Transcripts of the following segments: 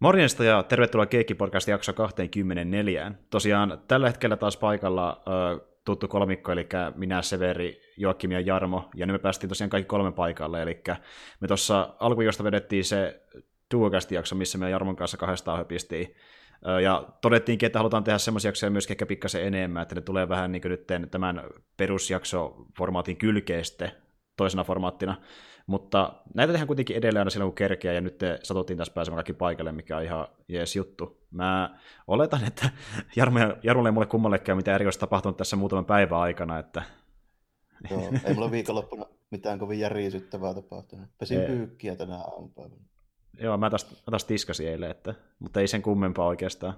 Morjesta ja tervetuloa Keikki-podcast jakso 24. Tosiaan tällä hetkellä taas paikalla ö, tuttu kolmikko, eli minä, Severi, Joakim ja Jarmo, ja nyt me päästiin tosiaan kaikki kolme paikalle, eli me tuossa alkujosta vedettiin se duokästi jakso, missä me Jarmon kanssa kahdestaan höpistiin, ja todettiinkin, että halutaan tehdä semmoisia jaksoja myös ehkä pikkasen enemmän, että ne tulee vähän niin kuin nyt tämän perusjakso-formaatin kylkeeste toisena formaattina. Mutta näitä tehdään kuitenkin edelleen aina silloin, kun kerkeä, ja nyt te satuttiin tässä pääsemään kaikki paikalle, mikä on ihan jees juttu. Mä oletan, että Jarmo, Jarmolle ei mulle kummallekään mitään erikoista tapahtunut tässä muutaman päivän aikana, että... Joo, ei mulla viikonloppuna mitään kovin järisyttävää tapahtunut. Pesin ei. pyykkiä tänä aamupäivänä. Joo, mä taas, mä taas tiskasin eilen, että, mutta ei sen kummempaa oikeastaan.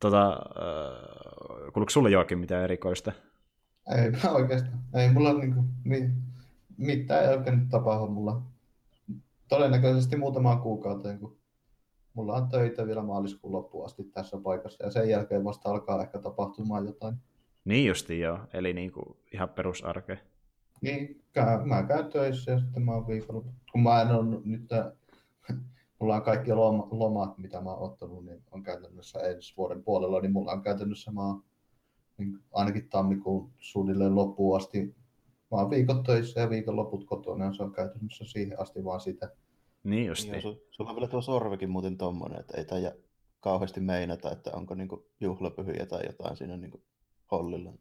Tota, äh, kuuluuko sulle Joakin mitään erikoista? Ei mä oikeastaan. Ei mulla niinku, niin, mitään ei oikein tapahdu mulla. Todennäköisesti muutamaan kuukauteen, kun mulla on töitä vielä maaliskuun loppuun asti tässä paikassa ja sen jälkeen vasta alkaa ehkä tapahtumaan jotain. Niin justi joo, eli niin kuin ihan perusarke. Niin, mä käyn töissä ja sitten mä oon viikolla. Kun mä en ole nyt, mulla on kaikki lomat, mitä mä oon ottanut, niin on käytännössä ensi vuoden puolella, niin mulla on käytännössä mä oon, niin ainakin tammikuun suunnilleen loppuun asti mä oon viikot töissä ja viikonloput kotona, ja se on käytännössä siihen asti vaan sitä. Niin justi. Niin, su, sulla on vielä tuo sorvikin muuten tommonen, että ei tämä kauheasti meinata, että onko niinku juhlapyhiä tai jotain siinä niinku hollilla.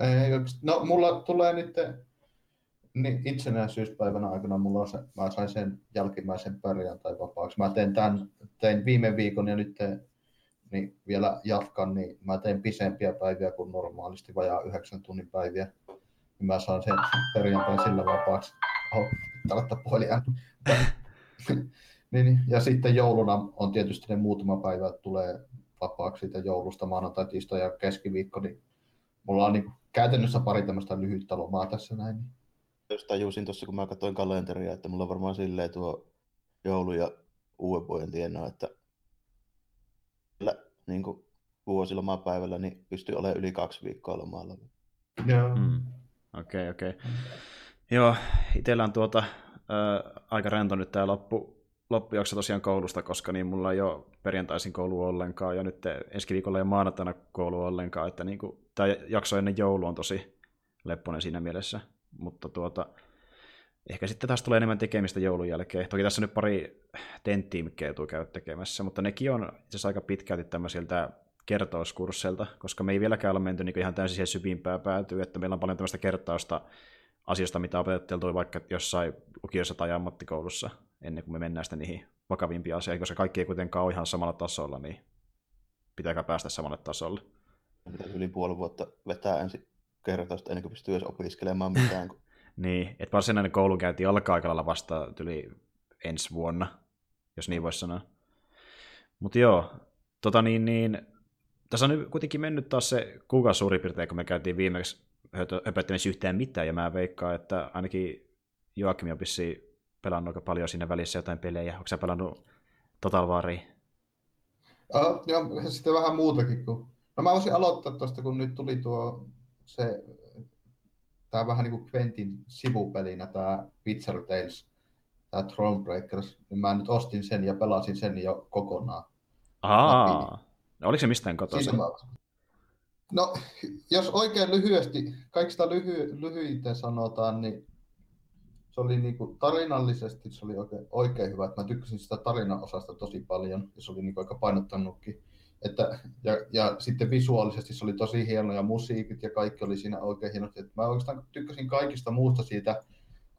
Ei, no mulla tulee nyt niin itsenäisyyspäivänä aikana mulla on se, mä sain sen jälkimmäisen perjantai vapaaksi. Mä tein, tämän, tein viime viikon ja nyt te, niin vielä jatkan, niin mä teen pisempiä päiviä kuin normaalisti, vajaa yhdeksän tunnin päiviä niin mä saan sen perjantai sillä vapaaksi. Oho, laittaa puhelin niin, ja sitten jouluna on tietysti ne muutama päivä tulee vapaaksi siitä joulusta, maanantai, tiistai ja keskiviikko, niin mulla on niin käytännössä pari tämmöistä lyhyttä lomaa tässä näin. Jos tajusin tuossa, kun mä katsoin kalenteria, että mulla on varmaan silleen tuo joulu ja uuden vuoden tienoa, että niin kuin vuosilomapäivällä niin pystyy olemaan yli kaksi viikkoa lomalla. Joo. Mm. Okei, okay, okei. Okay. Joo, itsellä on tuota, ää, aika rento nyt tämä loppu, loppujakso tosiaan koulusta, koska niin mulla ei ole perjantaisin koulu ollenkaan, ja nyt ensi viikolla ole maanantaina koulu ollenkaan, että niin kuin, tämä jakso ennen joulua on tosi lepponen siinä mielessä, mutta tuota, ehkä sitten taas tulee enemmän tekemistä joulun jälkeen. Toki tässä on nyt pari tenttiä, mikä joutuu käydä tekemässä, mutta nekin on itse asiassa aika pitkälti tämmöisiltä kertauskursseilta, koska me ei vieläkään ole menty niin ihan täysin siihen syvimpään päätyyn, että meillä on paljon tämmöistä kertausta asioista, mitä opetetteltu vaikka jossain lukiossa tai ammattikoulussa, ennen kuin me mennään sitten niihin vakavimpiin asioihin, koska kaikki ei kuitenkaan ole ihan samalla tasolla, niin pitääkää päästä samalle tasolle. Yli puoli vuotta vetää ensin kertausta ennen kuin pystyy edes opiskelemaan mitään. niin, että varsinainen koulunkäynti alkaa aika lailla vasta yli ensi vuonna, jos niin voisi sanoa. Mutta joo, tota niin, niin tässä on nyt kuitenkin mennyt taas se kuukausi suurin piirtein, kun me käytiin viimeksi höpöttämässä yhtään mitään, ja mä veikkaan, että ainakin Joakim on pelannut aika paljon siinä välissä jotain pelejä. Onko sä pelannut Total Waria? Uh, joo, sitten vähän muutakin. Kuin... No mä voisin aloittaa tuosta, kun nyt tuli tuo se, tämä vähän niin kuin Quentin sivupelinä, tämä Witcher Tales, tämä Thronebreakers, niin mä nyt ostin sen ja pelasin sen jo kokonaan. Aa. No, oliko se mistään kotoisin? No, jos oikein lyhyesti, kaikista lyhy, lyhyitä sanotaan, niin se oli niin kuin, tarinallisesti se oli oikein, oikein hyvä. Mä tykkäsin sitä tarinaosasta tosi paljon ja se oli niin kuin, aika painottanutkin. Että, ja, ja, sitten visuaalisesti se oli tosi hieno ja musiikit ja kaikki oli siinä oikein hieno. Että mä oikeastaan tykkäsin kaikista muusta siitä.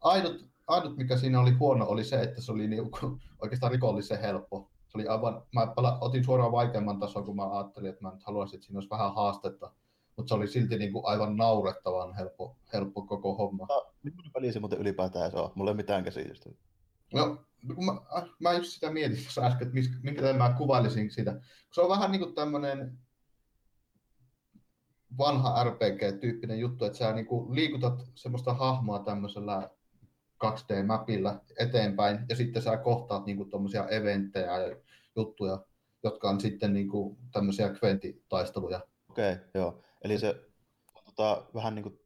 Ainut, ainut mikä siinä oli huono oli se, että se oli niin kuin, oikeastaan rikollisen helppo se oli aivan, mä pala, otin suoraan vaikeamman tason, kun mä ajattelin, että mä nyt haluaisin, että siinä olisi vähän haastetta. Mutta se oli silti niin kuin aivan naurettavan helppo, helppo koko homma. No, millainen peli se muuten ylipäätään se on? Mulla ei mitään käsitystä. No, mä, mä just sitä mietin tuossa äsken, että mis, minkä mä kuvailisin sitä. Se on vähän niin kuin tämmöinen vanha RPG-tyyppinen juttu, että sä niin kuin liikutat semmoista hahmoa tämmöisellä 2D-mapilla eteenpäin, ja sitten sä kohtaat niinku tuommoisia eventtejä ja juttuja, jotka on sitten niinku tämmöisiä kventitaisteluja. Okei, okay, joo. Eli se tota, vähän niin kuin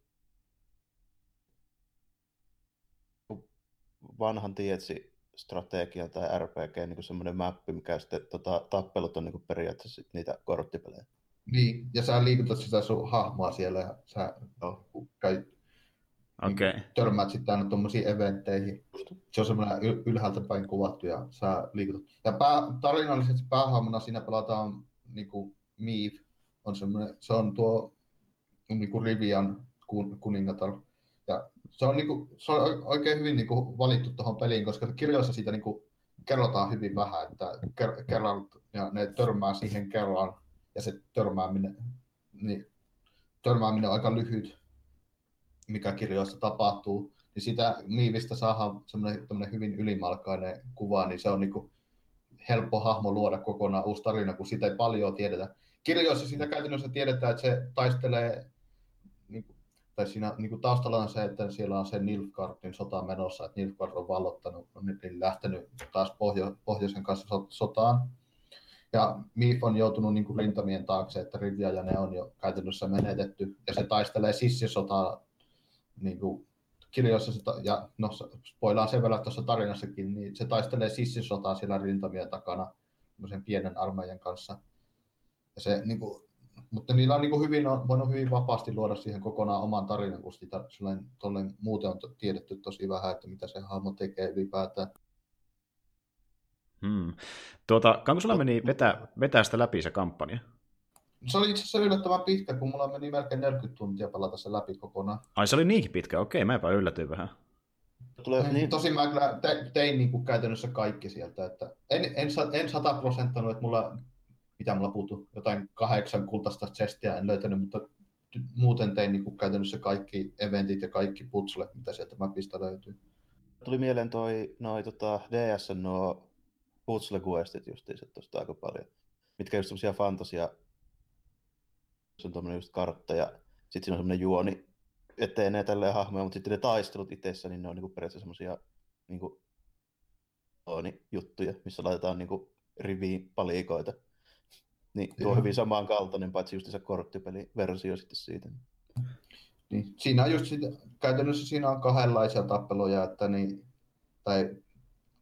vanhan tietsi strategia tai RPG niin semmoinen mappi, mikä sitten tota, tappelut on niin periaatteessa niitä korttipelejä. Niin, ja sä liikutat sitä sun hahmoa siellä ja sä no, käy, okay. niin, törmäät sitten aina tuommoisiin eventteihin. Se on semmoinen ylhäältä päin kuvattu ja sä liikutat. Ja pää, tarinallisesti päähahmona siinä pelataan niin kuin Miiv, on semmoinen, se on tuo niin kuin Rivian kuningatar. Ja se on, niin kuin, se on oikein hyvin niin kuin valittu tuohon peliin, koska kirjoissa siitä niin kuin kerrotaan hyvin vähän, että ker- ja ne törmää siihen kerran ja se törmääminen, niin törmääminen on aika lyhyt, mikä kirjoissa tapahtuu, niin sitä Miivistä saadaan semmoinen hyvin ylimalkainen kuva, niin se on niin kuin helppo hahmo luoda kokonaan uusi tarina, kun sitä ei paljon tiedetä. Kirjoissa siitä käytännössä tiedetään, että se taistelee, niin kuin, tai siinä niin kuin taustalla on se, että siellä on se Nilfgaardin sota menossa, että Nilfgaard on vallottanut, on niin lähtenyt taas pohjo, pohjoisen kanssa sotaan. Ja Miif on joutunut niin kuin rintamien taakse, että Rivia ja ne on jo käytännössä menetetty. Ja se taistelee sissisotaa niin kuin kirjoissa, ja no spoilaan sen verran tuossa tarinassakin, niin se taistelee sissisotaa siellä rintamien takana sen pienen armeijan kanssa. Ja se, niin kuin, mutta niillä on niin kuin hyvin, on voinut hyvin vapaasti luoda siihen kokonaan oman tarinan, kun sitä tolleen, muuten on tiedetty tosi vähän, että mitä se hahmo tekee ylipäätään. Hmm. Tuota, kauanko sulla meni vetää, vetää sitä läpi se kampanja? Se oli itse asiassa yllättävän pitkä, kun mulla meni melkein 40 tuntia pelata se läpi kokonaan. Ai se oli niinkin pitkä, okei, mäpä yllätyin vähän. Tulee, niin. Tosin mä kyllä te, tein niin kuin käytännössä kaikki sieltä, että en, en, en sata prosenttanut, että mulla, mitä mulla puuttuu, jotain kahdeksan kultaista chestia en löytänyt, mutta muuten tein niin kuin käytännössä kaikki eventit ja kaikki putslet, mitä sieltä mapista löytyy. Tuli mieleen toi, noi tota, DS nuo puzzle questit justiinsa tuosta aika paljon, mitkä just semmoisia fantasia, se on tuommoinen just kartta ja sitten siinä on semmoinen juoni etenee tälleen hahmoja, mutta sitten ne taistelut itsessä, niin ne on niinku periaatteessa semmoisia niinku, juttuja, missä laitetaan niinku riviin palikoita. Niin tuo on hyvin samankaltainen, paitsi just se korttipeliversio sitten siitä. Niin, siinä on just sitä, käytännössä siinä on kahdenlaisia tappeluja, että niin, tai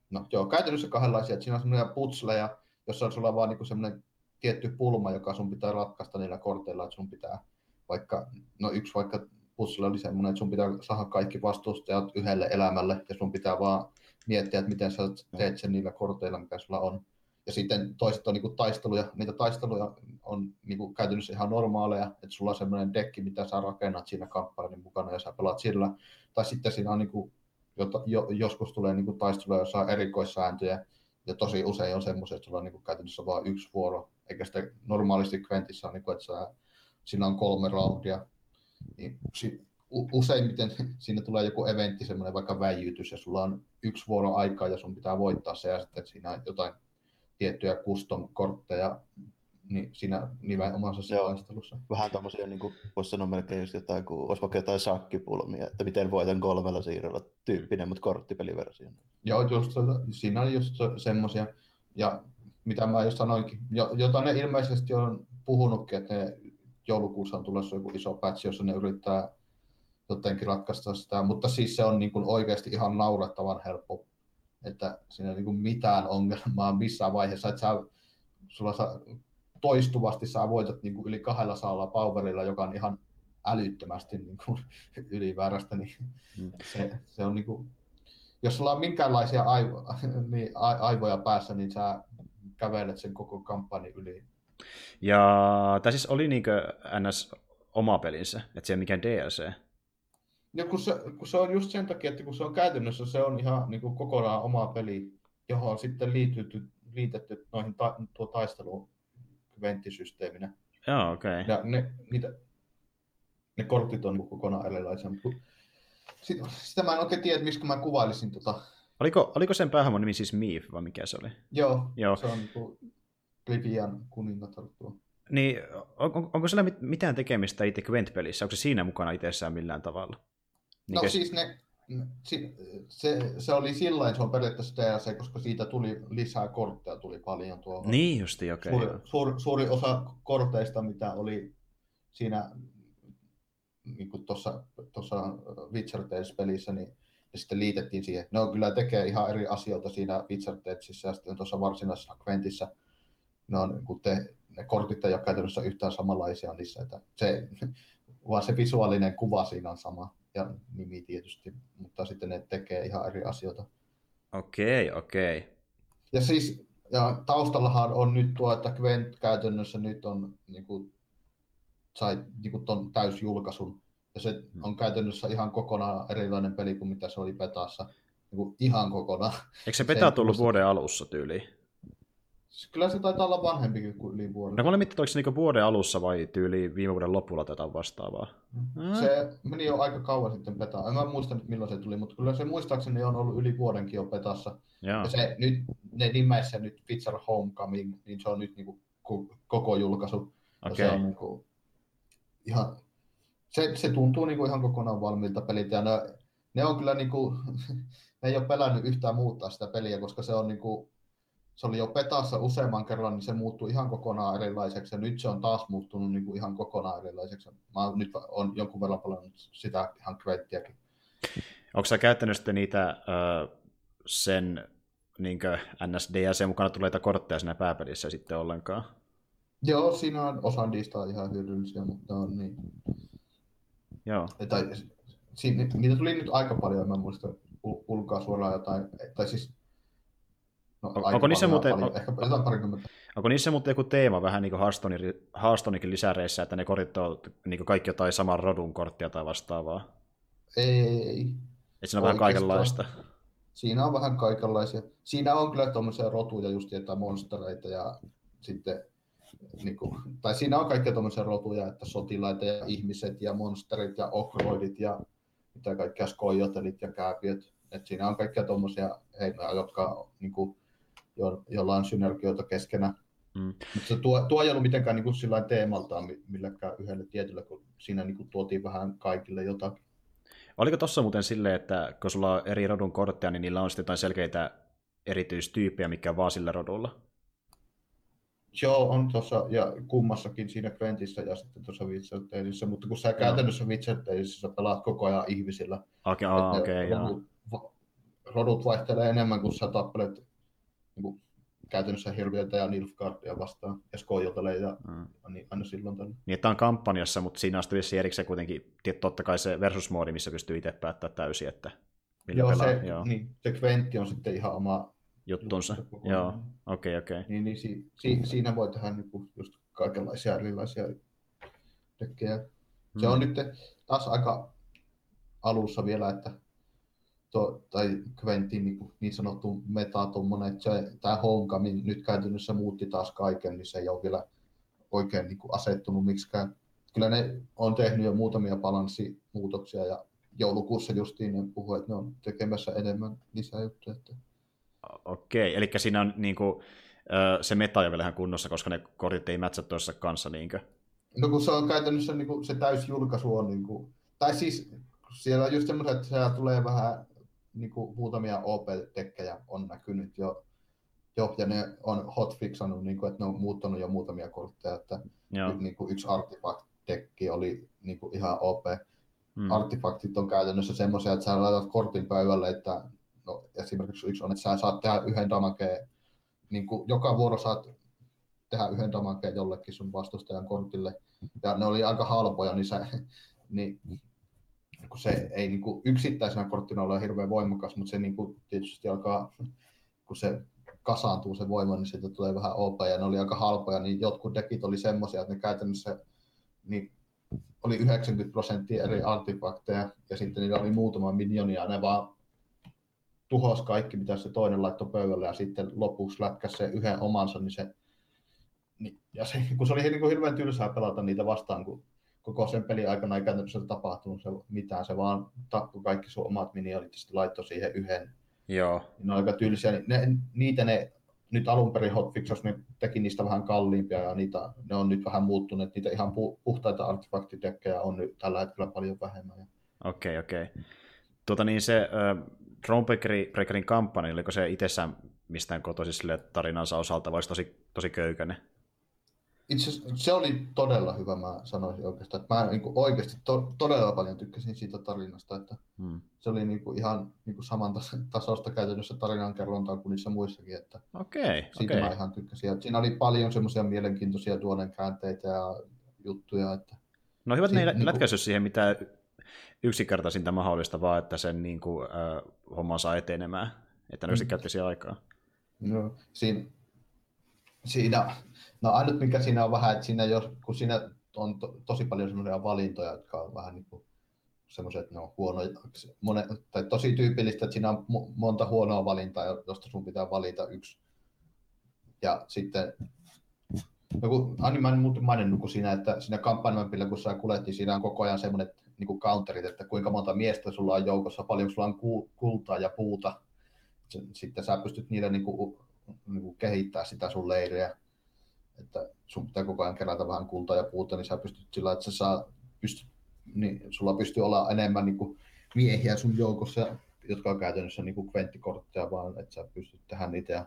no joo, käytännössä kahdenlaisia. Että siinä on semmoisia putsleja, jossa on sulla vaan niinku semmoinen tietty pulma, joka sun pitää ratkaista niillä korteilla, että sun pitää vaikka, no yksi vaikka putsle oli semmoinen, että sun pitää saada kaikki vastustajat yhdelle elämälle ja sun pitää vaan miettiä, että miten sä teet sen niillä korteilla, mikä sulla on. Ja sitten toiset on niin taisteluja. Niitä taisteluja on niin kuin käytännössä ihan normaaleja, että sulla on semmoinen dekki, mitä sä rakennat siinä kampanjan mukana ja sä pelaat sillä. Tai sitten siinä on niin kuin jota, jo, joskus tulee niin kuin taisteluja, jossa on erikoissääntöjä, ja tosi usein on semmoisia, että sulla on niin kuin käytännössä vain yksi vuoro, eikä sitä normaalisti Quentissä on, niin kuin, että sä, siinä on kolme roundia, niin si, useimmiten siinä tulee joku eventti, semmoinen vaikka väijytys, ja sulla on yksi vuoro aikaa, ja sun pitää voittaa se, ja sitten siinä on jotain tiettyjä custom-kortteja, niin siinä nimenomaisessa Joo. taistelussa. Vähän tämmöisiä, niin kuin voisi sanoa melkein just jotain, kun olisi vaikka jotain sakkipulmia, että miten voitan kolmella siirrolla tyyppinen, mutta korttipeliversio. Joo, just, siinä on just semmoisia, ja mitä mä just sanoinkin, jota ne ilmeisesti on puhunutkin, että ne joulukuussa on tulossa joku iso patch, jossa ne yrittää jotenkin ratkaista sitä, mutta siis se on niin kuin oikeasti ihan naurettavan helppo, että siinä ei niin kuin mitään ongelmaa missään vaiheessa, että sä, sulla saa toistuvasti sä voitat niin kuin yli kahdella saalla powerilla, joka on ihan älyttömästi niin kuin yliväärästä, niin mm. se, se on niin kuin, jos sulla on minkäänlaisia aivo, niin aivoja päässä, niin sä kävelet sen koko kampanjan yli. Ja tämä siis oli niin NS oma pelinsä, että se ei mikään DLC. Ja kun se, kun se on just sen takia, että kun se on käytännössä, se on ihan niin kuin kokonaan oma peli, johon on sitten liitytty, liitetty noihin ta, tuo taisteluun venttisysteeminä. Joo, okei. Okay. Ja ne, niitä, ne kortit on kokonaan erilaisia. Sitä, sitä mä en oikein tiedä, mistä mä kuvailisin tota. Oliko, oliko sen päähahmon nimi siis Miif, vai mikä se oli? Joo, Joo. se on niin Livian kuningatar tuo. Niin, on, on, onko sillä mitään tekemistä itse Gwent-pelissä? Onko se siinä mukana itsessään millään tavalla? Niin no siis ne, se, se oli silloin, se on periaatteessa DLC, koska siitä tuli lisää kortteja, tuli paljon tuohon. Niin justi, okei. Okay, suuri, suuri, suuri osa korteista, mitä oli siinä niin kuin tuossa, tuossa Witcher Tales-pelissä, niin ja sitten liitettiin siihen. Ne on kyllä tekee ihan eri asioita siinä Witcher Tedsissä ja sitten tuossa varsinaisessa Quentissä. Ne, on, kun te, ne kortit ei ole käytännössä yhtään samanlaisia niissä. Että se, vaan se visuaalinen kuva siinä on sama ja nimi tietysti, mutta sitten ne tekee ihan eri asioita. Okei, okei. Ja siis ja taustallahan on nyt tuo, että Gwent käytännössä nyt on niin kuin, sai niin kuin ton täysjulkaisun. Ja se Hmm. on käytännössä ihan kokonaan erilainen peli kuin mitä se oli Petassa. Niin kuin ihan kokonaan. Eikö se ei tullut vuoden alussa tyyliin? Kyllä se taitaa olla vanhempikin kuin yli vuoden. No mä olin miettinyt, oliko se niinku vuoden alussa vai tyyli viime vuoden lopulla jotain vastaavaa? Mm. Se meni jo aika kauan sitten Petaan. En mä muista nyt milloin se tuli, mutta kyllä se muistaakseni on ollut yli vuodenkin jo Petassa. Joo. Ja se nyt, ne nimeissä nyt Pizza Homecoming, niin se on nyt niinku ku- koko julkaisu. Ja Okei. Se on niinku ihan, se, se tuntuu niinku ihan kokonaan valmiilta peliltä. Ja ne, ne on kyllä niinku, ne ei ole pelännyt yhtään muuttaa sitä peliä, koska se on niinku, se oli jo petassa useamman kerran, niin se muuttui ihan kokonaan erilaiseksi. Ja nyt se on taas muuttunut niinku ihan kokonaan erilaiseksi. Mä nyt on jonkun verran pelannut sitä ihan Quenttiäkin. Onko sä käyttänyt sitten niitä sen niinkö NSDLC mukana tuleita kortteja siinä pääpelissä sitten ollenkaan? Joo, siinä on osa niistä on ihan hyödyllisiä, mutta on niin. Joo. Tai, siinä, niitä tuli nyt aika paljon, mä muista ul- ulkoa suoraan jotain, tai siis no, On- onko niissä muuten- paljon, on- ehkä jotain parikymmentä. Onko niissä muuten joku teema vähän niin kuin Hearthstonein lisäreissä, että ne kortit on niin kuin kaikki jotain saman rodun korttia tai vastaavaa? Ei, Että siinä on vähän kaikenlaista. siinä on vähän kaikenlaisia. Siinä on kyllä tuommoisia rotuja just, että monstereita ja sitten niin kuin, tai siinä on kaikkia tuommoisia rotuja, että sotilaita ja ihmiset ja monsterit ja okroidit ja mitä kaikkea skojotelit ja kääpiöt. Et siinä on kaikkia tuommoisia heimoja, jotka niin kuin, jo, joilla on synergioita keskenään. Mm. Mutta se tuo, tuo ei ollut mitenkään niin kuin sillain teemaltaan mi- millekään yhdelle tietylle, kun siinä niin kuin tuotiin vähän kaikille jotakin. Oliko tossa muuten silleen, että kun sulla on eri rodun kortteja, niin niillä on sitten jotain selkeitä erityistyyppejä, mikä on vaan sillä rodulla? Joo, on tuossa ja kummassakin siinä Quentissä ja sitten tuossa Witcher Talesissa, mutta kun sä käytännössä Witcher Talesissa pelaat koko ajan ihmisillä, Okei, okay, okei, joo. rodut, rodut vaihtelee enemmän kuin sä tappelet niin kuin, käytännössä hirviöitä ja Nilfgaardia vastaan ja skojotelee ja Mm. niin aina silloin tällä. Niin, että on kampanjassa, mutta siinä on sitten erikseen kuitenkin, totta kai se versus-moodi, missä pystyy itse päättämään täysin, että millä Joo, pelaa. se, joo. Niin, se Quentti on sitten ihan oma juttunsa. Joo, okei, okei. Niin, niin si, si, siinä voi tehdä niinku just kaikenlaisia erilaisia dekkejä. Se on Mm. nyt taas aika alussa vielä, että tuo, tai Quentin niin, niin sanottu meta tuommoinen, että se, tämä Homecoming nyt käytännössä muutti taas kaiken, niin se ei ole vielä oikein niin kuin asettunut miksikään. Kyllä ne on tehnyt jo muutamia balanssimuutoksia ja joulukuussa justiin ne puhuu, että ne on tekemässä enemmän lisää juttuja. Että... Okei, eli siinä on niin kuin, se meta ei vielä ihan kunnossa, koska ne kortit ei mätsä toisessa kanssa, niinkö? No kun se on käytännössä niin kuin, se täysjulkaisu on, niin kuin, tai siis siellä on just semmoiset, että siellä tulee vähän niin kuin, muutamia OP-tekkejä on näkynyt jo, jo ja ne on hotfixannut, niin kuin, että ne on muuttanut jo muutamia kortteja, että Joo. niin kuin, yksi artifact-tekki oli niin kuin, ihan OP. Mm. Artifaktit on käytännössä semmoisia, että sä laitat kortin pöydälle, että no, esimerkiksi yksi on, että sä saat tehdä yhden damakeen, niin kuin joka vuoro saat tehdä yhden damakeen jollekin sun vastustajan kortille, ja ne oli aika halpoja, niin, se, niin kun se ei niin kuin yksittäisenä korttina ole hirveän voimakas, mutta se niin kuin tietysti alkaa, kun se kasaantuu se voima, niin siitä tulee vähän OP, ja ne oli aika halpoja, niin jotkut dekit oli semmoisia, että ne käytännössä niin oli 90 prosenttia eri artefakteja, ja sitten niillä oli muutama minionia, ja ne vaan tuhos kaikki, mitä se toinen laittoi pöydälle, ja sitten lopuksi lätkäsi se yhden omansa, niin se, niin, ja se, kun se oli niin kuin hirveän tylsää pelata niitä vastaan, kun koko sen pelin aikana ei käytännössä tapahtunut se, mitään, se vaan tappoi kaikki sun omat minionit ja sitten laittoi siihen yhden. Joo, ne on aika tylsiä, ne, niitä ne nyt alun perin hotfixos, ne teki niistä vähän kalliimpia ja niitä, ne on nyt vähän muuttuneet, niitä ihan pu, puhtaita artefaktidekkejä on nyt tällä hetkellä paljon vähemmän. Okei, okei. Tuota niin se äh, Thronebreakerin kampanja, oliko se itsessään mistään kotoisin sille tarinansa osalta, vai olisi tosi, tosi köykäinen? Itse se oli todella hyvä, mä sanoisin oikeastaan. Mä niin kuin oikeasti to, todella paljon tykkäsin siitä tarinasta, että hmm. se oli niin kuin ihan niin kuin saman tasosta käytännössä tarinankerrontaa kuin niissä muissakin, että okay, siitä okay. mä ihan tykkäsin. Ja siinä oli paljon semmoisia mielenkiintoisia tuonen käänteitä ja juttuja. Että no hyvät, ne niin siihen mitään yksinkertaisinta mahdollista, vaan että sen niin kuin, äh, homma saa etenemään, että ne mm. käyttäisi aikaa. No, siinä, siinä, no ainut mikä siinä on vähän, että siinä jos, kun siinä on to, tosi paljon semmoisia valintoja, jotka on vähän niin kuin semmoiset, että ne on huonoja, monet, tai tosi tyypillistä, että siinä on monta huonoa valintaa, josta sun pitää valita yksi. Ja sitten, no kun Anni mä en muuten maininnut, kun siinä, että siinä kampanjamappilla, kun sä kuljet, niin siinä on koko ajan semmoinen niin kuin counterit, että kuinka monta miestä sulla on joukossa, paljon sulla on kultaa ja puuta. Sitten sä pystyt niille niin kuin, niin kuin kehittää sitä sun leiriä. Että sun pitää koko ajan kerätä vähän kultaa ja puuta, niin sä pystyt sillä, että sä saa, pystyt, niin sulla pystyy olla enemmän niin kuin miehiä sun joukossa, jotka on käytännössä niin kuin kventtikortteja, vaan että sä pystyt tehdä niitä ja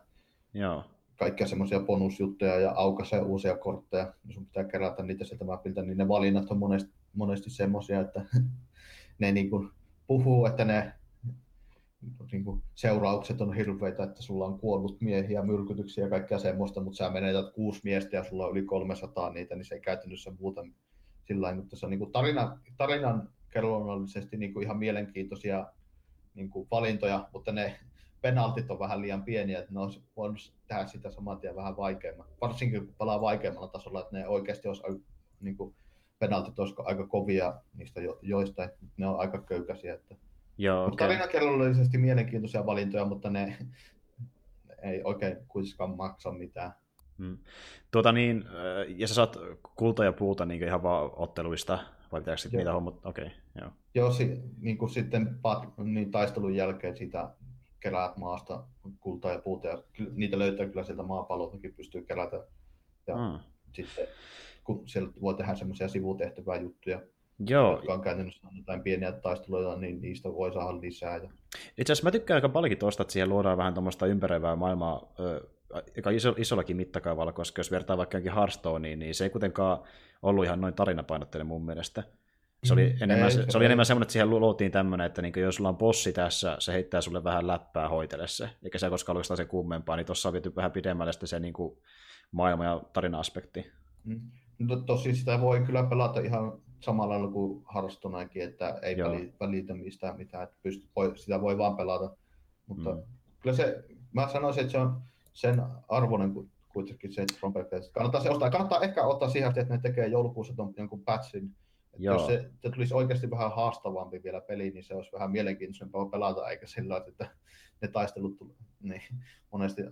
Joo. kaikkia semmoisia bonusjuttuja ja aukaisee uusia kortteja, niin sun pitää kerätä niitä sieltä mapilta, niin ne valinnat on monesti, monesti semmoisia, että ne niin kuin puhuu, että ne niin kuin seuraukset on hirveitä, että sulla on kuollut miehiä, myrkytyksiä ja kaikkea semmoista, mutta sä menetät kuusi miestä ja sulla on yli 300 niitä, niin se ei käytännössä muuta sillä tavalla, mutta se on niin kuin tarina, tarinan kellollisesti niin ihan mielenkiintoisia niin kuin valintoja, mutta ne penaltit on vähän liian pieniä, että ne olisi voinut tehdä sitä saman tien vähän vaikeamman. Varsinkin kun palaa vaikeammalla tasolla, että ne oikeasti olisi niin kuin, penaltit olisi aika kovia niistä jo, joista, että ne on aika köykäisiä. Että... Joo, okay. Tarinakellollisesti mielenkiintoisia valintoja, mutta ne ei oikein kuitenkaan maksa mitään. Hmm. Tuota niin, ja sä saat kulta ja puuta niin ihan vaan otteluista, vai pitääkö sitten niitä hommat? Okei, okay, joo. Joo, si, niin kuin sitten niin taistelun jälkeen sitä keräät maasta kultaa ja puuta, ja niitä löytää kyllä sieltä maapalloltakin, pystyy kerätä. Ja hmm. sitten kun siellä voi tehdä semmoisia sivutehtävää juttuja, Joo. jotka on käytännössä jotain pieniä taisteluja, niin niistä voi saada lisää. Ja... Itse asiassa mä tykkään aika paljonkin tuosta, että siihen luodaan vähän tuommoista ympäröivää maailmaa, aika iso, isollakin mittakaavalla, koska jos vertaa vaikka jonkin Hearthstoneen, niin se ei kuitenkaan ollut ihan noin tarinapainotteinen mun mielestä. Se oli mm, enemmän, ei, se, se oli enemmän semmoinen, että siihen luotiin tämmöinen, että niin jos sulla on bossi tässä, se heittää sulle vähän läppää hoitele se, eikä se koskaan oikeastaan se kummempaa, niin tuossa on viety vähän pidemmälle sitten se niin kuin maailma- ja tarina-aspekti. Mm. No, tosi sitä voi kyllä pelata ihan samalla lailla kuin harrastunaankin, että ei Joo. välitä mistään mitään, että pystyt, voi, sitä voi vaan pelata. Mutta mm. kyllä se, mä sanoisin, että se on sen arvoinen kuitenkin se Trumpet Kannattaa se ostaa. Kannattaa ehkä ottaa siihen, että ne tekee joulukuussa ton, jonkun patchin. Että jos se, se, tulisi oikeasti vähän haastavampi vielä peli, niin se olisi vähän mielenkiintoisempaa pelata, eikä sillä että ne taistelut niin monesti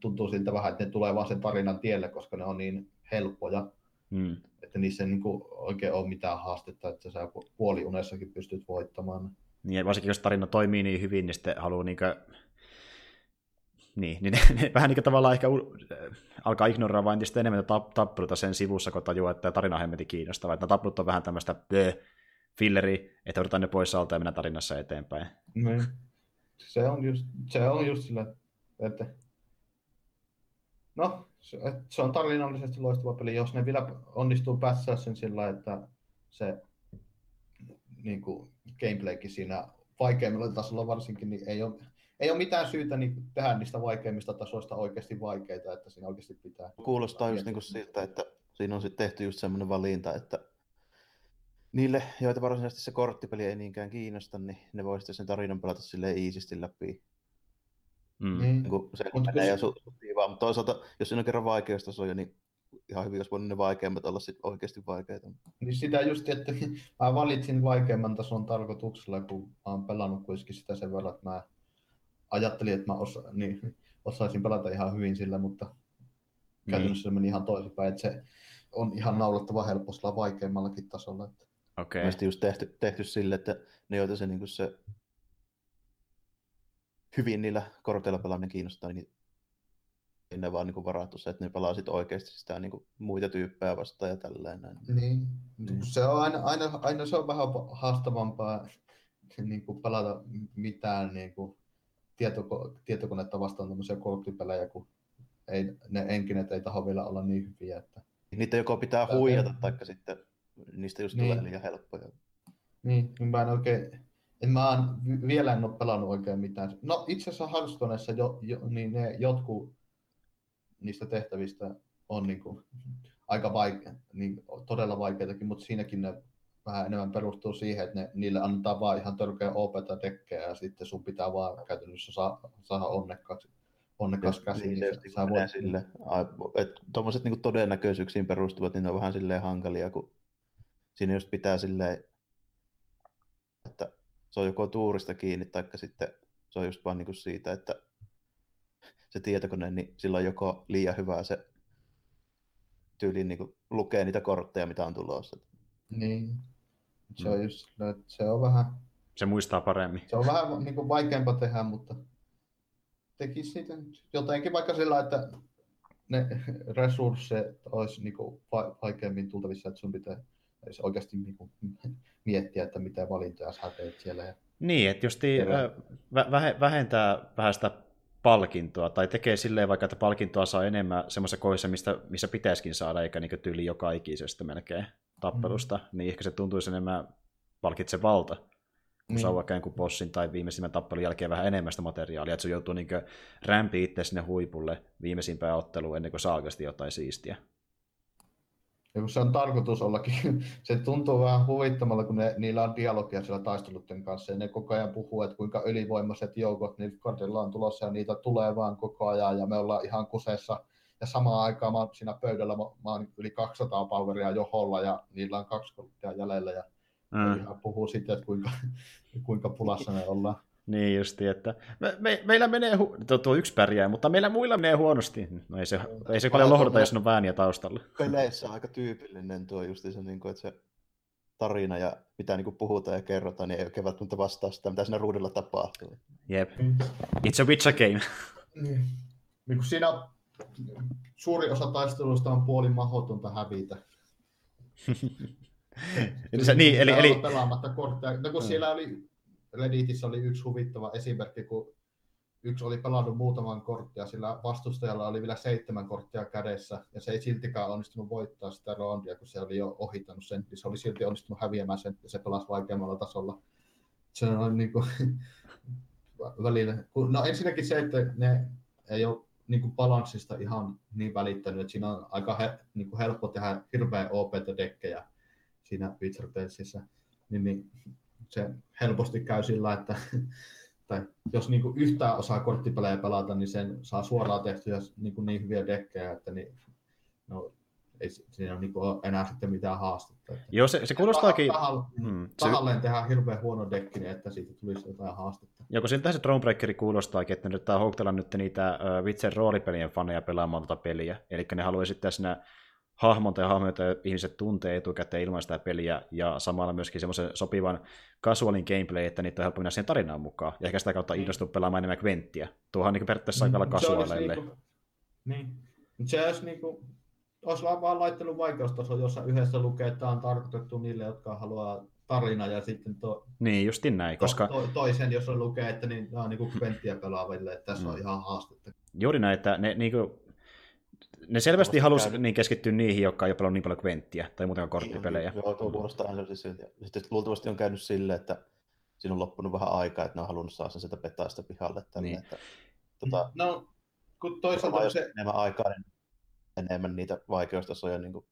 tuntuu siltä vähän, että ne tulee vaan sen tarinan tielle, koska ne on niin helppoja, mm. että niissä ei niin kuin oikein ole mitään haastetta, että sä puoliunessakin pystyt voittamaan. Niin, varsinkin jos tarina toimii niin hyvin, niin sitten haluaa niin kuin... Niin, niin ne, ne vähän niin kuin tavallaan ehkä alkaa ignoraa vain sitten enemmän tap, tappeluita sen sivussa, kun tajuaa, että tarina on hemmetin kiinnostava. Että tappelut on vähän tämmöistä filleri, että otetaan ne pois alta ja mennä tarinassa eteenpäin. Niin. Se on just, se on just sillä, että no, se, se on tarinallisesti loistava peli, jos ne vielä onnistuu päässä sen sillä, että se niin kuin gameplaykin siinä vaikeimmilla tasolla varsinkin, niin ei ole, ei ole mitään syytä niin tehdä niistä vaikeimmista tasoista oikeasti vaikeita, että siinä oikeasti pitää. Kuulostaa just niin kuin siltä, että siinä on sitten tehty just semmoinen valinta, että niille, joita varsinaisesti se korttipeli ei niinkään kiinnosta, niin ne voi sitten sen tarinan pelata sille iisisti läpi. Mm. Niin. niin se Mut menee ja vaan, mutta toisaalta, jos siinä on kerran vaikeustasoja, niin ihan hyvin olisi voinut ne vaikeimmat olla sit oikeasti vaikeita. Niin sitä just, että mä valitsin vaikeimman tason tarkoituksella, kun mä oon pelannut kuitenkin sitä sen verran, että mä ajattelin, että mä osa, niin, osaisin pelata ihan hyvin sillä, mutta niin. käytännössä se meni ihan toisinpäin, että se on ihan naulattava helposti vaikeimmallakin tasolla. Että... Okei. Okay. just tehty, tehty sille, että ne, joita se, niin se hyvin niillä korteilla pelaaminen kiinnostaa, niin ne vaan niin varattu se, että ne pelaa sit oikeasti sitä niin kuin muita tyyppejä vastaan ja tälleen. Niin. niin. Se on aina, aina, aina se on vähän haastavampaa niin kuin pelata mitään niin kuin tietoko, tietokonetta vastaan tämmöisiä korttipelejä, kun ei, ne enkinet ei taho vielä olla niin hyviä. Että... Niitä joko pitää Tää- huijata, taikka sitten niistä just Niin. tulee liian helppoja. Niin, niin mä en oikein, en mä vielä en ole pelannut oikein mitään. No itse asiassa Hearthstoneessa jo, jo, niin ne jotkut niistä tehtävistä on niin kuin aika vaikea, niin todella vaikeitakin, mutta siinäkin ne vähän enemmän perustuu siihen, että ne, niille annetaan vaan ihan törkeä opeta dekkejä ja sitten sun pitää vaan käytännössä saa, saada onnekkaaksi, onnekas käsi. Niin, Niin, sä, voit, sille, tuommoiset niinku todennäköisyyksiin perustuvat, niin ne on vähän silleen hankalia, kun siinä just pitää silleen, että se on joko tuurista kiinni, tai sitten se on just vaan niinku siitä, että se tietokone, niin sillä on joko liian hyvä se tyyliin niinku lukee niitä kortteja, mitä on tulossa. niin. Se Mm. on just, sillä, että se on vähän, Se muistaa paremmin. Se on vähän niin kuin vaikeampaa tehdä, mutta tekisi siitä jotenkin vaikka sillä, että ne resursseet olisi niin kuin va- vaikeammin tultavissa, että sun pitää edes oikeasti niin kuin miettiä, että mitä valintoja sä teet siellä. Ja... Niin, että just Kyllä. vähentää vähän sitä palkintoa, tai tekee silleen vaikka, että palkintoa saa enemmän semmoisessa kohdassa, mistä, missä pitäisikin saada, eikä niin tyyli joka ikisestä melkein tappelusta, mm. niin ehkä se tuntuisi enemmän palkitsevalta, kun niin. saa vaikka jonkun bossin tai viimeisimmän tappelun jälkeen vähän enemmän sitä materiaalia, että sun joutuu niin rämpi itse sinne huipulle viimeisimpään otteluun ennen kuin saa oikeasti jotain siistiä. Ja kun se on tarkoitus ollakin, se tuntuu vähän huvittamalla, kun ne, niillä on dialogia siellä taistelutten kanssa, ja ne koko ajan puhuu, että kuinka ylivoimaiset joukot Nilfgaardilla on tulossa, ja niitä tulee vaan koko ajan, ja me ollaan ihan kuseessa. Ja samaan aikaan mä siinä pöydällä, mä, mä oon yli 200 poweria joholla, ja niillä on kaksi jäljellä, ja mm. ihan puhuu sitten, että kuinka, kuinka pulassa me ollaan. Niin justi, että me, me, meillä menee, hu- tuo, tuo yksi pärjää, mutta meillä muilla menee huonosti. No ei se, ei se paljon lohduta, jos on vääniä taustalla. Peleissä on aika tyypillinen tuo just se, niin kuin, että se tarina ja mitä niin kuin puhutaan ja kerrotaan, niin ei oikein välttämättä vastaa sitä, mitä siinä ruudulla tapahtuu. Jep. It's a Witcher game. Niin. niin kuin siinä suuri osa taistelusta on puoli mahdotonta hävitä. eli, se, niin, eli, eli... Pelaamatta kortteja. No kun mm. siellä oli, Redditissä oli yksi huvittava esimerkki, kun yksi oli pelannut muutaman korttia, sillä vastustajalla oli vielä seitsemän korttia kädessä, ja se ei siltikään onnistunut voittaa sitä roundia, kun se oli jo ohittanut sen, niin se oli silti onnistunut häviämään sen, ja se pelasi vaikeammalla tasolla. Se on niin kuin, välillä, no ensinnäkin se, että ne ei ole niin kuin balanssista ihan niin välittänyt, että siinä on aika he, niin kuin helppo tehdä hirveän OP-dekkejä siinä Witcher niin, niin se helposti käy sillä, että tai jos niin kuin yhtään osaa korttipelejä pelata, niin sen saa suoraan tehtyä niin, kuin niin hyviä dekkejä, että niin, no, ei siinä ole niin kuin enää sitten mitään haastetta. Että Joo, se, se kuulostaakin... Tahalle, hmm, tahalleen se... tehdään hirveän huono dekki, niin että siitä tulisi jotain haastetta. Joo, siltä se Thronebreakeri kuulostaakin, että ne yrittää houktella nyt niitä uh, Witcher roolipelien faneja pelaamaan tuota peliä. Eli ne haluaa sitten siinä hahmonta ja hahmoita ihmiset tuntee etukäteen ilman sitä peliä, ja samalla myöskin semmoisen sopivan casualin gameplay, että niitä on helppo mennä siihen tarinaan mukaan, ja ehkä sitä kautta innostua pelaamaan enemmän Quenttiä. Tuohan niin periaatteessa aika lailla casualeille. Niin, niin. Mutta se olisi niin kuin, olisi vaan laittanut vaikeustaso, jossa yhdessä lukee, että tämä on tarkoitettu niille, jotka haluaa tarina ja sitten to, niin, justin näin, koska... To, to, toisen, jos on lukee, että niin, nämä on niin Quenttiä pelaaville, että tässä mm. on ihan haastetta. Juuri näin, että ne, niin kuin, ne selvästi halusi niin keskittyä niihin, jotka ei ole pelannut niin paljon Quenttiä tai muutenkaan korttipelejä. Joo, tuo kuulostaa aina siis Sitten luultavasti on käynyt silleen, että siinä on loppunut vähän aikaa, että ne on halunnut saada sen sieltä petaista pihalle. Tälle, niin. että, tota, no, kun toisaalta se... enemmän aikaa, niin enemmän niitä vaikeustasoja. Niin kuin...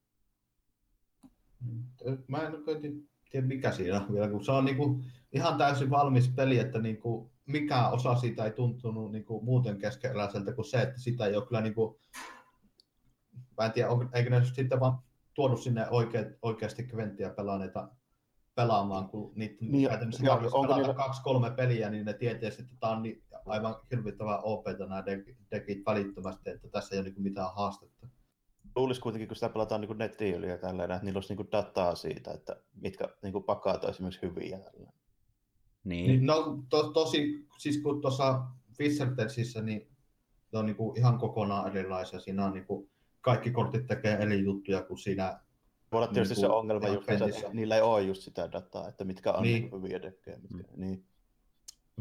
Mä en oikein tiedä, mikä siinä on vielä, kun se on niin kuin ihan täysin valmis peli, että niin kuin mikä osa siitä ei tuntunut niin kuin muuten keskeneräiseltä kuin se, että sitä ei ole kyllä niin kuin, mä en tiedä, on, eikö ne sitten vaan tuonut sinne oikea, oikeasti Quenttiä pelaaneita pelaamaan, kun niitä niin, käytännössä ja, pelata niitä... kaksi-kolme peliä, niin ne tietää, että tämä on niin aivan hirvittävää OPta nämä dekit välittömästi, että tässä ei ole niin mitään haastetta. Luulisi kuitenkin, kun sitä pelataan niin nettiin yli ja tälleen, että niillä olisi niin dataa siitä, että mitkä niin pakaat on esimerkiksi hyviä. Niin. niin no to, tosi, siis kun tuossa Fishertelsissä, niin ne on niin kuin ihan kokonaan erilaisia. Siinä on niin kuin, kaikki kortit tekee eri juttuja kuin siinä. Voi olla tietysti niin se ongelma just, että niillä ei ole just sitä dataa, että mitkä on niin. Niin hyviä dekkejä. Mitkä, mm. niin.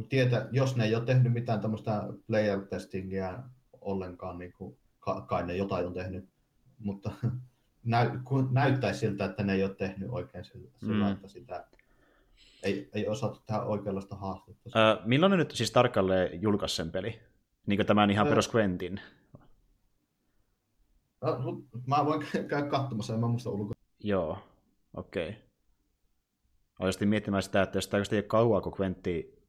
Tietä, jos ne ei ole tehnyt mitään tämmöistä player testingiä ollenkaan, niin kuin, kai ne jotain on tehnyt, mutta näy, näyttäisi siltä, että ne ei ole tehnyt oikein sillä, Mm. että sitä ei, ei osattu tehdä oikeanlaista haastetta. Ää, milloin ne nyt siis tarkalleen julkaisi sen peli? Niin kuin tämän ihan Ää. perus Quentin. No, mä voin käydä katsomassa, en mä muista ulkoa. Joo, okei. Okay. Olisin miettimään sitä, että jos tämä ei ole kauaa, kun Quentti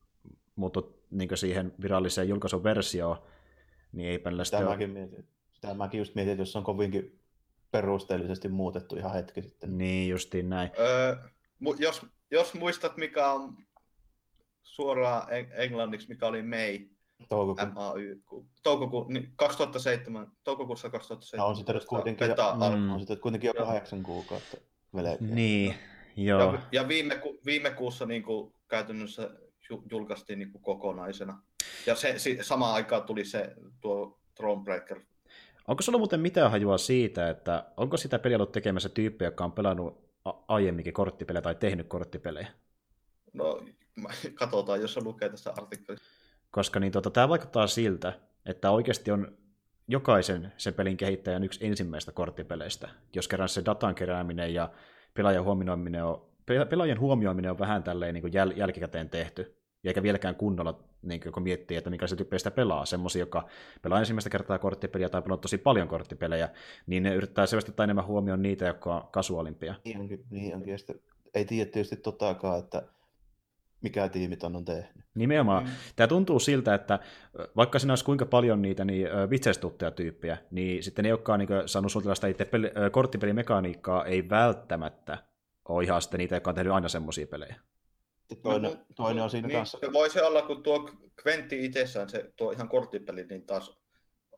muuttui niin siihen viralliseen julkaisuversioon, niin ei Sitä sitten ole... mäkin mietin. Sitä mäkin just mietin, että jos se on kovinkin perusteellisesti muutettu ihan hetki sitten. Niin, justiin näin. Öö, mu- jos, jos muistat, mikä on suoraan en- englanniksi, mikä oli May, Toukokuun. MAY, ku- toukoku, niin 2007, toukokuussa 2007. Ja on sitä nyt kuitenkin, jo, Mm. on sitä kuitenkin jo kahdeksan kuukautta melkein. Niin, joo. Ja, ja viime, ku, viime kuussa niin kuin, käytännössä ju- julkaistiin niin kuin, kokonaisena. Ja se, si, samaan aikaan tuli se tuo Thronebreaker. Onko sulla muuten mitään hajua siitä, että onko sitä peliä ollut tekemässä tyyppiä, joka on pelannut a- aiemminkin korttipelejä tai tehnyt korttipelejä? No, katsotaan, jos se lukee tässä artikkelissa. Koska niin tota, tämä vaikuttaa siltä, että oikeasti on jokaisen sen pelin kehittäjän yksi ensimmäistä korttipeleistä, jos kerran se datan kerääminen ja pelaajan huomioiminen on, pe- pelaajien huomioiminen on vähän tälleen niin kuin jäl- jälkikäteen tehty, eikä vieläkään kunnolla, niin kuin, kun miettii, että minkälaisia tyyppejä sitä pelaa, semmoisia, joka pelaa ensimmäistä kertaa korttipeliä tai pelaa tosi paljon korttipelejä, niin ne yrittää selvästi ottaa enemmän huomioon niitä, jotka on kasuaalimpia. Niin niin ei tiedä tietysti totakaan, että mikä tiimi ton on tehnyt. Nimenomaan. Mm. Tämä tuntuu siltä, että vaikka siinä olisi kuinka paljon niitä niin, vitseistuttajatyyppejä, niin sitten ne, jotka on niin saanut suunnitella sitä itse peli, korttipelimekaniikkaa, ei välttämättä ole ihan sitten niitä, jotka on tehnyt aina semmoisia pelejä. Toinen, No, toinen on siinä niin, kanssa. se voi se olla, kun tuo Quentti itsessään, se, tuo ihan korttipeli, niin taas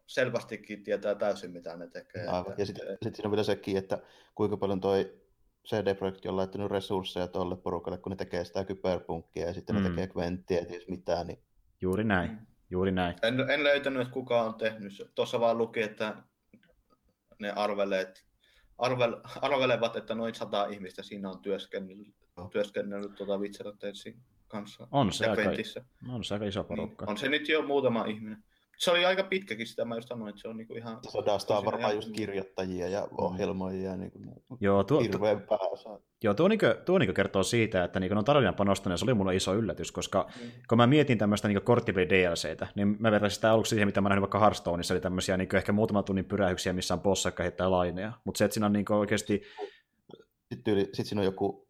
selvästikin tietää täysin, mitä ne tekee. Aivan. Että- Ja sitten sit siinä on vielä sekin, että kuinka paljon toi CD-projekti on laittanut resursseja tuolle porukalle, kun ne tekee sitä kyberpunkkia ja sitten Mm. ne tekee Quenttiä, ja ties mitään, niin Juuri näin, Mm. juuri näin. En, en löytänyt, että kuka on tehnyt se. Tuossa vaan luki, että ne arveleet, arvel, arvelevat, että noin sata ihmistä siinä on työskennellyt, Joo. työskennellyt tuota Witcher kanssa. On se aika-. On se aika iso Niin, porukka. on se nyt jo muutama ihminen. Se oli aika pitkäkin sitä, mä just sanoin, että se on niinku ihan... sodasta on varmaan just kirjoittajia ja ohjelmoijia, niin kuin, Joo, tuo, tuo, hirveän pääosa. joo, tuo, niin kuin, tuo niin kertoo siitä, että niin on tarinan panostanut, se oli mulle iso yllätys, koska Mm. kun mä mietin tämmöistä niin korttipeli DLCtä, niin mä vertaisin sitä aluksi siihen, mitä mä näin vaikka Hearthstoneissa, eli tämmöisiä niin ehkä muutaman tunnin pyrähyksiä, missä on bossa, joka heittää laineja. Mutta se, että siinä on niin oikeasti, Sitten, yli, sitten siinä on joku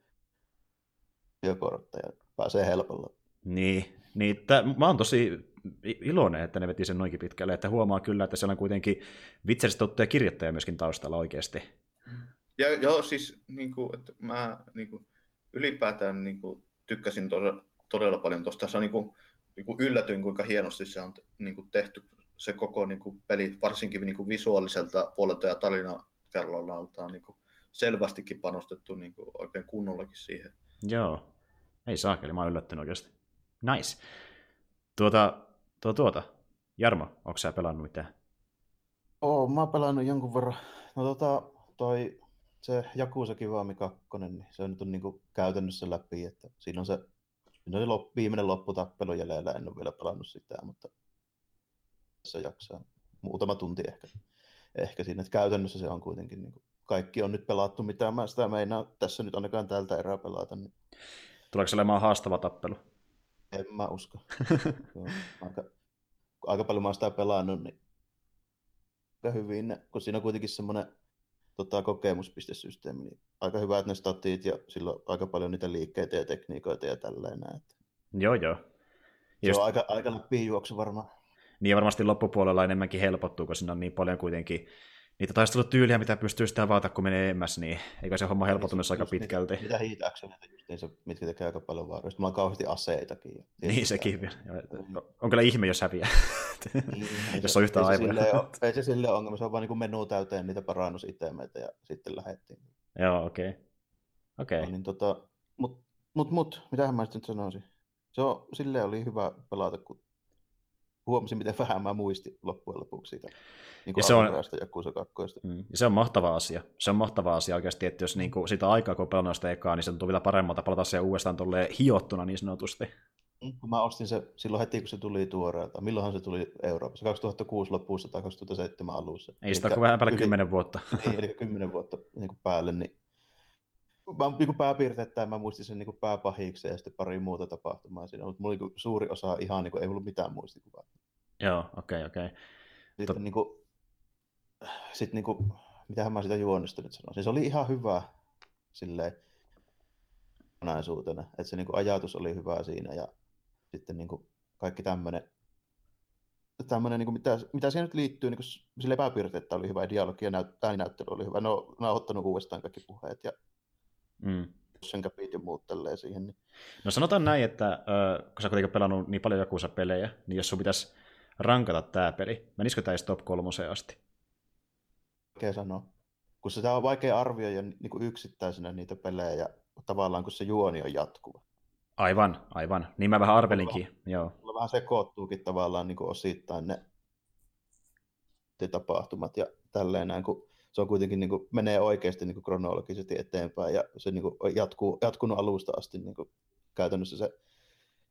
työkorttaja, pääsee helpolla. niin, niin tää, mä oon tosi iloinen, että ne veti sen noinkin pitkälle, että huomaa kyllä, että siellä on kuitenkin vitseristä tuttuja kirjoittajia myöskin taustalla oikeasti. Ja joo, siis niin kuin, että mä niin kuin, ylipäätään niin kuin, tykkäsin todella, todella paljon tuosta. Se on niin kuin, niin kuin yllätyin, kuinka hienosti se on niin kuin, tehty se koko niin kuin, peli, varsinkin niin kuin, visuaaliselta puolelta ja tarinakerrallalta on niin kuin, selvästikin panostettu niin kuin, oikein kunnollakin siihen. Joo, ei saakeli, mä oon yllättynyt oikeasti. Nice. Tuota, tuo, tuota. Jarmo, onko sä pelannut mitään? Oo, mä oon pelannut jonkun verran. No tota, toi se Jakusa Kiwami 2, niin se on nyt on niinku käytännössä läpi, että siinä on se, siinä on se lop, viimeinen lopputappelu jäljellä, en ole vielä pelannut sitä, mutta se jaksaa muutama tunti ehkä, ehkä siinä, että käytännössä se on kuitenkin niinku, kaikki on nyt pelattu, mitä mä sitä meinaa tässä nyt ainakaan tältä erää pelata, niin Tuleeko se olemaan haastava tappelu? En mä usko. Aika, aika paljon mä oon sitä pelannut, niin aika hyvin, kun siinä on kuitenkin semmoinen tota, kokemuspistesysteemi, niin aika hyvät ne statit ja sillä on aika paljon niitä liikkeitä ja tekniikoita ja tällainen. Että Joo, joo. se Just, on aika, aika läpi juoksu varmaan. niin varmasti loppupuolella enemmänkin helpottuu, kun siinä on niin paljon kuitenkin niitä taistelutyyliä, mitä pystyy sitä avata, kun menee emmäs, niin eikö se homma helpottunut aika pitkälti? Niitä, niitä heat actioneita justiinsa, mitkä tekee aika paljon vaaroja. Sitten mulla on kauheasti aseitakin. ja Niin sekin vielä. Joo, On kyllä ihme, jos häviää. Niin, ei jos se- on yhtä aivoja. Ei se silleen ongelma, se on vaan niin menu täyteen niitä parannusitemeitä ja sitten lähdettiin. Joo, okei. Okay. Okei. No, niin tota, mut, mut, mut, mitähän mä sitten sanoisin? Se on, silleen oli hyvä pelata, kun huomasin, miten vähän mä muistin loppujen lopuksi siitä niin Ja se on- 2. Mm. Ja se on mahtava asia. Se on mahtava asia oikeasti, että jos niinku sitä aikaa, kun pelannut sitä ekaa, niin se tuntuu vielä paremmalta palata se uudestaan tolleen hiottuna niin sanotusti. Kun mä ostin se silloin heti, kun se tuli tuoreelta. Milloinhan se tuli Euroopassa? 2006 lopussa tai 2007 alussa. Ei sitä ole vähän päälle yli- 10 vuotta. Niin, eli 10 vuotta niin kuin päälle, niin mä niin kuin pääpiirteittäin mä muistin sen niin kuin pääpahiksen ja sitten pari muuta tapahtumaa siinä, mutta mulla oli niin kuin suuri osa ihan, niin kuin, ei ollut mitään muistikuvaa. Joo, okei, okay, okei. Okay. Sitten Tot- niin kuin, sit niin kuin, mitähän mä sitä juonesta nyt sanoisin, se oli ihan hyvä silleen kokonaisuutena, että se niin kuin, ajatus oli hyvä siinä ja sitten niin kuin, kaikki tämmöinen tämmöinen, niin kuin, mitä, mitä siihen nyt liittyy, niin kuin, sille pääpiirteettä oli hyvä, dialogi ja näyt, ääninäyttely oli hyvä. Ne on nauhoittanut uudestaan kaikki puheet ja Mm. sen käpit ja muut tälleen siihen. Niin. No sanotaan näin, että äh, kun sä kuitenkin pelannut niin paljon Jakusa-pelejä, niin jos sun pitäisi rankata tämä peli, menisikö tämä top kolmoseen asti? Vaikea sanoa. Kun sitä on vaikea arvioida niin kuin yksittäisenä niitä pelejä, tavallaan kun se juoni on jatkuva. Aivan, aivan. Niin mä vähän arvelinkin, joo. Mulla vähän sekoittuukin tavallaan niin kuin osittain ne ne tapahtumat ja tälleen näin, kun se on kuitenkin niin kuin, menee oikeasti niin kuin kronologisesti eteenpäin ja se niin kuin, jatkuu, jatkunut alusta asti niin kuin, käytännössä se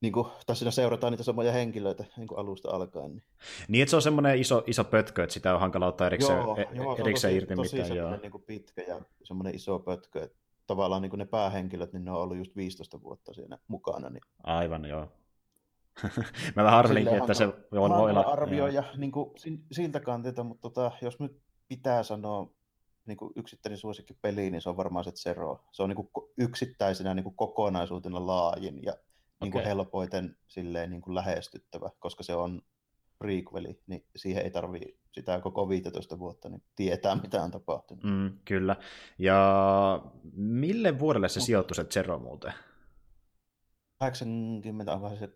niin kuin, tai siinä seurataan niitä samoja henkilöitä niin kuin alusta alkaen. Niin. Niin, että se on semmoinen iso, iso pötkö, että sitä on hankala ottaa erikseen, joo, e- joo, erikseen tosi, irti tosi mitään. Joo. niin kuin pitkä ja semmoinen iso pötkö, että tavallaan niin kuin ne päähenkilöt, niin ne on ollut just 15 vuotta siinä mukana. Niin Aivan, joo. mä vähän arvelinkin, että se on, voi olla... arvioida niin kuin, siltä kantilta, mutta tota, jos nyt pitää sanoa niin kuin yksittäinen suosikki peli, niin se on varmaan se Zero. Se on niin kuin yksittäisenä niin kuin kokonaisuutena laajin ja niin kuin Okei. helpoiten silleen, niin kuin lähestyttävä, koska se on prequeli, niin siihen ei tarvii sitä koko 15 vuotta niin tietää, mitä on tapahtunut. Mm, kyllä. Ja mille vuodelle se sijoittui se Zero muuten? 80, onko se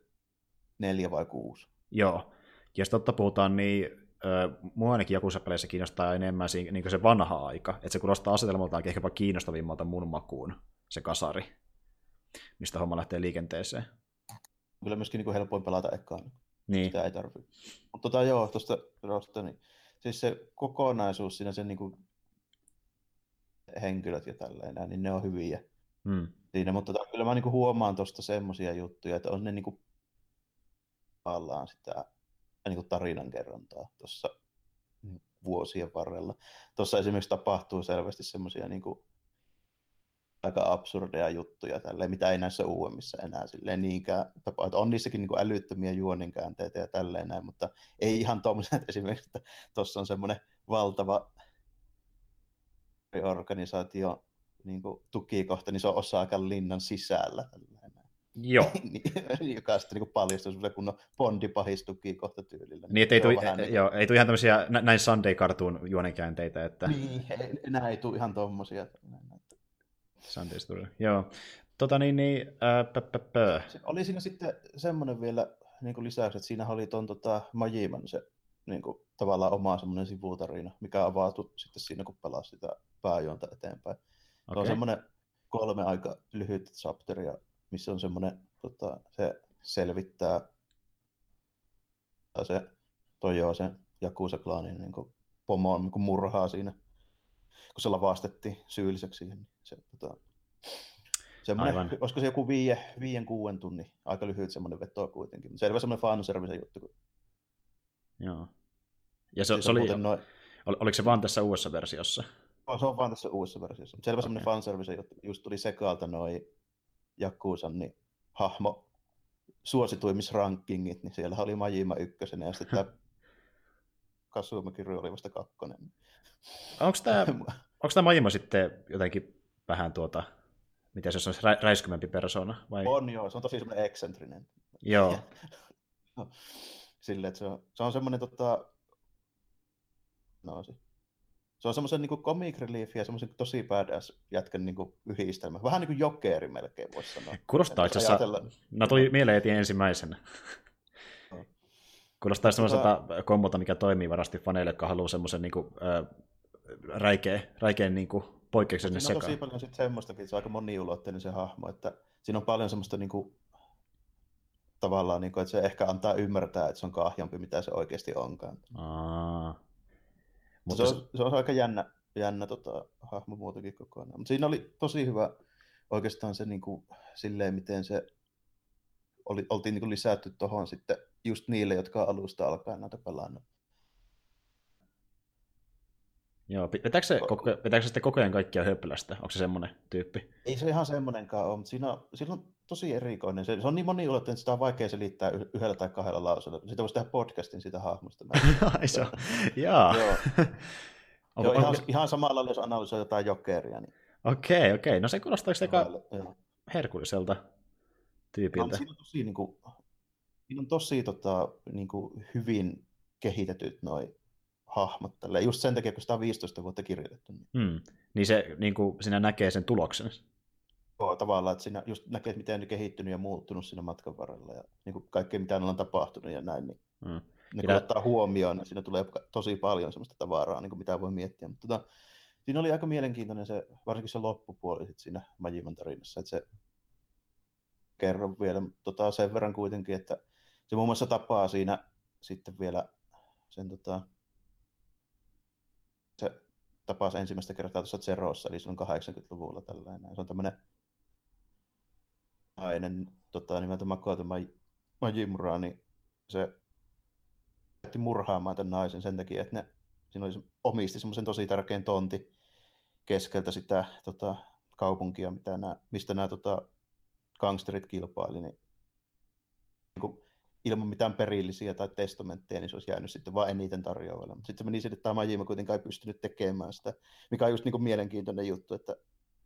neljä vai kuusi? Joo. Ja jos totta puhutaan, niin mua ainakin Jakusa-peleissä kiinnostaa enemmän si- niin se vanha aika. Että se kuulostaa asetelmaltaankin ehkäpä kiinnostavimmalta mun makuun, se kasari, mistä homma lähtee liikenteeseen. Kyllä myöskin niin kuin helpoin pelata ekaan. Niin, Sitä ei tarvitse. Mutta tota, joo, tuosta Rosta, niin siis se kokonaisuus siinä, sen niin kuin henkilöt ja tälleen, niin ne on hyviä mm. siinä. Mutta tota, kyllä mä niin kuin huomaan tuosta semmoisia juttuja, että on ne niin kuin sitä niin tarinankerrontaa tuossa vuosien varrella. Tuossa esimerkiksi tapahtuu selvästi semmoisia niin aika absurdeja juttuja, tälleen, mitä ei näissä uudemmissa enää silleen niinkään tapahdu. On niissäkin niin kuin älyttömiä juoninkäänteitä ja tälleen näin, mutta ei ihan tuommoisia, että esimerkiksi että tuossa on semmoinen valtava organisaatio niin tukikohta, niin se on Osakan linnan sisällä. Joo. Niin, joka sitten niin paljastuu semmoinen kunnon bondipahis-tukikohta tyylillä. Niin, että ei tule, niin- joo, ei tule ihan tämmöisiä nä- näin Sunday Cartoon juonenkäänteitä, että Niin, enää ei tule ihan tommosia. Sunday Story. Joo. Tota niin, niin ää, pö, pö, pö. Se oli siinä sitten semmoinen vielä niin kuin lisäksi, että siinä oli ton tota, Majiman se niin kuin, tavallaan oma semmoinen sivutarina, mikä avautui sitten siinä, kun pelasi sitä pääjuonta eteenpäin. Okay. Se on semmoinen kolme aika lyhyt chapteria, missä on semmoinen, tota, se selvittää tai se Tojo, se Jakusa-klaanin niin kuin, niin kuin murhaa siinä, kun se lavastettiin syylliseksi siihen. niin Se, tota, semmoinen, Aivan. olisiko se joku viien, viien kuuden tunnin, aika lyhyt semmoinen veto kuitenkin. Selvä semmoinen fanservice juttu. kun- Joo. Ja se, siis se oli, noin- ol, oliko se vaan tässä uudessa versiossa? Se on vaan tässä uudessa versiossa. Selvä okay. semmoinen fanservice juttu. Just tuli sekaalta noi Jakusan niin hahmo suosituimmisrankingit, niin siellä oli Majima ykkösenä ja sitten tämä Kasuma Kiryu oli vasta kakkonen. Onko tämä onko tämä Majima sitten jotenkin vähän tuota, miten se olisi rä, räiskymämpi persona? Vai? On joo, se on tosi semmoinen eksentrinen. Joo, Silleen, että se on, se on semmoinen tota... No, se, se on semmoisen niin comic relief ja semmoisen tosi badass jätkän niin kuin, yhdistelmä. Vähän niin kuin jokeri melkein voisi sanoa. kuulostaa itse asiassa, ajatella- no tuli mieleen heti ensimmäisenä. Joo. Kuulostaa semmoiselta kombota, mikä toimii varasti faneille, jotka haluaa semmoisen niin kuin, äh, räikeä, räikeän niin kuin, poikkeuksellinen Siinä on tosi sekaan. paljon sit semmoistakin, se on aika moniulotteinen se hahmo, että siinä on paljon semmoista niinku, tavallaan, niinku, että se ehkä antaa ymmärtää, että se on kahjampi, mitä se oikeasti onkaan. Aa. Mutta se, on, se on aika jännä, jännä tota, hahmo muutenkin kokonaan. Mutta siinä oli tosi hyvä oikeastaan se niinku, silleen, miten se oli, oltiin niin kuin lisätty tuohon sitten just niille, jotka on alusta alkaen näitä pelannut. Joo, vetääkö se, koko, vetääkö se sitten koko ajan kaikkia höplästä? Onko se semmoinen tyyppi? Ei se ihan semmoinenkaan ole, mutta siinä on tosi erikoinen. Se, se on niin moniulotteinen, että sitä on vaikea selittää yhdellä tai kahdella lauseella. Sitä voisi tehdä podcastin siitä hahmosta. Ai se on, jaa. Joo. Onko, Joo, ihan, onko... ihan samalla, jos analysoi jotain jokeria. Niin... Okei, okei. No se kuulostaa aika herkulliselta No, tyypiltä. siinä on tosi, niin kuin, siinä on tosi tota, niin kuin, hyvin kehitetyt noi hahmot. Tälleen. Just sen takia, kun sitä on 15 vuotta kirjoitettu. Niin Hmm. Niin se, niin kuin, sinä näkee sen tuloksen. Joo, tavallaan, että siinä just näkee, että miten ne kehittynyt ja muuttunut siinä matkan varrella ja niin kuin kaikkea, mitä on tapahtunut ja näin, niin Hmm. ne Mitä- kun ottaa huomioon, niin siinä tulee tosi paljon sellaista tavaraa, niin kuin mitä voi miettiä. Mutta tota, siinä oli aika mielenkiintoinen se, varsinkin se loppupuoli sit siinä Majiman tarinassa, että se kerron vielä tota, sen verran kuitenkin, että se muun muassa tapaa siinä sitten vielä sen tota, se tapasi ensimmäistä kertaa tuossa Zerossa, eli silloin 80-luvulla tällainen. Se on tämmöinen nainen tota, nimeltä Makoto Maj- Majimura, niin se lähti murhaamaan tämän naisen sen takia, että ne, siinä oli, omisti semmoisen tosi tärkeän tonti keskeltä sitä tota, kaupunkia, mitä nämä, mistä nämä tota, gangsterit kilpaili, niin, niin kuin, ilman mitään perillisiä tai testamentteja, niin se olisi jäänyt sitten vain eniten tarjoavalle. Mutta sitten se meni sille, että tämä Majima kuitenkaan ei pystynyt tekemään sitä, mikä on just niin kuin mielenkiintoinen juttu, että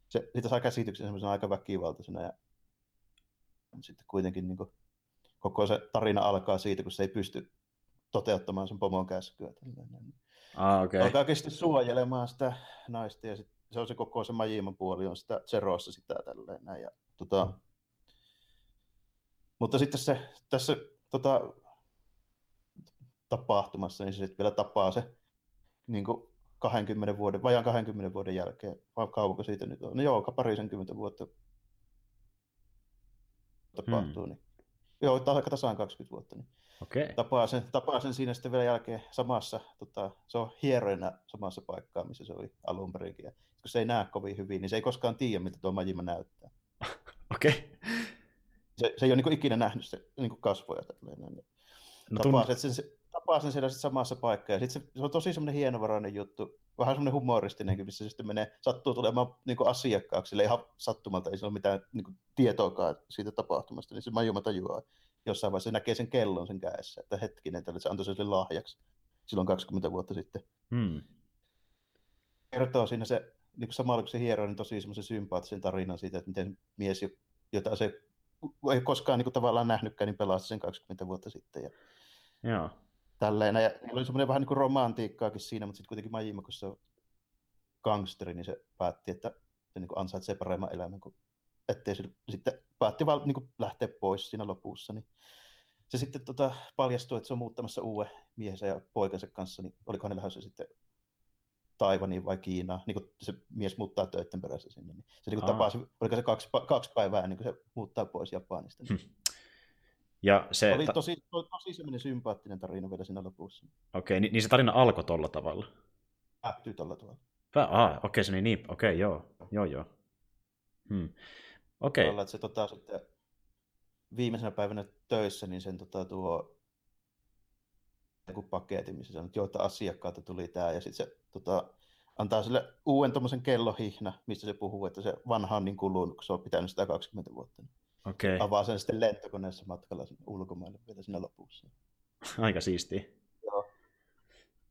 se, siitä saa käsityksen semmoisena aika väkivaltaisena ja sitten kuitenkin niin kuin, koko se tarina alkaa siitä, kun se ei pysty toteuttamaan sen pomon käskyä. Tällainen. Ah, okei. Okay. Alkaa sitten suojelemaan sitä naista ja sit se on se koko se Majiman puoli on sitä Zerossa sitä tälleen näin. Ja, tota, mutta sitten se, tässä tota, tapahtumassa, niin se sitten vielä tapaa se niin kuin 20 vuoden, vajaan 20 vuoden jälkeen, vai kauanko siitä nyt on? No joo, parisenkymmentä vuotta tapahtuu. Hmm. Niin. Joo, aika tasaan 20 vuotta. Niin Okei. tapaa sen, tapaa sen siinä sitten vielä jälkeen samassa, tota, se on hieroina samassa paikkaa, missä se oli alun perinkin. Ja kun se ei näe kovin hyvin, niin se ei koskaan tiedä, miltä tuo Majima näyttää. Okei. Se, se ei ole niin kuin ikinä nähnyt se niin kuin kasvoja. Tälleen, niin No, tapaa, tunn... sen, se, tapaa sen siellä sit samassa paikkaa. Ja sit se, se, on tosi semmoinen hienovarainen juttu, vähän semmoinen humoristinenkin, missä se sitten menee, sattuu tulemaan niin kuin asiakkaaksi, sille ihan sattumalta, ei sillä ole mitään niin kuin, tietoakaan siitä tapahtumasta, niin se Majuma tajuaa. Jossain vaiheessa se näkee sen kellon sen kädessä, että hetkinen, tälle se antoi sen sille lahjaksi silloin 20 vuotta sitten. Hmm. Kertoo siinä se, niin kuin samalla kun se hieroo, niin tosi semmoisen sympaattisen tarinan siitä, että miten mies, jota se ei koskaan niin kuin, tavallaan nähnytkään, niin pelasti sen 20 vuotta sitten. Ja Joo. Tälleen. Ja niillä oli semmoinen vähän niin kuin romantiikkaakin siinä, mutta sitten kuitenkin Majima, kun se on gangsteri, niin se päätti, että se niin kuin ansaitsee paremman elämän, kuin ettei se sitten päätti vaan niin kuin lähteä pois siinä lopussa. Niin se sitten tota, paljastui, että se on muuttamassa uuden miehensä ja poikansa kanssa, niin olikohan ne lähdössä sitten Taivaniin vai Kiinaan, niin kuin se mies muuttaa töiden perässä sinne. Niin se niin kuin tapasi, oliko se kaksi, kaksi päivää niin kuin se muuttaa pois Japanista. Niin Ja se, oli tosi, to, tosi semmoinen sympaattinen tarina vielä siinä lopussa. okei, niin, niin se tarina alkoi tolla tavalla. Päättyy tällä tavalla. Pä, ah, okei, se niin, niin, okei, joo, joo, joo. Hmm. Okei, että se tota, sitten viimeisenä päivänä töissä, niin sen tota, tuo joku paketin, missä sanoo, että joo, että asiakkaalta tuli tämä, ja sitten se tota, antaa sille uuden tuommoisen kellohihna, mistä se puhuu, että se vanha on niin kulunut, kun se on pitänyt sitä 20 vuotta. Niin okei, Avaa sen sitten lentokoneessa matkalla sinne ulkomaille vielä siinä lopussa. aika siistiä. Joo.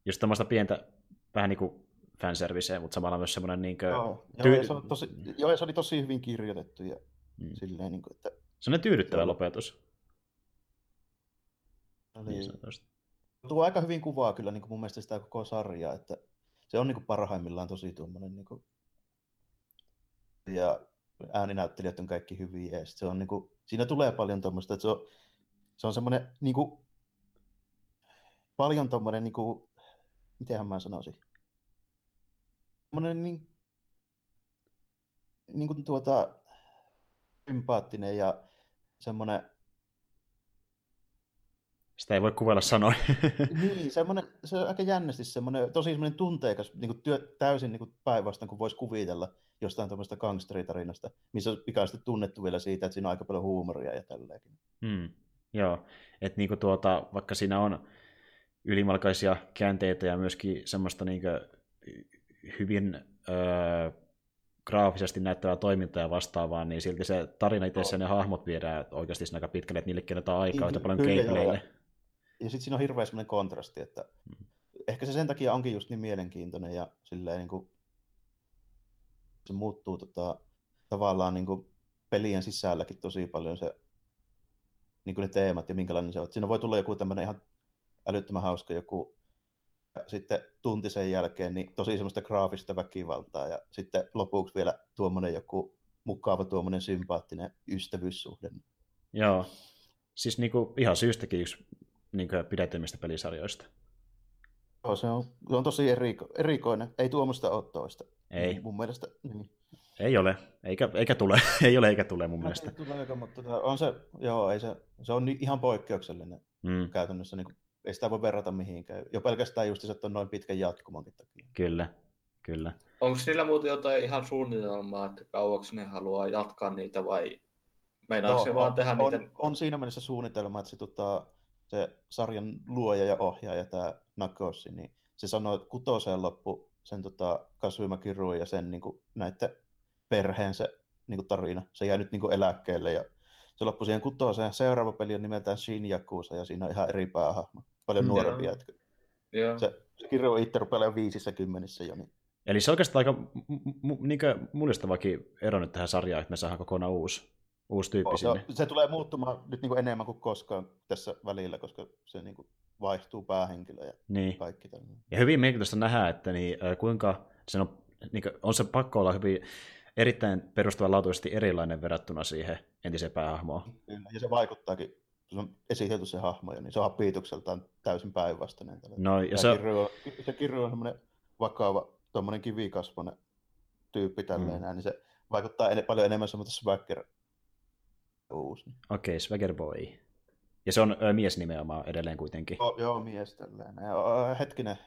Just tämmöistä pientä, vähän niin kuin fanserviceä, mutta samalla myös semmoinen niin kuin, Joo, joo, ja se on tosi, joo, se oli tosi hyvin kirjoitettu, ja mm, silleen, niin kuin, että semmoinen tyydyttävä lopetus. oli, Niin tuo aika hyvin kuvaa kyllä niin kuin mun mielestä sitä koko sarjaa, että se on niin kuin parhaimmillaan tosi tuommoinen niin kuin... ja ääninäyttelijät on kaikki hyviä ja se on niin kuin... siinä tulee paljon tuommoista, että se on, se on semmoinen niin kuin... paljon tuommoinen niin kuin... mitenhän mä sanoisin, semmoinen niin, niin kuin tuota sympaattinen ja semmoinen Sitä ei voi kuvella sanoin. niin, semmoinen, se on aika jännästi semmoinen, tosi semmoinen tunteikas, niin kuin työ, täysin niin päinvastoin kuin voisi kuvitella jostain tämmöistä gangsteritarinasta, missä on pikaisesti tunnettu vielä siitä, että siinä on aika paljon huumoria ja tälläkin. Hmm. Joo, että niinku tuota, vaikka siinä on ylimalkaisia käänteitä ja myöskin semmoista niinku hyvin öö, graafisesti näyttävää toimintaa ja vastaavaa, niin silti se tarina itse ne hahmot viedään oikeasti aika pitkälle, että niille kerrotaan aikaa yhtä paljon gameplaylle. Ja sitten siinä on hirveä semmoinen kontrasti, että hmm. ehkä se sen takia onkin just niin mielenkiintoinen ja silleen niin kuin, se muuttuu tota, tavallaan niin kuin pelien sisälläkin tosi paljon se niin kuin ne teemat ja minkälainen se on. Siinä voi tulla joku tämmöinen ihan älyttömän hauska joku sitten tunti sen jälkeen niin tosi semmoista graafista väkivaltaa ja sitten lopuksi vielä tuommoinen joku mukava tuommoinen sympaattinen ystävyyssuhde. Joo, siis niinku ihan syystäkin yksi niinku pidetymistä pelisarjoista. Joo, se on, se on tosi eriko, erikoinen. Ei tuommoista ole toista. Ei. Mun mielestä niin. Ei ole, eikä, eikä tule, ei ole eikä tule mun mielestä. Ei tule, mutta on se, joo, ei se, se on ihan poikkeuksellinen mm. käytännössä. Niin kuin, ei sitä voi verrata mihinkään. Jo pelkästään just se, että on noin pitkän jatkumonkin takia. Kyllä, kyllä. Onko niillä muuten jotain ihan suunnitelmaa, että kauaksi ne haluaa jatkaa niitä vai meinaako no, se vaan tehdä on, niitä? On siinä mielessä suunnitelma, että se, tota, se sarjan luoja ja ohjaaja, tämä Nakoshi, niin se sanoi, että kutoseen loppu sen tota, Kasuma Kiru ja sen niin kuin, näiden perheen se niin kuin tarina. Se jäi nyt niin kuin eläkkeelle ja se loppui siihen kutoseen. Seuraava peli on nimeltään Shin Yakuza ja siinä on ihan eri päähahmo. Paljon nuorempi jätkä. Joo. Se, se kirjo itse rupeaa jo viisissä kymmenissä jo. Niin. Eli se on oikeastaan aika m- m- niin mullistavakin ero nyt tähän sarjaan, että me saadaan kokonaan uusi, uusi tyyppi sinne. Se, se tulee muuttumaan nyt niin kuin enemmän kuin koskaan tässä välillä, koska se niin kuin vaihtuu päähenkilö ja niin. kaikki tämmöinen. Ja hyvin mielenkiintoista nähdä, että niin, kuinka se on, niin kuin, on se pakko olla hyvin erittäin perustavanlaatuisesti erilainen verrattuna siihen entiseen päähahmoon. Kyllä, ja se vaikuttaakin, se on esitelty se hahmo, niin se on piitukseltaan täysin päinvastainen. No, ja se, kirjo, se kirjo on semmoinen vakava, tuommoinen kivikasvoinen tyyppi tälleen, mm. niin se vaikuttaa en, paljon enemmän semmoista swagger uusi. Okei, okay, swagger boy. Ja se on ö, mies nimenomaan edelleen kuitenkin. Oh, joo, mies tälleen. Ja, hetkinen,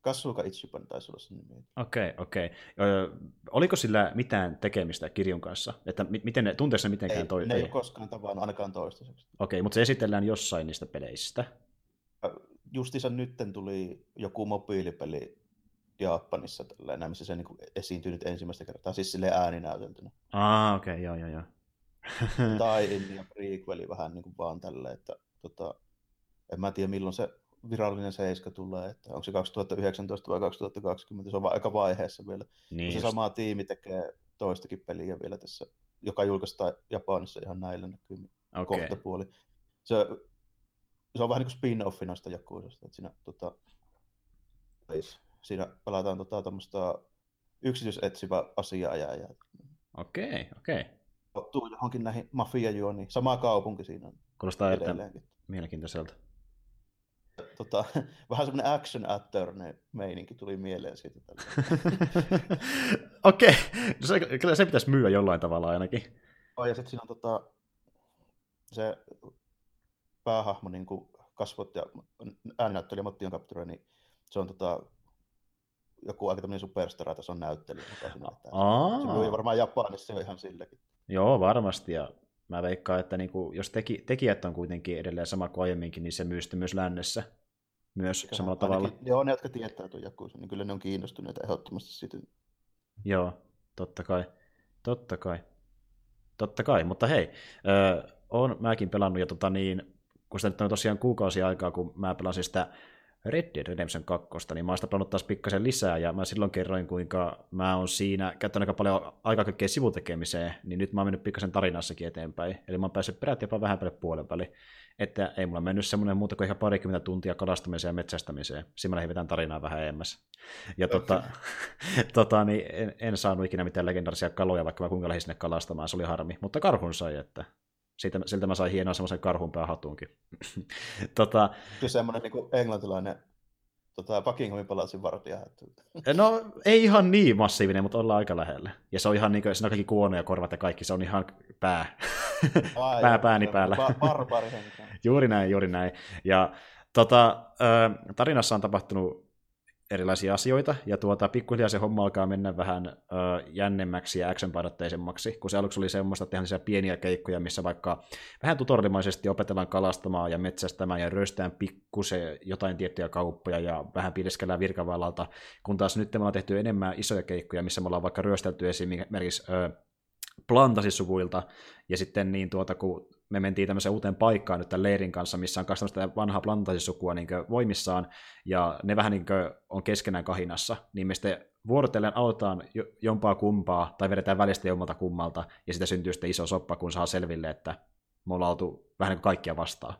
Kasuka Ichiban taisi olla sen nimi. Okei, okay, okei. Okay. Oliko sillä mitään tekemistä kirjun kanssa? Että miten ne, tunteeko ne mitenkään ei, toi? Ne ei ole koskaan tavannut ainakaan toistaiseksi. Okei, okay, mutta se esitellään jossain niistä peleistä. Justiinsa nytten tuli joku mobiilipeli Japanissa, tällainen, missä se niin esiintyy nyt ensimmäistä kertaa, siis sille ääninäyteltynä. Ah, okei, okay, joo, joo, joo. tai ja prequeli vähän niin kuin vaan tälle, että tota, en mä tiedä milloin se virallinen seiska tulee, että onko se 2019 vai 2020, se on aika vaiheessa vielä. Niin se sama tiimi tekee toistakin peliä vielä tässä, joka julkaistaan Japanissa ihan näillä näkymin okay. kohta puoli. Se, se on vähän niin kuin spin-offi noista Jakuisasta, että siinä, tota, siinä pelataan tota, tämmöistä yksityisetsivä asiaajaja. Okei, okay, okei. Okay. Tuu johonkin näihin mafiajuoniin. Sama kaupunki siinä on. Kuulostaa erittäin mielenkiintoiselta tota, vähän semmoinen action actor meininki tuli mieleen siitä. Okei, okay. no se, kyllä se pitäisi myyä jollain tavalla ainakin. Oh, ja sitten siinä on tota, se päähahmo, niin kuin kasvot ja ääninäyttelijä Motion Capture, niin se on tota, joku aika tämmöinen superstar-tason näyttelijä. Se myy varmaan Japanissa ihan silläkin. Joo, varmasti. Ja mä veikkaan, että niin kuin, jos teki, tekijät on kuitenkin edelleen sama kuin aiemminkin, niin se myy sitten myös lännessä myös Kyllä, samalla tavalla. Joo, ne, jotka tietää tuon Jakuisen, niin kyllä ne on kiinnostuneita ehdottomasti siitä. Joo, totta kai. Totta kai. Totta kai, mutta hei, öö, on mäkin pelannut, ja tota niin, kun sitä nyt on tosiaan kuukausi aikaa, kun mä pelasin sitä Red Dead Redemption 2, niin mä oon sitä pelannut taas pikkasen lisää, ja mä silloin kerroin, kuinka mä oon siinä käyttänyt aika paljon aikaa kaikkeen sivutekemiseen, niin nyt mä oon mennyt pikkasen tarinassakin eteenpäin. Eli mä oon päässyt peräti jopa vähän päälle puolen väliin. Että ei mulla mennyt semmoinen muuta kuin ihan parikymmentä tuntia kalastamiseen ja metsästämiseen. Siinä mä lähdin tarinaa vähän emmäs. Ja tota, tota, niin en, en, saanut ikinä mitään legendarisia kaloja, vaikka mä kuinka lähdin sinne kalastamaan. Se oli harmi. Mutta karhun sai, että siitä, siltä mä sain hienoa semmoisen karhun hatunkin. tota, Kyllä semmoinen niin englantilainen tota, Buckinghamin palatsin vartija. No ei ihan niin massiivinen, mutta ollaan aika lähellä. Ja se on ihan niin kuin, siinä on kaikki kuono ja korvat ja kaikki, se on ihan pää. Ai, pää joo, pääni on päällä. Ba- juuri näin, juuri näin. Ja tota, tarinassa on tapahtunut erilaisia asioita, ja tuota, pikkuhiljaa se homma alkaa mennä vähän ö, jännemmäksi ja action-painotteisemmaksi, kun se aluksi oli semmoista, että tehdään pieniä keikkoja, missä vaikka vähän tutorialimaisesti opetellaan kalastamaan ja metsästämään ja röstään pikkusen jotain tiettyjä kauppoja ja vähän piileskellään virkavallalta, kun taas nyt me ollaan tehty enemmän isoja keikkoja, missä me ollaan vaikka ryöstelty esimerkiksi ö, plantasisuvuilta, ja sitten niin tuota, kun me mentiin tämmöiseen uuteen paikkaan nyt tämän leirin kanssa, missä on kaksi tämmöistä vanhaa plantasisukua niin voimissaan, ja ne vähän niin on keskenään kahinassa, niin me sitten vuorotellen autetaan jompaa kumpaa, tai vedetään välistä jommalta kummalta, ja sitä syntyy sitten iso soppa, kun saa selville, että me ollaan oltu vähän niin kuin kaikkia vastaan.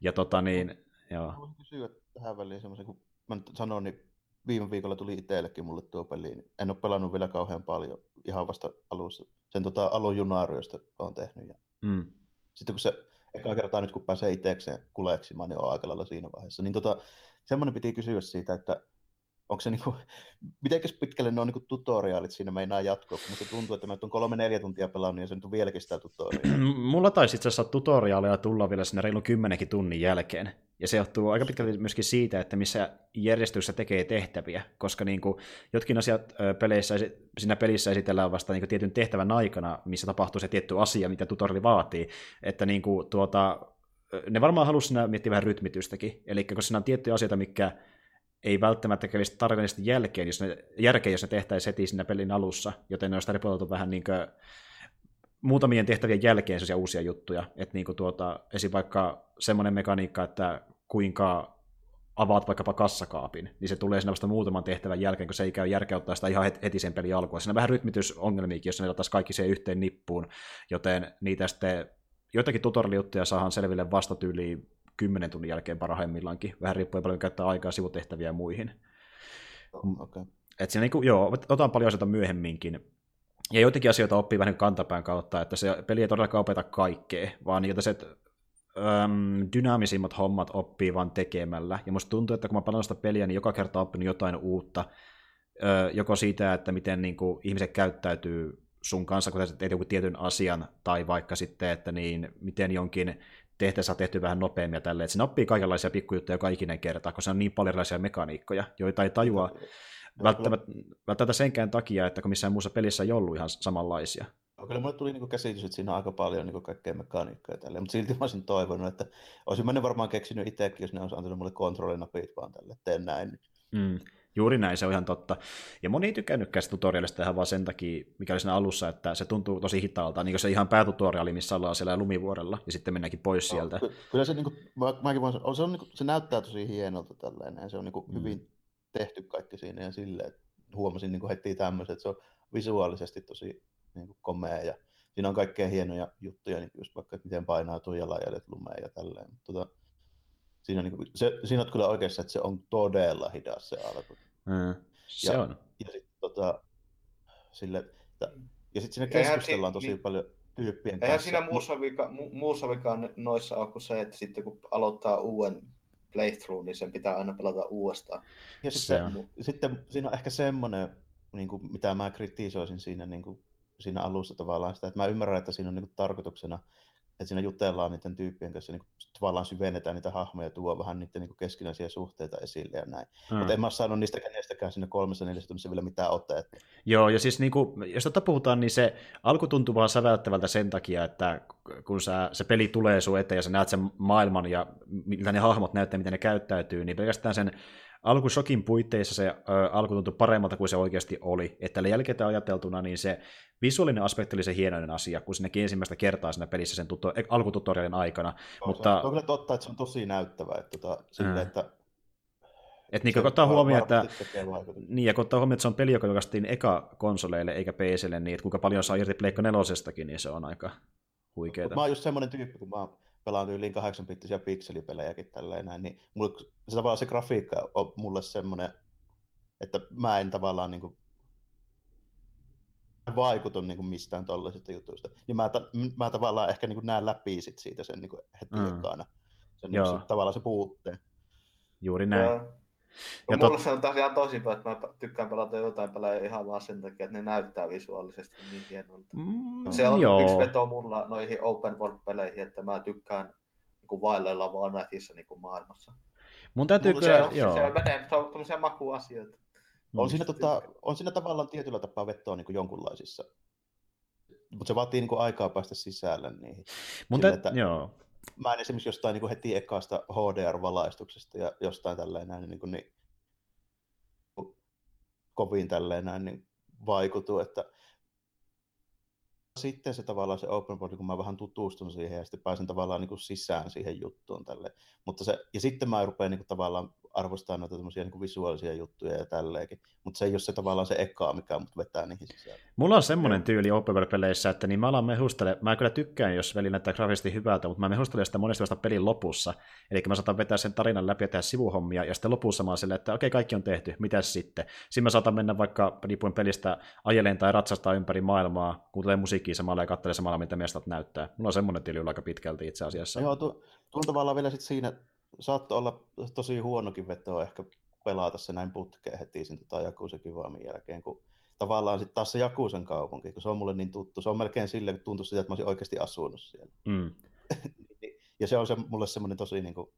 Ja tota niin, joo. Voisin kysyä tähän väliin semmoisen, kun mä nyt sanon, niin viime viikolla tuli itsellekin mulle tuo peli, niin en ole pelannut vielä kauhean paljon, ihan vasta alussa. Sen tota, alun junaariosta olen tehnyt. Ja... Mm sitten kun se eka kertaa nyt kun pääsee itsekseen kuleksimaan, niin on aika lailla siinä vaiheessa. Niin tota, semmoinen piti kysyä siitä, että onko se niinku, mitenkäs pitkälle ne on niinku tutoriaalit siinä meinaa jatkoa, kun musta tuntuu, että mä on kolme-neljä tuntia pelannut ja se nyt on vieläkin sitä tutoriaalia. Mulla taisi itse asiassa tutoriaaleja tulla vielä sinne reilun kymmenenkin tunnin jälkeen. Ja se johtuu aika pitkälti myöskin siitä, että missä järjestyksessä tekee tehtäviä, koska niin kuin jotkin asiat peleissä, siinä pelissä esitellään vasta niin kuin tietyn tehtävän aikana, missä tapahtuu se tietty asia, mitä tutoriali vaatii. Että niin kuin, tuota, ne varmaan halusi siinä miettiä vähän rytmitystäkin. Eli kun siinä on tiettyjä asioita, mikä ei välttämättä kävisi tarinallisesti jälkeen, jos ne, järkeä, jos ne tehtäisiin heti siinä pelin alussa, joten ne sitä vähän niin kuin muutamien tehtävien jälkeen sellaisia uusia juttuja, että niin kuin tuota, esim. vaikka semmoinen mekaniikka, että kuinka avaat vaikkapa kassakaapin, niin se tulee siinä vasta muutaman tehtävän jälkeen, kun se ei käy järkeä ottaa sitä ihan heti sen pelin alkua. Siinä on vähän rytmitysongelmiakin, jos ne ottaisiin kaikki siihen yhteen nippuun, joten niitä sitten joitakin tutorialijuttuja saadaan selville vasta tyyliin 10 tunnin jälkeen parhaimmillaankin, vähän riippuen paljon käyttää aikaa sivutehtäviä ja muihin. Okay. Et siinä niin kuin, joo, otan paljon asioita myöhemminkin, ja joitakin asioita oppii vähän niin kantapään kautta, että se peli ei todellakaan opeta kaikkea, vaan niitä se äm, dynaamisimmat hommat oppii vaan tekemällä. Ja musta tuntuu, että kun mä palaan sitä peliä, niin joka kerta oppinut jotain uutta. Ö, joko siitä, että miten niin kuin, ihmiset käyttäytyy sun kanssa, kun teet joku tietyn asian, tai vaikka sitten, että niin, miten jonkin tehtäessä on tehty vähän nopeammin ja tälleen. Siinä oppii kaikenlaisia pikkujuttuja joka ikinen kerta, koska se on niin paljon erilaisia mekaniikkoja, joita ei tajua välttämättä, välttämättä senkään takia, että kun missään muussa pelissä ei ollut ihan samanlaisia. No, kyllä mulle tuli niinku käsitys, että siinä on aika paljon niinku kaikkea mekaniikkaa tälle, mutta silti mä olisin toivonut, että olisin mä ne varmaan keksinyt itsekin, jos ne olisi antanut mulle kontrollinapit vaan tälle, teen näin. Mm, juuri näin, se on ihan totta. Ja moni ei tykännytkään tutorialista ihan vaan sen takia, mikä oli siinä alussa, että se tuntuu tosi hitaalta, niin kuin se ihan päätutoriali, missä ollaan siellä lumivuorella, ja sitten mennäänkin pois no, sieltä. Kyllä se, niin kuin, mäkin voin, se, on, niin kuin, se näyttää tosi hienolta tälleen, se on niin kuin, mm. hyvin tehty kaikki siinä ja silleen, että huomasin niin kuin heti tämmöiset, että se on visuaalisesti tosi niin kuin komea ja siinä on kaikkea hienoja juttuja, niin just vaikka, että miten painautuu jalanjäljet lumeen ja tälleen. Tota, siinä, niin kuin, se, siinä on kyllä oikeassa, että se on todella hidas se alku. Mm, se ja, on. Ja sitten tota, sille, että, ja sitten siinä keskustellaan tosi niin, paljon tyyppien eihän kanssa. Eihän siinä muussa vika, mu, muussa vika noissa on kuin se, että sitten kun aloittaa uuden playthrough, niin sen pitää aina pelata uudestaan. Ja sitten, sitten siinä on ehkä semmoinen, niin kuin, mitä mä kritisoisin siinä, niin kuin, siinä alussa tavallaan sitä, että mä ymmärrän, että siinä on niin kuin, tarkoituksena, että siinä jutellaan niiden tyyppien kanssa, niin kuin, tavallaan syvennetään niitä hahmoja, tuo vähän niiden niin kuin, keskinäisiä suhteita esille ja näin. Hmm. Mutta en mä saanut niistä kenestäkään siinä kolmessa neljässä tunnissa vielä mitään otetta. Joo, ja siis niin kuin, jos tätä puhutaan, niin se alku tuntuu vaan säväyttävältä sen takia, että kun sä, se peli tulee sun eteen ja sä näet sen maailman ja mitä ne hahmot näyttää, miten ne käyttäytyy, niin pelkästään sen alkushokin puitteissa se ö, alku tuntui paremmalta kuin se oikeasti oli. Että jälkeen ajateltuna, niin se visuaalinen aspekti oli se hienoinen asia, kun sinnekin ensimmäistä kertaa siinä pelissä sen tuto, alkututorialin aikana. On, mutta... Se on kyllä totta, että se on tosi näyttävä. Että, tota, sille, että et niin kun ottaa huomioon, että, niin, ja kun ottaa huomioon, että se on peli, joka julkaistiin eka konsoleille eikä PClle, niin että kuinka paljon saa irti Pleikka nelosestakin, niin se on aika huikeeta. Mä oon just semmoinen tyyppi, kun mä pelaan yli 8 pittisiä pikselipelejäkin tälleen näin, niin mulle, se tavallaan se grafiikka on mulle semmoinen, että mä en tavallaan niin kuin, vaikutu niin kuin mistään tollaisista jutuista. Niin mä, ta, mä tavallaan ehkä niin kuin näen läpi sit siitä sen niin kuin heti mm. ekana. Sen, niin, se, tavallaan se puutteen. Juuri näin. Ja, Ja mulla tot... se on taas ihan toisinpäin, että mä tykkään pelata jotain pelejä ihan vaan sen takia, että ne näyttää visuaalisesti niin hienolta. Mm, se on joo. yksi veto mulla noihin open world-peleihin, että mä tykkään niin vaellella vaan nätissä niin maailmassa. Mun täytyy kyllä, se, on, joo. Se, menee, se on tämmöisiä makuasioita. On siinä, tota, on siinä tavallaan tietyllä tapaa vetoa niin kuin jonkunlaisissa mutta se vaatii niin kuin aikaa päästä sisälle niihin. Mun Sille, että joo. Mä en esimerkiksi jostain niin heti ekasta HDR-valaistuksesta ja jostain tälleen näin, niin, kuin, niin kovin tälleen näin niin vaikutu, että sitten se tavallaan se open world, kun mä vähän tutustun siihen ja sitten pääsen tavallaan niin kuin sisään siihen juttuun tälle. Mutta se, ja sitten mä rupean niin kuin tavallaan arvostaa noita niin visuaalisia juttuja ja tälleenkin. Mutta se ei ole se tavallaan se ekaa, mikä mut vetää niihin sisään. Mulla on semmoinen tyyli open world-peleissä, että niin mä alan mehustele, mä kyllä tykkään, jos veli näyttää graafisesti hyvältä, mutta mä mehustelen sitä monesti vasta pelin lopussa. Eli mä saatan vetää sen tarinan läpi ja tehdä sivuhommia, ja sitten lopussa mä oon silleen, että okei, kaikki on tehty, mitäs sitten? Siinä mä saatan mennä vaikka riippuen pelistä ajeleen tai ratsastaa ympäri maailmaa, kuuntelee musiikkia samalla ja katselee samalla, mitä mestat näyttää. Mulla on semmoinen tyyli aika pitkälti itse asiassa. Joo, tuo, tuo tavallaan vielä sitten siinä saattoi olla tosi huonokin veto ehkä pelata se näin putkeen heti sen tota Jakusen kivaamin jälkeen, kun tavallaan sitten taas se Jakusen kaupunki, kun se on mulle niin tuttu, se on melkein silleen, kun tuntuu sitä, että mä olisin oikeasti asunut siellä. Mm. ja se on se, mulle semmoinen tosi niin kuin,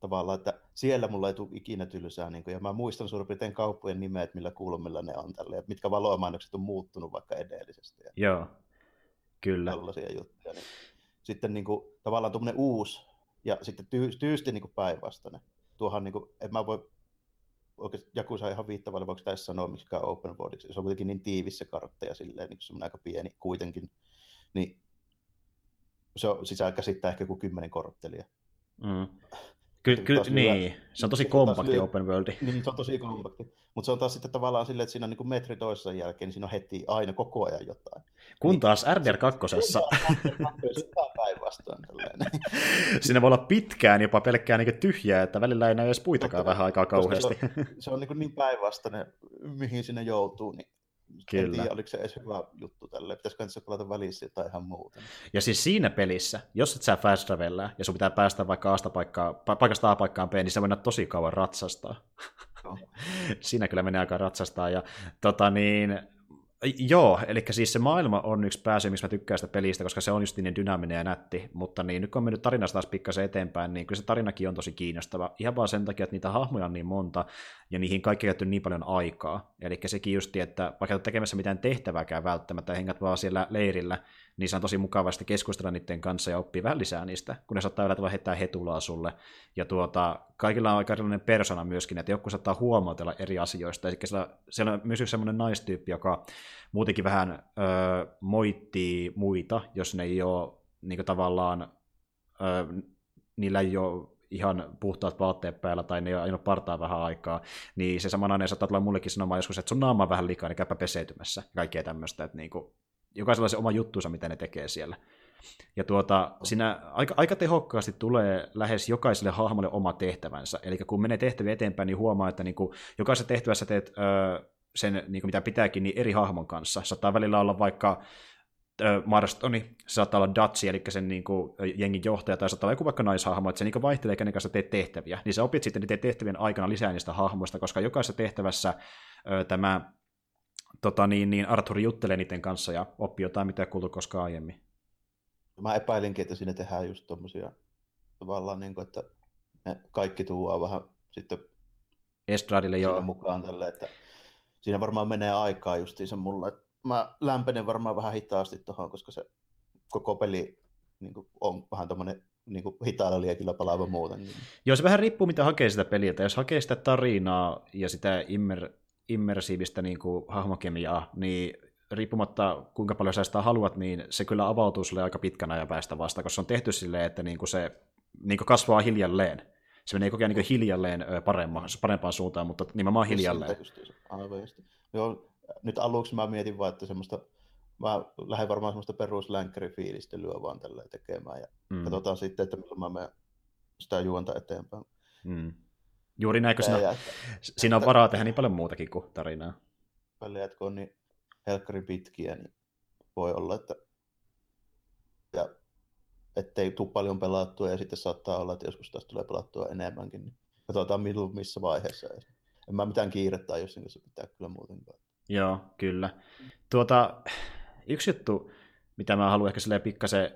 tavallaan, että siellä mulla ei tule ikinä tylsää, niin kuin, ja mä muistan suurin piirtein kauppojen nimet, millä kulmilla ne on tälle, ja mitkä valomainokset on muuttunut vaikka edellisestä. Ja Joo, kyllä. Tällaisia juttuja. Niin. Sitten niin kuin, tavallaan tuommoinen uusi ja sitten tyy, tyysti niin päinvastainen. Tuohan, niin kuin, en mä voi oikeasti joku saa ihan viittavalle, voiko tässä sanoa miksikään open worldiksi. Se on kuitenkin niin tiivis se kartta ja silleen, niin se on aika pieni kuitenkin. Niin se on, sisään käsittää ehkä joku kymmenen korttelia. Mm. Ky- ky- niin, niin, se on tosi kompakti taas, open world. Niin, se on tosi kompakti. Mutta se on taas sitten tavallaan silleen, että siinä on niin metri toisessa jälkeen, niin siinä on heti aina koko ajan jotain. Kun niin, taas RDR2 vastaan. Siinä voi olla pitkään jopa pelkkää niin tyhjää, että välillä ei näy edes puitakaan vähän aikaa kauheasti. Se on, se on niin, niin päinvastainen, mihin sinne joutuu, niin Kyllä. En tiedä, oliko se edes hyvä juttu tälle, pitäisikö se palata välissä tai ihan muuta. Ja siis siinä pelissä, jos et sä fast travelää ja sun pitää päästä vaikka asta paikkaa, paikasta A paikkaan B, niin sä voit tosi kauan ratsastaa. No. siinä kyllä menee aika ratsastaa. Ja tota niin, Joo, eli siis se maailma on yksi pääsy, miksi mä tykkään sitä pelistä, koska se on just niin dynaaminen ja nätti, mutta niin, nyt kun on mennyt tarinasta taas pikkasen eteenpäin, niin kyllä se tarinakin on tosi kiinnostava. Ihan vaan sen takia, että niitä hahmoja on niin monta, ja niihin kaikki käytetty niin paljon aikaa. Eli sekin just, että vaikka et tekemässä mitään tehtävääkään välttämättä, hengät vaan siellä leirillä, niin se on tosi mukavasti keskustella niiden kanssa ja oppia vähän lisää niistä, kun ne saattaa yllä heittää hetulaa sulle. Ja tuota, kaikilla on aika erilainen persona myöskin, että joku saattaa huomautella eri asioista. Eli siellä, siellä on myös semmoinen naistyyppi, joka muutenkin vähän ö, moittii muita, jos ne ei ole niin tavallaan, ö, niillä ei ole ihan puhtaat vaatteet päällä tai ne ei ajanut partaa vähän aikaa, niin se sama nainen saattaa tulla mullekin sanomaan joskus, että sun naama on vähän liikaa, niin käypä peseytymässä. Kaikkea tämmöistä, että niin kuin, jokaisella se oma juttuunsa, mitä ne tekee siellä. Ja tuota, siinä aika, aika tehokkaasti tulee lähes jokaiselle hahmolle oma tehtävänsä. Eli kun menee tehtäviä eteenpäin, niin huomaa, että niin kuin, jokaisessa tehtävässä teet ö, sen, niin kuin mitä pitääkin, niin eri hahmon kanssa. Saattaa välillä olla vaikka Marstoni, se saattaa olla Dutch, eli sen niin kuin, jengin johtaja, tai saattaa olla joku vaikka naishahmo, että se niin vaihtelee, kenen kanssa teet tehtäviä. Niin sä opit sitten niiden tehtävien aikana lisää niistä hahmoista, koska jokaisessa tehtävässä ö, tämä tota, niin, niin Arthur juttelee niiden kanssa ja oppii jotain, mitä ei kuultu koskaan aiemmin. Mä epäilinkin, että siinä tehdään just tommosia tavallaan, niin kuin, että ne kaikki tuo vähän sitten Estradille jo. mukaan tälle, että siinä varmaan menee aikaa justiinsa mulle. Mä lämpenen varmaan vähän hitaasti tuohon, koska se koko peli niin kuin, on vähän tommonen niin kuin hitaalla liekillä palaava muuten. Niin. Joo, se vähän riippuu, mitä hakee sitä peliltä. Jos hakee sitä tarinaa ja sitä immer, immersiivistä niin kuin, hahmokemiaa, niin riippumatta kuinka paljon sä sitä haluat, niin se kyllä avautuu sulle aika pitkän ajan päästä vasta, koska se on tehty silleen, että niin kuin se niin kuin kasvaa hiljalleen. Se menee kokea niin hiljalleen parempaan, parempaan suuntaan, mutta nimenomaan hiljalleen. Aivan just. Joo, nyt aluksi mä mietin vaan, että semmoista, mä lähden varmaan semmoista peruslänkkärifiilistelyä vaan tällä tekemään ja mm. katsotaan sitten, että milloin mä menen sitä juonta eteenpäin. Mm. Juuri näin, kun siinä, siinä on varaa tehdä niin paljon muutakin kuin tarinaa. Peleet, kun on niin helkkari pitkiä, niin voi olla, että ja ettei tule paljon pelattua ja sitten saattaa olla, että joskus taas tulee pelattua enemmänkin. Niin katsotaan milloin, missä vaiheessa. En mä mitään kiirettä jos sen kanssa pitää kyllä muutenkaan. Joo, kyllä. Tuota, yksi juttu, mitä mä haluan ehkä silleen pikkasen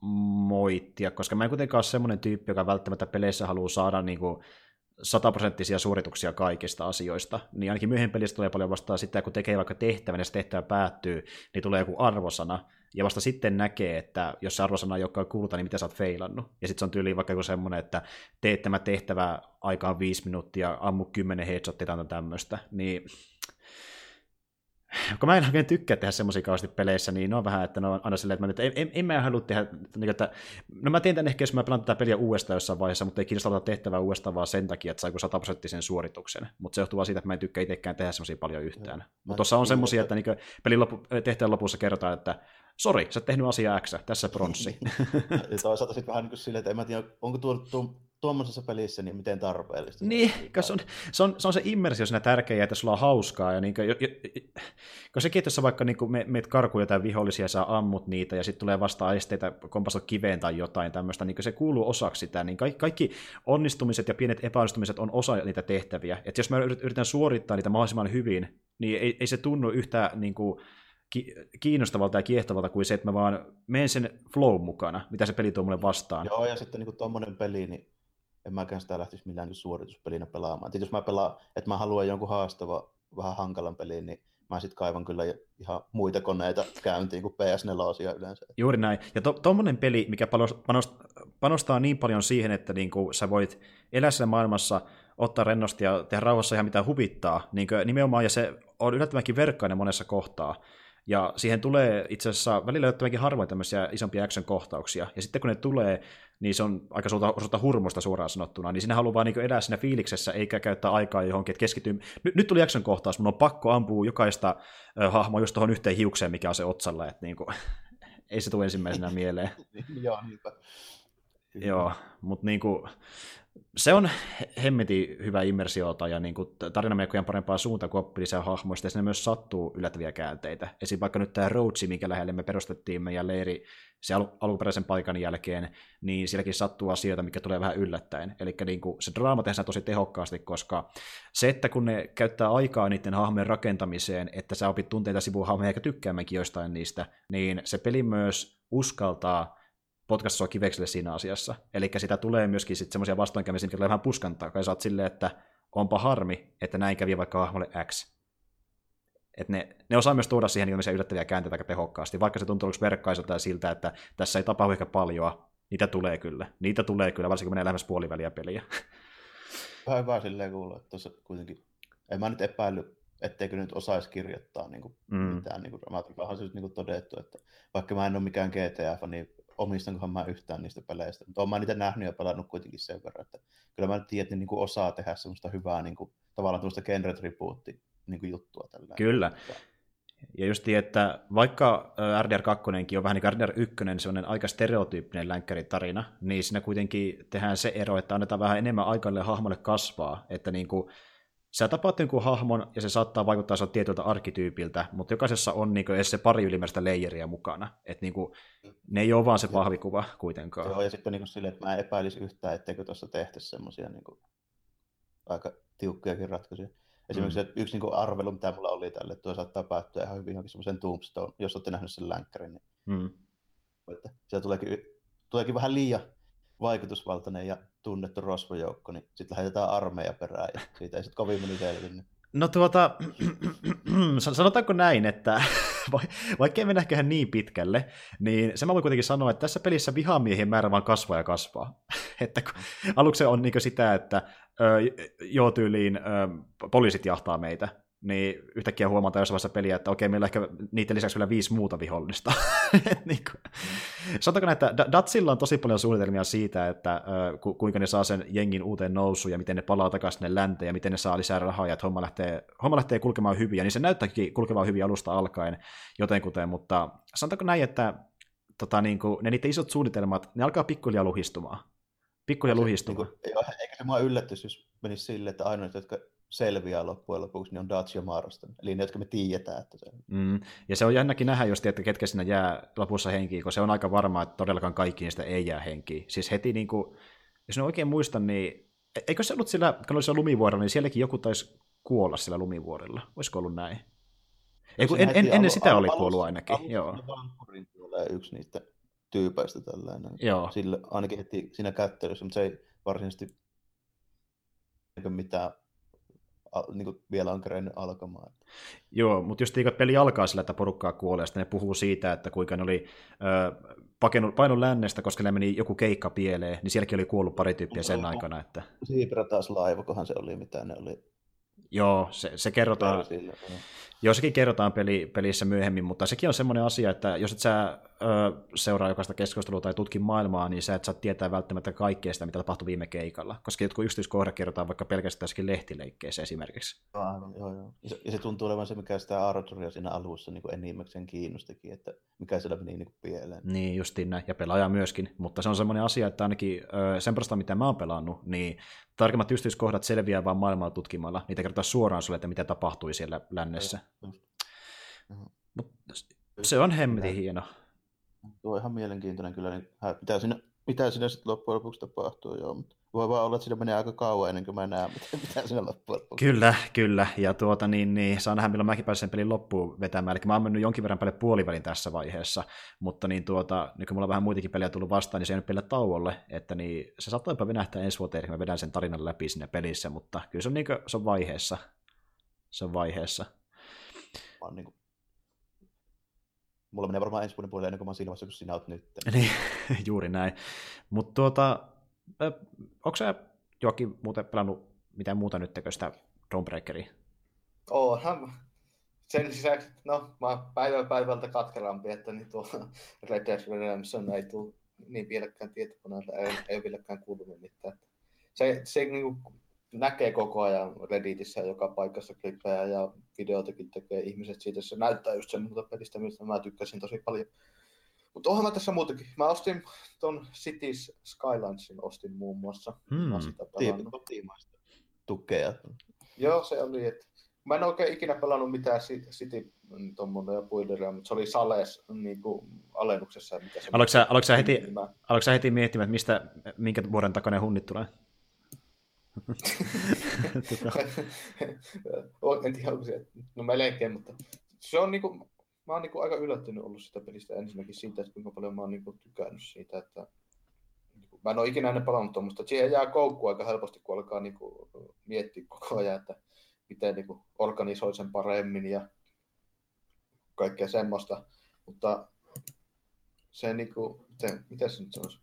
moittia, koska mä en kuitenkaan ole semmoinen tyyppi, joka välttämättä peleissä haluaa saada niin kuin sataprosenttisia suorituksia kaikista asioista, niin ainakin myöhemmin pelissä tulee paljon vastaan sitä, kun tekee vaikka tehtävän ja se tehtävä päättyy, niin tulee joku arvosana, ja vasta sitten näkee, että jos se arvosana ei olekaan kuuluta, niin mitä sä oot feilannut. Ja sitten se on tyyliin vaikka joku semmoinen, että teet tämä tehtävä aikaan viisi minuuttia, ammu kymmenen headshottia tai tämmöistä, niin kun mä en oikein tykkää tehdä semmoisia kauheasti peleissä, niin ne on vähän, että ne on aina silleen, että mä nyt en, en, en mä halua tehdä, niin että, no mä teen tämän ehkä, jos mä pelaan tätä peliä uudestaan jossain vaiheessa, mutta ei kiinnosta ottaa tehtävää uudestaan vaan sen takia, että saa 100 prosenttisen suorituksen. Mutta se johtuu vaan siitä, että mä en tykkää itsekään tehdä semmoisia paljon yhtään. Mutta tuossa on semmoisia, että niin pelin lopu, tehtävän lopussa kerrotaan, että sori, sä oot tehnyt asia X, tässä pronssi. ja toisaalta sitten vähän niin kuin silleen, että en mä tiedä, onko tuo, tuo tuommoisessa pelissä niin miten tarpeellista. Niin, se on, se, on, se on se immersio siinä tärkeä, että sulla on hauskaa. Ja niin kuin, jo, jo, kun sekin, että jos sä vaikka niin me, meet karkuun jotain vihollisia, sä ammut niitä ja sitten tulee vasta esteitä, kompastot kiveen tai jotain tämmöistä, niin se kuuluu osaksi sitä. Niin kaikki, kaikki onnistumiset ja pienet epäonnistumiset on osa niitä tehtäviä. Että jos mä yritän suorittaa niitä mahdollisimman hyvin, niin ei, ei se tunnu yhtä niin kuin, kiinnostavalta ja kiehtovalta kuin se, että mä vaan menen sen flow mukana, mitä se peli tuo mulle vastaan. Joo, ja sitten niin tuommoinen peli, niin en mäkään sitä lähtisi millään niin suorituspelinä pelaamaan. Tietysti jos mä pelaan, että mä haluan jonkun haastava, vähän hankalan pelin, niin mä sitten kaivan kyllä ihan muita koneita käyntiin kuin PS4 yleensä. Juuri näin. Ja tuommoinen to, peli, mikä panostaa, niin paljon siihen, että niinku sä voit elää maailmassa, ottaa rennosti ja tehdä rauhassa ihan mitä huvittaa, niin nimenomaan, ja se on yllättävänkin verkkainen monessa kohtaa, ja siihen tulee itse asiassa välillä yllättävänkin harvoin tämmöisiä isompia action-kohtauksia. Ja sitten kun ne tulee, niin se on aika sulta, sulta hurmosta suoraan sanottuna. Niin sinä haluaa vaan niin elää siinä fiiliksessä, eikä käyttää aikaa johonkin, että keskittyy. Nyt, nyt tuli action-kohtaus, mun on pakko ampua jokaista äh, hahmoa just tuohon yhteen hiukseen, mikä on se otsalla. Että niin kuin, ei se tule ensimmäisenä mieleen. Joo, niinpä. Joo, mutta niin kuin, se on hemmeti hyvä immersiota ja niin tarinamekkojen parempaa suuntaa kuin oppii lisää hahmoista, ja sinne myös sattuu yllättäviä käänteitä. Esim. vaikka nyt tämä Roadsi, minkä lähelle me perustettiin meidän leiri se al- alkuperäisen paikan jälkeen, niin sielläkin sattuu asioita, mikä tulee vähän yllättäen. Eli niin se draama tehdään tosi tehokkaasti, koska se, että kun ne käyttää aikaa niiden hahmojen rakentamiseen, että sä opit tunteita sivuhahmoja eikä tykkäämmekin jostain niistä, niin se peli myös uskaltaa potkaista sua kivekselle siinä asiassa. Eli sitä tulee myöskin sitten semmoisia vastoinkäymisiä, mitkä tulee vähän puskantaa, kai sä silleen, että onpa harmi, että näin kävi vaikka hahmolle X. Et ne, ne osaa myös tuoda siihen ilmeisiä yllättäviä käänteitä aika tehokkaasti, vaikka se tuntuu verkkaiselta ja siltä, että tässä ei tapahdu ehkä paljon, niitä tulee kyllä. Niitä tulee kyllä, varsinkin kun menee lähemmäs puoliväliä peliä. Vähän hyvä silleen kuulla, että tuossa kuitenkin, en mä nyt epäily, etteikö nyt osaisi kirjoittaa niin kuin mm. mitään niin kuin dramatiikkaa. se niin kuin todettu, että vaikka mä en ole mikään GTA, niin omistankohan mä yhtään niistä peleistä. Mutta olen niitä nähnyt ja pelannut kuitenkin sen verran, että kyllä mä tiedän, että ne niin kuin osaa tehdä semmoista hyvää niin kuin, tavallaan tuosta genre niin kuin juttua. Tällä kyllä. Ja just että vaikka RDR2 on vähän niin kuin RDR1, se on aika stereotyyppinen länkkäritarina, niin siinä kuitenkin tehdään se ero, että annetaan vähän enemmän aikalle hahmolle kasvaa, että niin kuin sä tapaat jonkun hahmon ja se saattaa vaikuttaa se tietyltä arkityypiltä, mutta jokaisessa on niin kuin, edes se pari ylimääräistä leijeriä mukana. Et, niin kuin, ne ei ole vaan se pahvikuva kuitenkaan. Joo, ja sitten niin silleen, että mä en epäilisi yhtään, etteikö tuossa tehtäisi semmoisia niin aika tiukkojakin ratkaisuja. Esimerkiksi mm. yksi niin kuin arvelu, mitä mulla oli tälle, että tuo saattaa päättyä ihan hyvin johonkin semmoisen Tombstone, jos olette nähnyt sen länkkärin. Niin... Mm. Että se tuleekin, tuleekin vähän liian vaikutusvaltainen ja tunnettu rosvojoukko, niin sitten lähetetään armeija perään ja siitä ei sitten kovin moni selvinnyt. No tuota, sanotaanko näin, että vaikka ei mennä ehkä niin pitkälle, niin se mä voin kuitenkin sanoa, että tässä pelissä vihamiehien määrä vaan kasvaa ja kasvaa. että kun, aluksi on niin sitä, että joo tyyliin poliisit jahtaa meitä, niin yhtäkkiä huomataan jossain vaiheessa peliä, että okei, meillä on ehkä niiden lisäksi vielä viisi muuta vihollista. niin kuin. Sanotaanko näin, että Datsilla on tosi paljon suunnitelmia siitä, että ku, kuinka ne saa sen jengin uuteen nousuun ja miten ne palaa takaisin sinne länteen ja miten ne saa lisää rahaa ja että homma lähtee, homma lähtee kulkemaan hyvin. Ja niin se näyttääkin kulkemaan hyvin alusta alkaen jotenkuten, mutta sanotaanko näin, että tota, niin kuin, ne niiden isot suunnitelmat, ne alkaa pikkuhiljaa luhistumaan. Pikkuhiljaa luhistumaan. Niin kuin, eikä se mua yllätys, jos menisi sille, että ainoat, jotka selviää loppujen lopuksi, niin on Dutch ja Marston. Eli ne, jotka me tiedetään. Että se... Mm. Ja se on jännäkin nähdä, jos tiedätte, ketkä sinne jää lopussa henkiin, kun se on aika varma, että todellakaan kaikki niistä ei jää henkiin. Siis heti, niin kuin, jos ne oikein muistan, niin eikö se ollut sillä, kun oli se lumivuorella, niin sielläkin joku taisi kuolla sillä lumivuorella. Olisiko ollut näin? Ei, kun en, en, ennen sitä oli kuollut ainakin, alussa joo. Vankurin tulee yksi niistä tyypeistä tällainen. Joo. Sillä ainakin heti siinä kättelyssä, mutta se ei varsinaisesti mitään niin kuin vielä on kerennyt alkamaan. Joo, mutta just niin, peli alkaa sillä, että porukkaa kuolee, ja sitten ne puhuu siitä, että kuinka ne oli ö, pakenut, painut lännestä, koska ne meni joku keikka pieleen, niin sielläkin oli kuollut pari tyyppiä sen aikana, että Siipra taas laiva, kohan se oli, mitä ne oli. joo, se, se kerrotaan, sekin kerrotaan peli, pelissä myöhemmin, mutta sekin on semmoinen asia, että jos et sä ö, seuraa jokaista keskustelua tai tutki maailmaa, niin sä et saa tietää välttämättä kaikkea sitä, mitä tapahtui viime keikalla, koska jotkut yksityiskohdat kerrotaan vaikka pelkästään jossakin lehtileikkeissä esimerkiksi. Aivan, joo, joo. Ja se, ja se tuntuu olevan se, mikä sitä Arturia siinä alussa niin kuin enimmäkseen kiinnostikin, että mikä siellä meni niin kuin pieleen. Niin, justiin näin, ja pelaaja myöskin, mutta se on semmoinen asia, että ainakin ö, sen perusteella, mitä mä oon pelannut, niin tarkemmat yksityiskohdat selviää vaan maailmaa tutkimalla, niitä kerrotaan suoraan sulle, että mitä tapahtui siellä lännessä. Joo. Mut se on hemmetin hieno. Tuo on ihan mielenkiintoinen kyllä, niin mitä siinä, mitä siinä sitten loppujen lopuksi tapahtuu, joo. Mutta voi vaan olla, että siinä menee aika kauan ennen kuin mä näen, mitä, mitä siinä loppujen lopuksi. Kyllä, kyllä. Ja tuota, niin, niin, saa nähdä, milloin mäkin pääsen sen pelin loppuun vetämään. Eli mä oon mennyt jonkin verran paljon puolivälin tässä vaiheessa, mutta niin, tuota, niin kun mulla on vähän muitakin pelejä tullut vastaan, niin se ei nyt pelä tauolle, että niin, se saattaa jopa venähtää ensi vuoteen, kun mä vedän sen tarinan läpi sinne pelissä, mutta kyllä se on, niin kuin, se on vaiheessa. Se on vaiheessa. Mä oon niin kuin... Mulla menee varmaan ensi vuoden puolelle ennen kuin mä oon siinä vaiheessa, kun sinä oot nyt. Niin, juuri näin. Mutta tuota, ö, onko sä Joakin muuten pelannut mitään muuta nyt sitä Dawnbreakeria? Oonhan. Sen lisäksi, no mä oon päivä päivältä katkerampi, että niin tuo Red Dead Redemption ei tule niin vieläkään tietokoneelta, ei, ei ole vieläkään kuulunut mitään. Se, se niin kuin näkee koko ajan Redditissä joka paikassa klippejä ja videoitakin tekee ihmiset siitä. Se näyttää just semmoista pelistä, mistä mä tykkäsin tosi paljon. Mutta onhan mä tässä muutakin. Mä ostin ton Cities Skylinesin ostin muun muassa. Hmm. Mä sitä. Kotimaista tukea. Joo, se oli, että mä en oikein ikinä pelannut mitään City tuommoinen ja mutta se oli Sales niin kuin alennuksessa. Mitä se Aloitko sä, aloitko sä heti, mä- aloitko sä heti miettimään, että mistä, minkä vuoden takainen hunnit tulee? Tota, en tiedä, onko se, no melkein, mutta se on niinku, mä oon niinku aika yllättynyt ollut sitä pelistä ensinnäkin siitä, että kuinka paljon mä oon niinku tykännyt siitä, että niinku, mä en ole ikinä ennen pelannut tuommoista, siihen jää koukku aika helposti, kun alkaa niinku miettiä koko ajan, että miten niinku organisoi sen paremmin ja kaikkea semmoista, mutta se niinku, miten, miten se nyt sanoisi?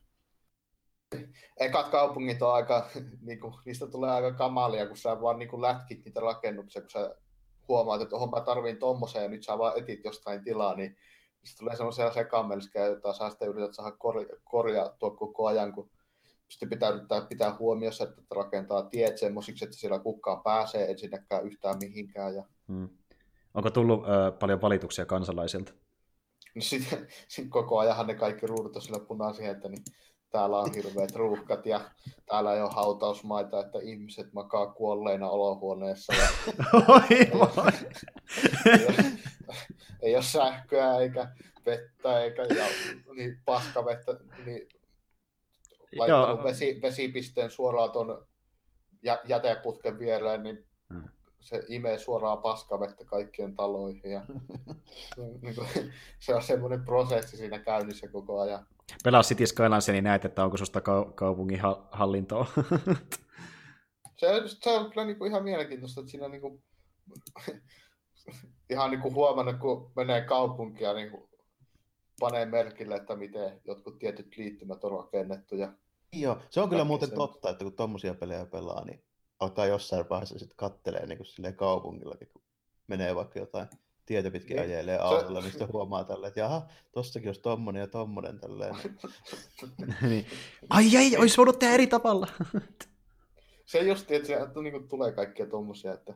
Ekat kaupungit on aika, niinku, niistä tulee aika kamalia, kun sä vaan niinku lätkit niitä rakennuksia, kun sä huomaat, että oho mä tarviin tommoseen ja nyt sä vaan etit jostain tilaa, niin sitten tulee semmoisia sekamelskejä, joita sä sitten yrität saada korja- korjattua koko ajan, kun sitten pitää yrittää pitää huomiossa, että rakentaa tiet semmoisiksi, että siellä kukaan pääsee ensinnäkään yhtään mihinkään. Ja hmm. Onko tullut ö, paljon valituksia kansalaisilta? No sitten sit koko ajanhan ne kaikki ruudut on sillä punaisia, että niin täällä on hirveät ruuhkat ja täällä ei ole hautausmaita, että ihmiset makaa kuolleina olohuoneessa ja ei, ole, ei ole sähköä eikä vettä eikä ja, niin paskavettä, niin laittanut Joo. vesi, vesipisteen suoraan tuon jä, jäteputken viereen, niin Hmm. se imee suoraan paskavettä kaikkien taloihin. Ja, niin kuin, se on semmoinen prosessi siinä käynnissä koko ajan. Pelaa City Skylinesia, niin näet, että onko susta kau- kaupungin ha- hallintoa. Se, on- se on kyllä niinku ihan mielenkiintoista, että siinä niinku, ihan niinku huomannut, kun menee kaupunkia, niin panee merkille, että miten jotkut tietyt liittymät on rakennettu. Ja Joo, se on kyllä muuten semmoista. totta, että kun tommosia pelejä pelaa, niin alkaa jossain vaiheessa sitten kattelee niin kuin silleen kaupungillakin, kun menee vaikka jotain tietä pitkin Niin. ajelee autolla, niin sitten huomaa tälleen, että jaha, tossakin olisi tommonen ja tommonen tälleen. niin. Ai ei, olisi voinut tehdä eri tavalla. se just, että se niinku tulee kaikkia tommosia, että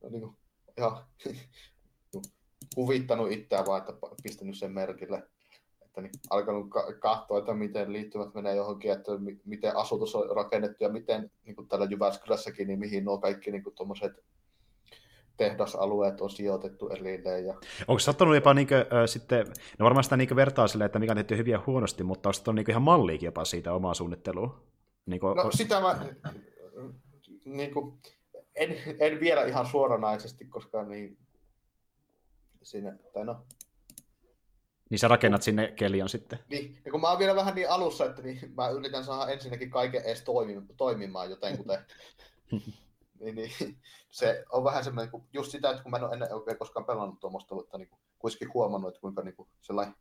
on niinku ihan huvittanut itseään vaan, että pistänyt sen merkille. Että niin, alkanut ka- katsoa, että miten liittyvät menee johonkin, että mi- miten asutus on rakennettu ja miten niin kuin täällä Jyväskylässäkin, niin mihin nuo kaikki niin kuin tommoset tehdasalueet on sijoitettu erilleen. Ja... Onko sattunut jopa niinkö, ö, sitten, no varmaan sitä niinkö vertaa silleen, että mikä on tehty hyvin ja huonosti, mutta onko sattunut niinkö ihan malliikin jopa siitä omaa suunnittelua? Niinkö, No sitä mä, niin kuin, en, en, vielä ihan suoranaisesti, koska niin, siinä, tai no, niin sä rakennat sinne kelion sitten. Niin, ja kun mä oon vielä vähän niin alussa, että niin mä yritän saada ensinnäkin kaiken edes toimimaan jotenkuten. niin, niin, se on vähän semmoinen, kun just sitä, että kun mä en ole ennen oikein koskaan pelannut tuommoista, mutta niin kuitenkin huomannut, että kuinka niin kuin, sellainen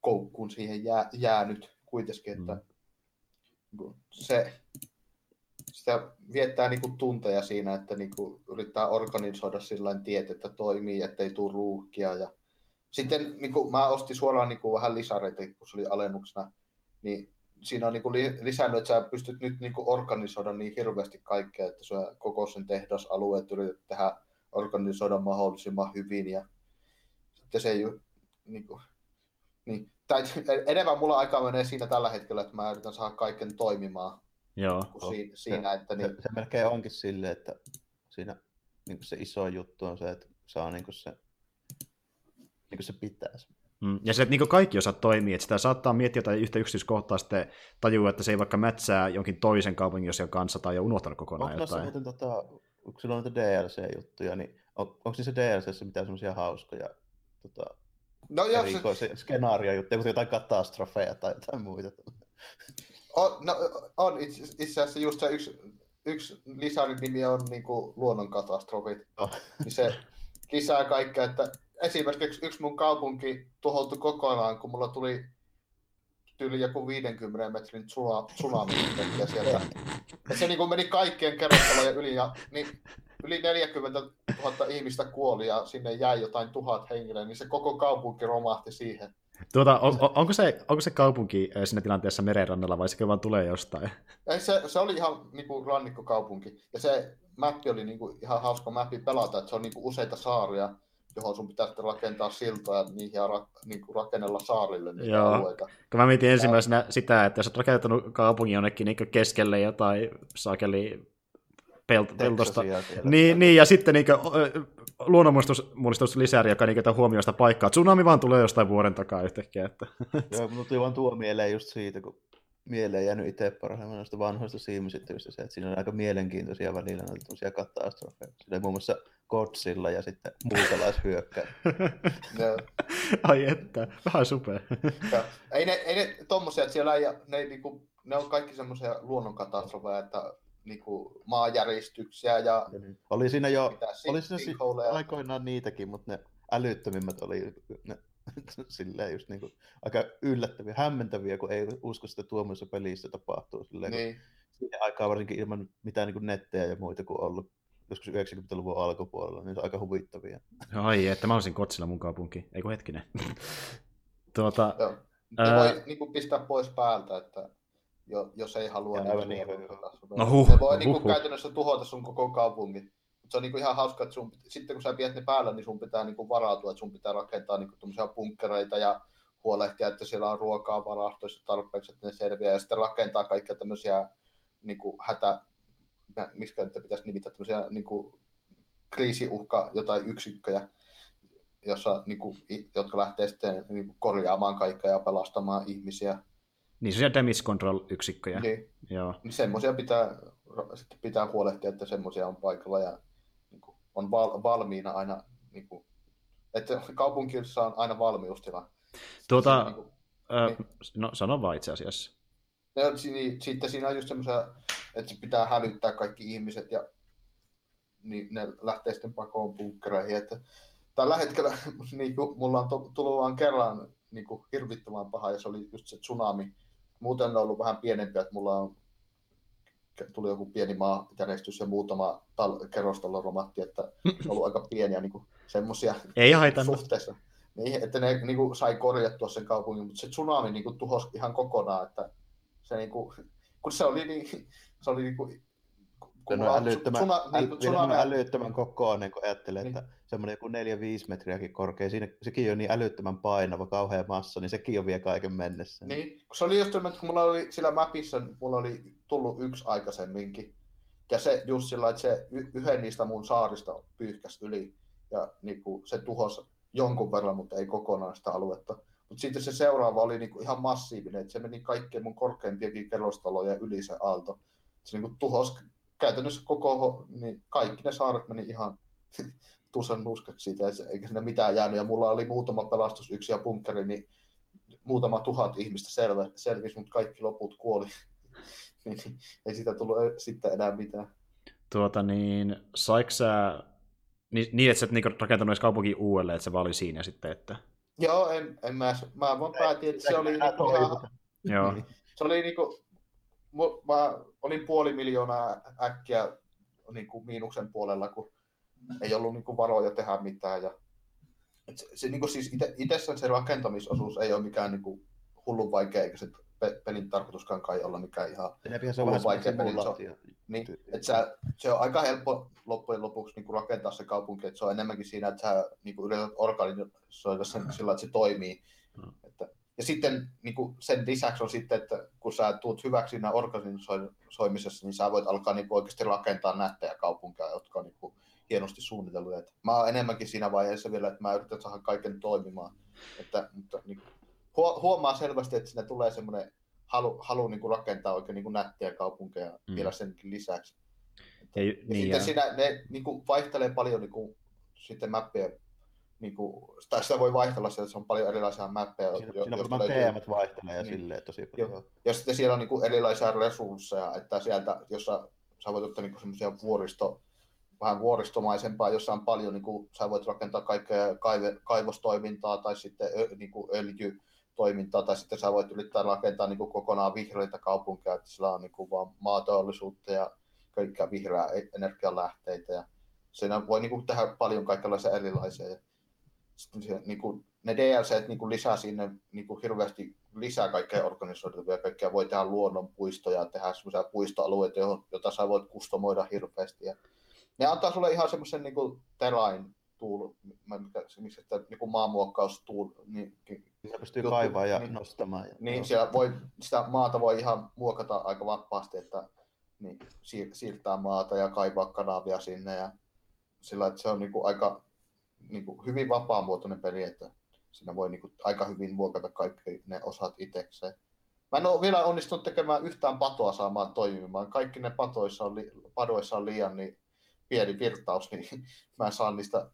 koukkuun siihen jää, jää nyt kuitenkin, että mm. Niin se, sitä viettää niin kuin tunteja siinä, että niin kuin yrittää organisoida sillä tiet, että toimii, ettei tule ruuhkia ja sitten niin kuin, mä ostin suoraan niin kuin, vähän lisareita, kun se oli alennuksena, niin siinä on niin kuin, lisännyt, että sä pystyt nyt niin kuin, organisoida niin hirveästi kaikkea, että se koko sen tehdasalueet yrität tehdä organisoida mahdollisimman hyvin ja sitten se ei niin kuin, niin, tai enemmän mulla aikaa menee siinä tällä hetkellä, että mä yritän saada kaiken toimimaan. Joo. Si- siinä, että niin... se, se, melkein onkin silleen, että siinä niin se iso juttu on se, että saa niin se niin kuin se pitäisi. Mm. Ja se, että niin kaikki osat toimii, että sitä saattaa miettiä jotain yhtä yksityiskohtaa, sitten tajua, että se ei vaikka mätsää jonkin toisen kaupungin osion kanssa tai jo unohtanut kokonaan onko jotain. Muuten, tota, onko silloin niitä DLC-juttuja, niin on, onko niissä DLCissä mitään semmoisia hauskoja tota, no, jos se... skenaariojuttuja, kuten jotain katastrofeja tai jotain muita? On, no, on itse, itse asiassa just se yksi, yksi lisärin nimi on niin kuin luonnonkatastrofit. Oh. Niin se lisää kaikkea, että esimerkiksi yksi mun kaupunki tuhoutui kokonaan, kun mulla tuli tyyli joku 50 metrin tsunami ja sieltä. Ja se niin kuin meni kaikkien kerrostalojen yli ja niin yli 40 000 ihmistä kuoli ja sinne jäi jotain tuhat henkilöä, niin se koko kaupunki romahti siihen. Tuota, on, onko, se, onko se kaupunki siinä tilanteessa merenrannalla vai se vaan tulee jostain? Ei, se, se oli ihan niin kuin rannikkokaupunki ja se mappi oli niin kuin, ihan hauska mappi pelata, että se on niin kuin useita saaria johon sun pitää sitten rakentaa siltoja niihin ja ra, niin kuin rakennella saarille niitä Joo. alueita. Kun mä mietin ensimmäisenä ja... sitä, että jos olet rakentanut kaupungin jonnekin niin keskelle jotain saakeli pelt- peltosta. Niin, niin, ja sitten niin luonnonmuistus lisäri, joka niin huomioon sitä paikkaa. Tsunami vaan tulee jostain vuoden takaa yhtäkkiä. Että... Joo, mutta tuli vaan tuo mieleen just siitä, kun mieleen jäänyt itse parhaimman noista vanhoista siimisittelyistä se, että siinä on aika mielenkiintoisia välillä noita katastrofeja. Siinä muun muassa Godzilla ja sitten muukalaishyökkä. Ai että, vähän supea. ei ne, ei ne tommosia, että siellä ei, ne, niinku, ne on kaikki semmoisia luonnonkatastrofeja, että niinku, maanjäristyksiä ja... Niin. Oli siinä jo, mitä, oli siinä si- aikoinaan niitäkin, mutta ne älyttömimmät oli ne, silleen just niinku, aika yllättäviä, hämmentäviä, kun ei usko sitä tuommoisessa pelissä tapahtuu. Silleen, niin. Siihen aikaan varsinkin ilman mitään niin nettejä ja muita kuin ollut joskus 90-luvun alkupuolella, niin se on aika huvittavia. Ai, että mä olisin Kotsilla mun kaupunki. Eikö hetkinen? tuota, Joo. Ää... voi niin kuin, pistää pois päältä, että jos ei halua. Niin, niin, no huh, ne voi huh, niin kuin, huh. käytännössä tuhota sun koko kaupungin. se on niin kuin, ihan hauska, että sun, sitten kun sä pidät ne päällä, niin sun pitää niin kuin, varautua, että sun pitää rakentaa niin kuin, bunkkereita ja huolehtia, että siellä on ruokaa varastoissa tarpeeksi, että ne selviää, ja sitten rakentaa kaikkia tämmöisiä niin kuin, hätä, miksi pitäisi nimittää tämmöisiä niin kuin, kriisiuhka jotain yksikköjä, jossa, niin kuin, jotka lähtee sitten niin kuin, korjaamaan kaikkea ja pelastamaan ihmisiä. Niin se damage control-yksikköjä. Niin, Joo. niin semmoisia pitää, sitten pitää huolehtia, että semmoisia on paikalla ja on val, valmiina aina, niin kuin, että kaupunkissa on aina valmiustila. Tuota, niin kuin, äh, niin. no sano vaan itse asiassa. Ja, niin, sitten siinä on just semmoisia että se pitää hälyttää kaikki ihmiset ja niin ne lähtee sitten pakoon bunkkereihin. Että tällä hetkellä niin kuin, mulla on tullut vain kerran niin kuin, hirvittävän paha ja se oli just se tsunami. Muuten on ollut vähän pienempiä, että mulla on tuli joku pieni maajärjestys ja muutama tal- kerrostalo romahti, että on ollut aika pieniä niin semmoisia Ei haitannut. suhteessa. Niin, että ne niin kuin, sai korjattua sen kaupungin, mutta se tsunami niin kuin, tuhosi ihan kokonaan, että se niin kuin, kun se oli niin, se oli niinku kun on älyttömän, suna, niin, tsunami... älyttömän kokoinen, kun ajattelee, niin. että semmoinen joku 4-5 metriäkin korkea, siinä, sekin on niin älyttömän painava, kauhea massa, niin sekin on vielä kaiken mennessä. Niin, se oli just että kun mulla oli sillä mapissa, mulla oli tullut yksi aikaisemminkin, ja se just sillä, että se yhden niistä mun saarista pyyhkäsi yli, ja niin kuin, se tuhosi jonkun verran, mutta ei kokonaan sitä aluetta. Mutta sitten se seuraava oli niinku ihan massiivinen, että se meni kaikkien mun korkeimpienkin kerrostalojen yli se aalto. Se niinku tuhosi käytännössä koko, niin kaikki ne saaret meni ihan tusan nuskaksi siitä, eikä sinne mitään jäänyt. Ja mulla oli muutama pelastus, yksi ja bunkkeri, niin muutama tuhat ihmistä selvä, selvisi, mutta kaikki loput kuoli. niin, ei siitä tullut sitten enää mitään. Tuota niin, saiko sä, niin, niin että sä et niinku rakentanut edes kaupunki uudelleen, että se vaan oli siinä sitten, että... Joo, en, en mä, mä vaan päätin, että se oli niinku ihan, Joo. se oli niinku, mä olin puoli miljoonaa äkkiä niinku miinuksen puolella, kun ei ollut niinku varoja tehdä mitään. Ja, et se, se niinku siis ite, itsessään se rakentamisosuus ei ole mikään niinku hullun vaikea, eikä se pe- pelin tarkoituskaan kai olla mikään ihan se on vaikea peli, se on- niin, sä, se on aika helppo loppujen lopuksi niin kuin rakentaa se kaupunki, että se on enemmänkin siinä, että sä niin kuin yrität organisoida sen sillä, että se toimii. Mm. Että, ja sitten niin kuin sen lisäksi on sitten, että kun sä tuut hyväksi siinä organisoimisessa, niin sä voit alkaa niin kuin oikeasti rakentaa nättejä kaupunkeja, jotka on niin kuin hienosti suunnitellut. Että mä oon enemmänkin siinä vaiheessa vielä, että mä yritän saada kaiken toimimaan. Että, mutta niin huomaa selvästi, että siinä tulee semmoinen halu, halu niin kuin rakentaa oikein niin kuin nättiä kaupunkeja Mm. vielä senkin lisäksi. Ja, Ja niin, sitten ja, siinä ne niin kuin vaihtelee paljon niin kuin, sitten mappia, niin kuin, tai sitä voi vaihtella, että se on paljon erilaisia mappeja, Siinä, jo- siinä varmaan löytyy- teemat vaihtelee ja Niin. silleen tosi paljon. Joo. ja sitten siellä on niin kuin erilaisia resursseja, että sieltä, jossa sä voit ottaa niin semmoisia vuoristo, vähän vuoristomaisempaa, jossa on paljon, niin kuin, sä voit rakentaa kaikkea kaive, kaivostoimintaa tai sitten ö, niin kuin öljytoimintaa, tai sitten sä voit yrittää rakentaa niin kuin kokonaan vihreitä kaupunkeja, että sillä on niin kuin vaan maatollisuutta ja kaikkia vihreää e- energialähteitä. Ja siinä voi niin kuin, tehdä paljon kaikenlaisia erilaisia. Ja se, niin kuin, ne DLC niin kuin lisää sinne niin kuin hirveästi lisää kaikkea organisoitua ja kaikkea voi tehdä luonnonpuistoja, tehdä semmoisia puistoalueita, joita sä voit kustomoida hirveästi. Ja ne antaa sulle ihan semmoisen niin kuin terrain tool, mikä, se, miksi sitä niin kuin maanmuokkaus tool, niin, Siinä pystyy Juttu, kaivaa ja niin. nostamaan. Ja, niin siellä voi, sitä maata voi ihan muokata aika vapaasti, että niin, siir- siirtää maata ja kaivaa kanavia sinne ja sillä, että se on niin kuin aika niin kuin hyvin vapaamuotoinen peli, että siinä voi niin kuin aika hyvin muokata kaikki ne osat itsekseen. Mä en ole vielä onnistunut tekemään yhtään patoa saamaan toimimaan. Kaikki ne patoissa on, li- padoissa on liian niin pieni virtaus, niin mä en saa niistä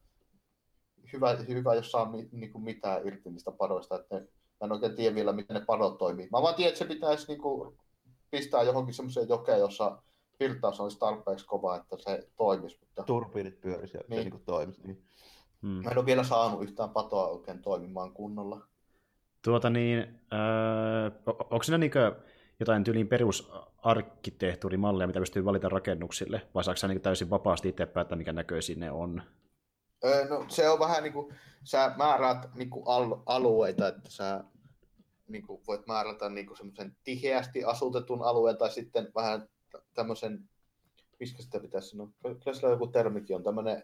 hyvä, hyvä jos saa mi, niin kuin mitään irti niistä padoista. Että ne, mä en oikein tiedä vielä, miten ne padot toimii. Mä vaan tiedän, että se pitäisi niin kuin pistää johonkin semmoiseen jokeen, jossa virtaus olisi tarpeeksi kova, että se toimisi. Mutta Turbiinit pyörisi ja se Niin. niin kuin toimisi. Niin. Mm. mä en ole vielä saanut yhtään patoa oikein toimimaan kunnolla. Tuota niin, öö, onko siinä niinkö jotain tyyliin perusarkkitehtuurimalleja, mitä pystyy valita rakennuksille, vai saako sä niinku täysin vapaasti itse päättää, mikä näköisiä ne on? Öö, no, se on vähän niin kuin, sä määräät niin kuin al- alueita, että sä niin kuin voit määrätä niin kuin semmoisen tiheästi asutetun alueen tai sitten vähän tä- tämmöisen, miksi sitä pitäisi sanoa, kyllä sillä joku termikin on tämmöinen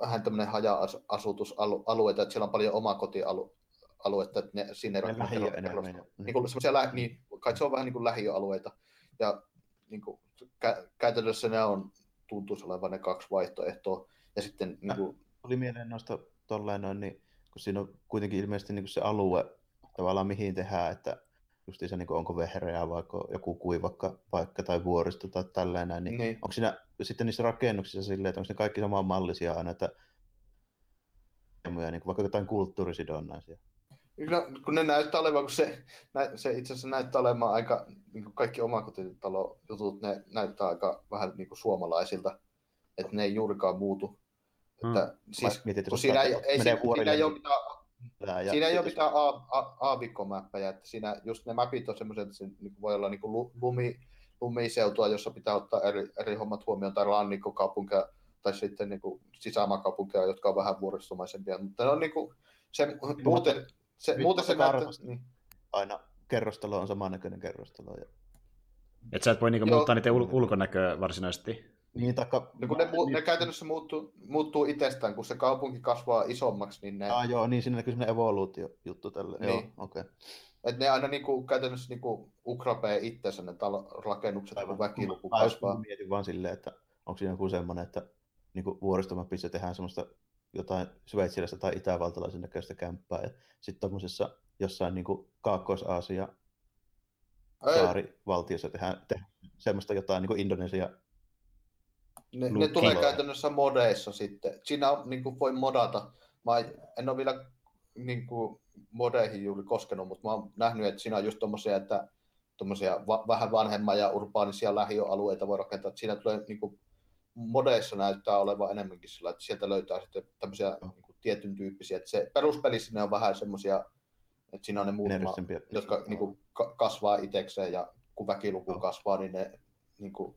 vähän tämmöinen haja-asutusalueita, että siellä on paljon omakotialuetta, että ne, sinne Ne rakennetaan lähiö enemmän. niin kuin lä- niin, kai se on vähän niin kuin lähiöalueita. Ja niin kuin, kä- käytännössä ne on, tuntuisi olevan ne kaksi vaihtoehtoa. Ja sitten niin kuin, Tuli mieleen noista tolleen noin, niin, kun siinä on kuitenkin ilmeisesti niin kuin se alue tavallaan mihin tehdään, että justiinsa niin onko vehreää vai onko joku kuivakka paikka tai vuoristo tai tällainen, niin, Niin. onko siinä sitten niissä rakennuksissa silleen, että onko ne kaikki samanmallisia aina, että niin kuin vaikka jotain kulttuurisidonnaisia. no, kun ne näyttää olevan, kun se, se itse asiassa näyttää olemaan aika, niin kuin kaikki omakotitalo-jutut, ne näyttää aika vähän niin kuin suomalaisilta, että ne ei juurikaan muutu. Että, siis, Vaikka mietit, kun siinä ei, ei, siinä, ei ole mitään Tää ja siinä ei ole mitään a- a- aavikkomäppejä, että siinä just ne mapit on semmoiset, että se niin voi olla niin kuin lumi, lumiseutua, jossa pitää ottaa eri, eri hommat huomioon, tai rannikkokaupunkeja, tai sitten niin kuin sisämaakaupunkeja, jotka on vähän vuoristomaisempia, mutta ne on niin kuin, se, muuten, se, muuten se näyttää, niin, aina kerrostalo on samannäköinen kerrostalo. Ja... Et sä et voi niinku Joo. muuttaa niiden ul- ulkonäköä varsinaisesti. Niin, taikka... no kun ne, mu- ne käytännössä muuttuu, muuttuu itsestään, kun se kaupunki kasvaa isommaksi, niin ne, Ah, joo, niin siinä näkyy semmoinen evoluutio-juttu tälle. Niin. Joo, okei. Okay. et ne aina niin kuin, käytännössä niin kuin ukrapee itsensä ne talo, rakennukset, kun väkiluku Mä kasvaa. mietin vaan silleen, että onko siinä joku semmoinen, että niin vuoristomapissa tehdään semmoista jotain sveitsiläistä tai itävaltalaisen näköistä kämppää, ja sitten tuommoisessa jossain niin Kaakkois-Aasia saarivaltiossa tehdään, tehdään semmoista jotain niin kuin Indonesia. Ne, ne tulee käytännössä modeissa sitten. Siinä on, niin kuin voi modata. Mä en ole vielä niin kuin, modeihin juuri koskenut, mutta mä oon nähnyt, että siinä on just tommosia, että tommosia va- vähän vanhemman ja urbaanisia lähiöalueita voi rakentaa. Että siinä tulee niin kuin, modeissa näyttää olevan enemmänkin sillä, että sieltä löytää sitten tämmöisiä niin kuin, tietyn tyyppisiä. Että se peruspelissä ne on vähän semmosia, että siinä on ne muutama, jotka niin kuin, ka- kasvaa itsekseen ja kun väkiluku kasvaa, niin ne niin kuin,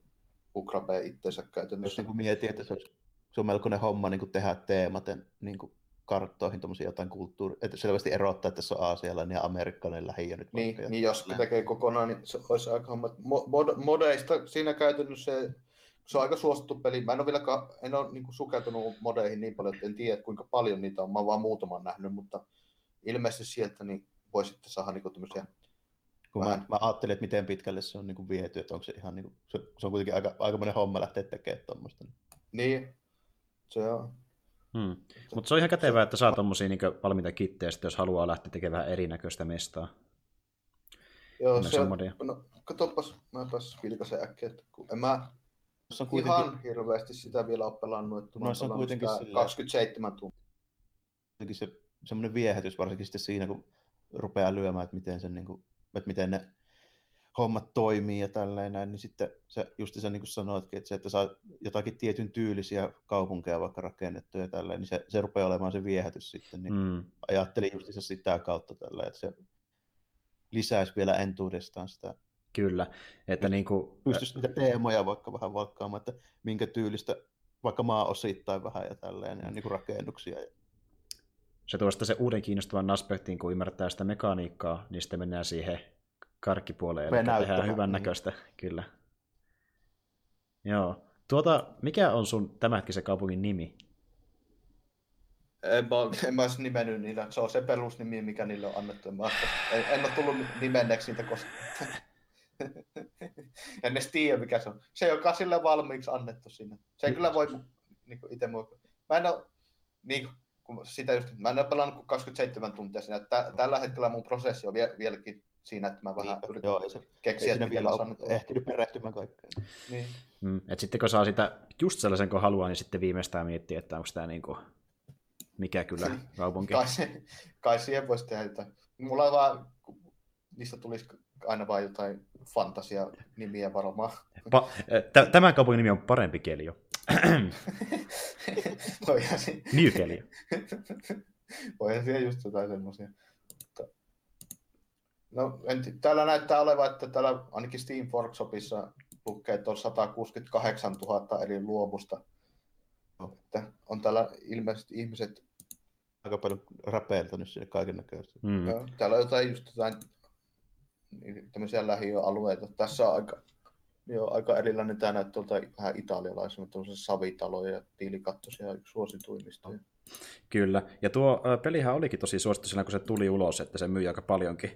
ukrapee itsensä Jos käytännössä. niin kuin mietin, että se, olisi, se on melkoinen homma niin kuin tehdä teematen niin kuin karttoihin tommosia jotain kulttuuri, että selvästi erottaa, että tässä on aasialainen ja amerikkalainen lähiö nyt Niin, niin jos tekee kokonaan, niin se olisi aika homma. Mo- mod- modeista siinä käytännössä se, se on aika suosittu peli. Mä en ole vielä ka- en ole niin sukeltunut modeihin niin paljon, että en tiedä kuinka paljon niitä on. Mä oon vaan muutaman nähnyt, mutta ilmeisesti sieltä niin voi sitten saada niin tämmöisiä. Kun mä, mä, ajattelin, että miten pitkälle se on niin kuin viety, että onko se ihan niin kuin, se, se on kuitenkin aika, aikamoinen homma lähteä tekemään tuommoista. Niin, se on. Hmm. Mutta se on ihan kätevää, että saa tommosia niin valmiita kittejä, sitten jos haluaa lähteä tekemään vähän erinäköistä mestaa. Joo, se on, no, katsopas, mä pääs vilkaisen äkkiä, että kun en mä Se on kuitenkin, ihan hirveästi sitä vielä ole pelannut, että mä No, se on pelannut kuitenkin sitä silleen- 27 tuntia. kuitenkin se semmoinen viehätys, varsinkin sitten siinä, kun rupeaa lyömään, että miten, sen, niin kuin, että miten ne hommat toimii ja tälleen näin, niin sitten se, just se niin kuin sanoitkin, että se, että saa jotakin tietyn tyylisiä kaupunkeja vaikka rakennettuja ja tälleen, niin se, se rupeaa olemaan se viehätys sitten, niin Hmm. ajattelin just sitä kautta tälleen, että se lisäisi vielä entuudestaan sitä, Kyllä, että niin kuin, pystyisi niitä teemoja vaikka vähän valkkaamaan, että minkä tyylistä vaikka maa osittain vähän ja tälleen, ja niin kuin rakennuksia. Ja... se tuo sitten se uuden kiinnostavan aspektin, kun ymmärtää sitä mekaniikkaa, niin sitten mennään siihen karkkipuoleen, eli tehdään hyvän niin. näköistä, kyllä. Joo. Tuota, mikä on sun tämänhetkisen kaupungin nimi? En mä, en mä olisi nimennyt niillä. Se on se perusnimi, mikä niille on annettu. En, mä, en, en ole tullut nimenneeksi niitä koskaan. en edes tiedä, mikä se on. Se, joka on sille valmiiksi annettu sinne. Se ei kyllä voi niin itse mua. Mä en ole, niin, kun sitä just, mä en ole pelannut kuin 27 tuntia siinä. Tä, tällä hetkellä mun prosessi on vie, vieläkin siinä, että mä vähän Niin, yritän joo, se- keksiä, että vielä nyt ehtinyt perehtymään kaikkeen. niin. Mm. Et sitten kun saa sitä just sellaisen, kun haluaa, niin sitten viimeistään miettiä, että onko tämä niinku, mikä kyllä kaupunki. Kai, se, kai siihen voisi tehdä jotain. Mulla on vaan, niistä tulisi aina vaan jotain fantasia-nimiä varmaan. Pa- tä- tämän kaupungin nimi on parempi kelio. Voihan siinä, New kelio. voihan siihen just jotain semmoisia. No, en, täällä näyttää olevan, että täällä ainakin Steam Workshopissa lukee, että on 168 000 eri luomusta. Että on täällä ilmeisesti ihmiset, Aika paljon räpeiltänyt sinne kaiken näköistä. Mm. täällä on jotain just jotain niin, tämmöisiä lähiöalueita. Tässä on aika, joo, aika erilainen. Tämä näyttää tuolta vähän italialaisena, tuollaisia savitaloja ja tiilikattoisia yksi suosituimmista. Kyllä. Ja tuo ö, pelihän olikin tosi suosittu silloin, kun se tuli ulos, että se myi aika paljonkin,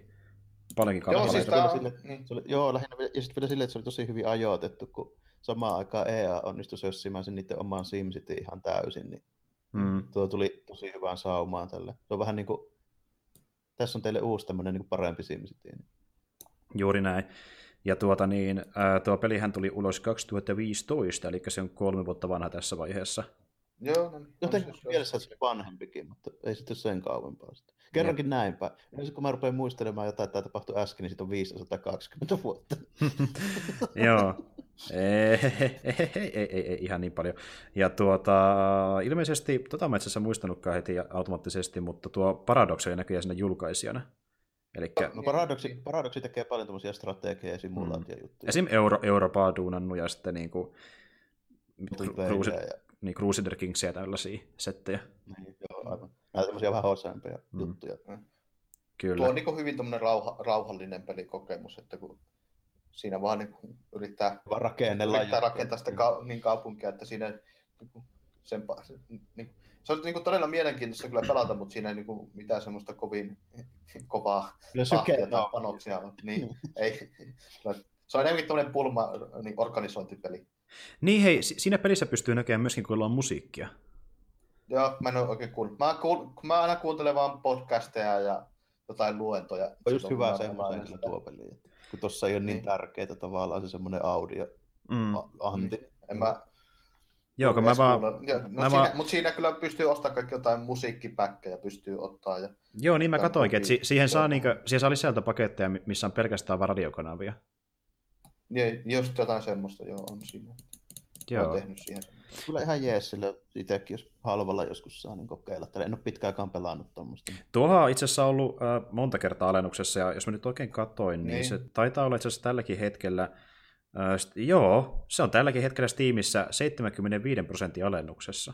paljonkin Joo, siis on, sille- niin, Se oli, joo, lähinnä, ja sitten vielä silleen, että se oli tosi hyvin ajoitettu, kun samaan aikaan EA onnistui sössimään sen niiden omaan SimCity ihan täysin, niin Mm. tuo tuli tosi hyvään saumaan tälle. Se on vähän niin kuin, tässä on teille uusi tämmöinen niin kuin parempi SimCity. Niin. Juuri näin. Ja tuota niin, ää, tuo pelihän tuli ulos 2015, eli se on kolme vuotta vanha tässä vaiheessa. joo, no, niin, Jotenkin se- mielessä se oli vanhempikin, mutta ei sitten sen kauempaa sitten. Kerrankin näinpä. Ja sitten kun mä rupean muistelemaan jotain, että tämä tapahtui äsken, niin siitä on 520 vuotta. Joo. Ei, ei, ei, ei, ei, ei, ihan niin paljon. Ja tuota, ilmeisesti, tota mä itse asiassa muistanutkaan heti automaattisesti, mutta tuo Paradox oli näköjään siinä julkaisijana. Eli No Paradoxi, Paradoxi tekee paljon tämmöisiä strategia- ja simulaatiojuttuja. esim. Euro, Europaa duunannut ja sitten niin kuin, Crusader, ja niin Crusader Kingsia ja tällaisia settejä. niin, joo, aivan. Nämä tämmöisiä vähän hosempia Mm. juttuja. Kyllä. Tuo on niin hyvin tämmöinen rauha, rauhallinen pelikokemus, että kun siinä vaan niin yrittää, Vaan rakennellaan. yrittää rakentaa sitä ka, niin kaupunkia, että siinä niin kuin sen, niin, se on niin kuin todella mielenkiintoista kyllä pelata, mutta siinä ei niin kuin mitään semmoista kovin kovaa tahtia tai no, panoksia on. Niin, ei, se on enemmänkin tämmöinen pulma niin organisointipeli. Niin hei, si- siinä pelissä pystyy näkemään myöskin kuulemaan musiikkia. Joo, mä en ole oikein kuullut. Mä, kuul, kun mä aina kuuntelen vaan podcasteja ja jotain luentoja. on just hyvä kun kyllä sitä. tuo peli. kun tuossa ei ole niin, Niin. tärkeää tavallaan se semmoinen audio Mm. anti. En mä, Joo, kun mä vaan... Ja, mä siinä, vaan- Mutta siinä kyllä pystyy ostamaan kaikki jotain musiikkipäkkejä, pystyy ottaa. Ja, Joo, niin mä katoinkin, että si- siihen saa, niinkö, siihen saa sisältöpaketteja, mi- missä on pelkästään radiokanavia. ja just jotain semmoista, joo, on siinä. Joo. Joo. Olen tehnyt siihen. Kyllä ihan jees sillä itsekin, jos halvalla joskus saa niin kokeilla. Tällä en ole pitkäänkään pelannut tuommoista. Tuohan on itse asiassa ollut äh, monta kertaa alennuksessa, ja jos mä nyt oikein katoin, niin, Niin. se taitaa olla itse asiassa tälläkin hetkellä, st- joo, se on tälläkin hetkellä Steamissa 75 prosentin alennuksessa.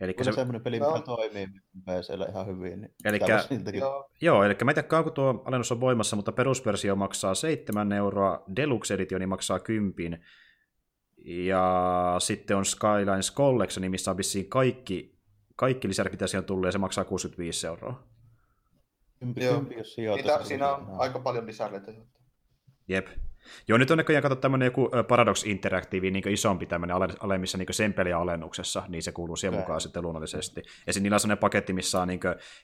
Eli se, se semmoinen peli, No. mikä toimii PCllä ihan hyvin. Niin Elikkä- Joo, joo, eli mä en tiedä kauanko tuo alennus on voimassa, mutta perusversio maksaa 7 euroa, Deluxe Editioni maksaa 10, ja sitten on Skylines Collection, missä on vissiin kaikki, kaikki lisärit, mitä siihen tulee, ja se maksaa 65 euroa. Kympi, Joo. kympi, jos sijoitus. Niitä, siinä on aika paljon lisäreitä. Jep. Joo, nyt on näköjään kato tämmöinen joku Paradox Interactive, niin isompi tämmöinen ale, ale missä niin sen peliä alennuksessa, niin se kuuluu siihen mukaan sitten luonnollisesti. Ja sitten niillä on sellainen paketti, missä on niin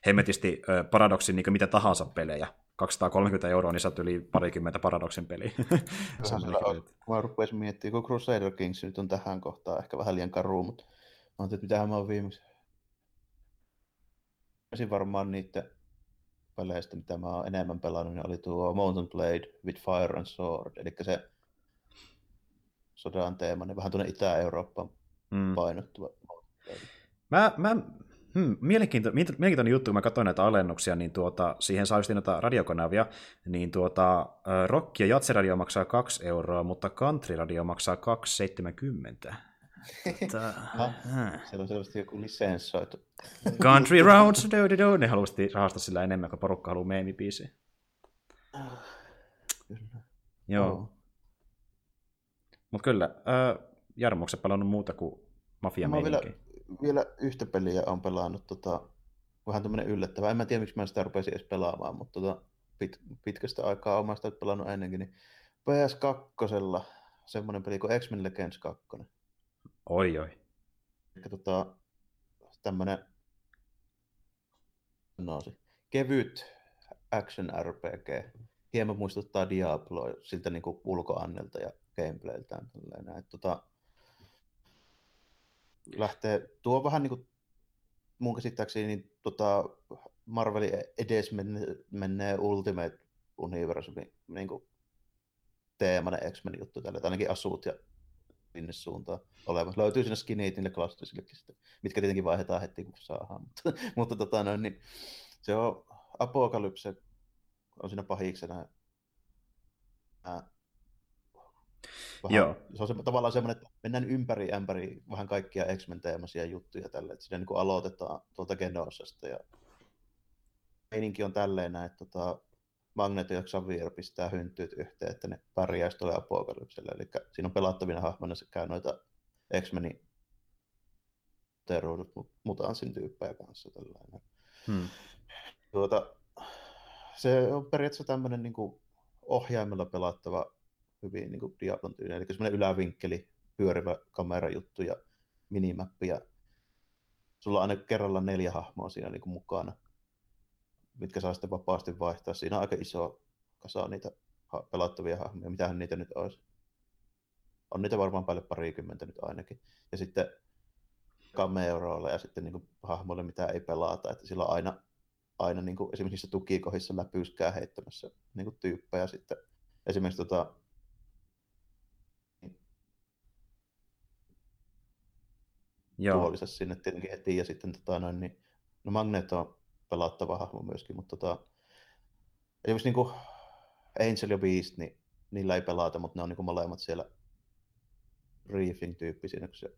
hemmetisti Paradoxin niin mitä tahansa pelejä. 230 euroa, niin oot yli parikymmentä Paradoxin peliä. Mä rupesin miettimään, kun Crusader Kings nyt on tähän kohtaan ehkä vähän liian karu, mutta mä että mitähän mä oon viimeksi. Ensin varmaan niiden peleistä, mitä mä oon enemmän pelannut, niin oli tuo Mountain Blade with Fire and Sword, eli se sodan teema, niin vähän tuonne Itä-Eurooppaan Mm. painottuva. Mä, mä, hmm, mielenkiinto, mielenkiintoinen juttu, kun mä katsoin näitä alennuksia, niin tuota, siihen saa just noita radiokanavia, niin tuota, rock- ja jatsiradio maksaa 2 euroa, mutta country radio maksaa 2,70. Tota, äh. Siellä on selvästi joku lisenssoitu. Country rounds, do, do, do. ne halusti rahastaa sillä enemmän, kun porukka haluaa meemibiisiä. Kyllä. Joo, mutta kyllä, äh, Jarmo, onko pelannut muuta kuin mafia Mä vielä, vielä yhtä peliä on pelannut, tota, vähän tämmönen yllättävä. En mä tiedä, miksi mä sitä rupesin edes pelaamaan, mutta tota, pit, pitkästä aikaa sitä pelannut ennenkin. Niin PS2, semmoinen peli kuin X-Men Legends 2. Oi, oi. Eli tota, tämmönen no, kevyt action RPG. Hieman muistuttaa Diabloa siltä niin ulkoannelta ja gameplayltään. Tota, lähtee, tuo vähän niin kuin mun käsittääkseni niin, tota, Marvelin edes menne, menee Ultimate Universumi niin teemainen X-Men juttu tällä, ainakin asut ja minne suuntaan oleva. Löytyy siinä skinit niille klassisillekin sitten, mitkä tietenkin vaihdetaan heti kun saadaan, mutta, mutta tota, noin, niin, se on Apokalypse on siinä pahiksena. Ää, vähän, Joo. Se on se, tavallaan semmoinen, että mennään ympäri ämpäri vähän kaikkia X-Men-teemaisia juttuja tälle, että siinä niin kuin aloitetaan tuolta Genosasta ja meininki on tälleen näin, että tota, Magneto ja Xavier pistää hynttyyt yhteen, että ne pärjäisi tuolle apokalypselle. Eli siinä on pelattavina hahmona sekä noita X-Menin teruudut mutanssin tyyppejä kanssa. Tällainen. Hmm. Tuota, se on periaatteessa tämmöinen niin ohjaimella pelattava hyvin niin kuin Diablon tyylinen, eli semmoinen ylävinkkeli, pyörivä kamerajuttu ja minimappi. Ja sulla on aina kerralla neljä hahmoa siinä niin kuin mukana, mitkä saa sitten vapaasti vaihtaa. Siinä on aika iso kasa niitä pelattavia hahmoja, mitähän niitä nyt olisi. On niitä varmaan paljon parikymmentä nyt ainakin. Ja sitten cameoroilla ja sitten niin hahmoille, mitä ei pelata. Että sillä on aina, aina niin kuin esimerkiksi niissä tukikohdissa läpyyskää heittämässä niin kuin tyyppejä sitten. Esimerkiksi tota, Joo. tuolissa sinne tietenkin heti. Ja sitten tota, noin, niin, no Magneto pelattava hahmo myöskin, mutta tota, esimerkiksi niin kuin Angel ja Beast, niin niillä ei pelata, mutta ne on niin kuin molemmat siellä briefing-tyyppisiä, kun se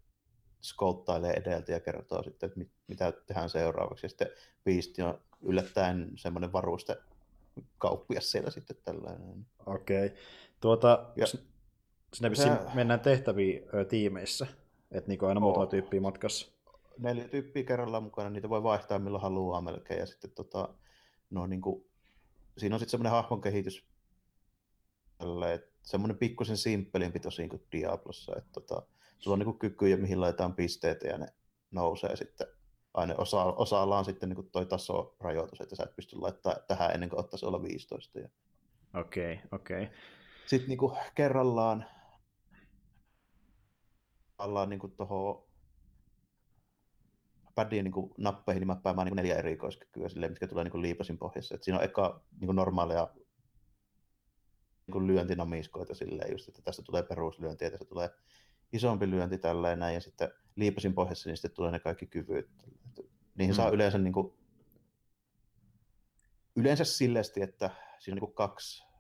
skouttailee edeltä ja kertoo sitten, että mit, mitä tehdään seuraavaksi. Ja sitten Beast on yllättäen semmoinen varuste kauppias siellä sitten tällainen. Okei. Okay. Tuota, Ja- sinne Sä- mennään tehtäviin ö, tiimeissä, että niinku aina muutama Oo. tyyppiä matkassa. Neljä tyyppiä kerrallaan mukana, niitä voi vaihtaa milloin haluaa melkein. Ja sitten tota, no, niin kuin, siinä on sitten semmoinen hahmon kehitys, semmoinen pikkusen simppelimpi tosin kuin Diablossa, että tota, sulla on niin kuin kykyjä, mihin laitetaan pisteitä ja ne nousee sitten aina osa, osalla on sitten niin kuin toi tasorajoitus, että sä et pysty laittamaan tähän ennen kuin ottaisi olla 15. Ja Okei, okei. sitten niinku kerrallaan ollaan niinku tuohon padien niinku nappeihin niin mäppäämään niinku neljä erikoiskykyä, silleen, mitkä tulee niinku liipasin pohjassa. Et siinä on eka niinku normaaleja niinku lyöntinamiskoita silleen just, että tästä tulee peruslyönti ja tästä tulee isompi lyönti tälleen näin, ja sitten liipasin pohjassa, niin sitten tulee ne kaikki kyvyt. Niihin mm. saa yleensä niin kuin, yleensä silleesti, että siinä on niin kaksi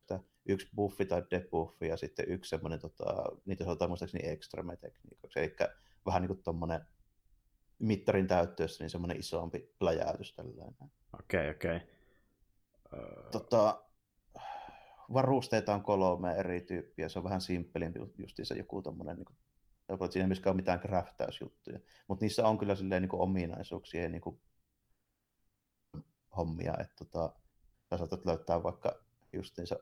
että yksi buffi tai debuffi ja sitten yksi semmoinen, tota, niitä sanotaan muistaakseni extreme-tekniikoksi, eli vähän niin kuin tuommoinen mittarin täyttyessä niin semmoinen isompi läjäytys tällainen. Okei, okay, okei. Okay. Tota, varusteita on kolme eri tyyppiä, se on vähän simppelimpi justiinsa joku tommonen, niin kuin, että siinä ei myöskään ole mitään craftausjuttuja, mutta niissä on kyllä silleen niin kuin ominaisuuksia ja niin kuin, hommia, että tota, sä saatat löytää vaikka justiinsa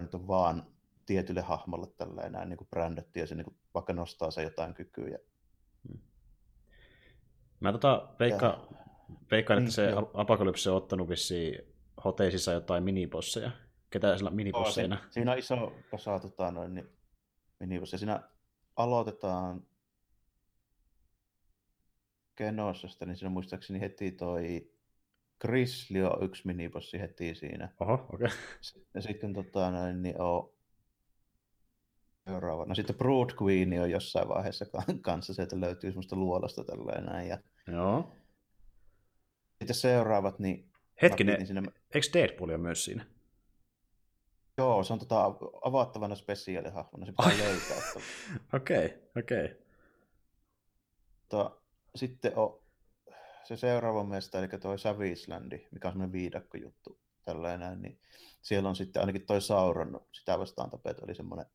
nyt on vaan tietylle hahmolle tällä enää niin kuin brändetty ja se niin kuin, vaikka nostaa se jotain kykyä. Hmm. Mä tota, veikka, veikkaan, että se Apokalypse on ottanut vissiin hoteisissa jotain minibosseja. Ketä siellä minibosseina? Oh, siinä on iso osa tota, noin, niin, minibosseja. Siinä aloitetaan Genossasta, niin siinä muistaakseni heti toi Grizzly on yksi minibossi heti siinä. Oho, okei. Okay. Ja sitten tota, noin, niin on seuraava. No sitten Brood Queen on jossain vaiheessa kanssa, sieltä löytyy semmoista luolasta tällainen. Ja... Joo. Sitten seuraavat, niin Hetkinen, sinne... eikö Deadpool ole myös siinä? Joo, se on tota avattavana spesiaalihahmona, se pitää löytää. Okei, okei. Okay, okay. Sitten on se seuraava mesta, eli toi Savislandi, mikä on semmoinen viidakkojuttu, tällainen, niin siellä on sitten ainakin toi Sauron, sitä vastaan tapettu, oli semmoinen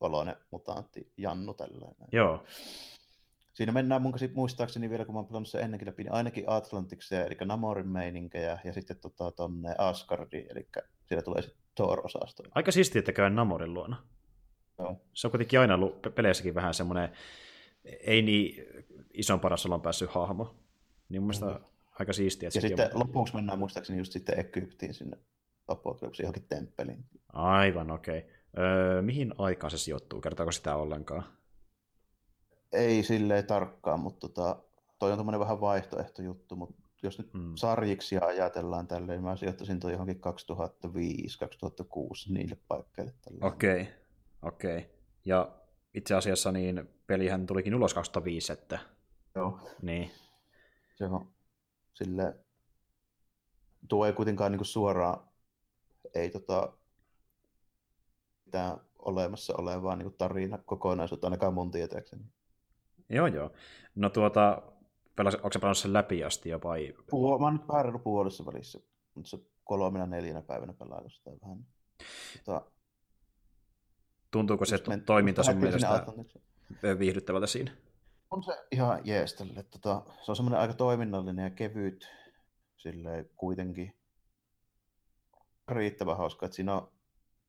oloinen mutantti Jannu tällainen. Joo. Siinä mennään mun muistaakseni vielä, kun mä oon pelannut sen ennenkin läpi, niin ainakin Atlantiksia, eli Namorin meininkejä, ja sitten tota, tonne Asgardiin, eli siellä tulee sitten Thor-osasto. Aika siistiä, että käy Namorin luona. Joo. Se on kuitenkin aina ollut peleissäkin vähän semmoinen, ei niin ison paras on päässyt hahmo. Niin mun mm-hmm. aika siistiä. Että ja sitten on... lopuksi mennään muistaakseni just sitten Egyptiin sinne Apokalypsiin johonkin temppeliin. Aivan, okei. Okay. Öö, mihin aikaan se sijoittuu? Kertooko sitä ollenkaan? ei silleen tarkkaan, mutta tota, toi on tämmöinen vähän vaihtoehtojuttu, mutta jos nyt mm. sarjiksi ajatellaan tälleen, mä sijoittaisin toi johonkin 2005-2006 niille paikkeille. Okei, okay. okei. Okay. Ja itse asiassa niin pelihän tulikin ulos 2005, että... Joo. Niin. Se on sille tuo ei kuitenkaan niin suoraan, ei tota, mitään olemassa olevaa niin tarina kokonaisuutta, ainakaan mun tietääkseni. Joo, joo. No tuota, pelas, onko se pelannut sen läpi asti jo vai? Puhu, mä oon nyt päädynyt puolessa välissä, mutta se kolmena neljänä päivänä pelaa sitä vähän. Tota, Tuntuuko se men... toiminta sun mielestä viihdyttävältä siinä? On se ihan jees tälle. Tota, se on semmoinen aika toiminnallinen ja kevyt sille kuitenkin riittävän hauska, että siinä on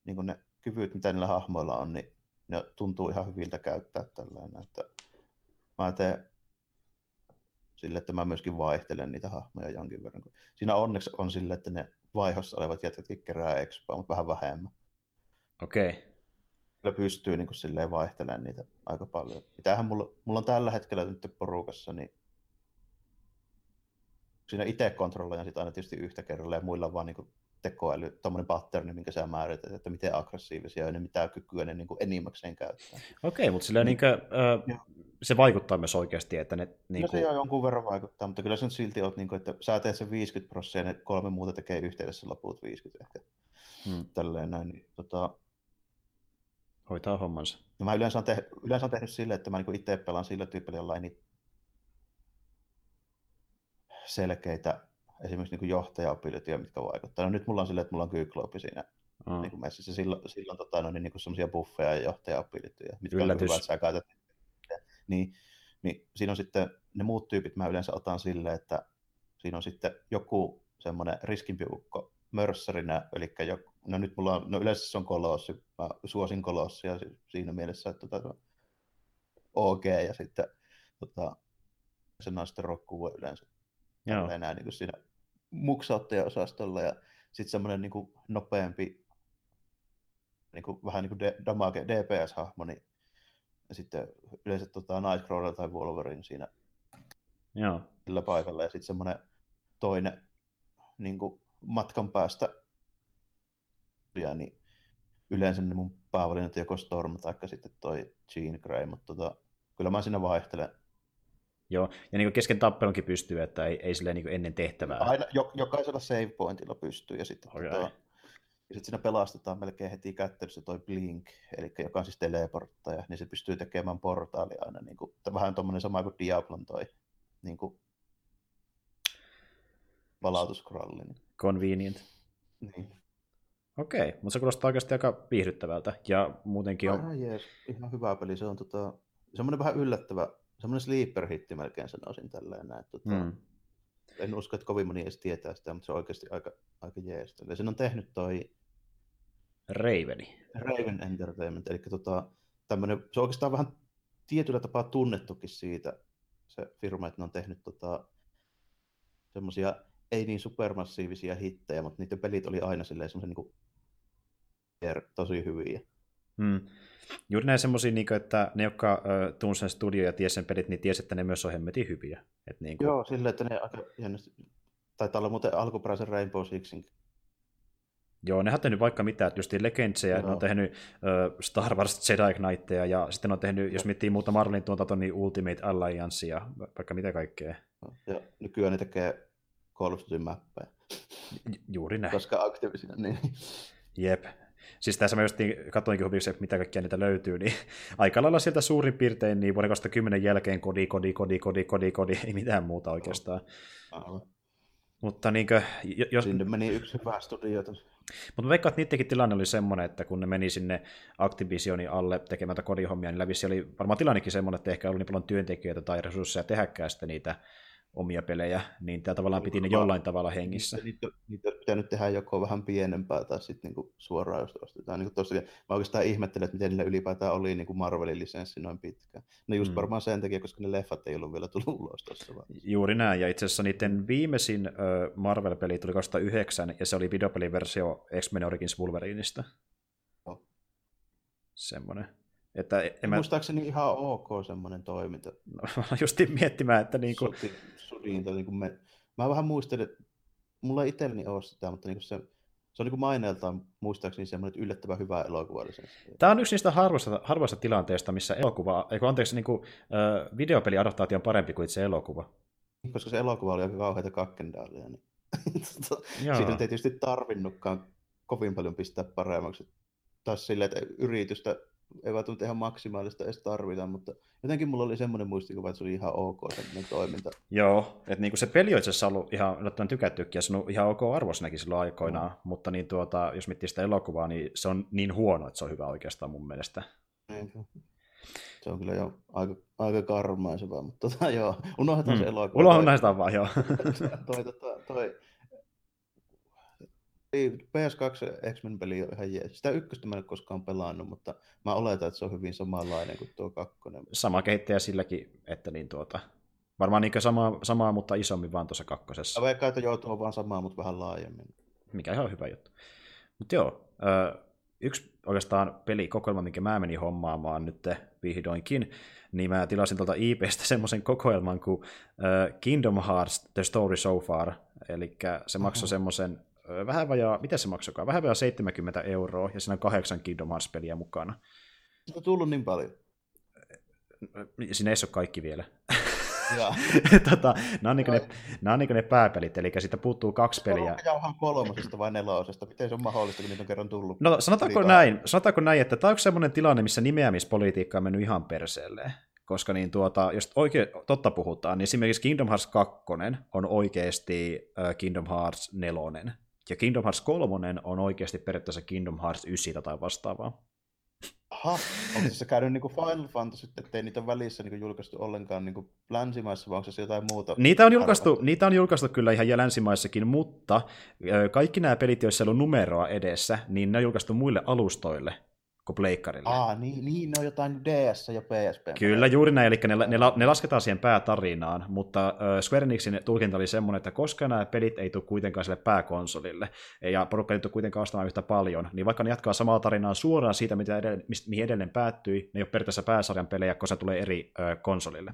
niin ne kyvyt, mitä niillä hahmoilla on, niin ne tuntuu ihan hyviltä käyttää tällainen. Että mä teen sille, että mä myöskin vaihtelen niitä hahmoja jonkin verran. Siinä onneksi on sille, että ne vaihossa olevat jätkätkin kerää expaa, mutta vähän vähemmän. Okei. Okay. Kyllä pystyy niin kuin silleen vaihtelemaan niitä aika paljon. Mitähän mulla, mulla on tällä hetkellä nyt porukassa, niin siinä itse kontrolloin sitten aina tietysti yhtä kerralla ja muilla vaan niin kuin tekoäly, tuommoinen patterni, minkä sä määrität, että miten aggressiivisia ja ne mitä kykyä ne niin kuin enimmäkseen käyttää. Okei, mutta sillä niin, kuin, äh, se vaikuttaa myös oikeasti, että ne... Niin kuin... No se jonkun verran vaikuttaa, mutta kyllä se on silti on, niin kuin, että sä teet sen 50 prosenttia ja ne kolme muuta tekee yhteydessä loput 50 ehkä. Hmm. Tälleen näin, niin, tota... Hoitaa hommansa. No mä yleensä on, te- yleensä on tehnyt silleen, että mä niin itse pelaan sillä tyypillä jollain niin selkeitä esimerkiksi niin johtaja-abilityjä, mitkä vaikuttaa. No nyt mulla on silleen, että mulla on kykloopi siinä mm. niin kuin messissä. Silloin, silloin tota, no, niin, niin semmoisia buffeja ja johtaja-abilityjä, mitkä Yllätys. on hyvä, että sä käytät. Niin, niin siinä on sitten ne muut tyypit mä yleensä otan silleen, että siinä on sitten joku semmoinen riskimpi ukko mörssärinä, eli jo, no nyt mulla on, no yleensä se on kolossi, mä suosin kolossia siinä mielessä, että tota, OG ja sitten tota, se on sitten rokkuu yleensä. Joo. Enää niin kuin siinä muksauttaja-osastolla ja sitten semmoinen niin kuin nopeampi, niin kuin, vähän niin kuin de, damage, DPS-hahmo, niin ja sitten yleensä tota, Nightcrawler tai Wolverine siinä Joo. sillä paikalla, ja sitten semmoinen toinen niin kuin matkan päästä, ja niin yleensä ne mun päävalinnat joko Storm tai sitten toi Jean Grey, mutta tota, kyllä mä siinä vaihtelen. Joo, ja niin kesken tappelunkin pystyy, että ei, ei silleen niin ennen tehtävää. Aina, jo, jokaisella save pointilla pystyy, ja sitten Okei. tota, ja sitten siinä pelastetaan melkein heti kättelyssä toi Blink, eli joka on siis teleporttaja, niin se pystyy tekemään portaali aina, niin kuin, vähän tuommoinen sama kuin Diablon toi niin kuin, palautuskralli. Niin. Convenient. Niin. Okei, mutta se kuulostaa oikeasti aika viihdyttävältä. Ja muutenkin on... Ihan jees, ihan hyvä peli. Se on tota, semmoinen vähän yllättävä, semmoinen sleeper-hitti melkein sanoisin tälleen näin. Tota, Mm. En usko, että kovin moni edes tietää sitä, mutta se on oikeasti aika, aika jees. Ja sen on tehnyt toi Raveni. Raven Entertainment, eli tota, tämmönen, se on oikeastaan vähän tietyllä tapaa tunnettukin siitä, se firma, että ne on tehnyt tota, semmoisia ei niin supermassiivisia hittejä, mutta niiden pelit oli aina silleen semmoisen niin tosi hyviä. Mm. Juuri näin semmoisia, niin että ne, jotka äh, tunsi sen studio ja tiesi sen pelit, niin tiesi, että ne myös on hemmetin hyviä. Et niin kuin, Joo, silleen, että ne aika hienosti, taitaa olla muuten alkuperäisen Rainbow Sixin. Joo, ne on tehnyt vaikka mitä, just Legendsia, ne on tehnyt uh, Star Wars Jedi Knightteja, ja sitten ne on tehnyt, jos miettii muuta Marvelin tuotantoa, niin Ultimate Alliance ja vaikka mitä kaikkea. Ja nykyään ne tekee Call of Duty Juuri näin. koska Activision, niin Jep. Siis tässä mä just niin katsoinkin hubiksi, että mitä kaikkia niitä löytyy, niin aika lailla sieltä suurin piirtein niin vuoden 2010 jälkeen kodi, kodi, kodi, kodi, kodi, kodi, ei mitään muuta oikeastaan. aivan. Mutta niinkö, jos, sinne meni yksi hyvä studio. Mutta mä veikkaan, että niidenkin tilanne oli semmoinen, että kun ne meni sinne Activisionin alle tekemään kodihommia, niin lävissä oli varmaan tilannekin semmoinen, että ehkä ei ollut niin paljon työntekijöitä tai resursseja tehdäkään sitten niitä omia pelejä, niin tämä tavallaan piti ne jollain tavalla hengissä. Niitä, niitä on pitänyt tehdä joko vähän pienempää tai sitten niinku suoraan just ostetaan. Niinku tossa, mä oikeastaan ihmettelen, että miten niillä ylipäätään oli niinku Marvelin lisenssi noin pitkään. No just Mm. varmaan sen takia, koska ne leffat ei ollut vielä tullut ulos tuossa vaiheessa. Juuri näin, ja itse asiassa niiden viimeisin Marvel-peli tuli 2009, ja se oli videopeliversio X-Men Origins Wolverineista. Joo. Semmoinen. Että en En mä Muistaakseni ihan ok semmoinen toiminta. no, justiin miettimään, että niinku, Sudi, sudinta, niin me, mä vähän muistelin, että mulla ei itselleni ole sitä, mutta niin se, se on niin maineeltaan muistaakseni semmoinen yllättävän hyvä elokuva. Tämä on yksi niistä harvoista, harvoista tilanteista, missä elokuva, eikö anteeksi, niin kuin, äh, videopeliadaptaatio on parempi kuin itse elokuva. Koska se elokuva oli aika kauheita kakkendaalia, niin tota, Joo. Siinä ei tietysti tarvinnutkaan kovin paljon pistää paremmaksi. Taas silleen, että yritystä ei välttämättä ihan maksimaalista edes tarvita, mutta jotenkin mulla oli semmoinen muistikuva, että se oli ihan ok semmoinen toiminta. Joo, että niin se peli on itse asiassa ollut ihan yllättävän tykättykin ja se on ihan ok arvosanakin silloin aikoinaan, mutta niin tuota, jos miettii sitä elokuvaa, niin se on niin huono, että se on hyvä oikeastaan mun mielestä. Se on kyllä jo aika, aika karmaisevaa, mutta tota, joo, unohdetaan Mm. se elokuva. Toi- näistä vaan, joo. toi, toi, toi, ei, PS2 X-Men-peli on ihan jees. Sitä ykköstä mä en ole koskaan pelannut, mutta mä oletan, että se on hyvin samanlainen kuin tuo kakkonen. Sama kehittäjä silläkin, että niin tuota, varmaan niin samaa, samaa, mutta isommin vaan tuossa kakkosessa. Mä veikkaan, että joutuu vaan samaan, mutta vähän laajemmin. mikä ihan hyvä juttu. Mutta joo, yksi oikeastaan pelikokoelma, minkä mä menin hommaamaan nyt vihdoinkin, niin mä tilasin tuolta IPstä semmoisen kokoelman kuin Kingdom Hearts The Story So Far, eli se maksoi semmoisen vähän vajaa, mitä se maksoikaan, vähän vajaa 70 euroa, ja siinä on kahdeksan Kingdom Hearts-peliä mukana. Se on tullut niin paljon. Siinä ei ole kaikki vielä. Tota, nämä on, niin ne, nämä on niin ne pääpelit, eli siitä puuttuu kaksi peliä. Jauhan kolmosesta vai nelosesta. Miten se on mahdollista, kun niitä on kerran tullut? No sanotaanko näin, sanotaanko näin, että tämä on sellainen tilanne, missä nimeämispolitiikka on mennyt ihan perseelleen. Koska niin tuota, jos oikein totta puhutaan, niin esimerkiksi Kingdom Hearts 2 on oikeasti Kingdom Hearts 4. Ja Kingdom Hearts 3 on oikeasti periaatteessa Kingdom Hearts 9 tai vastaavaa. Aha, onko se käynyt niin kuin Final Fantasy, ettei niitä välissä niin kuin julkaistu ollenkaan niin kuin länsimaissa, vai onko se jotain muuta? Niitä on, julkaistu, niitä on julkaistu kyllä ihan länsimaissakin, mutta kaikki nämä pelit, joissa ei ollut numeroa edessä, niin ne on julkaistu muille alustoille kuin pleikkarille. Aa, niin, niin ne on jotain DS ja PSP. Kyllä, juuri näin, eli ne, ne, ne lasketaan siihen päätarinaan, mutta äh, Square Enixin tulkinta oli semmoinen, että koska nämä pelit ei tule kuitenkaan sille pääkonsolille, ja porukka ei tule kuitenkaan ostamaan yhtä paljon, niin vaikka ne jatkaa samaa tarinaa suoraan siitä, mitä edelleen, mihin edelleen päättyi, ne ei ole periaatteessa pääsarjan pelejä, koska se tulee eri äh, konsolille,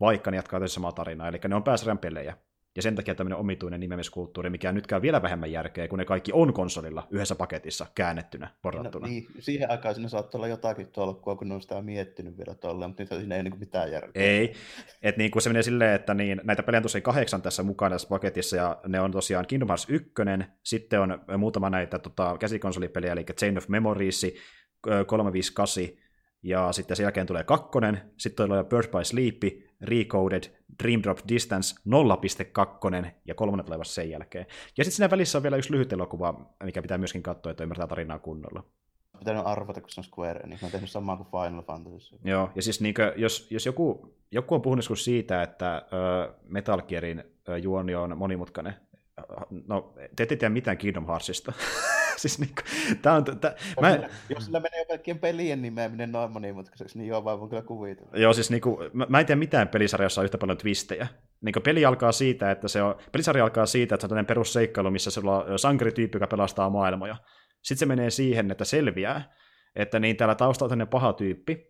vaikka ne jatkaa täysin samaa tarinaa, eli ne on pääsarjan pelejä. Ja sen takia tämmöinen omituinen nimemiskulttuuri, mikä nyt käy vielä vähemmän järkeä, kun ne kaikki on konsolilla yhdessä paketissa käännettynä, porrattuna. No, niin, siihen aikaan siinä saattaa olla jotakin tolkkua, kun ne on sitä miettinyt vielä tuolla, mutta nyt siinä ei ole niin mitään järkeä. Ei, että niin kuin se menee silleen, että niin, näitä pelejä on tosiaan kahdeksan tässä mukana tässä paketissa, ja ne on tosiaan Kingdom Hearts 1, sitten on muutama näitä tota, käsikonsolipeliä, eli Chain of Memories, 358, ja sitten sen jälkeen tulee kakkonen, sitten tulee Birth by Sleep, Recoded, Dream Drop Distance 0.2 ja kolmonen tulee vasta sen jälkeen. Ja sitten siinä välissä on vielä yksi lyhyt elokuva, mikä pitää myöskin katsoa, että ymmärtää tarinaa kunnolla. Pitänyt arvata, kun se on Square, niin mä oon tehnyt samaa kuin Final Fantasy. Joo, ja siis niin kuin, jos, jos joku, joku on puhunut siitä, että uh, Metal Gearin uh, juoni on monimutkainen, no te ette tiedä mitään Kingdom Heartsista. siis niin kuin, tää on, tää, mä... Sillä, jos sillä menee kaikkien pelien nimeäminen noin monimutkaiseksi, niin joo, vaan kyllä kuvitella. Joo, siis niin kuin, mä, mä en tiedä mitään pelisarjassa on yhtä paljon twistejä. Niin kuin peli alkaa siitä, että se on, pelisarja alkaa siitä, että se on tämmöinen perusseikkailu, missä se on sankarityyppi, joka pelastaa maailmoja. Sitten se menee siihen, että selviää, että niin täällä taustalla on paha tyyppi,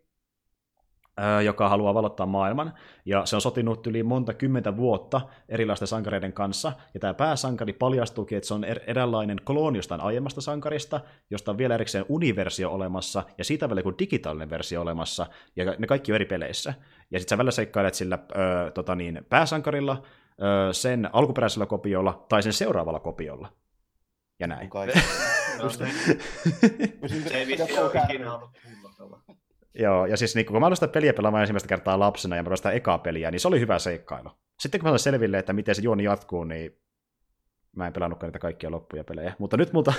joka haluaa valottaa maailman, ja se on sotinut yli monta kymmentä vuotta erilaisten sankareiden kanssa, ja tämä pääsankari paljastuukin, että se on er- eräänlainen klooni jostain aiemmasta sankarista, josta on vielä erikseen universio olemassa, ja siitä vielä joku digitaalinen versio olemassa, ja ne kaikki on eri peleissä. Ja sitten sä välillä seikkailet sillä ö, tota niin, pääsankarilla, ö, sen alkuperäisellä kopiolla, tai sen seuraavalla kopiolla. Ja näin. No, se ei vissi ole ikinä ollut Joo, ja siis niin, kun mä aloin sitä peliä pelaamaan ensimmäistä kertaa lapsena ja mä sitä ekaa peliä, niin se oli hyvä seikkailu. Sitten kun mä selville, että miten se juoni jatkuu, niin mä en pelannutkaan niitä kaikkia loppuja pelejä. Mutta nyt multa...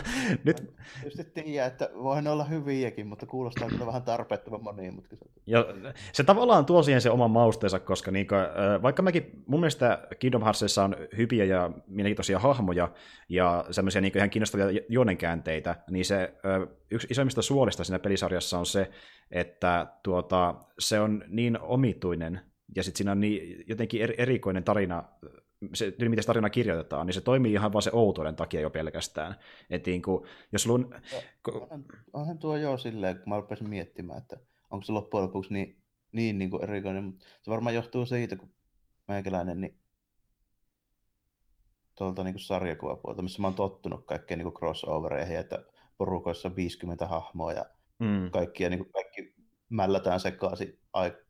nyt... Just tiedä, että voihan olla hyviäkin, mutta kuulostaa kyllä vähän tarpeettoman monimutkaiselta. Ja se tavallaan tuo siihen se oman mausteensa, koska niin kuin, vaikka mäkin, mun mielestä Kingdom Heartsissa on hyviä ja mielenkiintoisia hahmoja ja semmoisia niin ihan kiinnostavia juonenkäänteitä, niin se yksi isoimmista suolista siinä pelisarjassa on se, että tuota, se on niin omituinen ja sitten siinä on niin jotenkin erikoinen tarina se, miten se tarina kirjoitetaan, niin se toimii ihan vain se outouden takia jo pelkästään. Et niin kuin, jos lun... onhan, onhan tuo jo silleen, kun mä rupesin miettimään, että onko se loppujen lopuksi niin, niin, niin kuin erikoinen, mutta se varmaan johtuu siitä, kun meikäläinen niin tuolta niin sarjakuvapuolta, missä mä oon tottunut kaikkeen niin crossovereihin, että porukoissa on 50 hahmoa ja mm. kaikkia, niin kuin kaikki mällätään sekaisin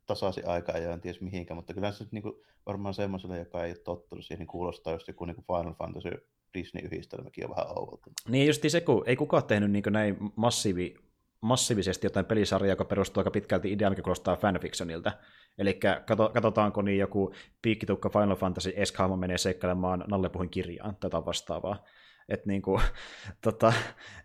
tasaisin aikaa ja en tiedä mihinkään, mutta kyllä se niin kuin, varmaan semmoiselle, joka ei ole tottunut siihen, niin kuulostaa just joku niin kuin Final Fantasy Disney-yhdistelmäkin on vähän ouvolta. Niin just se, kun ei kukaan tehnyt niin näin massiivi, massiivisesti jotain pelisarjaa, joka perustuu aika pitkälti ideaan, mikä kuulostaa fanfictionilta. Eli katsotaanko niin joku piikkitukka Final Fantasy s menee seikkailemaan Nallepuhin kirjaan tätä vastaavaa. Et niinku, tota,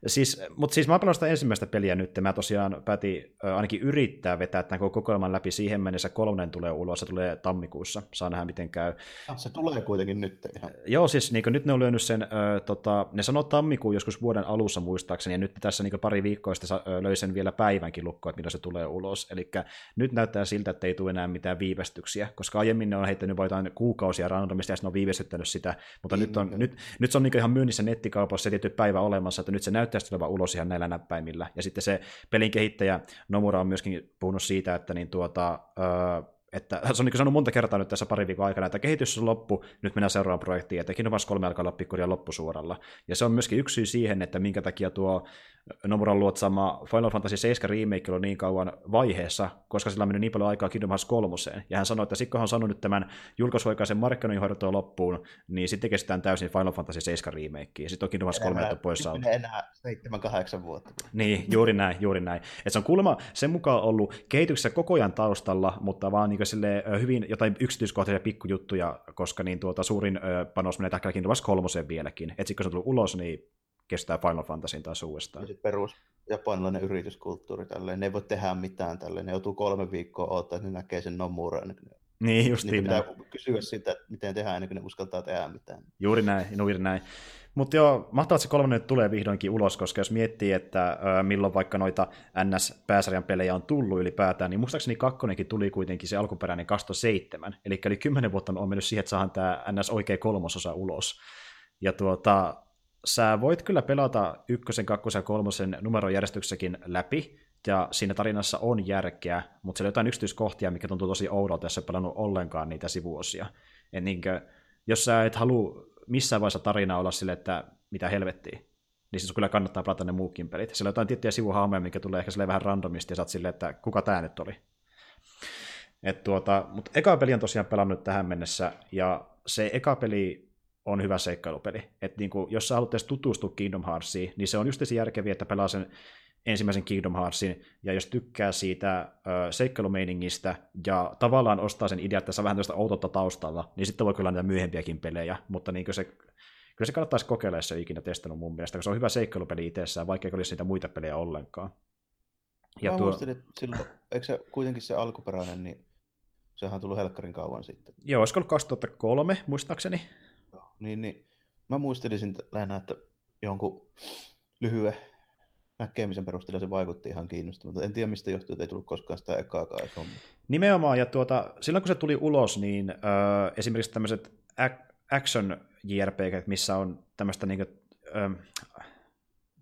siis, mutta siis mä pelannut sitä ensimmäistä peliä nyt, ja mä tosiaan päätin ainakin yrittää vetää tämän koko kokoelman läpi siihen mennessä. Kolmonen tulee ulos, se tulee tammikuussa, saa nähdä miten käy. Ah, se tulee kuitenkin nyt ihan. Joo, siis niin nyt ne on lyönyt sen, äh, tota, ne sanoo tammikuun joskus vuoden alussa muistaakseni, ja nyt tässä niin pari viikkoa sitten löi sen vielä päivänkin lukkoa, että milloin se tulee ulos. Eli nyt näyttää siltä, että ei tule enää mitään viivästyksiä, koska aiemmin ne on heittänyt vain kuukausia randomista, ja ne on viivästyttänyt sitä, mutta niin, nyt, on, niin. nyt, nyt se on niin ihan myynnissä nettikaupassa tietty päivä olemassa, että nyt se näyttää tulevan ulos ihan näillä näppäimillä. Ja sitten se pelin kehittäjä Nomura on myöskin puhunut siitä, että niin tuota, öö, että se on niin sanonut monta kertaa nyt tässä pari viikon aikana, että kehitys on loppu, nyt mennään seuraavaan projektiin, että Kingdom Hearts 3 alkaa olla pikkuria loppusuoralla. Ja se on myöskin yksi syy siihen, että minkä takia tuo Nomuran luotsama Final Fantasy 7 remake on niin kauan vaiheessa, koska sillä on mennyt niin paljon aikaa Kingdom Hearts 3. Ja hän sanoi, että sitten kun on sanonut tämän julkaisuaikaisen markkinoinnin hoidettua loppuun, niin sitten kestään täysin Final Fantasy 7 remake. Ja sitten on Kingdom Hearts 3 pois alta. enää 7-8 vuotta. Niin, juuri näin, juuri näin. Et se on kuulemma sen mukaan ollut kehityksessä koko ajan taustalla, mutta vaan niin sille hyvin jotain yksityiskohtaisia pikkujuttuja, koska niin tuota, suurin panos menee tähän Kingdom Hearts 3 vieläkin. Et kun se on tullut ulos, niin kestää Final Fantasyn taas uudestaan. Ja perus japanilainen yrityskulttuuri tälleen. Ne ei voi tehdä mitään tälleen. Ne joutuu kolme viikkoa odottaa, että ne näkee sen Nomuran. Niin, just niin. Pitää kysyä sitä, että miten tehdään ennen kuin ne uskaltaa tehdä mitään. Juuri näin, juuri näin. Mutta joo, mahtavaa, että se kolmonen nyt tulee vihdoinkin ulos, koska jos miettii, että milloin vaikka noita NS-pääsarjan pelejä on tullut ylipäätään, niin muistaakseni kakkonenkin tuli kuitenkin se alkuperäinen 2007, eli yli 10 vuotta on mennyt siihen, että saadaan tämä NS oikea kolmososa ulos. Ja tuota, sä voit kyllä pelata ykkösen, kakkosen ja kolmosen numerojärjestyksessäkin läpi, ja siinä tarinassa on järkeä, mutta siellä on jotain yksityiskohtia, mikä tuntuu tosi oudolta, jos sä pelannut ollenkaan niitä sivuosia. Et niinkö, jos sä et halua missään vaiheessa tarinaa olla sille, että mitä helvettiä, niin siis kyllä kannattaa pelata ne muukin pelit. Siellä on jotain tiettyjä sivuhahmoja, mikä tulee ehkä vähän randomisti, ja sä oot silleen, että kuka tämä nyt oli. Et tuota, mutta eka peli on tosiaan pelannut tähän mennessä, ja se eka peli on hyvä seikkailupeli. Et niinku, jos sä haluat edes tutustua Kingdom Heartsiin, niin se on just se järkeviä, että pelaa sen ensimmäisen Kingdom Heartsin, ja jos tykkää siitä ö, seikkailumeiningistä ja tavallaan ostaa sen idea, että tässä on vähän tästä outotta taustalla, niin sitten voi kyllä näitä myöhempiäkin pelejä, mutta niin se, kyllä se kannattaisi kokeilla, jos se ei ikinä testannut mun mielestä, koska se on hyvä seikkailupeli itsessään, vaikka ei olisi niitä muita pelejä ollenkaan. Ja Mä tuo... muistin, että silloin, eikö se kuitenkin se alkuperäinen, niin sehän on tullut helkkarin kauan sitten. Joo, olisiko ollut 2003, muistaakseni? Niin, niin. Mä muistelisin lähinnä, että jonkun lyhyen näkemisen perusteella se vaikutti ihan kiinnostavalta. En tiedä, mistä johtuu, että ei tullut koskaan sitä ekaakaan. Nimenomaan, ja tuota, silloin kun se tuli ulos, niin äh, esimerkiksi tämmöiset action JRPG, missä on tämmöistä niin kuin, äh,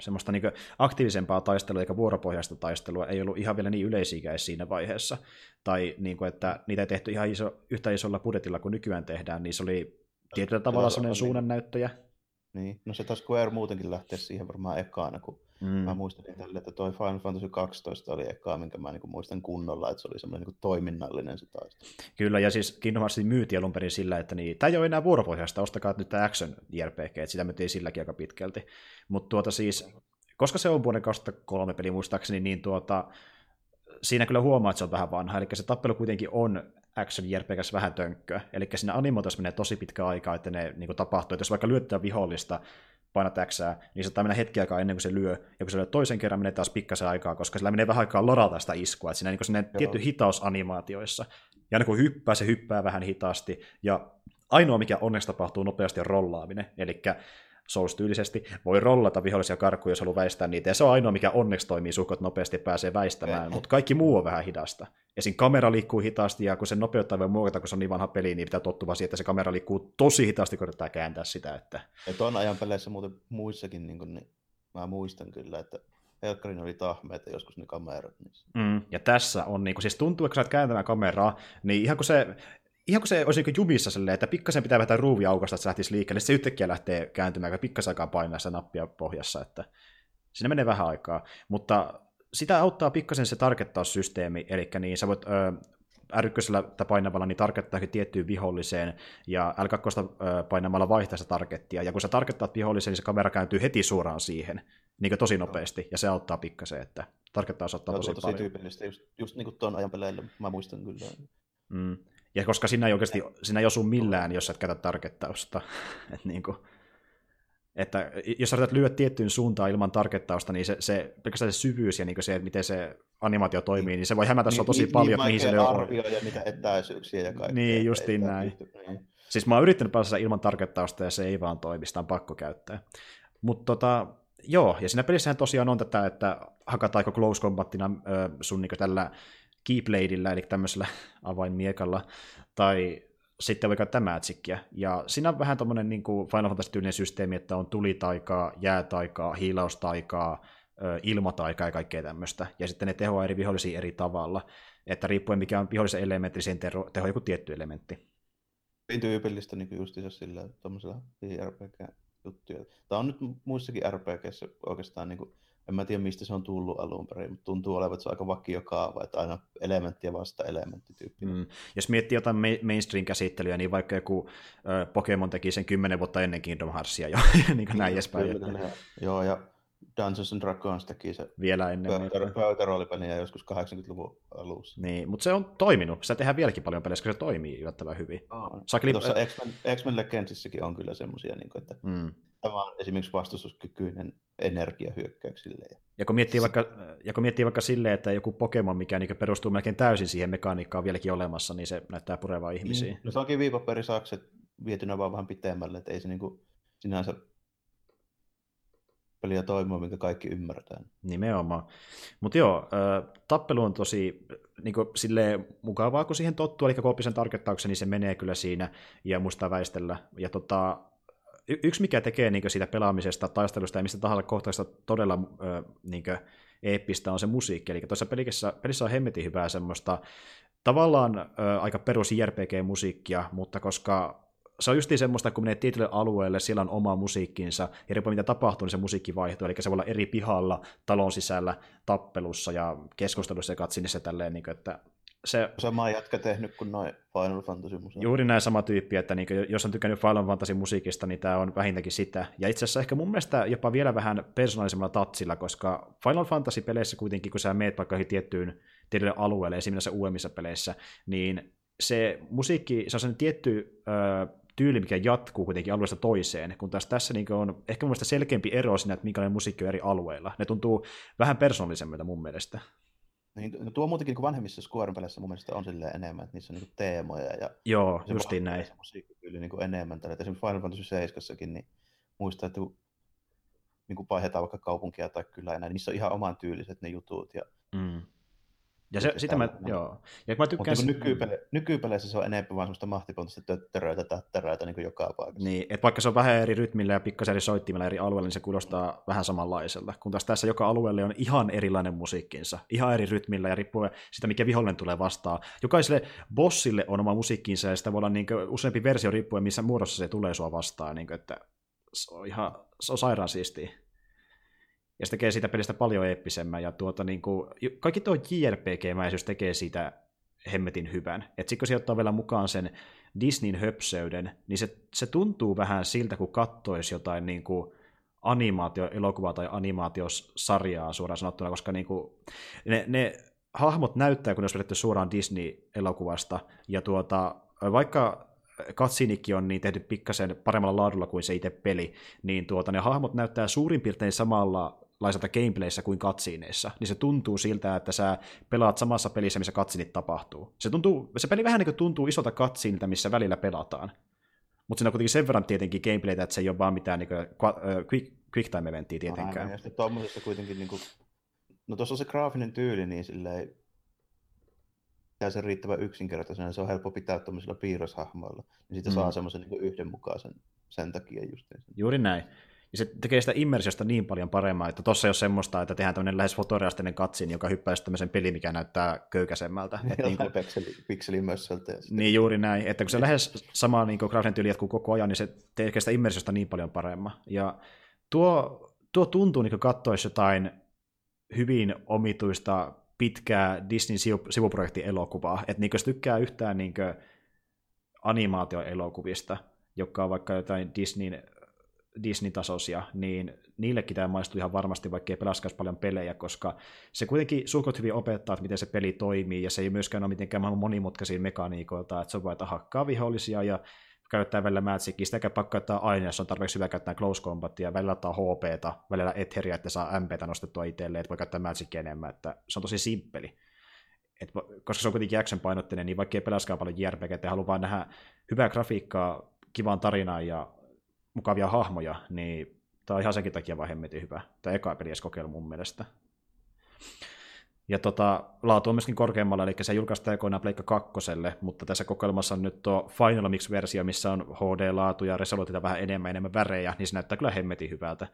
semmoista niin aktiivisempaa taistelua eikä vuoropohjaista taistelua ei ollut ihan vielä niin yleisiä siinä vaiheessa. Tai niin kuin, että niitä ei tehty ihan iso, yhtä isolla budjetilla kuin nykyään tehdään, niin se oli tietyllä tavalla sellainen suunnannäyttäjä. Niin, no se taas Square muutenkin lähteä siihen varmaan ekaana, kun mm. mä muistelin tälle, että toi Final Fantasy 12 oli ekaa, minkä mä niinku muistan kunnolla, että se oli semmoinen niinku toiminnallinen se taistelu. Kyllä, ja siis Kingdom Hearts myytiin alun perin sillä, että niin, tämä ei ole enää vuoropohjasta, ostakaa nyt tämä Action JRPG, että sitä myytiin silläkin aika pitkälti. Mutta tuota siis, koska se on vuoden 2003 peli muistaakseni, niin tuota, siinä kyllä huomaa, että se on vähän vanha, eli se tappelu kuitenkin on action JRPGs vähän tönkköä. Eli siinä animoitossa menee tosi pitkä aika, että ne niin kuin, tapahtuu. Että jos vaikka lyöttää vihollista, painat X, niin se mennä hetki aikaa ennen kuin se lyö, ja kun se lyö toisen kerran, menee taas pikkasen aikaa, koska sillä menee vähän aikaa lorata sitä iskua, että siinä niin tietty hitaus animaatioissa. Ja aina kun hyppää, se hyppää vähän hitaasti, ja ainoa mikä onneksi tapahtuu nopeasti on rollaaminen, eli Souls-tyylisesti voi rollata vihollisia karkuja, jos haluaa väistää niitä, ja se on ainoa, mikä onneksi toimii suhkot nopeasti pääsee väistämään, mutta kaikki muu on vähän hidasta. Esim. kamera liikkuu hitaasti, ja kun se nopeuttaa voi muokata, kun se on niin vanha peli, niin pitää tottua siihen, että se kamera liikkuu tosi hitaasti, kun yrittää kääntää sitä. Että... Ja tuon ajan peleissä muuten muissakin, niin, kuin, niin mä muistan kyllä, että Helkkarin oli tahmeita joskus ne kamerat. Niissä. Mm, ja tässä on, niin kuin, siis tuntuu, että kun sä kääntämään kameraa, niin ihan kun se ihan kuin se olisi niin jumissa silleen, että pikkasen pitää vetää ruuvi aukasta, että se lähtisi liikkeelle, se yhtäkkiä lähtee kääntymään, kun pikkasen aikaa painaa sitä nappia pohjassa, että siinä menee vähän aikaa, mutta sitä auttaa pikkasen se tarkettaussysteemi, eli niin sä voit ö, r painamalla niin tarkettaa tiettyyn viholliseen, ja L2 painamalla vaihtaa sitä tarkettia, ja kun sä tarkettaat viholliseen, niin se kamera kääntyy heti suoraan siihen, niin kuin tosi nopeasti, ja se auttaa pikkasen, että tarkettaa ottaa tosi, tosi paljon. tyypillistä, just, just niin kuin tuon ajan peleillä, mä muistan kyllä. Mm. Ja koska sinä ei oikeasti, sinä ei osu millään, jos et käytä targettausta. Et niin kuin, että jos sä lyödä tiettyyn suuntaan ilman targettausta, niin se, se pelkästään se syvyys ja niin se, miten se animaatio toimii, niin se voi hämätä niin, tosi niin, paljon, niin, mihin se on. arvioida mitä etäisyyksiä ja kaikkea. Niin, justiin näin. niin. Siis mä oon yrittänyt päästä ilman targettausta ja se ei vaan toimi, sitä on pakko käyttää. Mutta tota, joo, ja siinä pelissähän tosiaan on tätä, että hakataan close combatina sun niin tällä keybladeillä, eli tämmöisellä avainmiekalla, tai sitten vaikka tämä Magickia. Ja siinä on vähän tämmöinen niin kuin Final Fantasy-tyylinen systeemi, että on tulitaikaa, jäätaikaa, hiilaustaikaa, ilmataikaa ja kaikkea tämmöistä. Ja sitten ne tehoaa eri vihollisia eri tavalla. Että riippuen mikä on vihollisen elementti, sen teho, teho joku tietty elementti. Hyvin tyypillistä niin justiinsa sillä tuommoisella RPG-juttuja. Tämä on nyt muissakin RPGissä oikeastaan niin kuin en mä tiedä mistä se on tullut alun perin, mutta tuntuu olevan, että se on aika vakio kaava, että aina elementti ja vasta elementti Mm. Jos miettii jotain mainstream-käsittelyä, niin vaikka joku Pokemon teki sen kymmenen vuotta ennen Kingdom Heartsia jo, niin kuin näin edespäin. Että... Joo, ja Dungeons and Dragons teki se vielä ennen pöytäroolipeliä joskus 80-luvun alussa. Niin, mutta se on toiminut. Se tehdään vieläkin paljon peleissä, koska se toimii yllättävän hyvin. Oh. Sakeli... Tuossa X-Men, X-Men Legendsissäkin on kyllä semmoisia, niin että mm Tämä on esimerkiksi vastustuskykyinen energiahyökkäyksille. Ja kun miettii vaikka, ja kun miettii vaikka silleen, että joku Pokemon, mikä niin perustuu melkein täysin siihen mekaniikkaan vieläkin olemassa, niin se näyttää purevaa ihmisiä. Mm. No se onkin viipaperisakset vietynä vaan vähän pitemmälle, että ei se niinku sinänsä peliä toimia, minkä kaikki ymmärretään. Nimenomaan. Mutta joo, tappelu on tosi niin kuin, silleen, mukavaa, kun siihen tottuu, eli kun sen tarkoittauksen, niin se menee kyllä siinä ja muistaa väistellä. Ja tota, yksi, mikä tekee niin siitä pelaamisesta, taistelusta ja mistä tahansa kohtaista todella niin eeppistä, on se musiikki. Eli tuossa pelissä, pelissä on hemmetin hyvää semmoista tavallaan aika perus JRPG-musiikkia, mutta koska se on justiin semmoista, kun menee tietylle alueelle, siellä on oma musiikkinsa, ja riippuen mitä tapahtuu, niin se musiikki vaihtuu, eli se voi olla eri pihalla, talon sisällä, tappelussa ja keskustelussa ja katsinissa tälleen, niin kuin, että se... Sama jatka tehnyt kuin noin Final Fantasy musiikki. Juuri näin sama tyyppi, että niin jos on tykännyt Final Fantasy musiikista, niin tämä on vähintäänkin sitä. Ja itse asiassa ehkä mun mielestä jopa vielä vähän persoonallisemmalla tatsilla, koska Final Fantasy-peleissä kuitenkin, kun sä meet vaikka tiettyyn tietylle alueelle, esimerkiksi uudemmissa peleissä, niin se musiikki, se on sellainen tietty ö, tyyli, mikä jatkuu kuitenkin alueesta toiseen, kun taas tässä niin on ehkä mun mielestä selkeämpi ero siinä, että minkälainen musiikki on eri alueilla. Ne tuntuu vähän persoonallisemmilta mun mielestä. Niin, no tuo muutenkin niin vanhemmissa Squaren peleissä mun mielestä on silleen enemmän, että niissä on niin teemoja ja Joo, justiin näin. Se musiikkityyli niin enemmän. Tällä. Esimerkiksi Final Fantasy 7 niin muistaa, että niin kuin vaihdetaan vaikka kaupunkia tai kylää niin niissä on ihan oman tyyliset ne jutut. Ja mm. Ja se, sitä mä, joo. Ja mä tykkään... Mutta niin nykypele, nykypeleissä se on enemmän vaan semmoista mahtipontista töttöröitä, tättäröitä niin kuin joka paikassa. Niin, että vaikka se on vähän eri rytmillä ja pikkasen eri soittimilla eri alueilla, niin se kuulostaa vähän samanlaiselta. Kun taas tässä joka alueelle on ihan erilainen musiikkinsa, ihan eri rytmillä ja riippuen sitä, mikä vihollinen tulee vastaan. Jokaiselle bossille on oma musiikkinsa ja sitä voi olla niin useampi versio riippuen, missä muodossa se tulee sua vastaan. Niin kuin, että se on ihan se on sairaan siistiä ja se tekee siitä pelistä paljon eeppisemmän, ja tuota, niin kuin, kaikki tuo JRPG-mäisyys tekee siitä hemmetin hyvän. Että sitten kun se ottaa vielä mukaan sen Disneyn höpseyden, niin se, se tuntuu vähän siltä, kun kattoisi jotain niin kuin animaatioelokuvaa tai animaatiosarjaa suoraan sanottuna, koska niin kuin, ne, ne hahmot näyttää, kun ne olisi vedetty suoraan Disney-elokuvasta, ja tuota, vaikka katsinikki on niin tehty pikkasen paremmalla laadulla kuin se itse peli, niin tuota, ne hahmot näyttää suurin piirtein samalla laiselta gameplayssä kuin katsiineissa, niin se tuntuu siltä, että sä pelaat samassa pelissä, missä katsinit tapahtuu. Se, tuntuu, se peli vähän niin kuin tuntuu isolta katsiinilta, missä välillä pelataan. Mutta siinä on kuitenkin sen verran tietenkin gameplaytä, että se ei ole vaan mitään niin kuin, quick, quick time eventtiä tietenkään. No, ja sitten tuommoisessa kuitenkin, niin kuin, no tuossa on se graafinen tyyli, niin silleen, ja se riittävän yksinkertaisena, se on helppo pitää tuommoisilla piirroshahmoilla, niin siitä mm. saa semmoisen niin yhdenmukaisen sen takia just. Juuri näin. Ja se tekee sitä immersiosta niin paljon paremmin, että tuossa ei ole semmoista, että tehdään tämmöinen lähes fotoreastinen katsin, joka hyppää tämmöisen peli, mikä näyttää köykäisemmältä. niin kuin, pikseli, pikselimössöltä. Niin juuri näin, että kun se lähes sama niin graafinen tyyli jatkuu koko ajan, niin se tekee sitä immersiosta niin paljon paremmin. Ja tuo, tuo tuntuu niin kuin katsoisi jotain hyvin omituista pitkää Disney sivuprojekti-elokuvaa, että niin jos tykkää yhtään niin animaatioelokuvista, joka on vaikka jotain Disneyn Disney-tasoisia, niin niillekin tämä maistuu ihan varmasti, vaikka ei pelaskaisi paljon pelejä, koska se kuitenkin suhkot hyvin opettaa, että miten se peli toimii, ja se ei myöskään ole mitenkään maailman monimutkaisia mekaniikoilta, että se on että hakkaa vihollisia ja käyttää välillä Magicia, sitäkään pakko käyttää aina, jos on tarpeeksi hyvä käyttää Close Combatia, välillä ottaa HPta, välillä Etheria, että saa MPtä nostettua itselleen, että voi käyttää Magicia enemmän, että se on tosi simppeli. Et, koska se on kuitenkin action painotteinen, niin vaikka ei pelaskaan paljon JRPG, että haluaa vaan nähdä hyvää grafiikkaa, kivan tarinaa ja mukavia hahmoja, niin tämä on ihan senkin takia vaan hemmetin hyvä. Tämä eka peli kokeilu mun mielestä. Ja tota, laatu on myöskin korkeammalla, eli se julkaistaan aikoinaan Pleikka kakkoselle, mutta tässä kokeilmassa on nyt tuo Final Mix-versio, missä on HD-laatu ja resoluutita vähän enemmän enemmän värejä, niin se näyttää kyllä hemmetin hyvältä.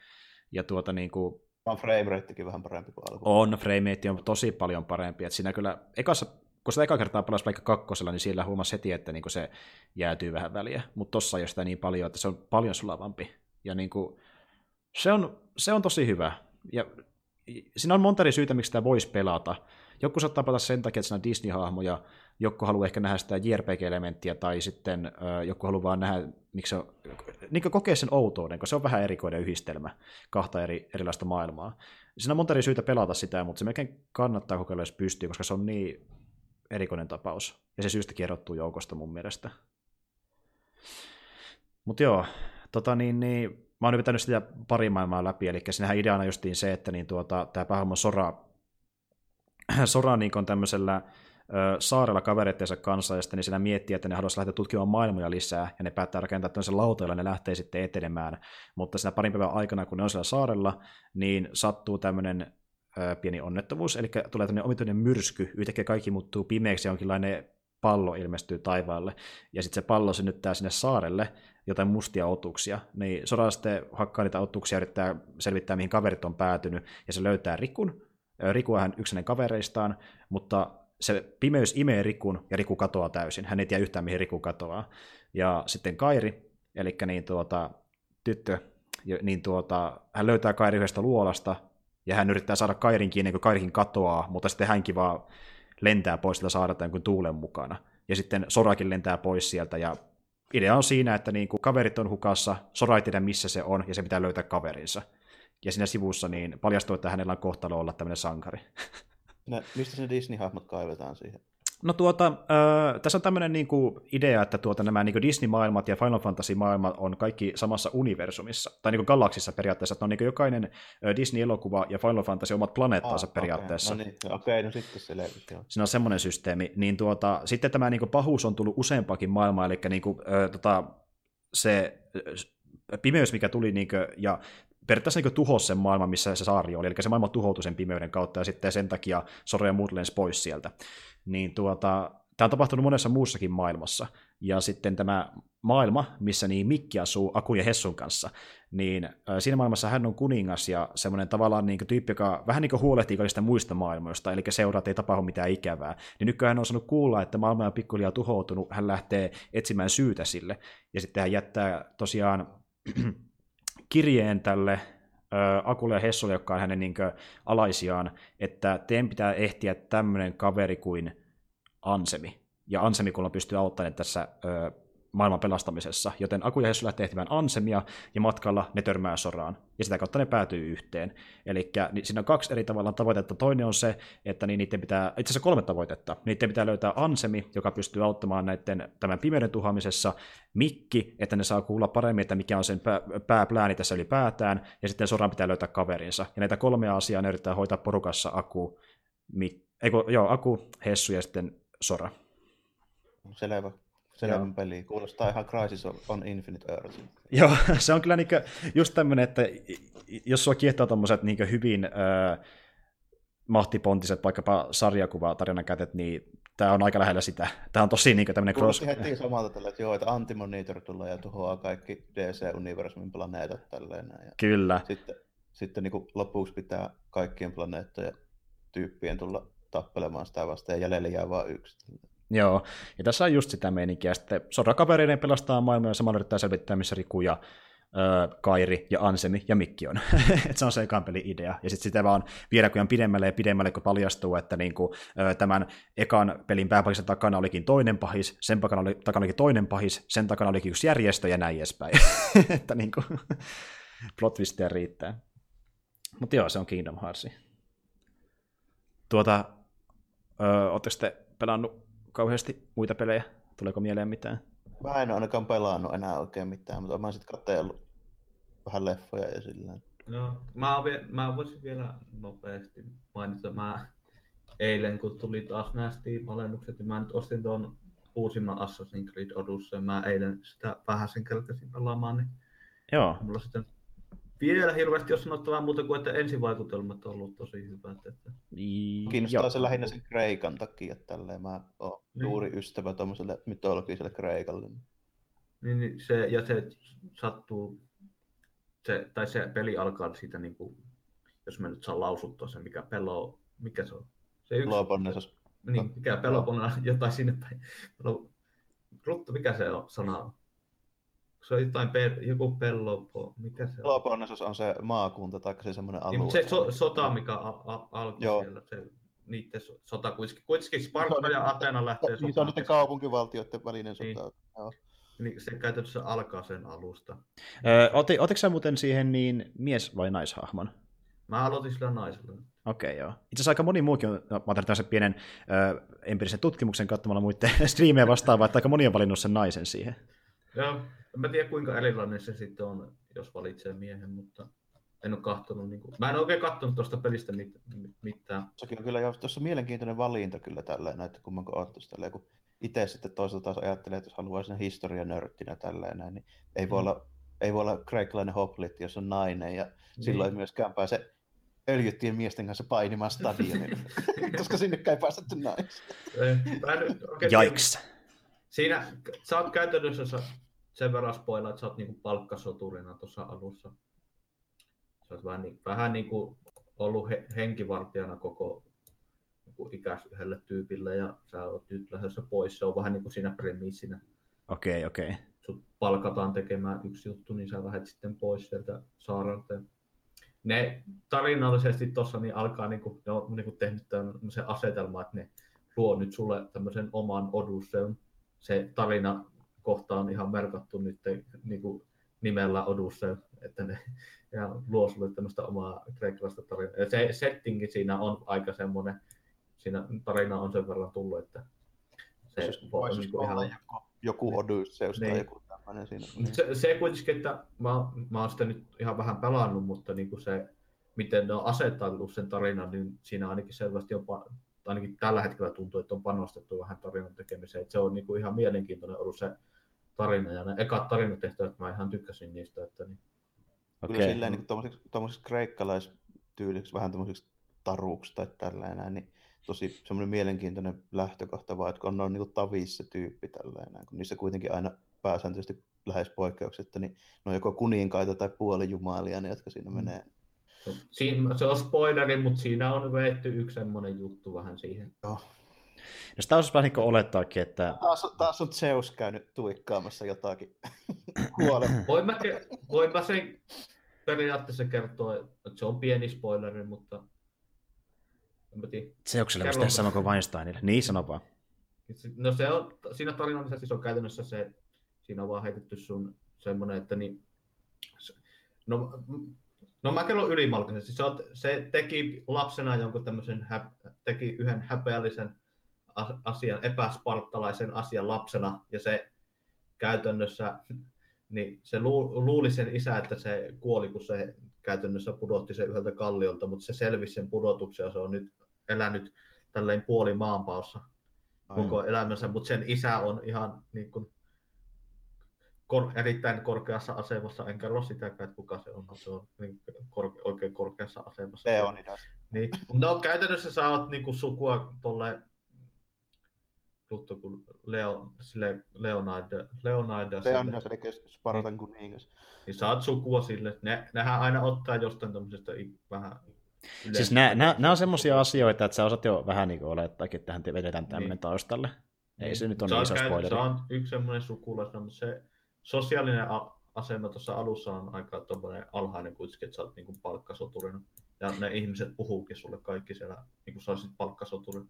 Ja tuota niin kuin, on frameratekin vähän parempi kuin alkuun. On, framerate on tosi paljon parempi. että siinä kyllä, ekassa, kun sitä eka kertaa pelasi vaikka kakkosella, niin siellä huomasi heti, että niin se jäätyy vähän väliä. Mutta tossa ei ole sitä niin paljon, että se on paljon sulavampi. Ja niin kuin, se, on, se on tosi hyvä. Ja siinä on monta eri syytä, miksi sitä voisi pelata. Joku saattaa pelata sen takia, että siinä on Disney-hahmoja, joku haluaa ehkä nähdä sitä JRPG-elementtiä, tai sitten joku haluaa vaan nähdä, miksi se on, niin kokea sen outouden, koska se on vähän erikoinen yhdistelmä, kahta eri, erilaista maailmaa. Siinä on monta eri syytä pelata sitä, mutta se melkein kannattaa kokeilla, jos pystyy, koska se on niin erikoinen tapaus. Ja se syystäkin erottuu joukosta mun mielestä. Mutta joo, tota niin, niin, mä oon nyt vetänyt sitä pari maailmaa läpi, eli siinähän ideana justiin se, että niin tuota, tämä päähahmo Sora, Sora niin on tämmöisellä saarella kavereittensa kanssa, ja sitten ne siinä miettii, että ne haluaisi lähteä tutkimaan maailmoja lisää, ja ne päättää rakentaa tämmöisen lauta, jolla ne lähtee sitten etenemään. Mutta siinä parin päivän aikana, kun ne on siellä saarella, niin sattuu tämmöinen pieni onnettomuus, eli tulee tämmöinen omituinen myrsky, yhtäkkiä kaikki muuttuu pimeäksi, ja jonkinlainen pallo ilmestyy taivaalle, ja sitten se pallo synnyttää sinne saarelle jotain mustia otuksia, niin Sora sitten hakkaa niitä otuksia yrittää selvittää, mihin kaverit on päätynyt, ja se löytää Rikun. Riku on hän kavereistaan, mutta se pimeys imee Rikun, ja Riku katoaa täysin. Hän ei tiedä yhtään, mihin Riku katoaa. Ja sitten Kairi, eli niin tuota, tyttö, niin tuota, hän löytää Kairi yhdestä luolasta, ja hän yrittää saada Kairin kiinni, kun Kairikin katoaa, mutta sitten hänkin vaan lentää pois sieltä saarelta kuin tuulen mukana. Ja sitten Sorakin lentää pois sieltä, ja idea on siinä, että niin kuin kaverit on hukassa, Sora ei tiedä missä se on, ja se pitää löytää kaverinsa. Ja siinä sivussa niin paljastuu, että hänellä on kohtalo olla tämmöinen sankari. No, mistä se Disney-hahmot kaivetaan siihen? No tuota, äh, tässä on tämmöinen niinku idea, että tuota, nämä niinku Disney-maailmat ja Final Fantasy-maailmat on kaikki samassa universumissa, tai niinku galaksissa periaatteessa, että on niinku jokainen äh, Disney-elokuva ja Final Fantasy omat planeettansa ah, periaatteessa. Okay. No niin, okei, okay, no sitten se levy, Siinä on semmoinen systeemi. Niin tuota, sitten tämä niinku pahuus on tullut useampakin maailmaa, eli niinku, äh, tota, se pimeys, mikä tuli, niinku, ja periaatteessa niin tuhosi sen maailman, missä se saari oli, eli se maailma tuhoutui sen pimeyden kautta, ja sitten sen takia Sora ja muut pois sieltä niin tuota, tämä on tapahtunut monessa muussakin maailmassa. Ja sitten tämä maailma, missä niin Mikki asuu Akun ja Hessun kanssa, niin siinä maailmassa hän on kuningas ja semmoinen tavallaan niin tyyppi, joka vähän niin kuin huolehtii kaikista muista maailmoista, eli seuraa, että ei tapahdu mitään ikävää. Niin nykyään hän on saanut kuulla, että maailma on pikkuhiljaa tuhoutunut, hän lähtee etsimään syytä sille, ja sitten hän jättää tosiaan kirjeen tälle Akulle ja Hessulle, jotka on hänen niin kuin, alaisiaan, että teidän pitää ehtiä tämmöinen kaveri kuin Ansemi. Ja Ansemi kun pystyy auttamaan tässä ö, maailman pelastamisessa, joten Aku ja Hessu lähtee ehtimään Ansemia, ja matkalla ne törmää soraan, ja sitä kautta ne päätyy yhteen. Eli niin siinä on kaksi eri tavalla tavoitetta. Toinen on se, että niin niiden pitää, itse asiassa kolme tavoitetta. Niiden pitää löytää Ansemi, joka pystyy auttamaan näiden, tämän pimeyden tuhoamisessa, Mikki, että ne saa kuulla paremmin, että mikä on sen pää, pääplääni tässä ylipäätään, ja sitten soraan pitää löytää kaverinsa. Ja näitä kolmea asiaa ne yrittää hoitaa porukassa Aku, Mik, eikö, joo, Aku, Hessu ja sitten Sora. Selvä selvä peli. Kuulostaa ihan Crisis on Infinite Earth. Joo, se on kyllä niinku just tämmöinen, että jos sua kiehtoo tommoset niinku hyvin äh, mahtipontiset vaikkapa sarjakuva kätet, niin tämä on aika lähellä sitä. Tämä on tosi niin tämmöinen cross... Kuulosti heti samalta tällä, että joo, että Antimonitor tulee ja tuhoaa kaikki DC-universumin planeetat tälleen. Ja Kyllä. Sitten, sitten niin lopuksi pitää kaikkien planeettojen tyyppien tulla tappelemaan sitä vastaan ja jäljellä jää vain yksi. Joo, ja tässä on just sitä meininkiä. Sitten sodakavereiden pelastaa maailmaa ja samalla yrittää selvittää, missä Riku ja ö, Kairi ja Ansemi ja Mikki on. Et se on se ekan pelin idea. Ja sitten sitä vaan viedä kun pidemmälle ja pidemmälle, kun paljastuu, että niinku, ö, tämän ekan pelin pääpahisen takana olikin toinen pahis, sen takana, oli, takana olikin toinen pahis, sen takana olikin yksi järjestö ja näin edespäin. että niinku, plot riittää. Mutta joo, se on Kingdom Hearts. Tuota, ootteko te pelannut kauheasti muita pelejä? Tuleeko mieleen mitään? Mä en ole ainakaan pelannut enää oikein mitään, mutta mä sitten katsellut vähän leffoja ja sillä No, mä, vie, mä voisin vielä nopeasti mainita. Mä eilen, kun tuli taas nämä Steam-alennukset, niin mä nyt ostin tuon uusimman Assassin's Creed Odyssey. Mä eilen sitä vähän sen kertasin pelaamaan, niin Joo. mulla sitten vielä hirveästi jos sanottavaa muuta kuin, että ensivaikutelmat on ollut tosi hyvät. Että... Kiinnostaa se lähinnä sen Kreikan takia, että tälleen mä oon niin. juuri ystävä tuommoiselle mytologiselle Kreikalle. Niin, niin se, ja se sattuu, se, tai se peli alkaa siitä, niin kuin, jos mä nyt saan lausuttua se, mikä pelo, mikä se on? Se yksi, Peloponnesos. Niin, mikä Peloponnesa, jotain sinne päin. Ruttu, mikä se on, sana on? Se on jotain per, joku Pellopo, mikä se on? Peloponnesos on se maakunta tai se semmoinen alue. Niin, se so, sota, mikä alkoi Joo. siellä, se, niiden sota kuitenkin, kuitenkin Sparta ja Athena lähtee sotaan. Niin se on niiden kaupunkivaltioiden välinen niin. sota. Joo. Niin se käytännössä alkaa sen alusta. Öö, oti, otitko sä muuten siihen niin mies- vai naishahmon? Mä aloitin sillä naisella. Okei, okay, joo. Itse asiassa aika moni muukin on, no, mä otan sen pienen ö, empiirisen tutkimuksen katsomalla muiden striimejä vastaavaa, että aika moni on valinnut sen naisen siihen. Joo, En mä tiedä kuinka erilainen se sitten on, jos valitsee miehen, mutta en ole kahtonut. Niin kuin... Mä en oikein katsonut tuosta pelistä mit, mitään. Sekin on kyllä jo tuossa mielenkiintoinen valinta kyllä tällä että kummanko ottaisi tällä, kun itse sitten toisaalta taas ajattelee, että jos haluaa sen historianörttinä tällä näin, niin ei voi, mm. olla, ei voi olla kreikkalainen hoplitti, jos on nainen, ja niin. silloin ei myöskään pääse öljyttien miesten kanssa painimaan stadionille, koska sinne ei päästetty naista. Jaiks. Siinä sä oot käytännössä sen verran spoilla, että sä oot niinku palkkasoturina tuossa alussa. Sä oot vähän, niin, vähän niin kuin ollut he, henkivartijana koko niin ikäis yhdelle tyypille ja sä oot nyt lähdössä pois. Se on vähän niin kuin siinä premissinä. Okei, okay, okei. Okay. Sut palkataan tekemään yksi juttu, niin sä lähdet sitten pois sieltä saarelta. Ne tarinallisesti tuossa niin alkaa, niin kuin, ne on niin kuin tehnyt tämmöisen asetelman, että ne luo nyt sulle tämmöisen oman odusseun. Se tarina kohta on ihan merkattu nyt niin kuin nimellä Odusse, että ne ja luo sulle tämmöistä omaa kreikkalaista tarinaa. Ja se settingi siinä on aika semmoinen, siinä tarina on sen verran tullut, että se siis on niin kuin ihan... joku, joku Odysseus niin. tai joku tämmöinen siinä. Niin. Se, se kuitenkin, että mä, mä oon sitä nyt ihan vähän pelannut, mutta niin kuin se, miten ne on asettanut sen tarinan, niin siinä ainakin selvästi on, ainakin tällä hetkellä tuntuu, että on panostettu vähän tarinan tekemiseen. Että se on niin kuin ihan mielenkiintoinen ollut se tarina, ja ne ekat tarinatehtävät mä ihan tykkäsin niistä. Että niin. Okay. Kyllä silleen niin tuommoiseksi kreikkalaistyyliksi, vähän tuommoiseksi taruksi tai tällainen, niin tosi semmoinen mielenkiintoinen lähtökohta vaan, että kun on, on niin tavissa tyyppi tällainen, kun niissä kuitenkin aina pääsääntöisesti lähes poikkeuksetta, niin ne on joko kuninkaita tai puolijumalia, ne, jotka siinä mm. menee. Siinä, se on spoileri, mutta siinä on vetty yksi semmoinen juttu vähän siihen. Joo, No sitä olisi vähän niin olettaakin, että... Taas, taas on Zeus käynyt tuikkaamassa jotakin voin, mä, voin mä sen periaatteessa kertoa, että se on pieni spoileri, mutta en tiedä. Zeukselle voisi tehdä sama kuin Weinsteinille. Niin, sano vaan. No se on, siinä tarinallisesti se on käytännössä se, siinä on vaan heitetty sun semmoinen, että niin, no, no mä kerron ylimalkaisesti. Se, on, se teki lapsena jonkun tämmöisen, teki yhden häpeällisen asian, epäspartalaisen asian lapsena, ja se käytännössä, niin se luuli sen isä, että se kuoli, kun se käytännössä pudotti sen yhdeltä kalliolta, mutta se selvisi sen pudotuksen, ja se on nyt elänyt tälleen puoli maanpaossa koko Aivan. elämänsä, mutta sen isä on ihan niin kuin, kor- erittäin korkeassa asemassa, enkä kerro sitäkään, että kuka se on, se on niin korke- oikein korkeassa asemassa. Leonidas. Niin. No käytännössä sä oot niin kuin, sukua tolle tuttu kuin Leo, sille Leonardo, Leonardo, Leonidas, eli Spartan kuningas. Niin saat sukua sille. Ne, nehän aina ottaa jostain tämmöisestä vähän Siis nämä, nämä, nämä on semmoisia asioita, että sä osat jo vähän niin olettaakin, että tähän vedetään tämmöinen niin. taustalle. Ei niin. se nyt ole niin iso spoileri. Se on yksi semmoinen sukulaisena, mutta se sosiaalinen asema tuossa alussa on aika alhainen kuitenkin, että sä oot niin palkkasoturina. Ja ne ihmiset puhuukin sulle kaikki siellä, niin kuin sä olisit palkkasoturina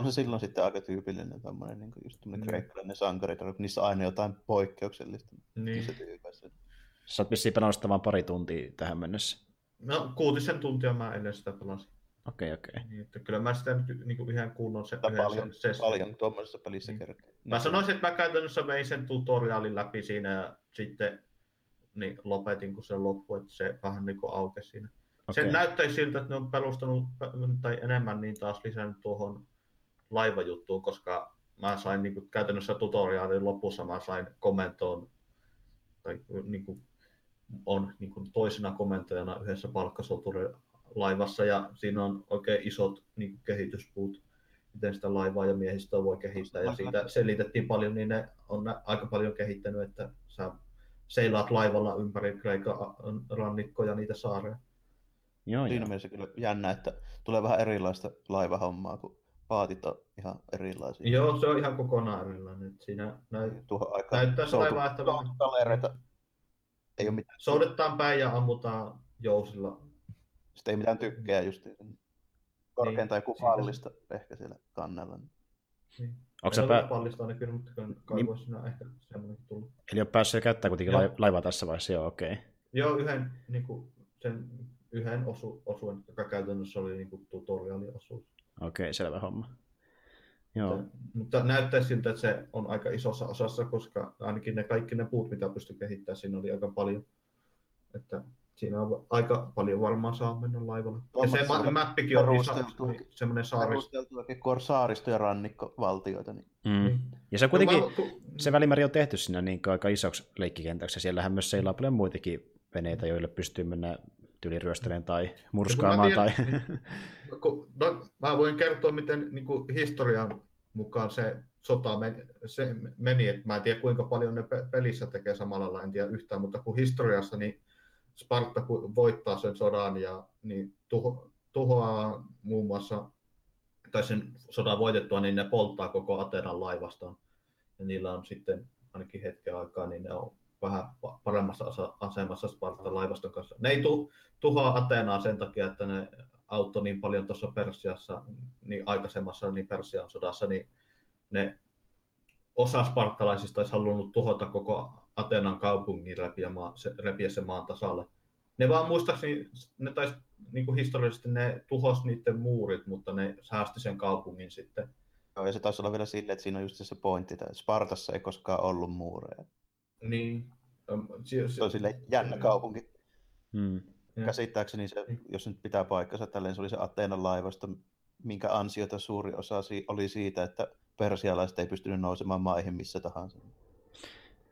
on se silloin sitten aika tyypillinen tämmöinen niin kuin just tämmöinen mm. kreikkalainen sankari, niissä aina jotain poikkeuksellista niin. tyypeissä. Sä oot vissiin pelannut vain pari tuntia tähän mennessä. No kuutisen tuntia mä ennen sitä pelasin. Okei, okay, okei. Okay. Niin, että kyllä mä sitä nyt niin kuin ihan kunnon se, paljon, sen paljon tuommoisessa pelissä mm. kerkee. Mä niin. sanoisin, että mä käytännössä vein sen tutoriaalin läpi siinä ja sitten niin lopetin, kun se loppui, että se vähän niin kuin aukesi siinä. Okay. Se näyttäisi siltä, että ne on perustanut tai enemmän niin taas lisännyt tuohon laivajuttuun, koska mä sain niin kuin, käytännössä tutoriaalin lopussa mä sain komentoon, tai niin kuin, on niin kuin, toisena komentojana yhdessä laivassa ja siinä on oikein isot niin kuin, kehityspuut, miten sitä laivaa ja miehistöä voi kehittää, ja siitä selitettiin paljon, niin ne on aika paljon kehittänyt, että sä seilaat laivalla ympäri Kreikan rannikkoja niitä saareja. Joo, Siinä mielessä kyllä jännä, että tulee vähän erilaista laivahommaa kuin paatit on ihan erilaisia. Joo, se on ihan kokonaan erilainen. Siinä näy... Tuohon aikaan näyttää soutu, vaihtavan. Ei ole mitään. Soudetaan päin ja ammutaan jousilla. Sitten ei mitään tykkää just korkeinta niin, joku pallista ehkä siellä kannella. Niin. Onko se pää... pallista aina kyllä, mutta kaivoissa niin... ehkä semmoinen tullut. Eli on päässyt käyttää kuitenkin joo. laivaa tässä vaiheessa, joo okei. Okay. Joo, yhden, niin kuin, sen yhden osu, osuuden, joka käytännössä oli niin kuin tutoriaaliosuus. Okei, selvä homma. Joo. Mutta, mutta näyttää siltä, että se on aika isossa osassa, koska ainakin ne kaikki ne puut, mitä pystyi kehittämään, siinä oli aika paljon. Että siinä on aika paljon varmaan saa mennä laivalla. Ja se ma- mappikin on niin, niin semmoinen saaristo. Saaristo- ja rannikkovaltioita. Niin. Mm. Ja se kuitenkin, No, mä- se välimeri on tehty siinä niin aika isoksi leikkikentäksi, ja siellähän myös seilaa paljon muitakin veneitä, joille pystyy mennä tyliryöstelemään tai murskaamaan. Tai... tiedän- Ku- No, mä voin kertoa, miten niin kuin historian mukaan se sota meni, se meni, että mä en tiedä kuinka paljon ne pe- pelissä tekee samalla lailla, en tiedä yhtään, mutta kun historiassa niin Sparta kun voittaa sen sodan ja niin tuho, tuhoaa muun muassa, tai sen sodan voitettua, niin ne polttaa koko Atenan laivaston. Ja niillä on sitten ainakin hetken aikaa, niin ne on vähän pa- paremmassa asemassa Spartan laivaston kanssa. Ne ei tu- tuhoa Ateenaa sen takia, että ne auttoi niin paljon tuossa Persiassa, niin aikaisemmassa niin Persian sodassa, niin ne osa spartalaisista olisi halunnut tuhota koko Atenan kaupungin repiä, maa, se, repiä sen maan tasalle. Ne vaan muistaakseni, ne taisi niin kuin historiallisesti ne tuhos niiden muurit, mutta ne säästi sen kaupungin sitten. Joo, ja se taisi olla vielä silleen, että siinä on just se pointti, että Spartassa ei koskaan ollut muureja. Niin. Se on silleen jännä kaupunki. Mm. Ja- Käsittääkseni se, jos nyt pitää paikkansa tälleen, se oli se Ateenan laivasto, minkä ansiota suuri osa si- oli siitä, että persialaiset ei pystynyt nousemaan maihin missä tahansa.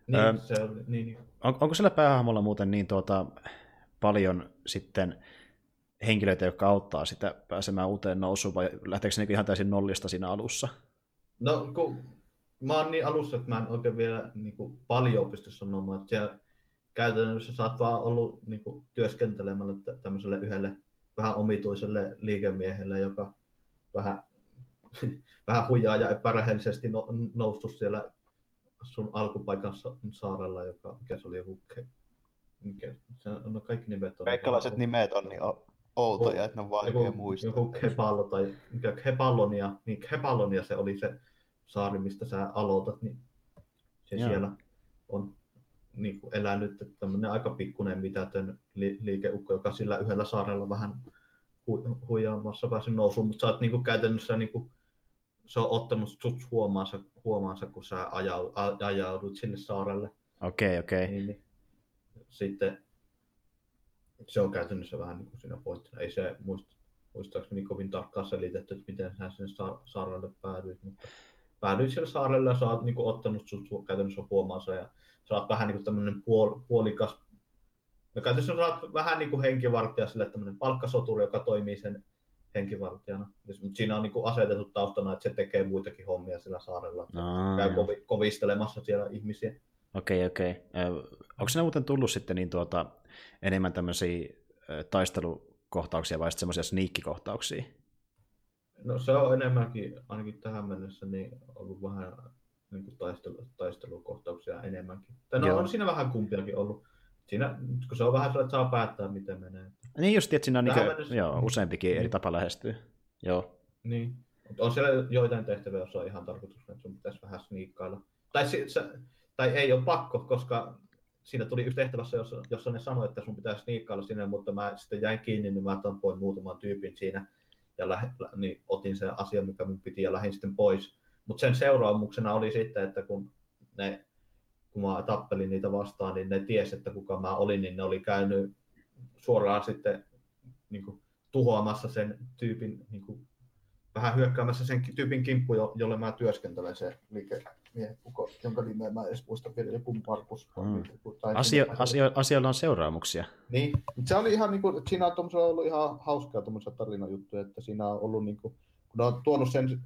Niin, Öö, se oli, niin, niin. On, onko sillä päähahmolla muuten niin tuota, paljon sitten henkilöitä, jotka auttaa sitä pääsemään uuteen nousuun, vai lähteekö se niin ihan täysin nollista siinä alussa? No, kun mä oon niin alussa, että mä en oikein vielä niin kuin, paljon pysty sanomaan, että siellä käytännössä sä oot vaan ollut niin kuin, työskentelemällä tä- tämmöiselle yhdelle vähän omituiselle liikemiehelle, joka vähän, vähän hujaa ja epärehellisesti no, noussut siellä sun alkupaikan sa- saarella, joka, mikä se oli joku, mikä, se, no kaikki nimet on. Kreikkalaiset nimet on niin outoja, että ne on vaikea joku, muistaa. joku Kepallo tai mikä Kepallonia, niin Kepallonia se oli se saari, mistä sä aloitat, niin se Joo. siellä on niin kuin elänyt että tämmöinen aika pikkuinen mitätön li- liikeukko, joka sillä yhdellä saarella vähän hu- huijaamassa pääsi nousuun, mutta sä oot niin kuin käytännössä niin kuin, se on ottanut sut huomaansa, huomaansa kun sä ajau, a- ajaudut sinne saarelle Okei, okei. niin, niin. Sitten se on käytännössä vähän niin kuin siinä pointtina. Ei se muist, muistaakseni kovin tarkkaan selitetty, että miten sä sinne sa- saarelle päädyit, mutta päädyit sille saarelle ja sä oot niin kuin, ottanut sut käytännössä huomaansa ja sä oot vähän niin kuin tämmöinen puol, puolikas, no käytännössä sä oot vähän niin kuin henkivartija sille tämmöinen palkkasoturi, joka toimii sen henkivartijana. Ja s- Mutta siinä on niin kuin asetettu taustana, että se tekee muitakin hommia sillä saarella. että Aa, Käy kovi, kovistelemassa siellä ihmisiä. Okei, okei. Onko sinne muuten tullut sitten niin tuota, enemmän tämmöisiä taistelukohtauksia vai sitten semmoisia sniikkikohtauksia? No se on enemmänkin, ainakin tähän mennessä, niin ollut vähän niin kuin taistelu, taistelukohtauksia enemmänkin. Tai no Joo. on siinä vähän kumpiakin ollut. Siinä, kun se on vähän sellainen, että saa päättää, miten menee. Niin just, että siinä on Tähän niin mennessä- joo, useampikin eri Niin. tapa lähestyä. Joo. Niin. Mut on siellä joitain tehtäviä, joissa on ihan tarkoitus, että sun pitäisi vähän sniikkailla. Tai, si, se, tai ei ole pakko, koska siinä tuli yksi tehtävässä, jossa, jossa ne sanoi, että sun pitäisi sniikkailla sinne, mutta mä sitten jäin kiinni, niin mä tampoin muutaman tyypin siinä ja lä- niin otin sen asian, mikä mun piti ja lähdin sitten pois. Mutta sen seuraamuksena oli sitten, että kun ne kun mä tappelin niitä vastaan, niin ne tiesi, että kuka mä olin, niin ne oli käynyt suoraan sitten niin kuin, tuhoamassa sen tyypin, niin kuin, vähän hyökkäämässä sen tyypin kimppu, jo- jolle mä työskentelen se kuka- jonka nimeä mä edes muista vielä, joku Markus. Mm. Asio, asio, asioilla on seuraamuksia. Niin, mutta se oli ihan niinku, että siinä on ollut ihan hauskaa tuommoisia tarinajuttuja, että siinä on ollut niinku, kun ne on tuonut sen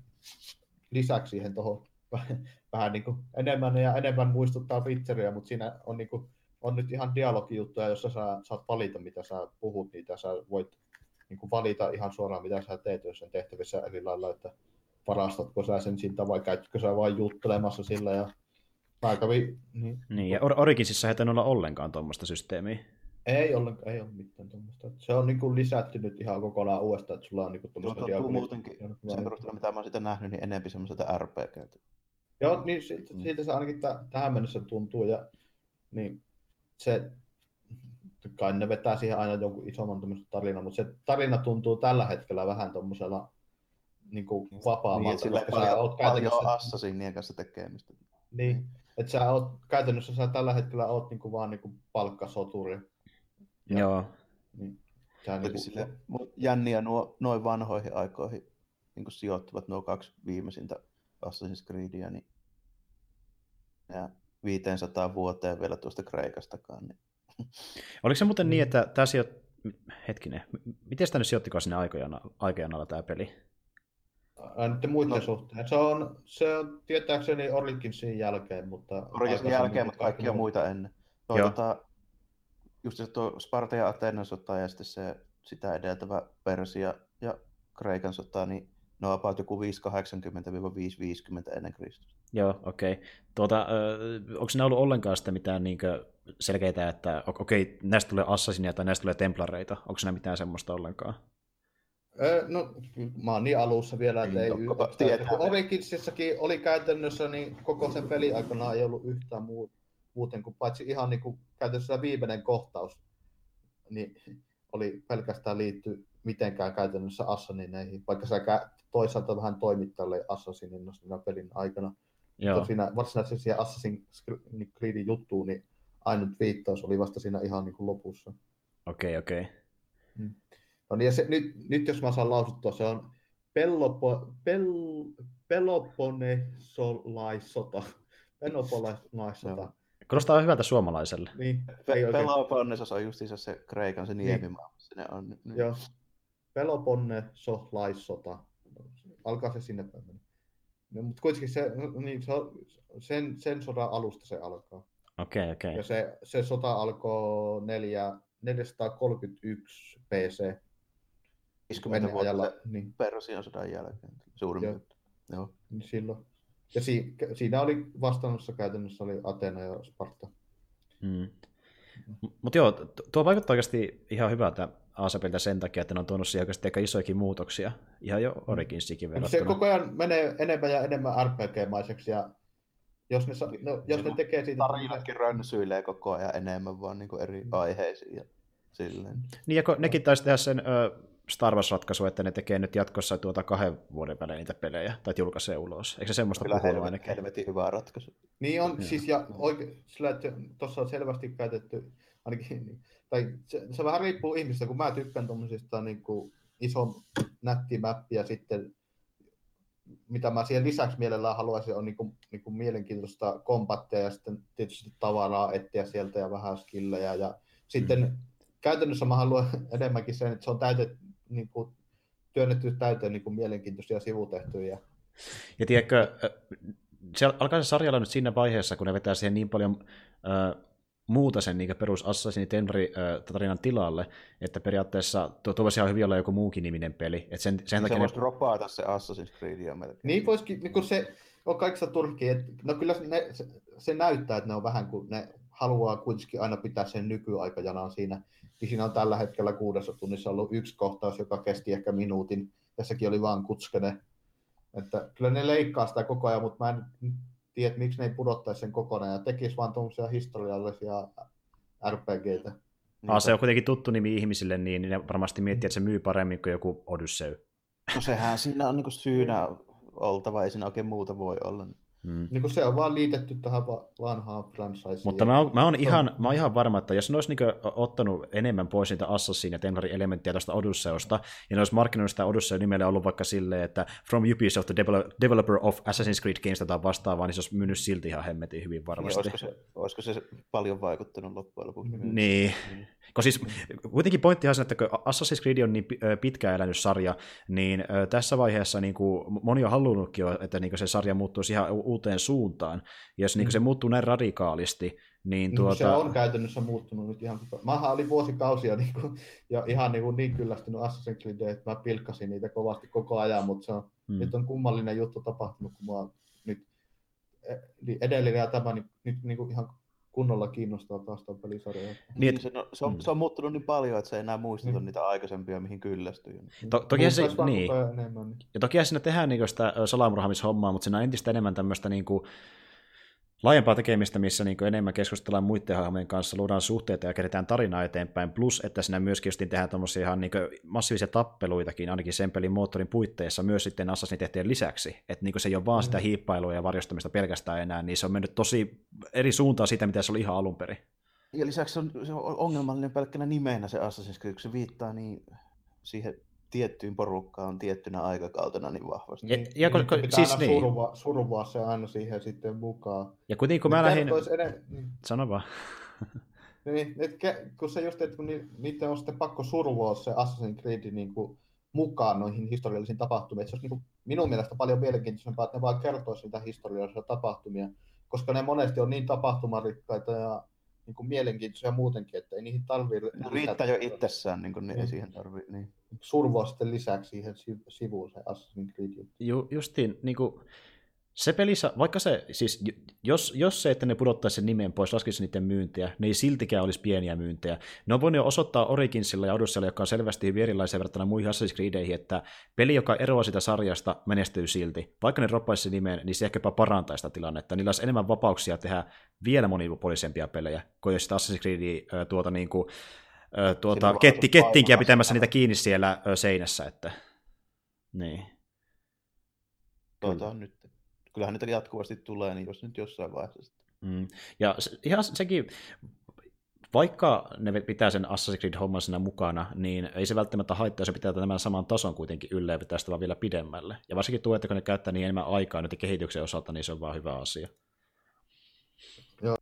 lisäksi siihen tuohon vähän niinku enemmän ja enemmän muistuttaa Witcheria, mutta siinä on niinku, on nyt ihan dialogijuttuja, jossa sä saat valita, mitä sä puhut, niitä sä voit niinku valita ihan suoraan, mitä sä teet jossain tehtävissä eri lailla, että varastatko sä sen siltä vai käytkö sä vain juttelemassa sillä ja mä kävin, niin, Niin, ja Or- Originsissa ei olla ollenkaan tuommoista systeemiä. Ei ollenkaan, ei ole mitään tuommoista. Se on niinku lisätty nyt ihan kokonaan uudestaan, että sulla on niinku Tuo tuommoista tuntuu muutenkin, sen perusteella mitä mä oon sitä nähnyt, niin enemmän semmoiselta RPGltä. Joo, niin siltä, Mm. siltä se ainakin tä- tähän mennessä tuntuu. Ja, niin se, kai ne vetää siihen aina jonkun isomman tämmöisen tarinan, mutta se tarina tuntuu tällä hetkellä vähän tuommoisella niin kuin Niin, vapaammalta, että sillä koska sä paljon, oot paljon käytännössä... assassinien kanssa tekemistä. Niin, että sä oot, käytännössä sä tällä hetkellä oot niinku vaan niinku palkkasoturi. Ja- Joo. Niin, sä Eli niinku, sille, mut jänniä nuo noin vanhoihin aikoihin niin sijoittuvat nuo kaksi viimeisintä Assassin's Creedia, niin ja 500 vuoteen vielä tuosta Kreikastakaan. Niin. Oliko se muuten niin, että tämä sijoit... Hetkinen, miten sitä nyt sijoittiko sinne aikojen, aikojen alla tämä peli? Nyt muiden No. suhteen. Se on, se on tietääkseni Originsin jälkeen, mutta... Aikaisemmin jälkeen, mutta kaikkia kaikki muita ennen. Tuo, Joo. tota, just se tuo Sparta ja Atenan sota ja sitten se sitä edeltävä Persia ja Kreikan sota, niin ne on about joku 580-550 ennen Kristusta. Joo, okei. Okay. Tuota, onko siinä ollut ollenkaan sitä mitään niinkö selkeitä, että okei, okay, näistä tulee assassinia tai näistä tulee templareita? Onko siinä mitään semmoista ollenkaan? Öö, no, mä oon niin alussa vielä, että Ei ei tokkopa yhtään. Kun Originsissakin oli käytännössä, niin koko sen peli aikana ei ollut yhtään muu, muuten kuin paitsi ihan niin kuin käytännössä viimeinen kohtaus, niin oli pelkästään liitty mitenkään käytännössä Assassineihin, vaikka sä kä- toisaalta vähän toimit tälle Assassinin siinä pelin aikana. Joo, Mutta siinä varsinaisesti siihen Assassin's Creedin juttuun, niin ainut viittaus oli vasta siinä ihan niin kuin lopussa. okei, okay, okei. Okay. No niin, ja se, nyt, nyt jos mä saan lausuttua, se on Pellopo, Pel, Peloponnesolaissota. Peloponnelaissota. Joo. Kuulostaa hyvältä suomalaiselle. Niin, Pe-. Peloponnesos on justiinsa se Kreikan se Niin. niemimaa. missä Ne on, niin. Joo. Peloponnesolaissota. Alkaa se sinne päin. No, mutta kuitenkin se, niin, se on, sen, sen sodan alusta se alkaa. Okei, okay, okei. Ja Okay. se, se sota alkoi neljä, 431 PC. 50 Ennen vuotta ajalla, niin, Persian sodan jälkeen. Suurin Joo. piirtein. Joo. niin silloin. Ja si, siinä oli vastaanossa käytännössä oli Atena ja Sparta. Mm. Mutta joo, tuo vaikuttaa oikeasti ihan hyvältä Asapilta sen takia, että ne on tuonut siihen oikeasti aika isoikin muutoksia. Ihan jo Originsikin Mutta se verrattuna. koko ajan menee enemmän ja enemmän RPG-maiseksi ja jos ne, sa- no, jos ne tekee siitä... Tarinatkin rönsyilee koko ajan enemmän vaan niin eri aiheisiin ja silleen. Niin, ja kun nekin taisi tehdä sen ö, Star Wars-ratkaisu, että ne tekee nyt jatkossa tuota kahden vuoden välein niitä pelejä, tai julkaisee ulos. Eikö se semmoista Kyllä helvetin, ainakin? helvetin hyvä ratkaisu. Niin on, Joo. siis ja oike, sillä, että tuossa on selvästi käytetty, ainakin, niin- tai se, se vähän riippuu ihmistä, kun mä tykkään tuommoisista niin kuin ison nätti ja sitten mitä mä siihen lisäksi mielellään haluaisin, on niin kuin, niin kuin mielenkiintoista kombattia ja sitten tietysti tavaraa etsiä sieltä ja vähän skillejä. Ja sitten mm. käytännössä mä haluan enemmänkin sen, että se on täytet, niin kuin, työnnetty täyteen niin kuin mielenkiintoisia sivutehtyjä. Ja tiedätkö, se alkaa se sarjalla nyt siinä vaiheessa, kun ne vetää siihen niin paljon ö, muuta sen niin perus Assassin's Tenvari tarinan tilalle, että periaatteessa tuo, tuo voisi ihan hyvin olla joku muukin niminen peli. Et sen, sen takia se ne, voisi dropata se Assassin's Creed melkein. Niin voisikin, niin kun se on kaikista että no kyllä ne, se, se, näyttää, että ne on vähän kuin ne haluaa kuitenkin aina pitää sen nykyaikajanan siinä. Niin siinä on tällä hetkellä kuudessa tunnissa ollut yksi kohtaus, joka kesti ehkä minuutin, ja sekin oli vaan kutskene. Että kyllä ne leikkaa sitä koko ajan, mutta mä en tiedä, miksi ne ei pudottaisi sen kokonaan ja tekisi vaan tuommoisia historiallisia RPGtä. Niin, ah, se on kuitenkin tuttu nimi ihmisille, niin ne varmasti miettii, että se myy paremmin kuin joku Odyssey. No sehän siinä on niinku syynä oltava, ei siinä oikein muuta voi olla. Hmm. Niin se on vaan liitetty tähän va- vanhaan franchiseen. Mutta mä oon, mä, oon ihan, mä oon ihan varma, että jos ne olisi niinku ottanut enemmän pois niitä Assassin ja Tenvari elementtiä tuosta Odysseosta, ja ne olisi markkinoinut sitä Odyssey nimellä ollut vaikka silleen, että From Ubisoft, the devel- developer of Assassin's Creed Games tai vastaavaa, niin se olisi myynyt silti ihan hemmetin hyvin Niin, varmasti. olisiko, se, olisiko se paljon vaikuttanut loppujen lopuksi? Niin. Kun siis, kuitenkin pointti on että kun Assassin's Creed on niin pi- ö, pitkään elänyt sarja, niin tässä vaiheessa niin kuin, moni on halunnutkin että niin kuin se sarja muuttuisi ihan uuteen suuntaan. Ja jos niin kuin se muuttuu näin radikaalisti, niin Niin tuota... Se on käytännössä muuttunut nyt ihan. Mähän oli vuosikausia niin kuin, ja ihan niin, kuin niin kyllästynyt Assassin's Creed, että mä pilkkasin niitä kovasti koko ajan, mutta se on, Mm. nyt on kummallinen juttu tapahtunut, kun mua nyt e- niin edellinen ja tämä niin, nyt niin kuin ihan kunnolla kiinnostaa taas tuon pelisarja. Niin, Niin, se, no, se, on, mm. se on muuttunut niin paljon, että se ei enää muistuta Mm. niitä aikaisempia, mihin kyllästyy. To- toki se, niin. enemmän. Niin. Ja toki siinä tehdään niin sitä salamurhaamishommaa, mutta siinä on entistä enemmän tämmöistä niin kuin, laajempaa tekemistä, missä niin enemmän keskustellaan muiden hahmojen kanssa, luodaan suhteita ja kerätään tarinaa eteenpäin, plus että siinä myöskin justiin tehdään tuommoisia ihan niin massiivisia tappeluitakin, ainakin sen pelin moottorin puitteissa, myös sitten Assassin tehtiin lisäksi, että niin se ei ole vaan sitä mm. hiippailua ja varjostamista pelkästään enää, niin se on mennyt tosi eri suuntaan siitä, mitä se oli ihan alun perin. Ja lisäksi se on, se on ongelmallinen pelkkänä nimenä se Assassin's Creed, kun se viittaa niin siihen tiettyyn porukkaan tiettynä aikakautena niin vahvasti. Ja, ja niin, kun, pitää siis niin. survaa, survaa se aina siihen sitten mukaan. Ja kuitenkin kun mä lähdin... Eden... Niin. Sano vaan. niin, et, kun se just, että kun ni, niiden on sitten pakko survoa se Assassin's Creed niin kuin, mukaan noihin historiallisiin tapahtumiin. se olisi niin kuin, minun mielestä paljon mielenkiintoisempaa, että ne vaan kertoisi niitä historiallisia tapahtumia, koska ne monesti on niin tapahtumarikkaita ja niin kuin mielenkiintoisia muutenkin, että ei niihin tarvii... Riittää jo itsessään, niin kuin, niin, ei siihen tarvii. Niin. Survoa sitten lisäksi siihen sivuun se Assassin's Creed. Ju, justiin, niin kuin, se pelissä, vaikka se, siis jos, jos se, että ne pudottaisi sen nimen pois, laskisi niiden myyntiä, ne ei siltikään olisi pieniä myyntejä. Ne on voinut jo osoittaa Originsilla ja Odysseylla, joka on selvästi hyvin erilaisia verrattuna muihin Assassin's Creedeihin, että peli, joka eroaa sitä sarjasta, menestyy silti. Vaikka ne roppaisi sen nimen, niin se ehkäpä parantaa sitä tilannetta. Niillä olisi enemmän vapauksia tehdä vielä monipuolisempia pelejä, kuin jos sitä Assassin's Creed tuota, niin kuin, tuota, ketti, kettiinkin ja pitämässä niitä kiinni siellä seinässä. Että... Niin. Tuota nyt kyllähän niitä jatkuvasti tulee, niin jos nyt jossain vaiheessa. Mm. Ja se, ihan sekin, vaikka ne pitää sen Assassin's Creed-homman siinä mukana, niin ei se välttämättä haittaa, jos se pitää tämän saman tason kuitenkin yllä ja pitää sitä vaan vielä pidemmälle. Ja varsinkin tuo, että kun ne käyttää niin enemmän aikaa nyt kehityksen osalta, niin se on vaan hyvä asia. Joo.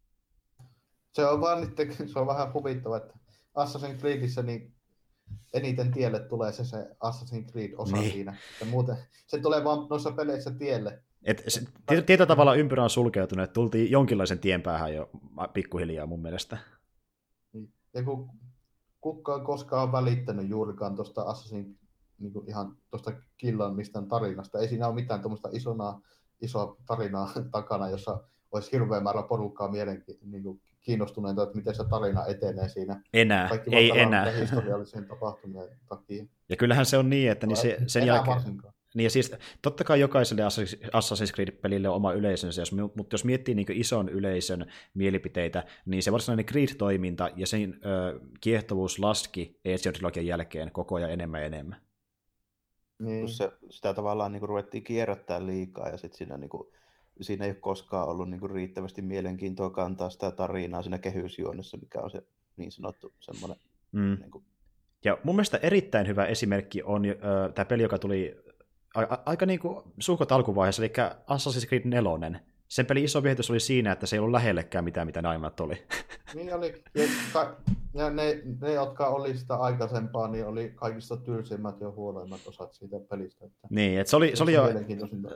Se on vaan nyt, se on vähän huvittava, että Assassin's Creedissä niin eniten tielle tulee se, se Assassin's Creed-osa niin. siinä. Ja muuten, se tulee vaan noissa peleissä tielle. Et se, tietyllä tavalla ympyrä on sulkeutunut, että tultiin jonkinlaisen tien päähän jo pikkuhiljaa mun mielestä. Niin. Ja kun kukaan koskaan välittänyt juurikaan tuosta Assassin niin kuin ihan tuosta killan mistään tarinasta. Ei siinä ole mitään tuommoista isona, isoa tarinaa takana, jossa olisi hirveän määrä porukkaa mielenki, niin kuin kiinnostuneita, että miten se tarina etenee siinä. Enää, Kaikki ei enää. historiallisen tapahtumien takia. Ja kyllähän se on niin, että niin se, sen jälkeen... Varsinkaan. Niin ja siis totta kai jokaiselle Assassin's Creed-pelille on oma yleisönsä, jos, mutta jos miettii niin ison yleisön mielipiteitä, niin se varsinainen Creed-toiminta ja sen ö, kiehtovuus laski Ezio-trilogian jälkeen koko ajan enemmän ja enemmän. Niin. Se, sitä tavallaan niin kuin, ruvettiin kierrättää liikaa ja sitten siinä, niin kuin, siinä ei ole koskaan ollut niin kuin, riittävästi mielenkiintoa kantaa sitä tarinaa siinä kehysjuonessa, mikä on se niin sanottu semmoinen mm. niin kuin, ja mun mielestä erittäin hyvä esimerkki on äh, tämä peli, joka tuli aika niin kuin suhkot alkuvaiheessa, eli Assassin's Creed 4. Sen pelin iso viehätys oli siinä, että se ei ollut lähellekään mitään, mitä ne oli. Niin oli. Ja, ja ne, ne, jotka oli sitä aikaisempaa, niin oli kaikista tylsimmät ja huonoimmat osat siitä pelistä. Että niin, että se oli, se oli, jo,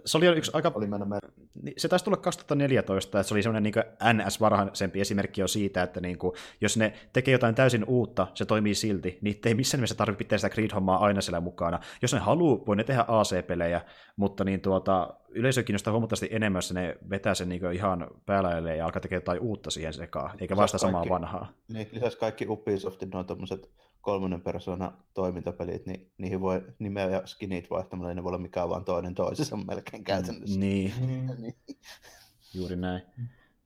se oli jo yksi aika... Oli mennä niin, se taisi tulla 2014, että se oli semmoinen niin NS-varhaisempi esimerkki jo siitä, että niin kuin, jos ne tekee jotain täysin uutta, se toimii silti, niin ei missään nimessä tarvitse pitää sitä Creed-hommaa aina siellä mukana. Jos ne haluaa, voi ne tehdä AC-pelejä, mutta niin tuota, yleisö kiinnostaa huomattavasti enemmän, jos ne vetää sen niin ihan päällä ja alkaa tekemään jotain uutta siihen sekaan, eikä vasta samaa vanhaa. Niin, lisäksi kaikki Ubisoftin noin tommoset kolmonen persona toimintapelit, niin niihin voi nimeä ja skinit vaihtamalla, ne voi olla mikään vaan toinen toisessa melkein käytännössä. Niin. niin. Juuri näin.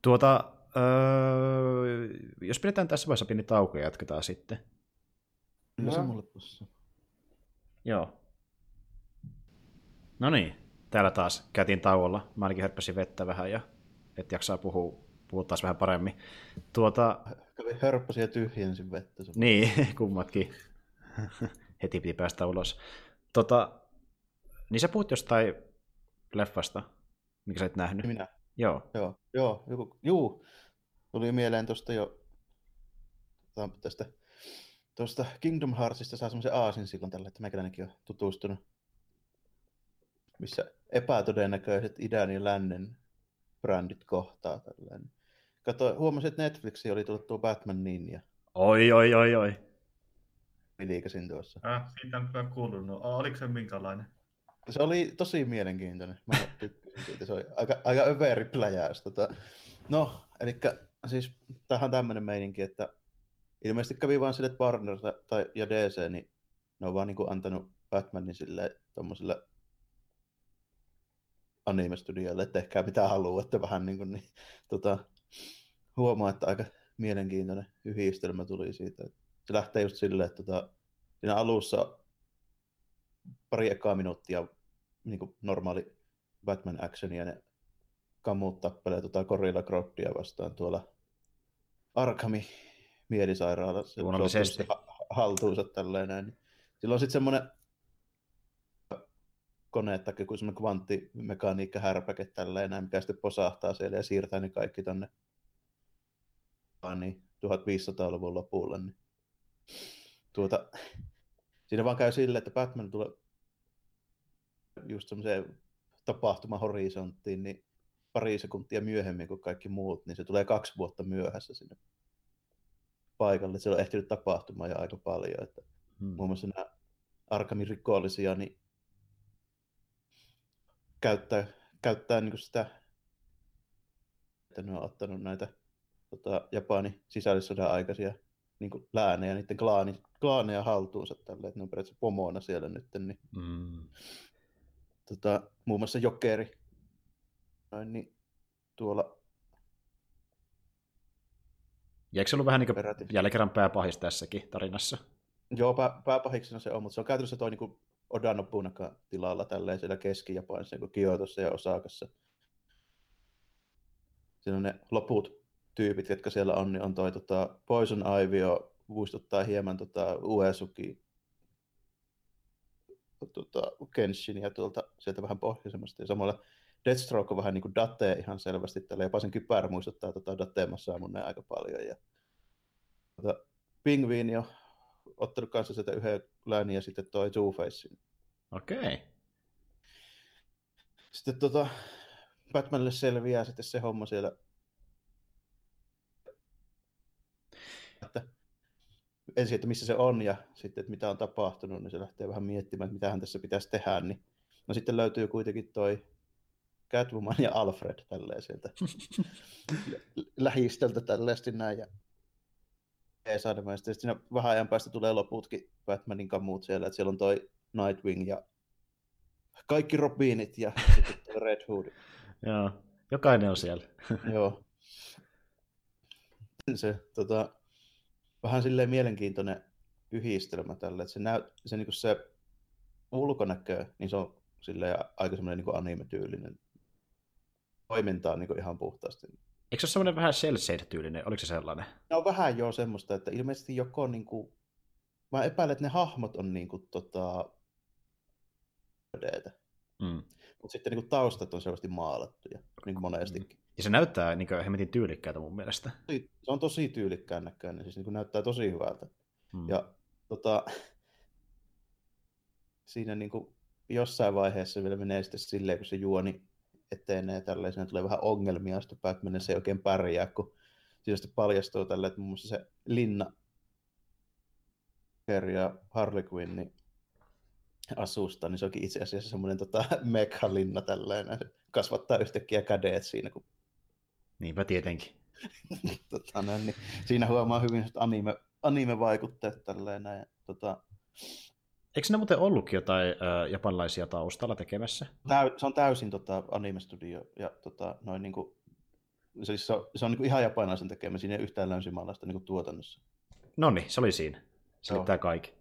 Tuota, öö, jos pidetään tässä vaiheessa pieni tauko ja jatketaan sitten. Kyllä se mulle tossa. Joo. No niin, täällä taas käytiin tauolla. Mä ainakin hörppäsin vettä vähän ja et jaksaa puhua, puhua taas vähän paremmin. Tuota... Kävi hörppäsin ja tyhjensin vettä. Niin, kummatkin. Heti piti päästä ulos. Tota, niin sä puhut jostain leffasta, mikä sä et nähnyt. Minä? Joo. Joo, joo joku, juu. Tuli mieleen tuosta jo tästä tuosta Kingdom Heartsista saa semmoisen aasin silloin tällä, että meikäläinenkin on tutustunut missä epätodennäköiset idän ja lännen brändit kohtaa. Tällainen. Kato, huomasin, että Netflixi oli tullut tuo Batman Ninja. Oi, oi, oi, oi. Liikasin tuossa. Äh, siitä on kyllä kuulunut. No, oliko se minkälainen? Se oli tosi mielenkiintoinen. Mä tykkäsin siitä. Se oli aika, aika överi pläjäys. Tota. No, eli siis tähän on tämmöinen meininki, että ilmeisesti kävi vaan sille, että Warner tai, ja DC, niin ne on vaan niin kuin antanut Batmanin sille tommoselle anime-studioille, että tehkää mitä haluatte vähän niin kuin, niin, tota, huomaa, että aika mielenkiintoinen yhdistelmä tuli siitä. Se lähtee just silleen, että tota, siinä alussa pari ekaa minuuttia niin kuin normaali Batman action ja ne kammut tappelee tota Gorilla Grottia vastaan tuolla Arkhami mielisairaalassa. Luonnollisesti. haltuunsa tälleen näin. on sitten semmoinen kone, tai joku semmoinen kvanttimekaniikka härpäke tälleen näin, mikä sitten posahtaa siellä ja siirtää ne kaikki tonne niin, 1500-luvun lopulle. Niin. Tuota, siinä vaan käy silleen, että Batman tulee just semmoiseen tapahtumahorisonttiin, niin pari sekuntia myöhemmin kuin kaikki muut, niin se tulee kaksi vuotta myöhässä sinne paikalle. Se on ehtinyt tapahtumaan jo aika paljon. Että Hmm. muun muassa nämä Arkhamin rikollisia, niin käyttää, käyttää niin sitä, että ne on ottanut näitä tota, Japanin sisällissodan aikaisia niin läänejä, niiden klaani, klaaneja haltuunsa tälle, että ne on periaatteessa pomona siellä nyt, niin Mm. tota, muun muassa Jokeri, noin, niin tuolla Ja eikö se ollut vähän niin peräti. jälleen kerran pääpahis tässäkin tarinassa? Joo, pää, pääpahiksena se on, mutta se on käytännössä toi niin Oda Nobunaka tilalla tälleen siellä Keski-Japanissa, niin Kiotossa ja Osakassa. Siinä on ne loput tyypit, jotka siellä on, niin on toi tota, Poison Ivy, muistuttaa hieman tota, Uesuki, tota, Kenshin ja tuolta sieltä vähän pohjoisemmasta. Ja samalla Deathstroke on vähän niin kuin Date ihan selvästi, tällä jopa sen kypärä muistuttaa tota Date Masamuneen aika paljon. Ja, tota, Pingviini on ottanut kanssa sieltä yhden läänin ja sitten toi Two-Face. Okei. Okay. Sitten tota, Batmanille selviää sitten se homma siellä, että ensin, että missä se on ja sitten, että mitä on tapahtunut, niin se lähtee vähän miettimään, että mitä hän tässä pitäisi tehdä. Niin... No sitten löytyy kuitenkin toi Catwoman ja Alfred tälleen sieltä lä- lähistöltä tälleesti näin. Ja ei saada mä. Sitten siinä vähän ajan päästä tulee loputkin Batmanin kamut siellä, että siellä on toi Nightwing ja kaikki Robinit ja sitten Red Hood. Joo. Jokainen on siellä. Joo. Se, tota, vähän silleen mielenkiintoinen yhdistelmä tälle, että se, näy, se, niin se ulkonäkö, niin se on silleen aika semmoinen niin anime-tyylinen. Toimintaa niin ihan puhtaasti. Eikö se ole semmoinen vähän cell tyylinen Oliko se sellainen? No vähän jo semmoista, että ilmeisesti joko niin kuin, mä epäilen, että ne hahmot on niin kuin, tota, 2Dtä. Mm. Mutta sitten niin kuin, taustat on selvästi maalattuja, niin kuin monestikin. Ja se näyttää niin hemmetin tyylikkäältä mun mielestä. Se on tosi tyylikkään näköinen, siis niin kuin, näyttää tosi hyvältä. Mm. Ja tota, siinä niin kuin jossain vaiheessa vielä menee sitten silleen, kun se juoni etenee tälleen, siinä tulee vähän ongelmia, sitten Batman se ei oikein pärjää, kun siinä sitten paljastuu tälle, että muun muassa se Linna ja Harley Quinn niin asusta, niin se onkin itse asiassa semmoinen tota, näin. se kasvattaa yhtäkkiä kädet siinä, kun Niinpä tietenkin. tota, näin, niin siinä huomaa hyvin että anime, anime-vaikutteet tälleen näin. Tota, Eikö ne muuten ollutkin jotain äh, japanilaisia taustalla tekemässä? täy, se on täysin tota, anime-studio ja tota, noin niinku, siis se on, se on niinku ihan japanilaisen tekemä, siinä ei yhtään länsimaalaista niinku tuotannossa. No niin, se oli siinä. Se Joo. kaikki.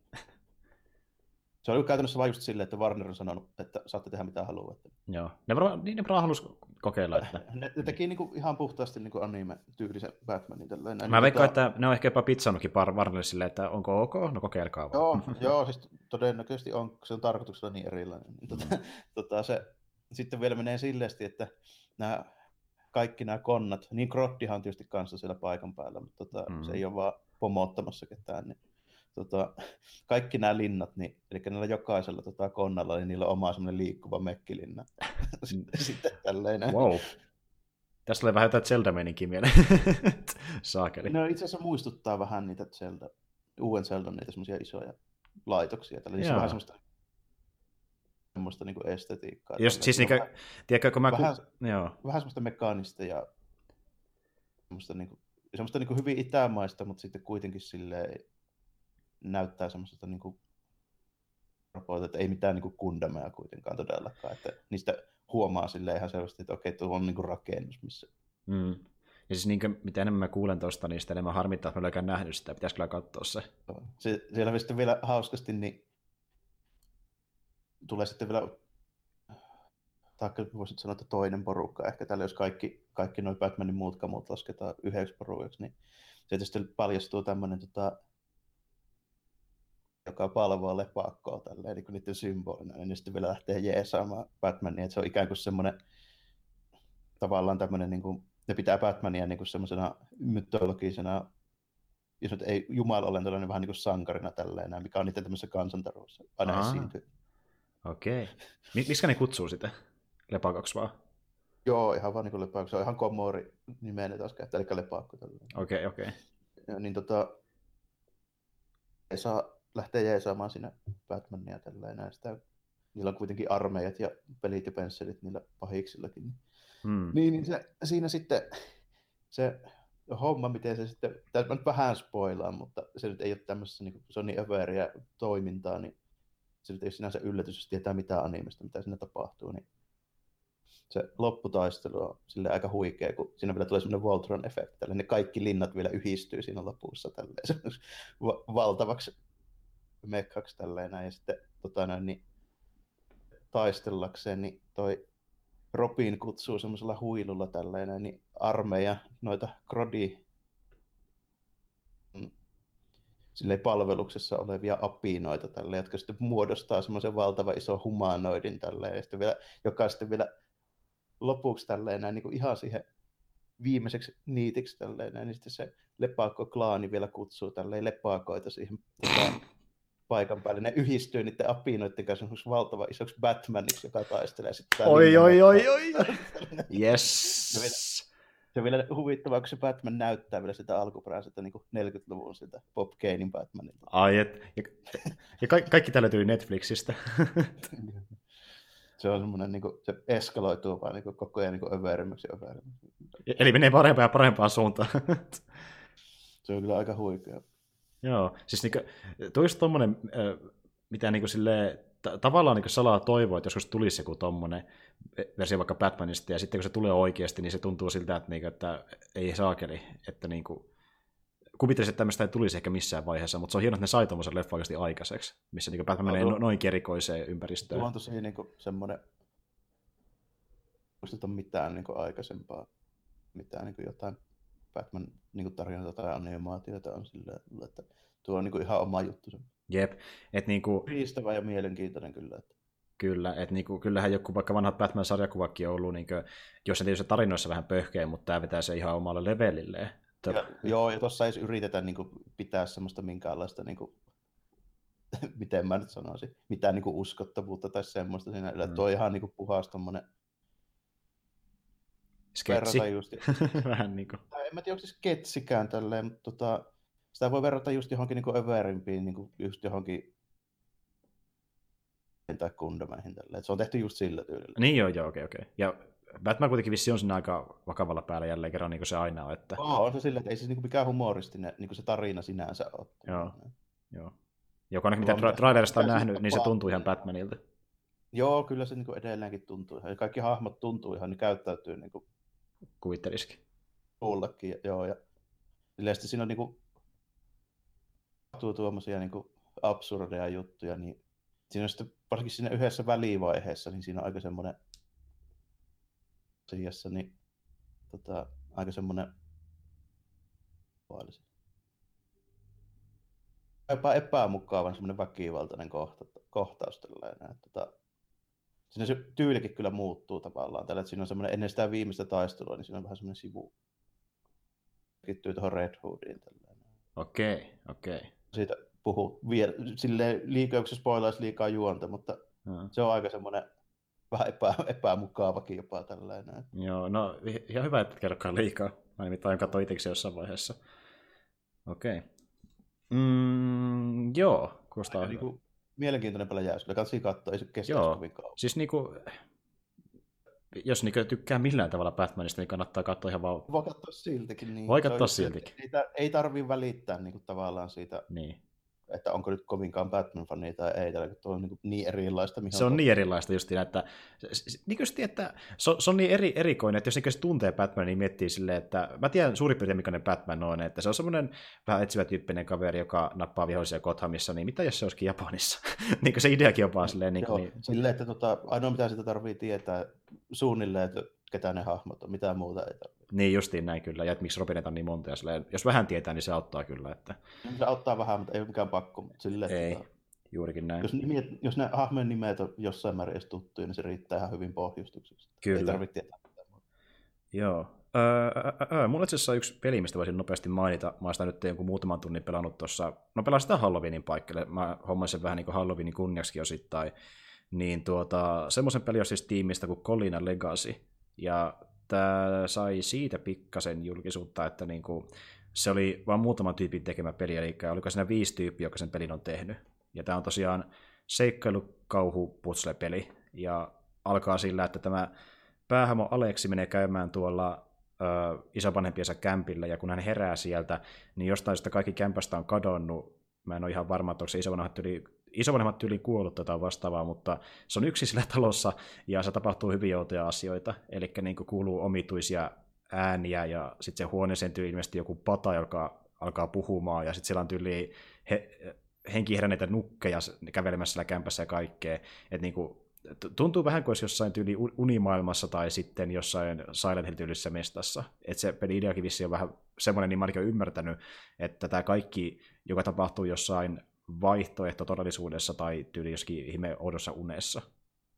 Se oli käytännössä vain just silleen, että Warner on sanonut, että saatte tehdä mitä haluatte. Joo. Ne varmaan, niin ne varmaan halus kokeilla, että... Ne, ne teki niinku ihan puhtaasti niinku anime-tyylisen Batmanin. Tälleen. Mä Niin veikkaan, tota- että ne on ehkä jopa pizzannutkin par Warnerille silleen, että onko ok? No kokeilkaa vaan. Joo, joo, siis todennäköisesti on, se on tarkoituksella niin erilainen. Niin Tota, Mm. tota, se, sitten vielä menee silleesti, että nämä, kaikki nämä konnat, niin Grottihan on tietysti kanssa siellä paikan päällä, mutta tota, Mm. se ei ole vaan pomottamassa ketään. Niin, tota, kaikki nämä linnat, niin, eli näillä jokaisella tota, konnalla, niin niillä on oma semmoinen liikkuva mekkilinna. sitten, sitten tälleen. näin. Wow. Tässä tulee vähän jotain Zelda-meininkiä mieleen. Saakeli. No itse asiassa muistuttaa vähän niitä Zelda, uuden Zeldan niitä semmoisia isoja laitoksia. Tällä, niissä on vähän semmoista, semmoista niinku estetiikkaa. Jos, siis on tiedätkö, kun mä... vähän, Ku... Joo. vähän semmoista mekaanista ja semmoista, niinku, semmoista niinku hyvin itämaista, mutta sitten kuitenkin silleen näyttää semmoiselta niinku että ei mitään niin kundameja kuitenkaan todellakaan. Että niistä huomaa sille ihan selvästi, että okei, tuo on niin rakennus, missä Mm. Ja siis niin kuin, mitä enemmän mä kuulen tuosta, niin sitä enemmän harmittaa, että mä en nähnyt sitä. Pitäisi kyllä katsoa se. se siellä sitten vielä hauskasti, niin tulee sitten vielä taikka voisit sanoa, että toinen porukka, ehkä tällä jos kaikki, kaikki noin Batmanin muut kamut lasketaan yhdeksi porukaksi, niin se sitten paljastuu tämmöinen, tota, joka palvoo lepakkoa tälleen, niin kuin niiden symbolina, niin sitten vielä lähtee jeesaamaan Batmania, että se on ikään kuin semmoinen tavallaan tämmöinen, niin kuin, ne pitää Batmania niin kuin semmoisena mytologisena, jos nyt ei jumalolentona, niin vähän niin kuin sankarina tälleen, mikä on niiden tämmöisessä kansantaruudessa aina esiintyy. Okei. Okay. Miskä ne kutsuu sitä? Lepakoksi vaan? Joo, ihan vaan niin lepakko. Se on ihan komori nimeä taas käyttää, eli lepakko. Okei, okei. Okay, okay. niin tota, ei saa lähteä jeesaamaan sinne Batmania tälleen näin sitä. Niillä on kuitenkin armeijat ja pelit ja pensselit niillä pahiksillakin. Hmm. Niin, niin se, siinä sitten se homma, miten se sitten, tässä nyt vähän spoilaan, mutta se nyt ei ole tämmöisessä, niin se on niin överiä toimintaa, niin se nyt ei ole sinänsä yllätys, jos tietää mitään animesta, mitä siinä tapahtuu, niin se lopputaistelu on sille aika huikea, kun siinä vielä tulee semmoinen Voltron-efekti, ne kaikki linnat vielä yhdistyy siinä lopussa tälleen, valtavaksi mekkaksi tälleen näin, ja sitten tota näin, niin, taistellakseen, niin toi Robin kutsuu semmoisella huilulla tälleen, niin armeija noita Krodi mm, silleen palveluksessa olevia apinoita tälle, jotka sitten muodostaa semmoisen valtava iso humanoidin tälleen, ja sitten vielä, joka sitten vielä lopuksi tälleen näin, niin kuin ihan siihen viimeiseksi niitiksi tälleen näin, niin sitten se lepakko-klaani vielä kutsuu tälleen lepakoita siihen tota, paikan päälle. Ne yhdistyy niiden apinoiden kanssa valtava isoksi Batmaniksi, joka taistelee sitten. Oi, oi, oi, oi, yes. se, on vielä huvittavaa, kun se Batman näyttää vielä sitä alkuperäiseltä niin 40-luvun sitä Bob Kanein Batmanilta. Ai, et, ja, ja kaikki, kaikki tällä tuli Netflixistä. se on semmoinen, niin kuin, se eskaloituu vaan niin kuin, koko ajan niin överimmäksi ja överimmäksi. Eli menee parempaan ja parempaan suuntaan. se on kyllä aika huikea. Joo, siis niin kuin, tuossa tommonen, mitä niin silleen, t- tavallaan niin salaa toivoa, että joskus tulisi joku tommonen versio vaikka Batmanista, ja sitten kun se tulee oikeasti, niin se tuntuu siltä, että, niin kuin, että ei saakeli, että niin kuin, kuvittelisin, että tämmöistä ei tulisi ehkä missään vaiheessa, mutta se on hienoa, että ne sai tuommoisen leffa oikeasti aikaiseksi, missä niin Batman no, menee no, noin kerikoiseen ympäristöön. Tuo on tosi niin kuin, semmoinen, muistetaan mitään niin kuin aikaisempaa, mitään niin kuin jotain Batman niin tarinoita tai animaatioita on sillä, että tuo on niin kuin ihan oma juttu. Jep. Et niinku... Riistävä ja mielenkiintoinen kyllä. Että... Kyllä, että niinku, kyllähän joku vaikka vanhat Batman-sarjakuvakin on ollut, niinku, jos tietysti tarinoissa vähän pöhkeä, mutta tämä vetää se ihan omalle levelilleen. Ja, joo, ja tuossa ei yritetä niin kuin, pitää semmoista minkäänlaista, niin kuin, miten mä nyt sanoisin, mitään niin kuin, uskottavuutta tai semmoista siinä. Mm. Tuo on ihan niin kuin, puhas tommonen sketsi. Just, vähän niin kuin. En mä tiedä, onko se sketsikään tälleen, mutta tota, sitä voi verrata just johonkin niin överimpiin, niin kuin just johonkin tai kundameihin tälleen. Se on tehty just sillä tyylillä. Niin joo, joo, okei, okay, okei. Okay. Ja Batman kuitenkin vissi on siinä aika vakavalla päällä jälleen kerran, niin kuin se aina on. Että... Oh, on se sillä, että ei se niin mikään humoristinen niin kuin se tarina sinänsä ole. Joo, joo. Joka ainakin mitä trailerista on nähnyt, niin se tuntuu ihan Batmanilta. Joo, kyllä se niin kuin edelleenkin tuntuu. Ja kaikki hahmot tuntuu ihan, niin käyttäytyy niin kuin kuvittelisikin. Kullekin, joo. Ja yleisesti siinä on niin kuin, tuommoisia niin absurdeja juttuja, niin siinä on sitten varsinkin siinä yhdessä välivaiheessa, niin siinä on aika semmoinen asiassa, niin tota, aika semmoinen epä, epämukavan semmoinen väkivaltainen kohta, kohtaus tällainen. Tota, siinä se tyylikin kyllä muuttuu tavallaan. Tällä, että siinä on semmoinen, ennen sitä viimeistä taistelua, niin siinä on vähän semmoinen sivu. Kittyy tuohon Red Hoodiin. Okei, okay, okei. Okay. Siitä puhuu vielä, silleen liikaa, se spoilaisi liikaa juonta, mutta hmm. se on aika semmoinen vähän epä, epämukavakin jopa tällainen. Joo, no ihan hyvä, että kerrokaan liikaa. Mä nimittäin katsoin itseksi jossain vaiheessa. Okei. Okay. Mm, joo, kuulostaa Aika niin mielenkiintoinen pelejäys. Kyllä kannattaa katsoa, ei se kestä kovin kauan. Siis niinku, jos niinku tykkää millään tavalla Batmanista, niin kannattaa katsoa ihan vaan... Voi katsoa siltikin. Niin. Voi katsoa siltikin. Ei, ei tarvii välittää niinku tavallaan siitä niin. Että onko nyt kovinkaan Batman-fani tai ei, tai tuo on niin, niin erilaista. Mihin se on niin erilaista justiin, että, niin just, että se, on, se on niin eri, erikoinen, että jos niin tuntee Batman, niin miettii silleen, että mä tiedän suurin piirtein, mikä ne Batman on, että se on semmoinen vähän etsivä tyyppinen kaveri, joka nappaa vihollisia Gothamissa, niin mitä jos se olisikin Japanissa? niin kuin se ideakin on vaan silleen. Niin, Joo, niin... silleen, että tota, ainoa mitä sitä tarvii tietää suunnilleen, että ketä ne hahmot on, mitään muuta ei tarvitse. Niin justiin näin kyllä, ja että miksi Robinet on niin monta, ja silleen, jos vähän tietää, niin se auttaa kyllä. Että... Se auttaa vähän, mutta ei ole mikään pakko. Mutta silleen, ei, tota, juurikin näin. Jos, nimet, jos ne hahmojen nimet on jossain määrin edes tuttuja, niin se riittää ihan hyvin pohjustukseksi. Kyllä. Ei tarvitse tietää mitään. Joo. Öö, öö, mulla itse asiassa yksi peli, mistä voisin nopeasti mainita. Mä oon sitä nyt jonkun muutaman tunnin pelannut tuossa. No pelasin sitä Halloweenin paikalle. Mä hommasin sen vähän niin kuin Halloweenin kunniaksi osittain. Niin tuota, semmoisen peli on siis tiimistä kuin Colina Legacy. Ja tämä sai siitä pikkasen julkisuutta, että niinku, se oli vain muutaman tyypin tekemä peli, eli oliko siinä viisi tyyppiä, joka sen pelin on tehnyt. Ja tämä on tosiaan seikkailukauhu peli ja alkaa sillä, että tämä päähamo Aleksi menee käymään tuolla ö, isovanhempiensa kämpillä, ja kun hän herää sieltä, niin jostain sitä kaikki kämpästä on kadonnut. Mä en ole ihan varma, että onko se isovanhemmat yli isovanhemmat tyyliin kuollut tätä vastaavaa, mutta se on yksi sillä talossa ja se tapahtuu hyvin outoja asioita. Eli niin kuuluu omituisia ääniä ja sitten se huoneeseen tyyli ilmeisesti joku pata, joka alkaa puhumaan ja sitten siellä on tyyli he, henkiheränneitä nukkeja kävelemässä siellä kämpässä ja kaikkea. Et niin kuin, tuntuu vähän kuin jossain tyyli unimaailmassa tai sitten jossain Silent Hill-tyylisessä mestassa. Että se peli ideakin on vähän semmoinen, niin mä ymmärtänyt, että tämä kaikki, joka tapahtuu jossain vaihtoehto todellisuudessa tai tyyli joskin ihme oudossa unessa.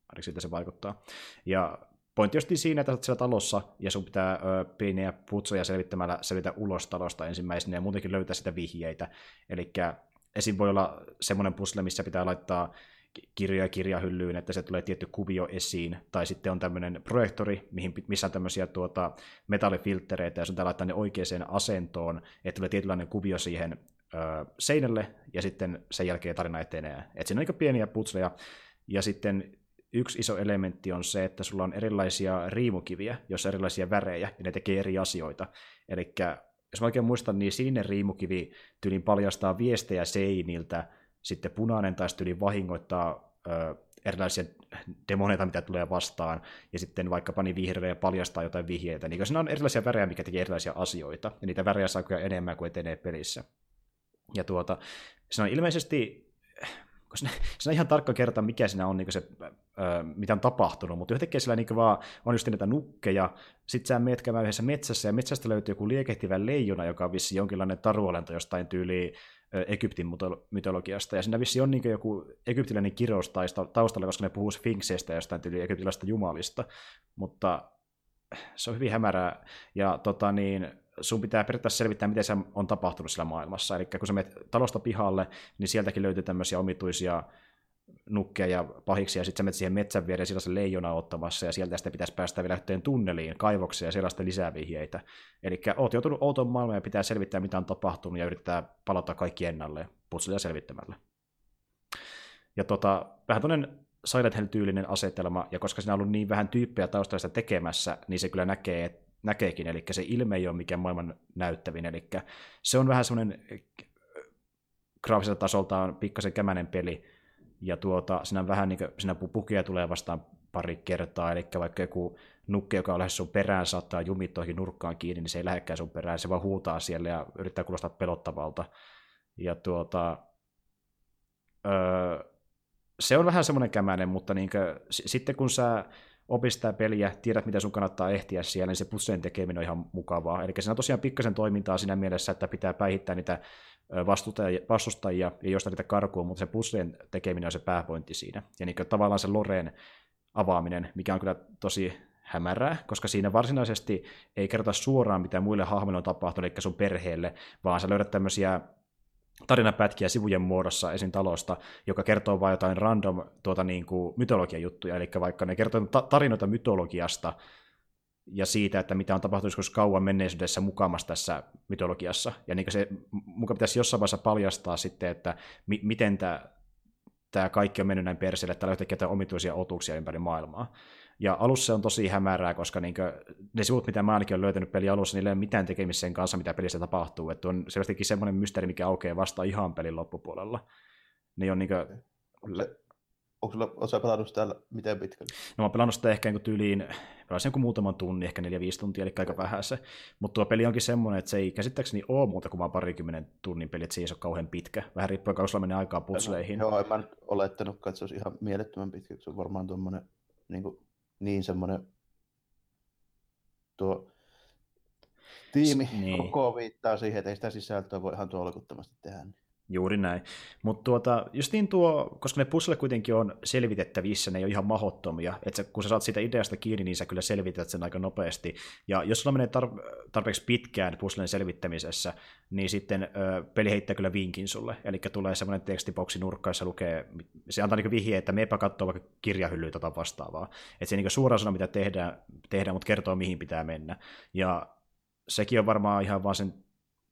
Ainakin siltä se vaikuttaa. Ja pointti on siinä, että olet siellä talossa ja sun pitää ö, pieniä putsoja selvittämällä selvitä ulos talosta ensimmäisenä ja muutenkin löytää sitä vihjeitä. Eli esim. voi olla semmoinen puzzle, missä pitää laittaa kirjoja kirjahyllyyn, että se tulee tietty kuvio esiin, tai sitten on tämmöinen projektori, mihin, missä on tämmöisiä tuota, metallifilttereitä, ja sun pitää laittaa ne oikeaan asentoon, että tulee tietynlainen kuvio siihen ö, seinälle, ja sitten sen jälkeen tarina etenee. Et siinä on aika pieniä putsleja, ja sitten yksi iso elementti on se, että sulla on erilaisia riimukiviä, joissa on erilaisia värejä, ja ne tekee eri asioita. Eli jos mä oikein muistan, niin sininen riimukivi tyylin paljastaa viestejä seiniltä, sitten punainen taas tyylin vahingoittaa ö, erilaisia demoneita, mitä tulee vastaan, ja sitten vaikkapa niin vihreä paljastaa jotain vihjeitä. Niin siinä on erilaisia värejä, mikä tekee erilaisia asioita, ja niitä värejä saa kyllä enemmän kuin etenee pelissä. Ja tuota, se on ilmeisesti, se on ihan tarkka kerta, mikä siinä on niin se, mitä on tapahtunut, mutta yhtäkkiä sillä niin vaan on just niitä nukkeja, sit sä meet käymään yhdessä metsässä, ja metsästä löytyy joku liekehtivä leijona, joka on vissi jonkinlainen taruolento jostain tyyliin Egyptin mytologiasta, ja siinä vissi on niin joku egyptiläinen kirous taustalla, koska ne puhuu Sphinxeistä ja jostain tyyliin egyptiläistä jumalista, mutta se on hyvin hämärää, ja tota niin, sun pitää periaatteessa selvittää, miten se on tapahtunut sillä maailmassa. Eli kun sä menet talosta pihalle, niin sieltäkin löytyy tämmöisiä omituisia nukkeja ja pahiksi, ja sitten sä menet siihen metsän viereen, siellä se leijona ottamassa, ja sieltä sitten pitäisi päästä vielä yhteen tunneliin, kaivokseen, ja siellä sitten lisää vihjeitä. Eli oot joutunut outoon maailmaan, ja pitää selvittää, mitä on tapahtunut, ja yrittää palata kaikki ennalleen, putseleja selvittämällä. Ja tota, vähän toinen Silent Hill-tyylinen asetelma, ja koska siinä on ollut niin vähän tyyppejä taustalla tekemässä, niin se kyllä näkee, että näkeekin, eli se ilme ei ole mikään maailman näyttävin, eli se on vähän semmoinen graafiselta tasoltaan pikkasen kämänen peli, ja tuota, siinä vähän niin kuin, siinä pukia tulee vastaan pari kertaa, eli vaikka joku nukke, joka on lähes sun perään, saattaa jumit toihin nurkkaan kiinni, niin se ei lähdekään sun perään, se vaan huutaa siellä ja yrittää kuulostaa pelottavalta. Ja tuota, öö, se on vähän semmoinen kämänen, mutta niin kuin, s- sitten kun sä opistaa peliä, tiedät mitä sun kannattaa ehtiä siellä, niin se puzzlen tekeminen on ihan mukavaa. Eli siinä on tosiaan pikkasen toimintaa siinä mielessä, että pitää päihittää niitä vastustajia, ja josta niitä karkuun, mutta se puzzlen tekeminen on se pääpointti siinä. Ja niin tavallaan se Loren avaaminen, mikä on kyllä tosi hämärää, koska siinä varsinaisesti ei kerrota suoraan, mitä muille hahmoille on tapahtunut, eli sun perheelle, vaan sä löydät tämmöisiä tarinapätkiä sivujen muodossa esim. talosta, joka kertoo vain jotain random tuota, niin kuin mytologiajuttuja, eli vaikka ne kertoo tarinoita mytologiasta ja siitä, että mitä on tapahtunut joskus kauan menneisyydessä mukamassa tässä mytologiassa. Ja niin se muka pitäisi jossain vaiheessa paljastaa sitten, että mi- miten tämä tämä kaikki on mennyt näin perseelle, että täällä jotenkin omituisia otuksia ympäri maailmaa. Ja alussa se on tosi hämärää, koska niin ne sivut, mitä mä ainakin olen löytänyt peli alussa, niillä ei ole mitään tekemistä sen kanssa, mitä pelissä tapahtuu. Että on selvästikin semmoinen mysteeri, mikä aukeaa vasta ihan pelin loppupuolella. Niin on niin kuin... Onko sulla, oletko pelannut sitä miten pitkälle? No mä oon pelannut sitä ehkä niin tyyliin, pelasin joku muutaman tunnin, ehkä 4-5 tuntia, eli aika vähän se. Mutta tuo peli onkin semmoinen, että se ei käsittääkseni ole muuta kuin vaan parikymmenen tunnin peli, että se ei ole kauhean pitkä. Vähän riippuen, kauan sulla menee aikaa putsleihin. Joo, en mä nyt olettanutkaan, että se olisi ihan mielettömän pitkä, se on varmaan tuommoinen niin, kuin, niin semmoinen tuo tiimi niin. koko viittaa siihen, että ei sitä sisältöä voi ihan tuolkuttomasti tehdä. Niin. Juuri näin. Mutta tuota, justiin tuo, koska ne puzzle kuitenkin on selvitettävissä, ne ei ole ihan mahottomia, että kun sä saat siitä ideasta kiinni, niin sä kyllä selvität sen aika nopeasti. Ja jos sulla menee tar- tarpeeksi pitkään puzzlen selvittämisessä, niin sitten ö, peli heittää kyllä vinkin sulle. Eli tulee semmoinen tekstiboksi nurkka, jossa lukee, se antaa niinku vihje, että meepä katsoa vaikka kirjahyllyä tai vastaavaa. Että se niinku suoraan sano, mitä tehdään, tehdään, mutta kertoo, mihin pitää mennä. Ja sekin on varmaan ihan vaan sen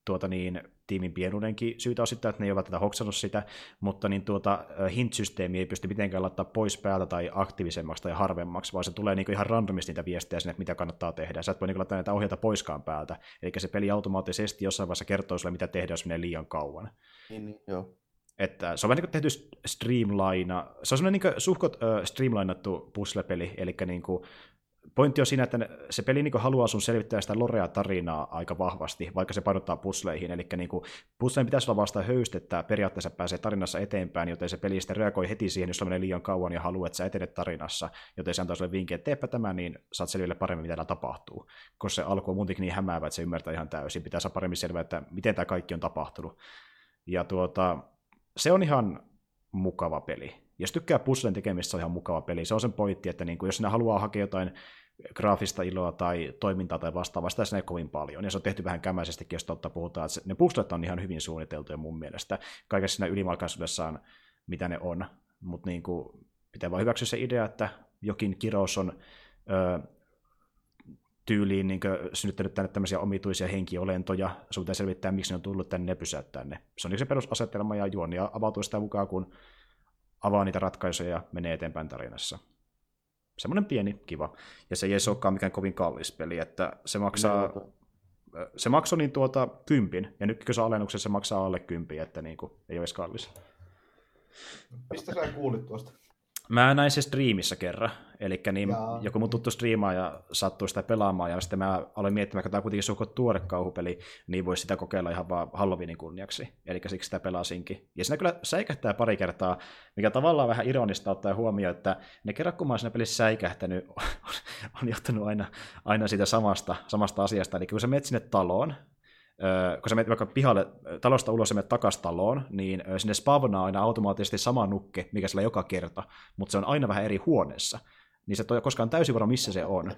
tuota niin, tiimin pienuudenkin syytä osittain, että ne eivät tätä hoksannut sitä, mutta niin tuota, hint-systeemi ei pysty mitenkään laittaa pois päältä tai aktiivisemmaksi tai harvemmaksi, vaan se tulee niin ihan randomisti niitä viestejä sinne, että mitä kannattaa tehdä. Sä et voi niin laittaa näitä ohjeita poiskaan päältä, eli se peli automaattisesti jossain vaiheessa kertoo sulle, mitä tehdä, jos menee liian kauan. Niin, niin joo. Että se on vähän niin tehty streamline, se on semmoinen niin suhkot äh, streamlinattu puzzle-peli, eli niin kuin, pointti on siinä, että se peli niin haluaa sun selvittää sitä Lorea-tarinaa aika vahvasti, vaikka se painottaa pusleihin. Eli niin pusleen pitäisi olla vasta höyst, että periaatteessa pääsee tarinassa eteenpäin, joten se peli sitten reagoi heti siihen, jos menee liian kauan ja haluaa, että sä etenet tarinassa. Joten se antaa sulle vinkki, että teepä tämä, niin saat selville paremmin, mitä täällä tapahtuu. Koska se alku on muutenkin niin hämäävä, että se ymmärtää ihan täysin. Pitää saada paremmin selvää, että miten tämä kaikki on tapahtunut. Ja tuota, se on ihan mukava peli. Jos tykkää puzzlen tekemistä, se on ihan mukava peli. Se on sen pointti, että niin kuin, jos sinä haluaa hakea jotain graafista iloa tai toimintaa tai vastaavaa, sitä ei kovin paljon. Ja se on tehty vähän kämäisestikin, jos totta puhutaan, että ne puzzlet on ihan hyvin suunniteltuja mun mielestä. Kaikessa siinä ylimalkaisuudessaan, mitä ne on. Mutta niin kuin, pitää vaan hyväksyä se idea, että jokin kirous on ö, tyyliin niin synnyttänyt tänne tämmöisiä omituisia henkiolentoja. Sun pitää selvittää, miksi ne on tullut tänne ja pysäyttää ne. Se on niin se perusasetelma ja juonia avautuu sitä mukaan, kun avaa niitä ratkaisuja ja menee eteenpäin tarinassa semmoinen pieni, kiva. Ja se ei edes olekaan mikään kovin kallis peli, että se maksaa, se maksoi niin tuota kympin, ja nyt kun se alennuksessa se maksaa alle kympiä, että niin kuin, ei ole edes kallis. Mistä sä kuulit tuosta? Mä näin se striimissä kerran, eli niin joku mun tuttu striimaaja sattui sitä pelaamaan, ja sitten mä aloin miettimään, että tämä on kuitenkin suhko tuore kauhupeli, niin voisi sitä kokeilla ihan vaan Halloweenin kunniaksi, eli siksi sitä pelasinkin. Ja siinä kyllä säikähtää pari kertaa, mikä tavallaan vähän ironista ottaa huomioon, että ne kerran kun mä oon siinä pelissä säikähtänyt, on johtanut aina, aina siitä samasta, samasta asiasta, eli kun sä menet sinne taloon, kun sä menet vaikka pihalle talosta ulos ja menet takas taloon, niin sinne spavnaa aina automaattisesti sama nukke, mikä sillä joka kerta, mutta se on aina vähän eri huoneessa. Niin se ei koskaan täysin varma, missä se on.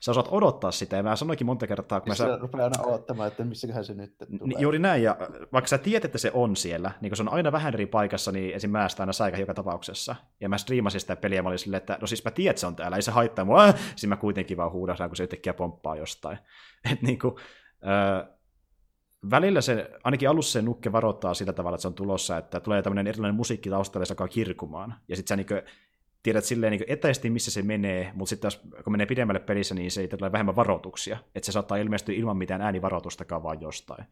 Sä osaat odottaa sitä, ja mä sanoinkin monta kertaa, kun mä... Sä rupeaa aina odottamaan, että missäköhän se nyt tulee. Juuri näin, ja vaikka sä tiedät, että se on siellä, niin kun se on aina vähän eri paikassa, niin esim. mä aina säikä joka tapauksessa. Ja mä striimasin sitä peliä, mä olin silleen, että no siis mä tiedän, että se on täällä, ei se haittaa mua, siis mä kuitenkin vaan huudahdaan, kun se yhtäkkiä pomppaa jostain. Että niin kuin, välillä se, ainakin alussa se nukke varoittaa sillä tavalla, että se on tulossa, että tulee tämmöinen erilainen musiikki taustalle, joka alkaa kirkumaan. Ja sitten sä niin tiedät silleen niin etäisesti, missä se menee, mutta sitten kun menee pidemmälle pelissä, niin se ei tule vähemmän varoituksia. Että se saattaa ilmestyä ilman mitään äänivaroitustakaan vaan jostain.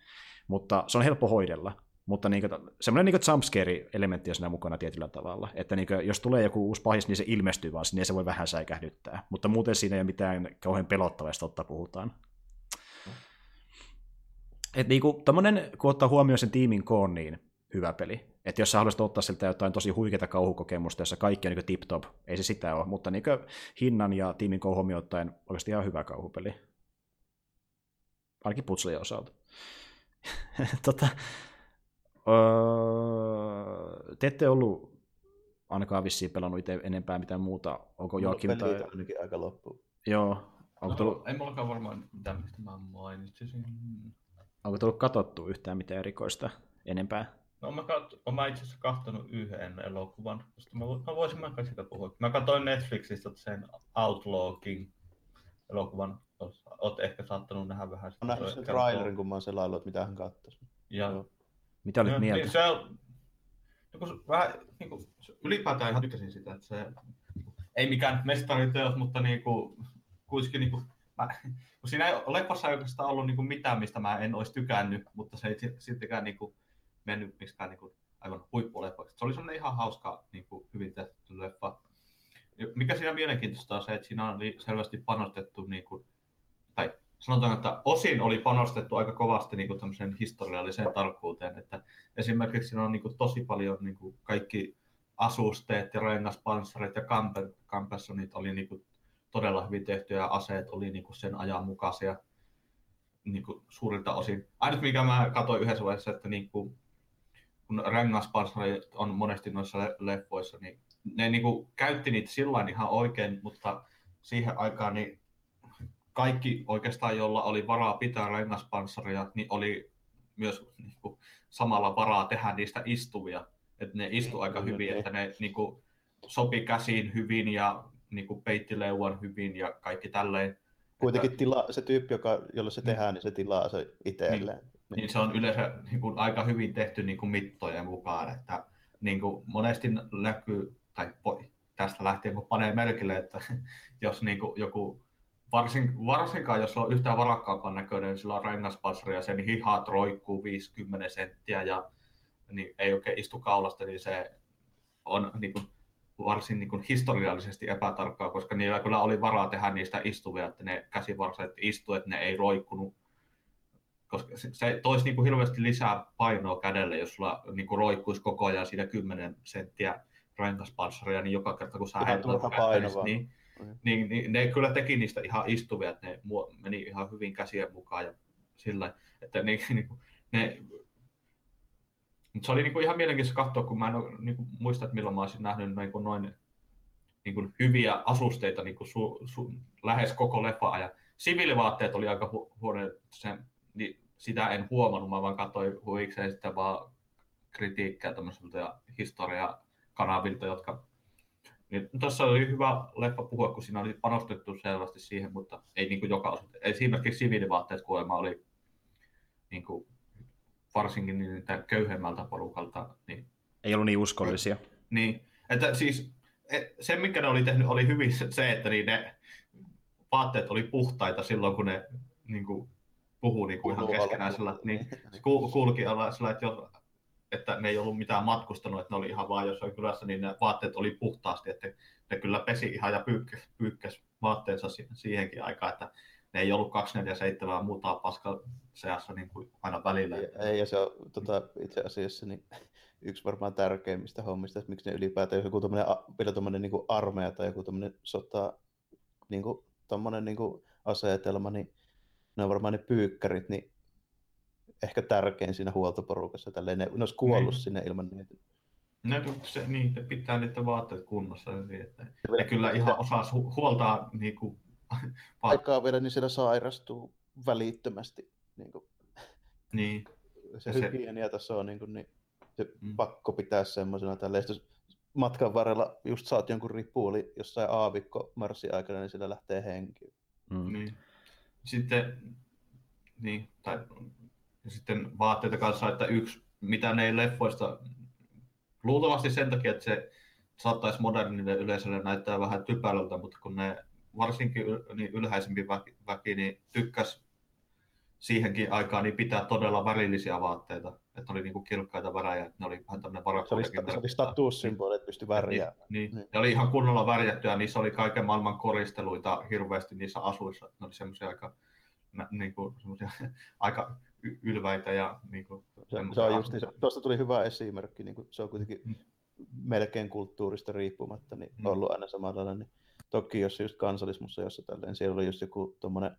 Mutta se on helppo hoidella. Mutta niin kuin, semmoinen niin jumpscare-elementti on siinä mukana tietyllä tavalla. Että niin kuin, jos tulee joku uusi pahis, niin se ilmestyy vaan sinne ja se voi vähän säikähdyttää. Mutta muuten siinä ei ole mitään kauhean pelottavaa, totta puhutaan. Et niinku, tommonen, kun ottaa huomioon sen tiimin koon, niin hyvä peli. Että jos sä haluaisit ottaa siltä jotain tosi huikeita kauhukokemusta, jossa kaikki on niin tip-top, ei se sitä ole, mutta niin hinnan ja tiimin koon huomioon ottaen oikeasti ihan hyvä kauhupeli. Ainakin putslejen osalta. tota, öö, te ette ollut ainakaan vissiin pelannut itse enempää mitään muuta. Onko Joakim tai... ainakin aika loppu. Joo. Onko no, tullut... Ei mullakaan varmaan mitään, mistä mä mainitsisin. Onko tullut katsottu yhtään mitään erikoista enempää? No mä, kat... mä itse asiassa katsonut yhden elokuvan, koska mä, mä voisin mä sitä puhua. Mä katsoin Netflixistä sen Outlaw King elokuvan. Oot ehkä saattanut nähdä vähän sitä. Mä nähnyt sen trailerin, kun mä oon selaillut, että mitä hän katsoisi. Ja... Mitä olit no, mieltä? Niin se on, niin kuin, vähän, niin kuin, ylipäätään ihan tykkäsin sitä, että se ei mikään mestariteos, mutta niinku, kuitenkin niinku, mä, kun siinä ei leffassa oikeastaan ollut niinku mitään, mistä mä en olisi tykännyt, mutta se ei sittenkään niinku mennyt miksikään niinku aivan huippuleffaksi. Se oli semmoinen ihan hauska, niinku, hyvin tehty leffa. Mikä siinä mielenkiintoista on se, että siinä oli selvästi panostettu, niinku, tai sanotaan, että osin oli panostettu aika kovasti niin kuin historialliseen tarkkuuteen. Että esimerkiksi siinä on niin kuin, tosi paljon niin kuin, kaikki asusteet ja rengaspanssarit ja kampessonit oli niin kuin, todella hyvin tehtyjä ja aseet oli niin kuin, sen ajan mukaisia niin kuin, suurilta osin. Ainut mikä mä katsoin yhdessä vaiheessa, että niin kuin, kun rengaspanssarit on monesti noissa leffoissa, niin ne niin kuin, käytti niitä sillä ihan oikein, mutta siihen aikaan niin kaikki oikeastaan, jolla oli varaa pitää rengaspanssaria, niin oli myös niin kuin, samalla varaa tehdä niistä istuvia. Että ne istu aika hyvin, että ne niin kuin, sopi käsiin hyvin ja niin kuin, peitti leuan hyvin ja kaikki tälleen. Kuitenkin että, tila, se tyyppi, joka, jolla se tehdään, niin se tilaa se itselleen. Niin, niin se on yleensä niin kuin, aika hyvin tehty niin kuin, mittojen mukaan. Että, niin kuin, monesti näkyy, tai tästä lähtien kun panee merkille, että jos niin kuin, joku varsin, varsinkaan jos on yhtään varakkaampaa näköinen, niin sillä on rengaspassari ja sen hihat roikkuu 50 senttiä ja niin ei oikein istu kaulasta, niin se on niin kuin, varsin niin kuin historiallisesti epätarkkaa, koska niillä kyllä oli varaa tehdä niistä istuvia, että ne käsivarset istu, että ne ei roikkunut. Koska se toisi niin kuin hirveästi lisää painoa kädelle, jos sulla niin kuin roikkuisi koko ajan siinä 10 senttiä renkaspassaria, niin joka kerta kun sä heität niin, niin, niin, ne kyllä teki niistä ihan istuvia, että ne meni ihan hyvin käsien mukaan ja sillä, että ne, niin, ne mutta se oli niin kuin ihan mielenkiintoista katsoa, kun mä en ole, niin kuin, muista, että milloin mä olisin nähnyt niin kuin noin niin kuin hyviä asusteita niin kuin su, su, lähes koko leffa ajan. Siviilivaatteet oli aika hu, huono, sen, niin sitä en huomannut, mä vaan katsoin huikseen sitten vaan kritiikkiä tämmöiseltä ja historiakanavilta, jotka niin tuossa oli hyvä leffa puhua, kun siinä oli panostettu selvästi siihen, mutta ei niin kuin joka osa. Esimerkiksi siviilivaatteet kuulemma oli niin kuin, varsinkin niitä köyhemmältä porukalta. Niin, ei ollut niin uskollisia. Niin, että siis e, se, mikä ne oli tehnyt, oli hyvin se, että niin ne vaatteet oli puhtaita silloin, kun ne niin kuin, puhuu niin kuin ihan keskenään sillä, niin kulki alla sillä, että jos että ne ei ollut mitään matkustanut, että ne oli ihan vaan jossain kylässä, niin ne vaatteet oli puhtaasti, että ne kyllä pesi ihan ja pyykkäs, pyykkäs vaatteensa siihenkin aikaan, että ne ei ollut 247 muuta paska seassa niin kuin aina välillä. Ei, ei ja se on tota, itse asiassa niin, yksi varmaan tärkeimmistä hommista, että miksi ne ylipäätään, jos joku tommonen, vielä tuommoinen niin armeija tai joku tuommoinen sota, niin kuin, tommonen, niin kuin asetelma, niin ne on varmaan ne pyykkärit, niin ehkä tärkein siinä huoltoporukassa. Tälleen ne, ne olisi kuollut niin. sinne ilman niitä. No, se, niin, pitää niitä vaatteet kunnossa. Niin, että ne kyllä ihan osaa huoltaa niin kuin, Aikaa vielä, niin siellä sairastuu välittömästi. Niin, kuin. niin. Se, se hygieniataso on niin, kuin, niin se mm. pakko pitää semmoisena. Tälleen. Jos matkan varrella just saat jonkun ripuuli jossain aavikko marssi aikana, niin sillä lähtee henki. Mm. Niin. Sitten, niin, tai ja sitten vaatteita kanssa, että yksi, mitä ne ei leffoista, luultavasti sen takia, että se saattaisi modernille yleisölle näyttää vähän typälöltä, mutta kun ne varsinkin niin ylhäisempi väki, väki niin tykkäs siihenkin aikaan niin pitää todella värillisiä vaatteita, että oli niinku kirkkaita värejä, että ne oli vähän tämmöinen varakkuudenkin. Se oli, se oli statussymboli, että pystyi värjää. Niin, niin. Ne oli ihan kunnolla värjätty ja niissä oli kaiken maailman koristeluita hirveästi niissä asuissa. Ne oli semmoisia aika, niin kuin, aika ylväitä ja niin kuin, se, se on just niin, se, tuosta tuli hyvä esimerkki, niin kuin, se on kuitenkin mm. melkein kulttuurista riippumatta niin mm. ollut aina samalla niin toki jos just kansallismuseossa tälleen, siellä oli just joku tuommoinen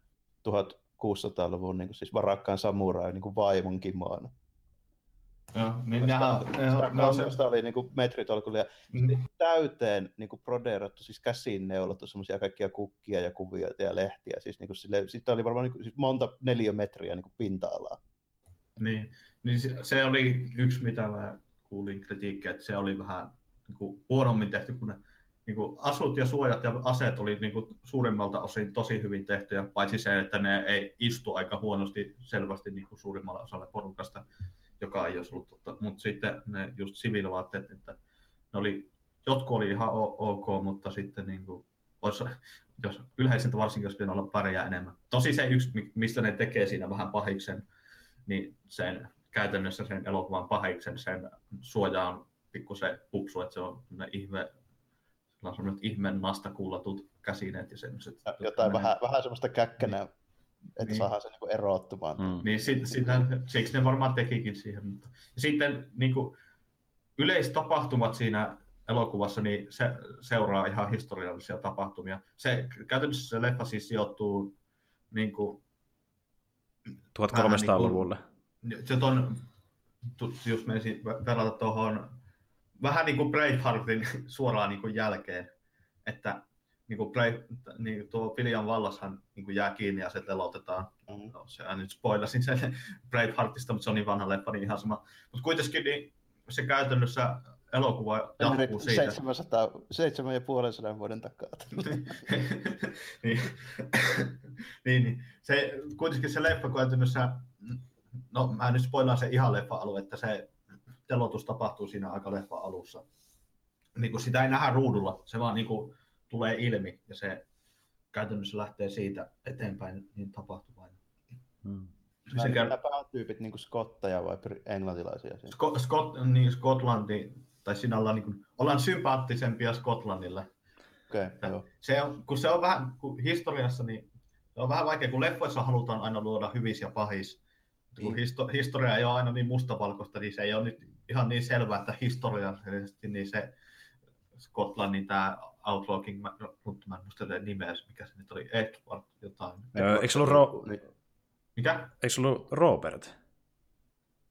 1600-luvun niin kuin, siis varakkaan samurai niin kuin vaimon kimono. Joo, niin nämä, sitä oli niin kuin metritolkulla ja mm. täyteen niin kuin brodeerattu, siis käsiin neulattu semmoisia kaikkia kukkia ja kuvia ja lehtiä. Siis, niin kuin sille, siitä oli varmaan niin kuin, siis monta neliömetriä niin kuin pinta-alaa. Niin, niin se, se, oli yksi, mitä mä kuulin kritiikkiä, että se oli vähän niin kuin huonommin tehty, kun ne niin kuin asut ja suojat ja aseet oli niin kuin suurimmalta osin tosi hyvin tehtyjä, paitsi se, että ne ei istu aika huonosti selvästi niin kuin suurimmalle osalle porukasta joka ei olisi ollut totta. Mutta sitten ne just siviilivaatteet, että ne oli jotkut oli ihan ok, mutta sitten niin kuin, olisi, jos yleiseltä varsinkin, pitäisi olla paria enemmän. Tosi se yksi, mi- mistä ne tekee siinä vähän pahiksen, niin sen käytännössä sen elokuvan pahiksen, sen suoja on pikkusen pupsu, että se on ihme, sillä on semmoinen ihme nastakullatut käsineet ja semmoiset. Ja Jotain vähän, vähän semmoista käkkänä, että Niin. saadaan se niinku erottumaan. Mm. Niin sit, sitä, siksi ne varmaan tekikin siihen. Mutta. Ja sitten niin kuin, yleistapahtumat siinä elokuvassa niin se seuraa ihan historiallisia tapahtumia. Se, käytännössä se leffa siis sijoittuu niin kuin, 1300-luvulle. se on, tu- jos me verrata tuohon vähän niin kuin Braveheartin suoraan niin kuin jälkeen, että niin kuin Brave, niin tuo William Wallashan niin kuin jää kiinni ja se telotetaan. Mm. No, se nyt spoilasin sen Braveheartista, mutta se on niin vanha leffa, niin ihan sama. Mutta kuitenkin niin se käytännössä elokuva jatkuu siitä. 700, 7,5 vuoden takaa. niin, niin, niin, se, kuitenkin se leffa käytännössä, no mä nyt spoilaan se ihan leffa-alue, että se telotus tapahtuu siinä aika leffa alussa. Niin kuin sitä ei nähdä ruudulla, se vaan niin kuin tulee ilmi ja se käytännössä lähtee siitä eteenpäin niin tapahtumaan. Mm. Se käy, Nämä päätyypit niin skotteja vai br- englantilaisia? siinä? Scot, Scot, niin Skotlandi, tai siinä ollaan, niin kuin, ollaan sympaattisempia Skotlannille. Okei, okay, joo. Se on, kun se on vähän, kun historiassa, niin se on vähän vaikea, kun leffoissa halutaan aina luoda hyvis ja pahis. Kun Niin. histo, historia ei ole aina niin mustavalkoista, niin se ei ole nyt ihan niin selvää, että historiallisesti niin se Skotlannin tämä Outlaw King, mutta mä en muista tätä nimeä, mikä se nyt oli, Edward jotain. Öö, eikö se ollut, Ro- Niin, Mikä? eikö se ollut Robert?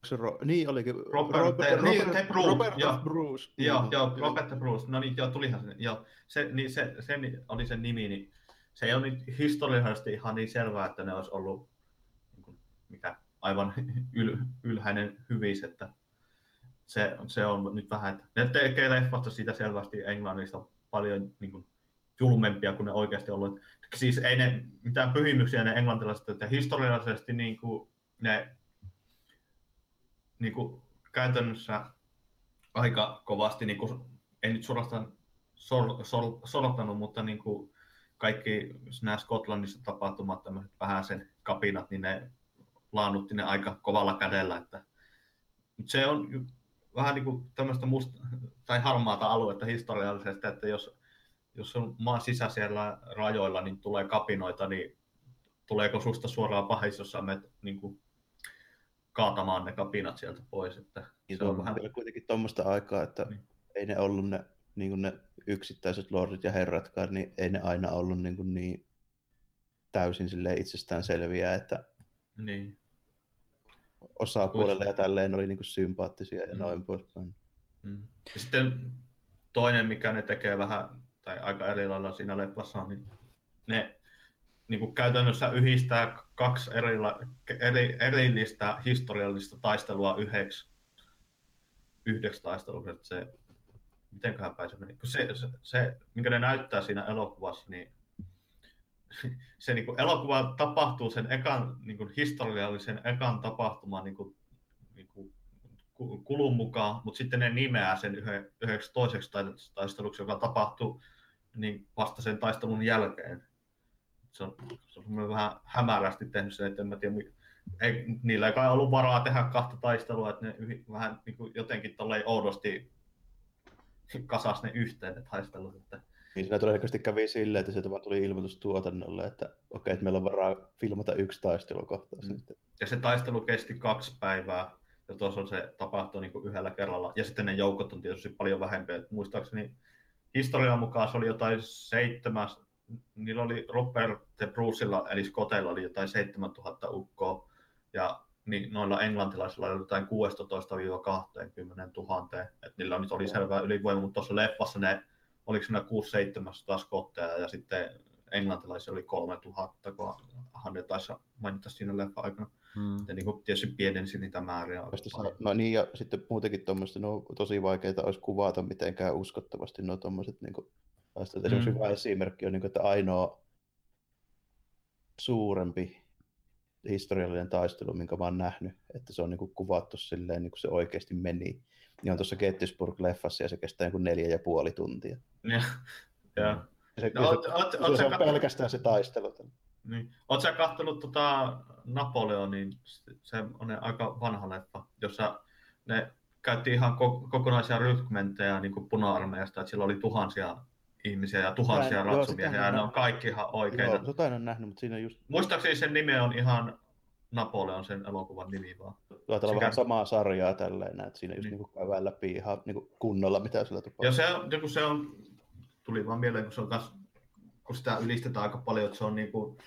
se Ro- niin olikin. Robert- niin, te Bruce, Robert joo. Bruce. Joo, Niin, joo, kyllä. Robert Bruce, no niin, joo, tulihan se, joo, se, niin se, se oli sen nimi, niin se ei ole nyt historiallisesti ihan niin selvää, että ne olisi ollut niin kuin, mikä, aivan yl, ylhäinen hyvis, että se, se on nyt vähän, että ne tekee leffasta siitä selvästi Englannista paljon niin kuin, julmempia kuin ne oikeasti ollut. Siis ei ne mitään pyhimyksiä ne englantilaiset, että historiallisesti niin kuin, ne niin kuin, käytännössä aika kovasti, niin kuin, ei nyt suorastaan sor, sor, sortanut, mutta niin kuin kaikki nämä Skotlannissa tapahtumat, tämmöiset vähän sen kapinat, niin ne laannutti ne aika kovalla kädellä. Että, mutta se on vähän niin kuin tämmöistä musta, tai harmaata aluetta historiallisesti, että jos, jos on maan sisäisillä rajoilla, niin tulee kapinoita, niin tuleeko susta suoraan pahis, jos sä menet niin kuin, kaatamaan ne kapinat sieltä pois. Että Niin se on vähän kuitenkin tuommoista aikaa, että Niin. ei ne ollut ne, niin kuin ne yksittäiset lordit ja herratkaan, niin ei ne aina ollut niin, kuin niin täysin silleen itsestään selviä, että niin. Osapuolelle ja tälleen oli niin kuin sympaattisia ja Mm. noin poispäin. Mm. Ja sitten toinen, mikä ne tekee vähän, tai aika eri lailla siinä leffassa, on, niin ne niin kuin käytännössä yhdistää kaksi erila, eri, erillistä historiallista taistelua yhdeksi, yhdeksi taisteluksi. Se, mitenköhän meni? Se, se, se, minkä ne näyttää siinä elokuvassa, niin se niin kuin elokuva tapahtuu sen ekan niin kuin historiallisen ekan tapahtuman niin kuin, niin kuin ku- kulun mukaan, mutta sitten ne nimeää sen yhden, yhdeksi toiseksi tai- taisteluksi, joka tapahtuu niin vasta sen taistelun jälkeen. Se on, se on vähän hämärästi tehnyt sen, että en mä tiedä, ei, niillä ei kai ollut varaa tehdä kahta taistelua, että ne yh, vähän niin kuin jotenkin oudosti kasas ne yhteen ne taistelut. Että, Niin siinä todennäköisesti kävi silleen, että sieltä vaan tuli ilmoitus tuotannolle, että okei, että meillä on varaa filmata yksi taistelukohtaus. Mm. Ja se taistelu kesti kaksi päivää, ja tuossa on se tapahtui niin kuin yhdellä kerralla. Ja sitten ne joukot on tietysti paljon vähempiä. Et muistaakseni historian mukaan se oli jotain seitsemäs, niillä oli Robert de Brucella, eli Scottella oli jotain 7000 ukkoa, ja niin noilla englantilaisilla oli jotain 16-20 000. Et niillä nyt oli selvää ylivoima, mutta tuossa leffassa ne, oliko siinä 6-700 skotteja, ja sitten englantilaisia oli 3000, kun ne taisi mainita siinä leffa aikana. Mm. Ja niin kuin tietysti pienensi niitä määriä. No niin, ja sitten muutenkin tuommoista, no tosi vaikeita olisi kuvata mitenkään uskottavasti no tuommoiset niin taistelut. Esimerkiksi Mm. hyvä esimerkki on, niin kuin, että ainoa suurempi historiallinen taistelu, minkä mä oon nähnyt, että se on niin kuin kuvattu silleen, niin kuin se oikeasti meni. Niin on tuossa Gettysburg-leffassa ja se kestää niin neljä ja puoli tuntia. Ja, ja. Ja se, No, oot- se, oot- se, oot se on pelkästään se taistelu. Niin. Oletko sä kattonut tota Napoleonin, se on ne aika vanha leffa, jossa ne käytti ihan ko- kokonaisia rykmenttejä niin puna-armeijasta, että siellä oli tuhansia ihmisiä ja tuhansia ratsumiehiä, ja ne on kaikki ihan oikeita. Joo, jotain on nähnyt, mutta siinä on just Muistaakseni sen nimi on ihan Napoleon sen elokuvan nimi vaan. ajatellaan Sekä- vähän samaa sarjaa tälleen, että siinä just Niin. niin. niin käydään läpi ihan niin kuin kunnolla, mitä sillä tapahtuu. Ja se, on- kun se on, tuli vaan mieleen, kun se on kas, kun sitä ylistetään aika paljon, että se on niin kuin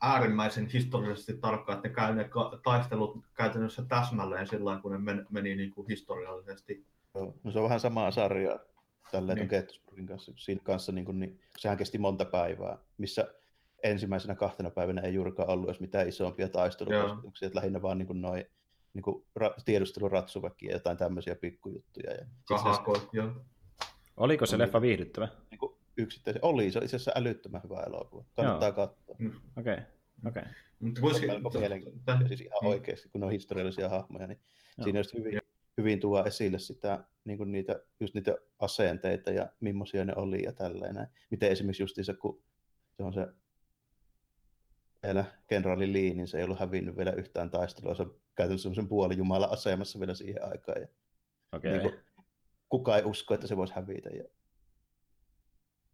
äärimmäisen historiallisesti tarkka, että ne käy ne taistelut käytännössä täsmälleen sillä kun ne men, meni niin kuin historiallisesti. Joo. No se on vähän samaa sarjaa tälleen Niin. niin. Gettysburgin kanssa. Siinä kanssa niin kuin, niin, sehän kesti monta päivää, missä ensimmäisenä kahtena päivänä ei juurikaan ollut edes mitään isompia taistelukosketuksia, että lähinnä vaan niin kuin noi, niin kuin ra- tiedusteluratsuväkiä ja jotain tämmöisiä pikkujuttuja. Ja sit se, Kahako, joo. Oliko se Oli. leffa viihdyttävä? niin kuin yksittäisiä. Oli, se oli itse asiassa älyttömän hyvä elokuva. Kannattaa Joo. katsoa. Okei, okei. Mutta Se on kuitenkin, melko mielenkiintoista. Siis ihan Mm. oikeasti, kun ne on historiallisia hahmoja, niin Joo. siinä just hyvin, hyvin tuo esille sitä, niin kuin niitä, just niitä asenteita ja millaisia ne oli ja tälleen. näin. Miten esimerkiksi justiinsa, kun se on se vielä kenraali Lee, niin se ei ollut hävinnyt vielä yhtään taistelua. Se on käytännössä semmoisen puolijumala asemassa vielä siihen aikaan. Ja Okei. niin kuin, kukaan ei usko, että se voisi hävitä. Ja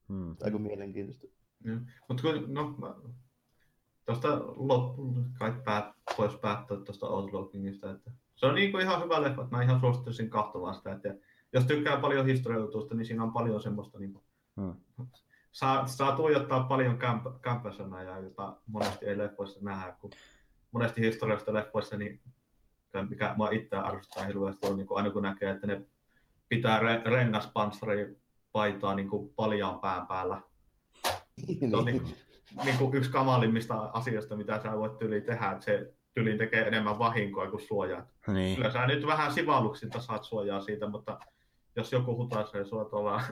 Hmm. aika mielenkiintoista. Mutta kun, no, tuosta loppuun kai päät, voisi päättää tuosta Outlawkingista, että se on niin kuin ihan hyvä leffa, että mä ihan suosittelisin katsomaan sitä, että jos tykkää paljon historiajutuista, niin siinä on paljon semmoista niin kuin, Hmm. Saa, saa tuijottaa paljon kämp- kämppäsanoja, jota monesti ei leffoissa nähdä, kun monesti historiallisista leffoissa, niin mikä mä itse arvostaa hirveästi on, niin kuin aina kun näkee, että ne pitää re- rengaspanssari paitaa niin kuin paljaan pään päällä. Se on niin, niin kuin yksi kamalimmista asioista, mitä sä voit tyliin tehdä, että se tyliin tekee enemmän vahinkoa kuin suojaa. Niin. Kyllä sä nyt vähän sivalluksilta saat suojaa siitä, mutta jos joku hutaisee sua tuolla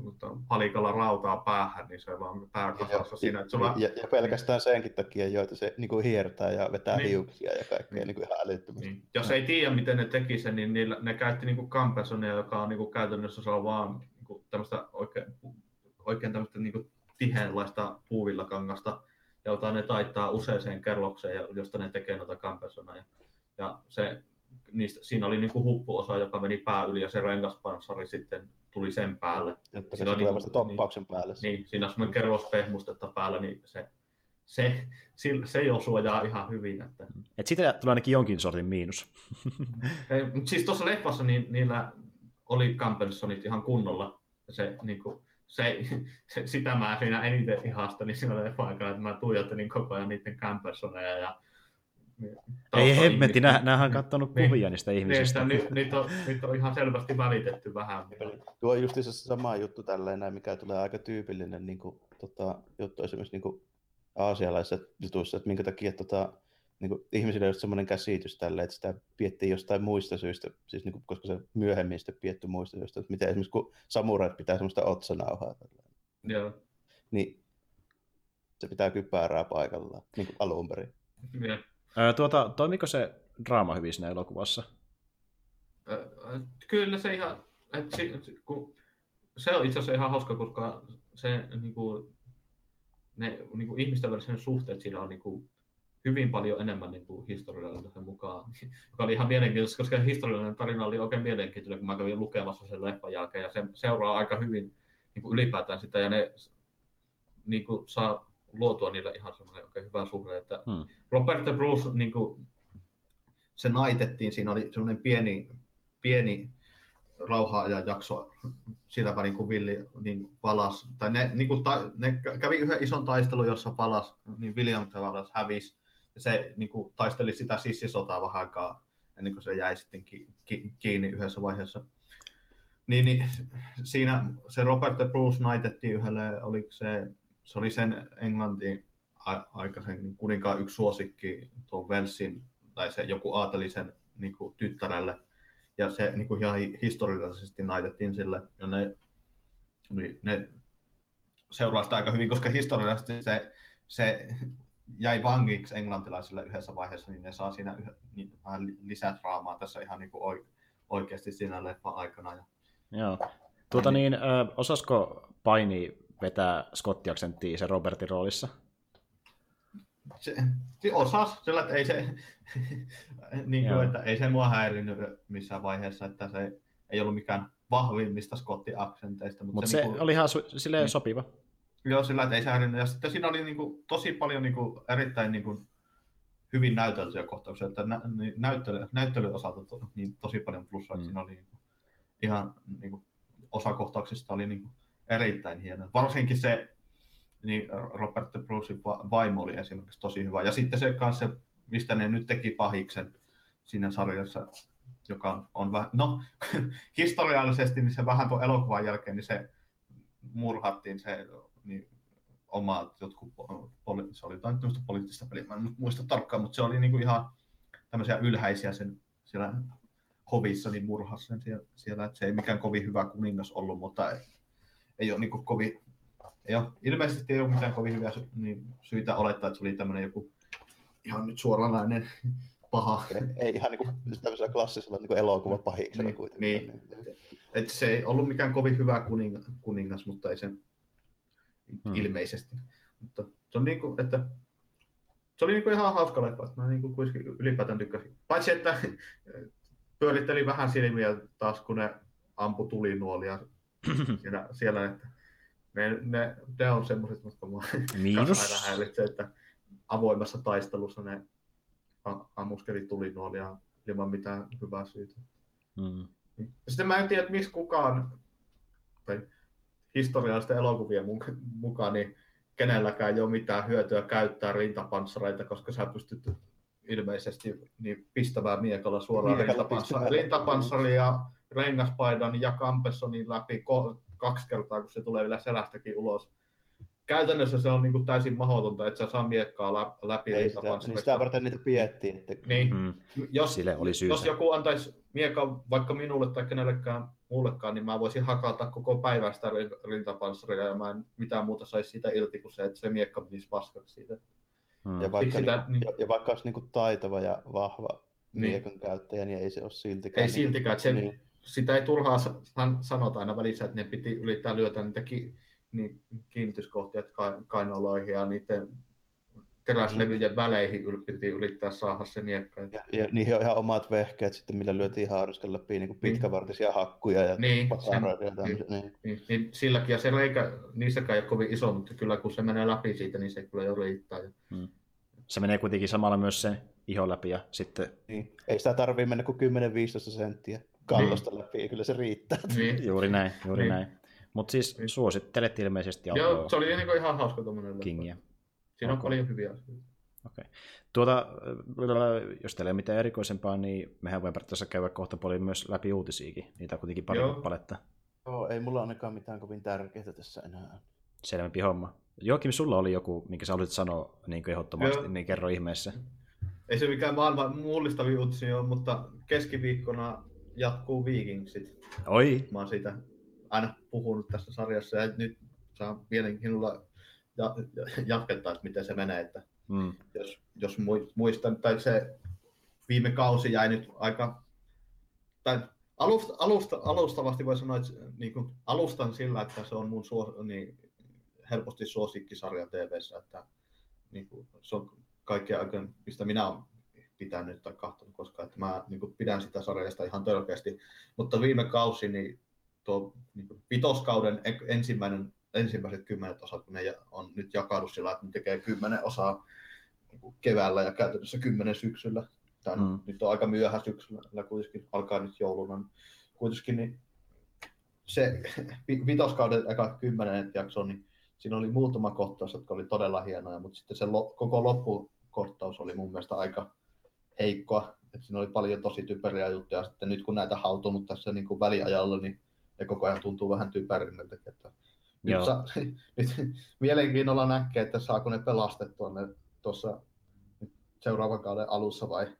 mutta palikalla rautaa päähän, niin se vaan pääkasassa siinä. Että sulla... ja, ja, pelkästään senkin takia, joita se niin kuin hiertää ja vetää Niin. niin. hiuksia ja kaikkea Niin. niin. kuin ihan älyttömästi. Niin. Jos ei tiedä, miten ne teki sen, niin niillä, ne käytti niinku kampesonia, joka on niinku käytännössä se on vaan niinku tämmöistä oikein, oikein tämmöistä niinku tiheenlaista puuvillakangasta, jota ne taittaa useaseen kerrokseen, josta ne tekee noita kampesoneja. Ja se, niistä, siinä oli niinku huppuosa, joka meni pää yli, ja se rengaspanssari sitten tuli sen päälle. Jotta se tulee niinku- vasta toppauksen päälle. Niin, siinä on semmoinen kerrospehmustetta päällä, niin se, se, se, se jo suojaa ihan hyvin. Että. Et siitä tulee ainakin jonkin sortin miinus. Ei, mutta siis tuossa leffassa niin, niillä oli Campbellsonit ihan kunnolla. Se, niin kuin, se, se, sitä mä siinä eniten ihastelin siinä leffa aikana, että mä tuijottelin koko ajan niiden Campbellsoneja ja Ei hemmetti, tausta- nä, nämähän on kattonut Niin. kuvia niistä Niin, ihmisistä. sitä, ni, niitä, on, niitä on ihan selvästi välitetty vähän. Tuo on just se sama juttu tälleen näin, mikä tulee aika tyypillinen niin kuin, tota, juttu esimerkiksi niin kuin aasialaisissa jutuissa, että minkä takia tota, niin kuin, ihmisillä on just semmoinen käsitys tälle, että sitä piettiin jostain muista syistä, siis niin kuin, koska se myöhemmin sitten pietty muista syistä, että miten esimerkiksi kun samurait pitää semmoista otsanauhaa, tälleen, Joo. niin se pitää kypärää paikallaan, niin kuin alun perin. Ja, Tuota, toimiko se draama hyvin siinä elokuvassa? Kyllä se ihan, et si, se on itse asiassa ihan hauska, koska se niin kuin, ne niin kuin ihmisten välisen suhteet siinä on niin kuin, hyvin paljon enemmän niin kuin historiallisen mukaan, joka oli ihan mielenkiintoista, koska historiallinen tarina oli oikein mielenkiintoinen, kun mä kävin lukemassa sen leffan jälkeen, ja se seuraa aika hyvin niin kuin ylipäätään sitä, ja ne niin kuin, saa luotua niille ihan semmoinen oikein hyvä suhde, että Hmm. Robert de Bruce, niin kuin, se naitettiin, siinä oli semmoinen pieni, pieni rauha-ajan jakso sillä välin, kun Villi niin palas, tai ne, niin kuin ta, ne kävi yhden ison taistelun, jossa palas, niin William Tavares hävisi, ja se niin kuin, taisteli sitä sissisotaa vähän aikaa, ennen kuin se jäi sitten ki, ki, kiinni yhdessä vaiheessa. Niin, niin, siinä se Robert de Bruce naitettiin yhdelle, oliko se, se oli sen Englantiin a- aikaisen niin kuninkaan yksi suosikki tuon Velsin, tai se joku aatelisen niin kuin, tyttärelle, ja se niin kuin ihan hi- historiallisesti naitettiin sille, ja ne, niin ne seuraa sitä aika hyvin, koska historiallisesti se, se jäi vangiksi englantilaisille yhdessä vaiheessa, niin ne saa siinä yhä, niin, vähän li- lisää draamaa tässä ihan niin kuin oik- oikeasti siinä leffan aikana. Ja, Joo. Tuota niin, ö, osasko Paini vetää skottiaksenttia se Robertin roolissa? se, se osas, sillä että ei se, niin Joo. kuin, että ei se mua häirinyt missään vaiheessa, että se ei ollut mikään vahvimmista skottiaksenteista. Mutta se, se niin kuin, oli ihan su- silleen Niin. sopiva. Joo, sillä että ei se häirinyt. Ja sitten siinä oli niin kuin, tosi paljon niin kuin, erittäin niin kuin, hyvin näyteltyjä kohtauksia, että nä, niin, näyttely, näyttelyn osalta to, niin tosi paljon plussaa, mm. siinä oli niin kuin, ihan niin kuin, osa kohtauksista oli niin kuin, erittäin hieno. Varsinkin se niin Robert De Brucein va- vaimo oli esimerkiksi tosi hyvä. Ja sitten se kanssa, mistä ne nyt teki pahiksen siinä sarjassa, joka on, vähän, no historiallisesti niin se vähän tuon elokuvan jälkeen, niin se murhattiin se niin, omat jotkut, po- poli, se oli jotain poliittista peliä, mä en muista tarkkaan, mutta se oli niinku ihan tämmöisiä ylhäisiä sen siellä hovissa, niin murhasi sen siellä, siellä, että se ei mikään kovin hyvä kuningas ollut, mutta ei, ole niinku kovin, ei ole, ilmeisesti ei ole mitään kovin hyviä niin, syitä olettaa, että se oli tämmöinen joku ihan nyt suoranainen paha. Ei ihan niinku tämmöisellä klassisella niinku elokuvapahiksella Niin, kuitenkaan. niin. Että se ei ollut mikään kovin hyvä kuningas, kuningas mutta ei sen Hmm. ilmeisesti. Mutta se on niinku, että se oli niinku ihan hauska leffa, että mä niinku kuitenkin ylipäätään tykkäsin. Paitsi, että pyöritteli vähän silmiä taas, kun ne ampu tulinuolia siellä, siellä että ne, ne, ne on semmoiset, jotka mua Miinus. häiritsee, että avoimessa taistelussa ne ammuskeli tulinuolia ilman mitään hyvää syytä. Mm. Sitten mä en tiedä, miksi kukaan, tai historiallisten elokuvien muka- mukaan, niin kenelläkään ei ole mitään hyötyä käyttää rintapanssareita, koska sä pystyt ilmeisesti niin pistämään miekalla suoraan Miekalla rintapanssari, pistämällä. rintapanssari ja rengaspaidan ja kampessonin läpi kaksi kertaa, kun se tulee vielä selästäkin ulos. Käytännössä se on niin kuin täysin mahdotonta, että sä saa miekkaa lä- läpi Ei sitä, niin sitä varten niitä piettiin. Että... Niin, Mm. jos, Sille oli jos joku antaisi miekan vaikka minulle tai kenellekään muullekaan, niin mä voisin hakata koko päivän sitä rin- rintapanssaria ja mä en mitään muuta saisi siitä irti kuin se, että se miekka menisi paskaksi siitä. Mm. Ja vaikka, Siksi sitä- niinku, niin. ja, ja vaikka olisi niinku taitava ja vahva Niin. miekon käyttäjä, niin ei se ole siltikään. Ei siltikään, että se, Niin. sitä ei turhaa sa- san- sanota aina välissä, että ne piti yrittää lyötä niitä ki, niin, kiinnityskohtia ka- kainaloihin ja niiden teräslevyjen väleihin yl- piti yrittää saada se miekka. Ja, ja niihin on ihan omat vehkeet sitten, millä lyötiin haaruskan läpi niin pitkävartisia hakkuja ja Niin, pakaroita ja sen- tämmöisiä. Niin. Niin, niin silläkin, ja se reikä, niissäkään ei ole kovin iso, mutta kyllä kun se menee läpi siitä, niin se kyllä jo riittää. Ja, Se menee kuitenkin samalla myös sen ihon läpi ja sitten Niin. Ei sitä tarvii mennä kuin 10-15 senttiä kallosta läpi, ja kyllä se riittää. niin, juuri näin, juuri Niin. näin. Mutta siis Niin. suosittelet ilmeisesti Joo, se oli niinku ihan hauska tuommoinen. Kingiä. Siinä on Ok. paljon hyviä asioita. Okei. Tuota, äh, jos teillä ei ole mitään erikoisempaa, niin mehän voimme periaatteessa käydä kohta paljon myös läpi uutisiakin. Niitä on kuitenkin pari Joo. kappaletta. Joo, ei mulla ainakaan mitään kovin tärkeää tässä enää. Selvempi homma. Joakim, sulla oli joku, minkä sä haluaisit sanoa niin ehdottomasti, Joo. niin kerro ihmeessä. Ei se mikään maailman mullistavia uutisia ole, mutta keskiviikkona jatkuu Vikingsit. Oi! Mä oon siitä aina puhunut tässä sarjassa ja nyt saa mielenkiinnolla ja, ja, jatkettaa, että miten se menee. Että Mm. jos, jos mui- muistan, tai se viime kausi jäi nyt aika, tai alusta, alusta, alustavasti voi sanoa, että niin kuin, alustan sillä, että se on mun suos, niin, helposti suosikkisarja TVssä, että niin kuin, se on kaikkea aika, mistä minä olen pitänyt tai katsonut koskaan, että mä niin kuin, pidän sitä sarjasta ihan törkeästi, mutta viime kausi, niin tuo niin kuin, vitoskauden ensimmäinen, ensimmäiset kymmenet osat, kun ne on nyt jakaudu sillä, että ne tekee kymmenen osaa niin keväällä ja käytännössä kymmenen syksyllä. Tämä Mm. nyt on aika myöhä syksyllä, kuitenkin alkaa nyt jouluna. niin Kuitenkin niin se vi- vitoskauden eka kymmenen jakso, niin siinä oli muutama kohtaus, jotka oli todella hienoja, mutta sitten se lo- koko loppukohtaus oli mun mielestä aika heikkoa. Et siinä oli paljon tosi typeriä juttuja. Sitten nyt kun näitä hautunut tässä niin kuin väliajalla, niin ne koko ajan tuntuu vähän typerimmiltä. Että nyt, Joo. saa, nyt mielenkiinnolla näkee, että saako ne pelastettua ne tuossa seuraavan kauden alussa vai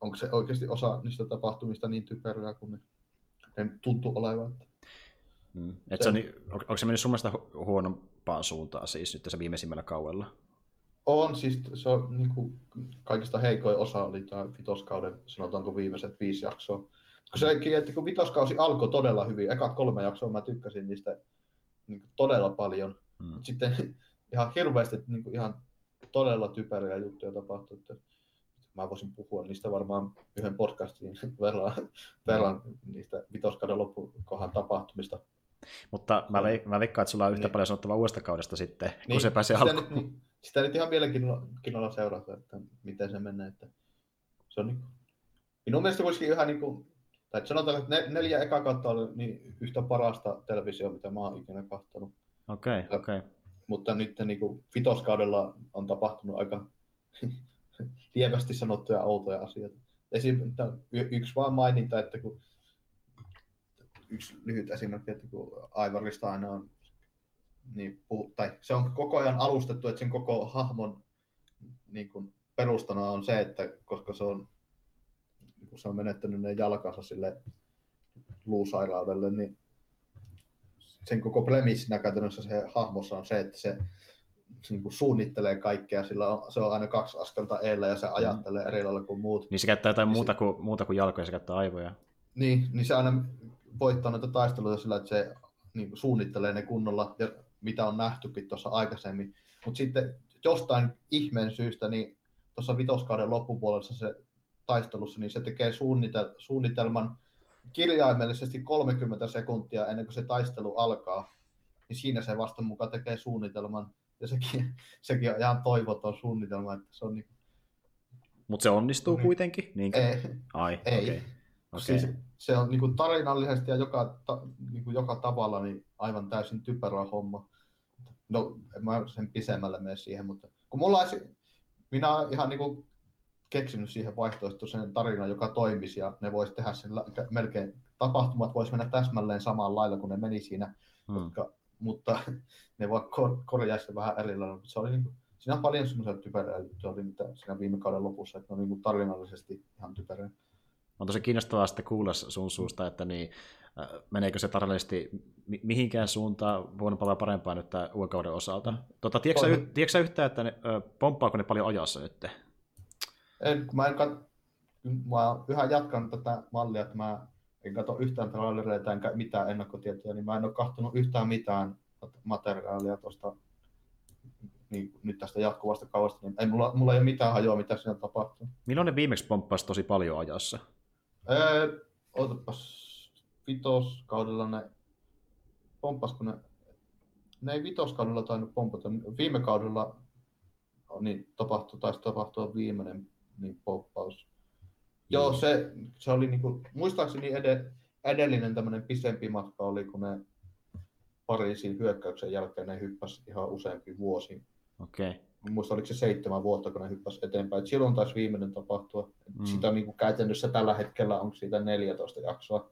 onko se oikeasti osa niistä tapahtumista niin typeriä kuin ne, ne tuntuu olevan. Mm. Et se on, niin- on, onko se mennyt sun mielestä hu- huonompaan suuntaan siis nyt tässä viimeisimmällä kauella? On, siis se on niin kuin, kaikista heikoin osa oli tämä vitoskauden, sanotaanko viimeiset viisi jaksoa. Kun sekin, että kun vitoskausi alkoi todella hyvin, ekat kolme jaksoa mä tykkäsin niistä niin kuin, todella paljon. Mm. Sitten ihan hirveästi niin kuin, ihan todella typeriä juttuja tapahtui. Että mä voisin puhua niistä varmaan yhden podcastin verran, verran niistä vitoskauden loppukohan tapahtumista. Mutta mä, veik- mä veikkaan, että sulla on yhtä Niin. paljon sanottavaa uudesta kaudesta sitten, kun Niin, se pääsee sitä alkuun. nyt, niin, sitä nyt ihan mielenkiinnolla seurata, että miten se menee. Että se on niin, minun mielestä kuitenkin ihan niin kuin, tai sanotaan, että ne, neljä eka kautta oli niin yhtä parasta televisio, mitä mä oon ikinä katsonut. Okei, okay, okei. Okay. Mutta nyt niin kuin, vitoskaudella on tapahtunut aika lievästi sanottuja outoja asioita. Esim, yksi vaan maininta, että kun yksi lyhyt esimerkki, että kun Aivarista aina on niin puhu, tai se on koko ajan alustettu, että sen koko hahmon niin kuin perustana on se, että koska se on, kun se on menettänyt ne jalkansa sille luusairaudelle, niin sen koko premissinä käytännössä se hahmossa on se, että se niin kuin suunnittelee kaikkea, sillä on, se on aina kaksi askelta eellä ja se ajattelee eri lailla kuin muut. Niin se käyttää jotain Niin se- muuta kuin, muuta kuin jalkoja, se käyttää aivoja. Niin, niin se aina voittaa noita taisteluja sillä, että se niin kuin suunnittelee ne kunnolla, ja mitä on nähtykin tuossa aikaisemmin. Mutta sitten jostain ihmeen syystä, niin tuossa vitoskauden loppupuolella se taistelussa, niin se tekee suunnitel- suunnitelman kirjaimellisesti 30 sekuntia ennen kuin se taistelu alkaa. Niin siinä se vasta mukaan tekee suunnitelman. Ja sekin, sekin on ihan toivoton suunnitelma, että se on niin, Mutta se onnistuu Niin. kuitenkin, niinkö? ei, Ai, Ei. Okay. Okei. Siis se on niin kuin tarinallisesti ja joka, ta, niin kuin joka tavalla niin aivan täysin typerä homma. No, en mä sen pisemmälle mene siihen, mutta kun mulla olisi, minä olen ihan niin kuin keksinyt siihen vaihtoehtoisen tarinan, joka toimisi ja ne voisi tehdä sen melkein, tapahtumat voisi mennä täsmälleen samalla lailla kuin ne meni siinä, Hmm. jotka, mutta ne voi kor- korjaa sitä vähän eri lailla. Mutta Se oli niin kuin, siinä on paljon semmoisia typerää juttuja, oli mitä siinä viime kauden lopussa, että ne on niin kuin tarinallisesti ihan typerää. On tosi kiinnostavaa sitten kuulla sun suusta, että niin, äh, meneekö se tarinallisesti mi- mihinkään suuntaan huonompaa vai parempaa nyt tämän uuden kauden osalta. Mm. Tota, tiedätkö, sä, On. y- tiedätkö sä yhtään, että ne, pomppaako ne paljon ajassa nyt? En, kun mä en kat... mä yhä jatkan tätä mallia, että mä en katso yhtään trailereita enkä mitään ennakkotietoja, niin mä en ole kahtonut yhtään mitään materiaalia tuosta niin, nyt tästä jatkuvasta kaudesta, niin ei mulla, mulla ei ole mitään hajoa, mitä siinä tapahtuu. Milloin ne viimeksi pomppasi tosi paljon ajassa? Öö, ootapas, vitoskaudella ne, pomppasko ne, ne ei vitoskaudella tainnut pompata, viime kaudella niin tapahtui, taisi tapahtua viimeinen niin pomppaus. Joo, se, se oli niinku, muistaakseni ed- edellinen tämmöinen pisempi matka oli, kun ne Pariisin hyökkäyksen jälkeen ne hyppäsi ihan useampi vuosi. Okei. Okay. Mä muistan, oliko se seitsemän vuotta, kun ne hyppäsi eteenpäin. Et silloin taisi viimeinen tapahtua. Mm. Sitä niin kuin käytännössä tällä hetkellä onko siitä 14 jaksoa.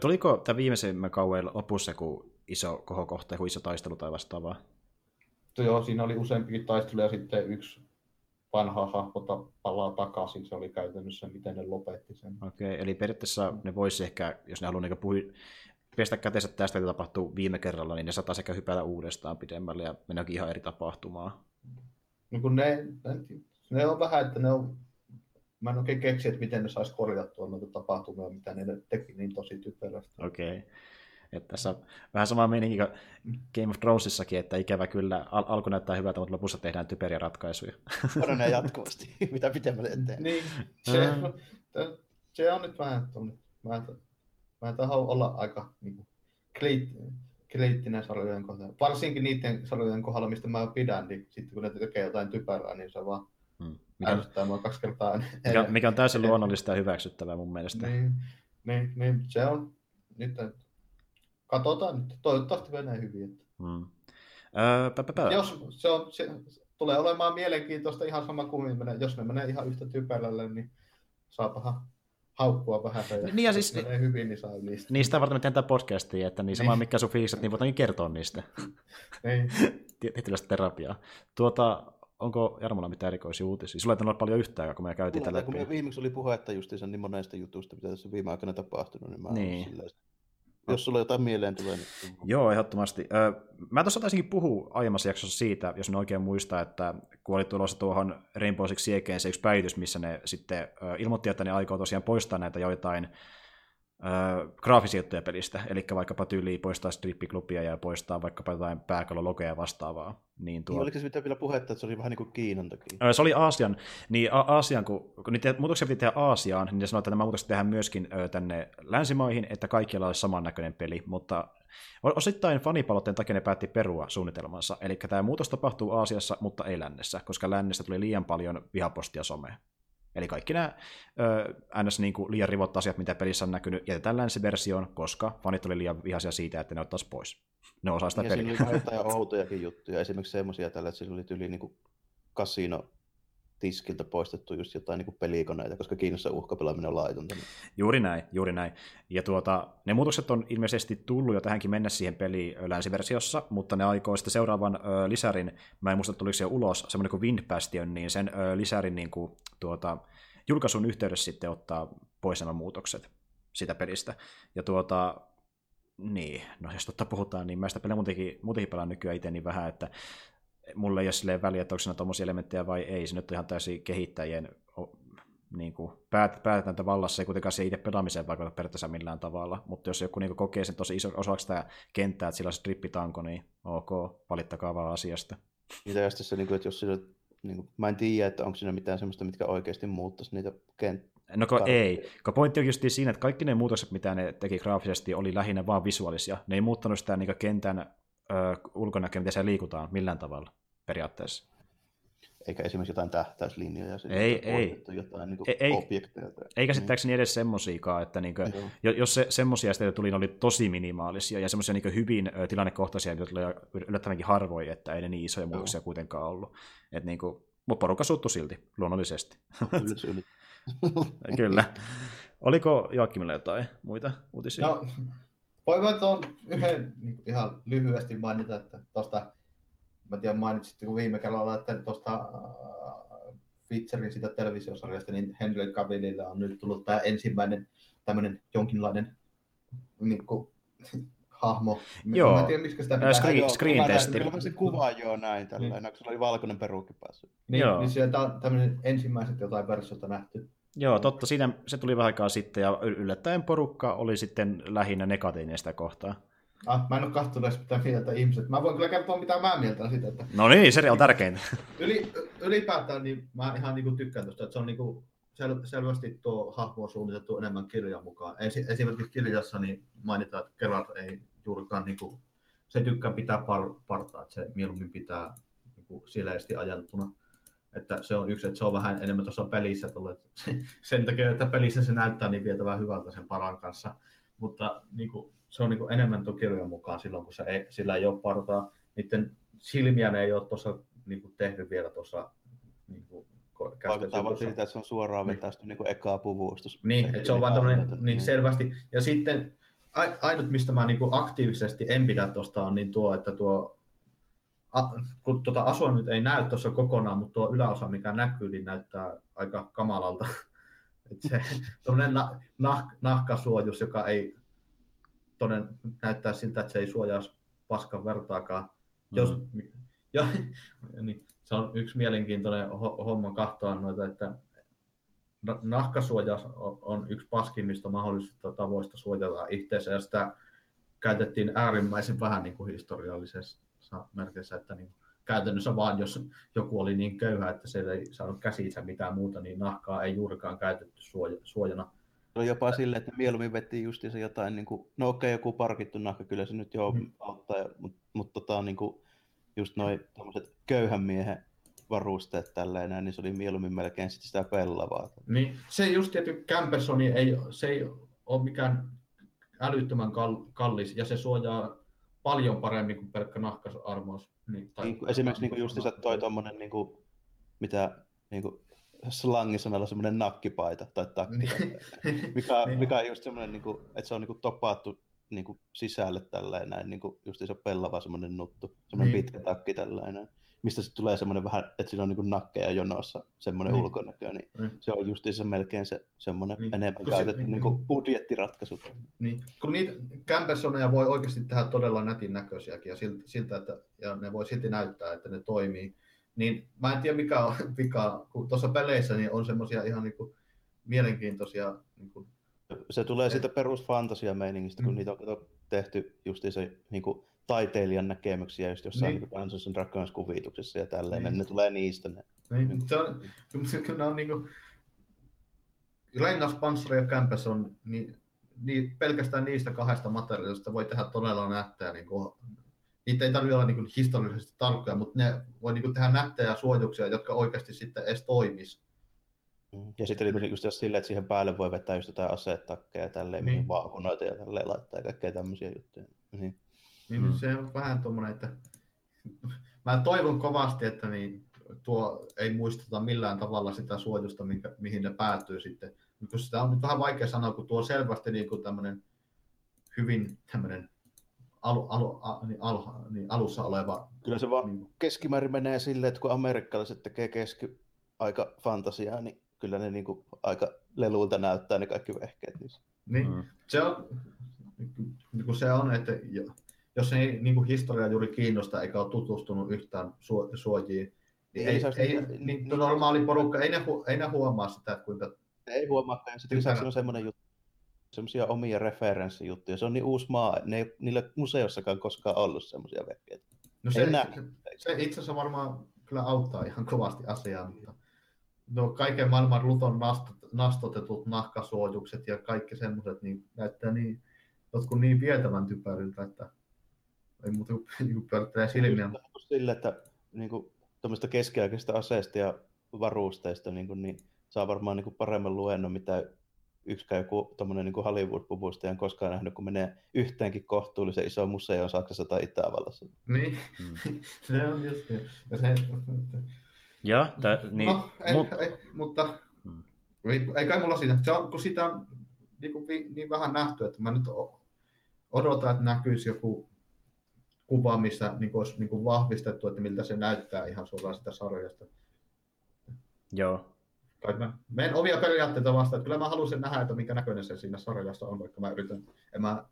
Tuliko tämä viimeisimmän kauden lopussa joku iso kohokohta, joku iso taistelu tai vastaavaa? Joo, siinä oli useampikin taistelu ja sitten yksi vanha hahmo ta- palaa takaisin. Se oli käytännössä, miten ne lopetti sen. Okei, okay. eli periaatteessa ne voisi ehkä, jos ne haluaa niin puhui, pestä kätensä tästä, mitä tapahtuu viime kerralla, niin ne saattaa sekä hypätä uudestaan pidemmälle ja mennäkin ihan eri tapahtumaan. niin kun ne, ne, ne, on vähän, että ne on, mä en oikein keksi, että miten ne saisi korjattua noita tapahtumia, mitä ne teki niin tosi typerästi. Okei. Okay. Että tässä on vähän sama meininki kuin Game of Thronesissakin, että ikävä kyllä al- alku näyttää hyvältä, mutta lopussa tehdään typeriä ratkaisuja. Paranee jatkuvasti, mitä pitemmälle eteen. Niin, se, Mm. se on nyt vähän tuonne. Mä, mä tahdo olla aika niin kuin, kriitt- kriittinen sarjojen kohdalla. Varsinkin niiden sarjojen kohdalla, mistä mä pidän, niin sitten kun ne tekee jotain typerää, niin se vaan Hmm. Mikä, mua kaksi kertaa mikä, mikä on täysin luonnollista ja hyväksyttävää mun mielestä. Niin, niin, niin, se on nyt, katsotaan nyt, toivottavasti menee hyvin. Että. Hmm. Öö, pä, pä, pä. Jos se, on, se tulee olemaan mielenkiintoista ihan sama kuin menee, jos ne menee ihan yhtä typerälle, niin saapahan haukkua vähän. Ja Niin ja jos siis- menee hyvin, niin saa niistä. Niistä varten me tehdään podcastia, että niin sama Niin. mikä sun fiilikset, niin voitaankin kertoa niistä. Niin. Tietynlaista terapiaa. Tuota, onko Jarmolla mitään erikoisia uutisia? Sulla ei olla paljon yhtään, kun me käytiin tällä kun viimeksi oli puhetta justiinsa niin monesta jutusta, mitä tässä viime aikoina tapahtunut, niin mä Niin. niin. silleen, Jos sulla jotain mieleen tulee, niin... Joo, ehdottomasti. Mä tuossa taisinkin puhua aiemmassa jaksossa siitä, jos ne oikein muistaa, että kun oli tulossa tuohon Rainbow Six Siegeen se yksi päivitys, missä ne sitten ilmoitti, että ne aikoo tosiaan poistaa näitä joitain äh, graafisia juttuja pelistä, eli vaikkapa tyyliin poistaa strippiklubia ja poistaa vaikkapa jotain pääkallologeja vastaavaa. Niin tuo... Niin, oliko se mitä vielä puhetta, että se oli vähän niin kuin Kiinan takia? Se oli Aasian, niin A- Aasian, kun, kun niitä muutoksia piti tehdä Aasiaan, niin ne sanoi, että nämä muutokset tehdään myöskin ö, tänne länsimaihin, että kaikkialla olisi samannäköinen peli, mutta osittain fanipalotteen takia ne päätti perua suunnitelmansa, eli tämä muutos tapahtuu Aasiassa, mutta ei lännessä, koska lännestä tuli liian paljon vihapostia somea. Eli kaikki nämä ö, ns. Niin kuin liian rivot asiat, mitä pelissä on näkynyt, jätetään länsiversioon, koska fanit oli liian vihaisia siitä, että ne ottaisi pois. Ne osaa sitä ja peliä. siinä oli jotain outojakin juttuja. Esimerkiksi semmoisia tällä, että sillä oli yli niin kasino tiskiltä poistettu just jotain niin pelikoneita, koska Kiinassa uhkapelaaminen on laitonta. Juuri näin, juuri näin. Ja tuota, ne muutokset on ilmeisesti tullut jo tähänkin mennä siihen peliin länsiversiossa, mutta ne aikoo sitten seuraavan ö, lisärin, mä en muista, tuliko se ulos, semmoinen kuin Wind Bastion, niin sen ö, lisärin niin kuin, tuota, julkaisun yhteydessä sitten ottaa pois nämä muutokset sitä pelistä. Ja tuota, niin, no jos totta puhutaan, niin mä sitä peliä muutenkin, muutenkin pelaan nykyään itse niin vähän, että mulle ei ole silleen väliä, että onko siinä tuommoisia elementtejä vai ei. Se nyt on ihan täysin kehittäjien niin kuin, päät, päätäntä vallassa, ei kuitenkaan se itse pelaamiseen vaikuta periaatteessa millään tavalla, mutta jos joku niin kuin, kokee sen tosi iso osaksi tämä kenttää, että sillä on strippitanko, niin ok, valittakaa vaan asiasta. Niitä ja se, niin kuin, että jos sillä, niin kuin, mä en tiedä, että onko siinä mitään semmoista, mitkä oikeasti muuttaisi niitä kenttää. No ko, ei, kun pointti on just siinä, että kaikki ne muutokset, mitä ne teki graafisesti, oli lähinnä vaan visuaalisia. Ne ei muuttanut sitä niin kentän ulkonäköä, miten siellä liikutaan millään tavalla periaatteessa. Eikä esimerkiksi jotain tähtäyslinjoja. Ei, ei. Jotain niin ei, ei. objekteja. Ei käsittääkseni edes semmosiakaan, että niin kuin, jos se, semmosia sitten tuli, ne oli tosi minimaalisia ja semmoisia niin hyvin tilannekohtaisia, joita tuli yllättävänkin harvoin, että ei ne niin isoja muutoksia kuitenkaan ollut. Et niin kuin, mutta porukka suuttu silti, luonnollisesti. Kyllä. Oliko Joakkimilla jotain muita uutisia? No, voin tuon yhden niin ihan lyhyesti mainita, että tuosta, mä tiedän mainitsitte kun viime kerralla, että tuosta äh, Witcherin sitä televisiosarjasta, niin Henry Cavillille on nyt tullut tämä ensimmäinen tämmöinen jonkinlainen niin kuin, hahmo. Joo. Mä en tiedä, miksi sitä pitää. Screen, screen testi. Kyllä se kuvaa jo näin, tällä niin. se oli valkoinen peruukki päässyt. Niin, Joo. niin sieltä on tämmöinen ensimmäiset jotain versiota nähty. Joo, totta. Siinä se tuli vähän aikaa sitten ja yllättäen porukka oli sitten lähinnä negatiivinen sitä kohtaa. Ah, mä en ole katsonut edes mitä mieltä ihmiset. Mä voin kyllä kertoa mitä mä mieltä siitä. Että No niin, se on tärkeintä. yli, ylipäätään niin mä ihan niin kuin tykkään tuosta, että se on niin kuin sel, selvästi tuo hahmo on suunniteltu enemmän kirjan mukaan. Esi, esimerkiksi kirjassa niin mainitaan, että Geralt ei juurikaan niin kuin, se tykkää pitää par, partaa, että se mieluummin pitää niin kuin, sileästi ajeltuna. Että se on yksi, että se on vähän enemmän tuossa pelissä tullut. Sen takia, että pelissä se näyttää niin vietävän hyvältä sen paran kanssa. Mutta niin kuin, se on niin kuin enemmän tuon kirjan mukaan silloin, kun se ei, sillä ei ole partaa. Niiden silmiä ne ei ole tuossa niin kuin tehnyt vielä tuossa niin kuin, Vaikuttaa vaan siltä, että se on suoraan vetästy niin kuin ekaa puvustus. Niin, että se on vaan tämmöinen niin selvästi. Ja sitten ainut, mistä mä niin kuin aktiivisesti en pidä tuosta on niin tuo, että tuo a, kun tuota asua nyt ei näy tuossa kokonaan, mutta tuo yläosa, mikä näkyy, niin näyttää aika kamalalta. Et se tuommoinen na, nah, nahkasuojus, joka ei toden, näyttää siltä, että se ei suojaa paskan vertaakaan. Jos, mm. jo, niin, se on yksi mielenkiintoinen homma kahtoa noita, että nahkasuoja on yksi paskimmista mahdollisista tavoista suojata itseensä, ja sitä käytettiin äärimmäisen vähän niin kuin historiallisessa merkissä, että niin käytännössä vaan jos joku oli niin köyhä, että se ei saanut käsiinsä mitään muuta, niin nahkaa ei juurikaan käytetty suojana. Se on jopa silleen, että mieluummin vettiin justiinsa jotain, niin kuin, no okei, okay, joku parkittu nahka, kyllä se nyt jo hmm. auttaa, mutta mut, tota, niin kuin, just noin köyhän miehen varusteet tälleen, niin se oli mieluummin melkein sit sitä pellavaa. Niin, se just tietty Campesoni ei, se ei ole mikään älyttömän kallis ja se suojaa paljon paremmin kuin pelkkä nahkasarmaus. Niin, tai niin, esimerkiksi niin justiinsa toi tuommoinen, niin kuin, mitä niin kuin, slangisanalla semmoinen nakkipaita tai takki, niin. mikä, niin. mikä on just semmoinen, niin kuin, että se on niin kuin, topattu niin kuin sisälle tälleen näin, niin kuin just se pellava semmoinen nuttu, semmoinen Niin. pitkä takki tällainen, mistä sitten tulee semmoinen vähän, että siinä on niin kuin nakkeja jonossa, semmoinen Niin. ulkonäkö, niin Niin. se on justiinsa melkein se semmoinen Niin. enemmän Kun se- käytetty niin. niin kuin budjettiratkaisu. Niin, kun niitä kämpäsoneja voi oikeasti tehdä todella nätin näköisiäkin ja siltä, siltä että ja ne voi silti näyttää, että ne toimii. Niin mä en tiedä mikä on vika, kun tuossa peleissä niin on semmoisia ihan niinku mielenkiintoisia niinku, Se tulee siitä perusfantasia-meiningistä, kun Mm. niitä on tehty justi se niin kuin, taiteilijan näkemyksiä just jossain Niin. niin. niin Dungeons and Dragons kuvituksessa ja tälleen, Niin. niin. ne tulee niistä. Ne. niin, se on, kun ne on niinku rengaspanssari ja kämpäs on niin, niin, pelkästään niistä kahdesta materiaalista voi tehdä todella nättejä. Niin kuin, niitä ei tarvitse olla niin kuin historiallisesti tarkkoja, mutta ne voi niin kuin tehdä nättejä suojatuksia, jotka oikeasti sitten edes toimis. Mm. Ja sitten niin. just jos silleen, että siihen päälle voi vetää just jotain aseettakkeja ja tälleen, Niin. niin. vaakunoita ja tälleen laittaa ja kaikkea tämmöisiä juttuja. Niin. Niin Mm. mm. se on vähän tuommoinen, että mä toivon kovasti, että niin tuo ei muisteta millään tavalla sitä suojatusta, minkä, mihin ne päätyy sitten. Mutta sitä on nyt vähän vaikea sanoa, kun tuo on selvästi niin kuin tämmöinen hyvin tämmöinen alu, alu, a, niin, al, niin alussa oleva. Kyllä se vaan Niin, keskimäärin menee silleen, että kun amerikkalaiset tekee keski-aika fantasiaa, niin kyllä ne niin kuin aika leluilta näyttää ne kaikki vehkeet. Niin. niin, Mm. se on, niin kuin se on, että jo- jos ei niin kuin historia juuri kiinnosta eikä ole tutustunut yhtään suo, suojiin, niin Ei ei, saisi- ei, niin- niin, niin- normaali porukka, ei ne, hu, ei ne huomaa sitä, että kuinka ei huomaakaan. Ja sitten lisäksi on semmoinen juttu, semmoisia omia referenssijuttuja. Se on niin uusi maa, ne ei niillä museossakaan koskaan ollut semmoisia vehkeitä. No Ei se, se, se itse asiassa varmaan kyllä auttaa ihan kovasti asiaa, mutta no kaiken maailman luton nastot, nastotetut nahkasuojukset ja kaikki semmoiset niin näyttää niin, jotkut niin vietävän typeriltä, että ei muuta kuin niin pyörittelee silmiä. Sille, että niin kuin, tuommoista keskiaikaisista aseista ja varusteista niin, kuin, niin saa varmaan niin kuin, paremman luennon, mitä yksikään joku tommonen, niin Hollywood-puvustaja on koskaan nähnyt, kun menee yhteenkin kohtuullisen iso museo Saksassa tai Itävallassa. Niin, Mm. se on just niin. Ja se, Ja, tä, niin, no, ei, mut, ei, mutta Mm. ei, ei kai mulla siinä. Se on, kun sitä on niin, kuin, niin vähän nähty, että mä nyt odotan, että näkyisi joku kuva, missä niin kuin olisi niin kuin vahvistettu, että miltä se näyttää ihan suoraan sitä sarjasta. joo. Kai mä menen omia periaatteita vastaan, että kyllä mä haluaisin nähdä, että mikä näköinen se siinä sarjassa on, vaikka mä yritän. En, mä,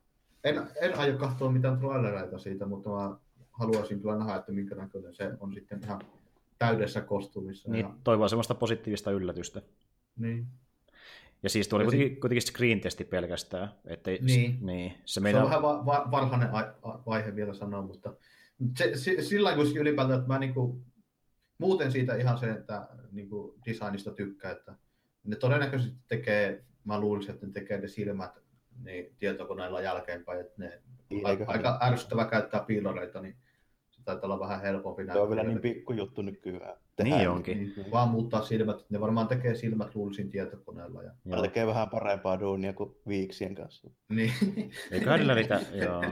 en, en aio katsoa mitään trailereita siitä, mutta mä haluaisin kyllä nähdä, että minkä näköinen se on sitten ihan täydessä kostumissa. Niin, Ja, toivoa semmoista positiivista yllätystä. niin. Ja siis tuo oli kuitenkin, kuitenkin screen-testi pelkästään. Ettei, Niin. niin. Se Se meidän... on vähän va- va- varhainen vaihe vielä sanoa, mutta se, se, sillä kuitenkin ylipäätään, että mä niinku, muuten siitä ihan se, että niinku designista tykkää, että ne todennäköisesti tekee, mä luulisin, että ne tekee ne silmät niin tietokoneella jälkeenpäin, että ne Niin, eiköhän aika ärsyttävä käyttää piiloreita, niin se taitaa olla vähän helpompi Se on vielä niin pikkujuttu nykyään. Niin onkin. Niin, vaan muuttaa silmät, ne varmaan tekee silmät luulisin tietokoneella. Ja, Ne Joo. tekee vähän parempaa duunia kuin viiksien kanssa. niin. Eiköhän niillä riitä, joo.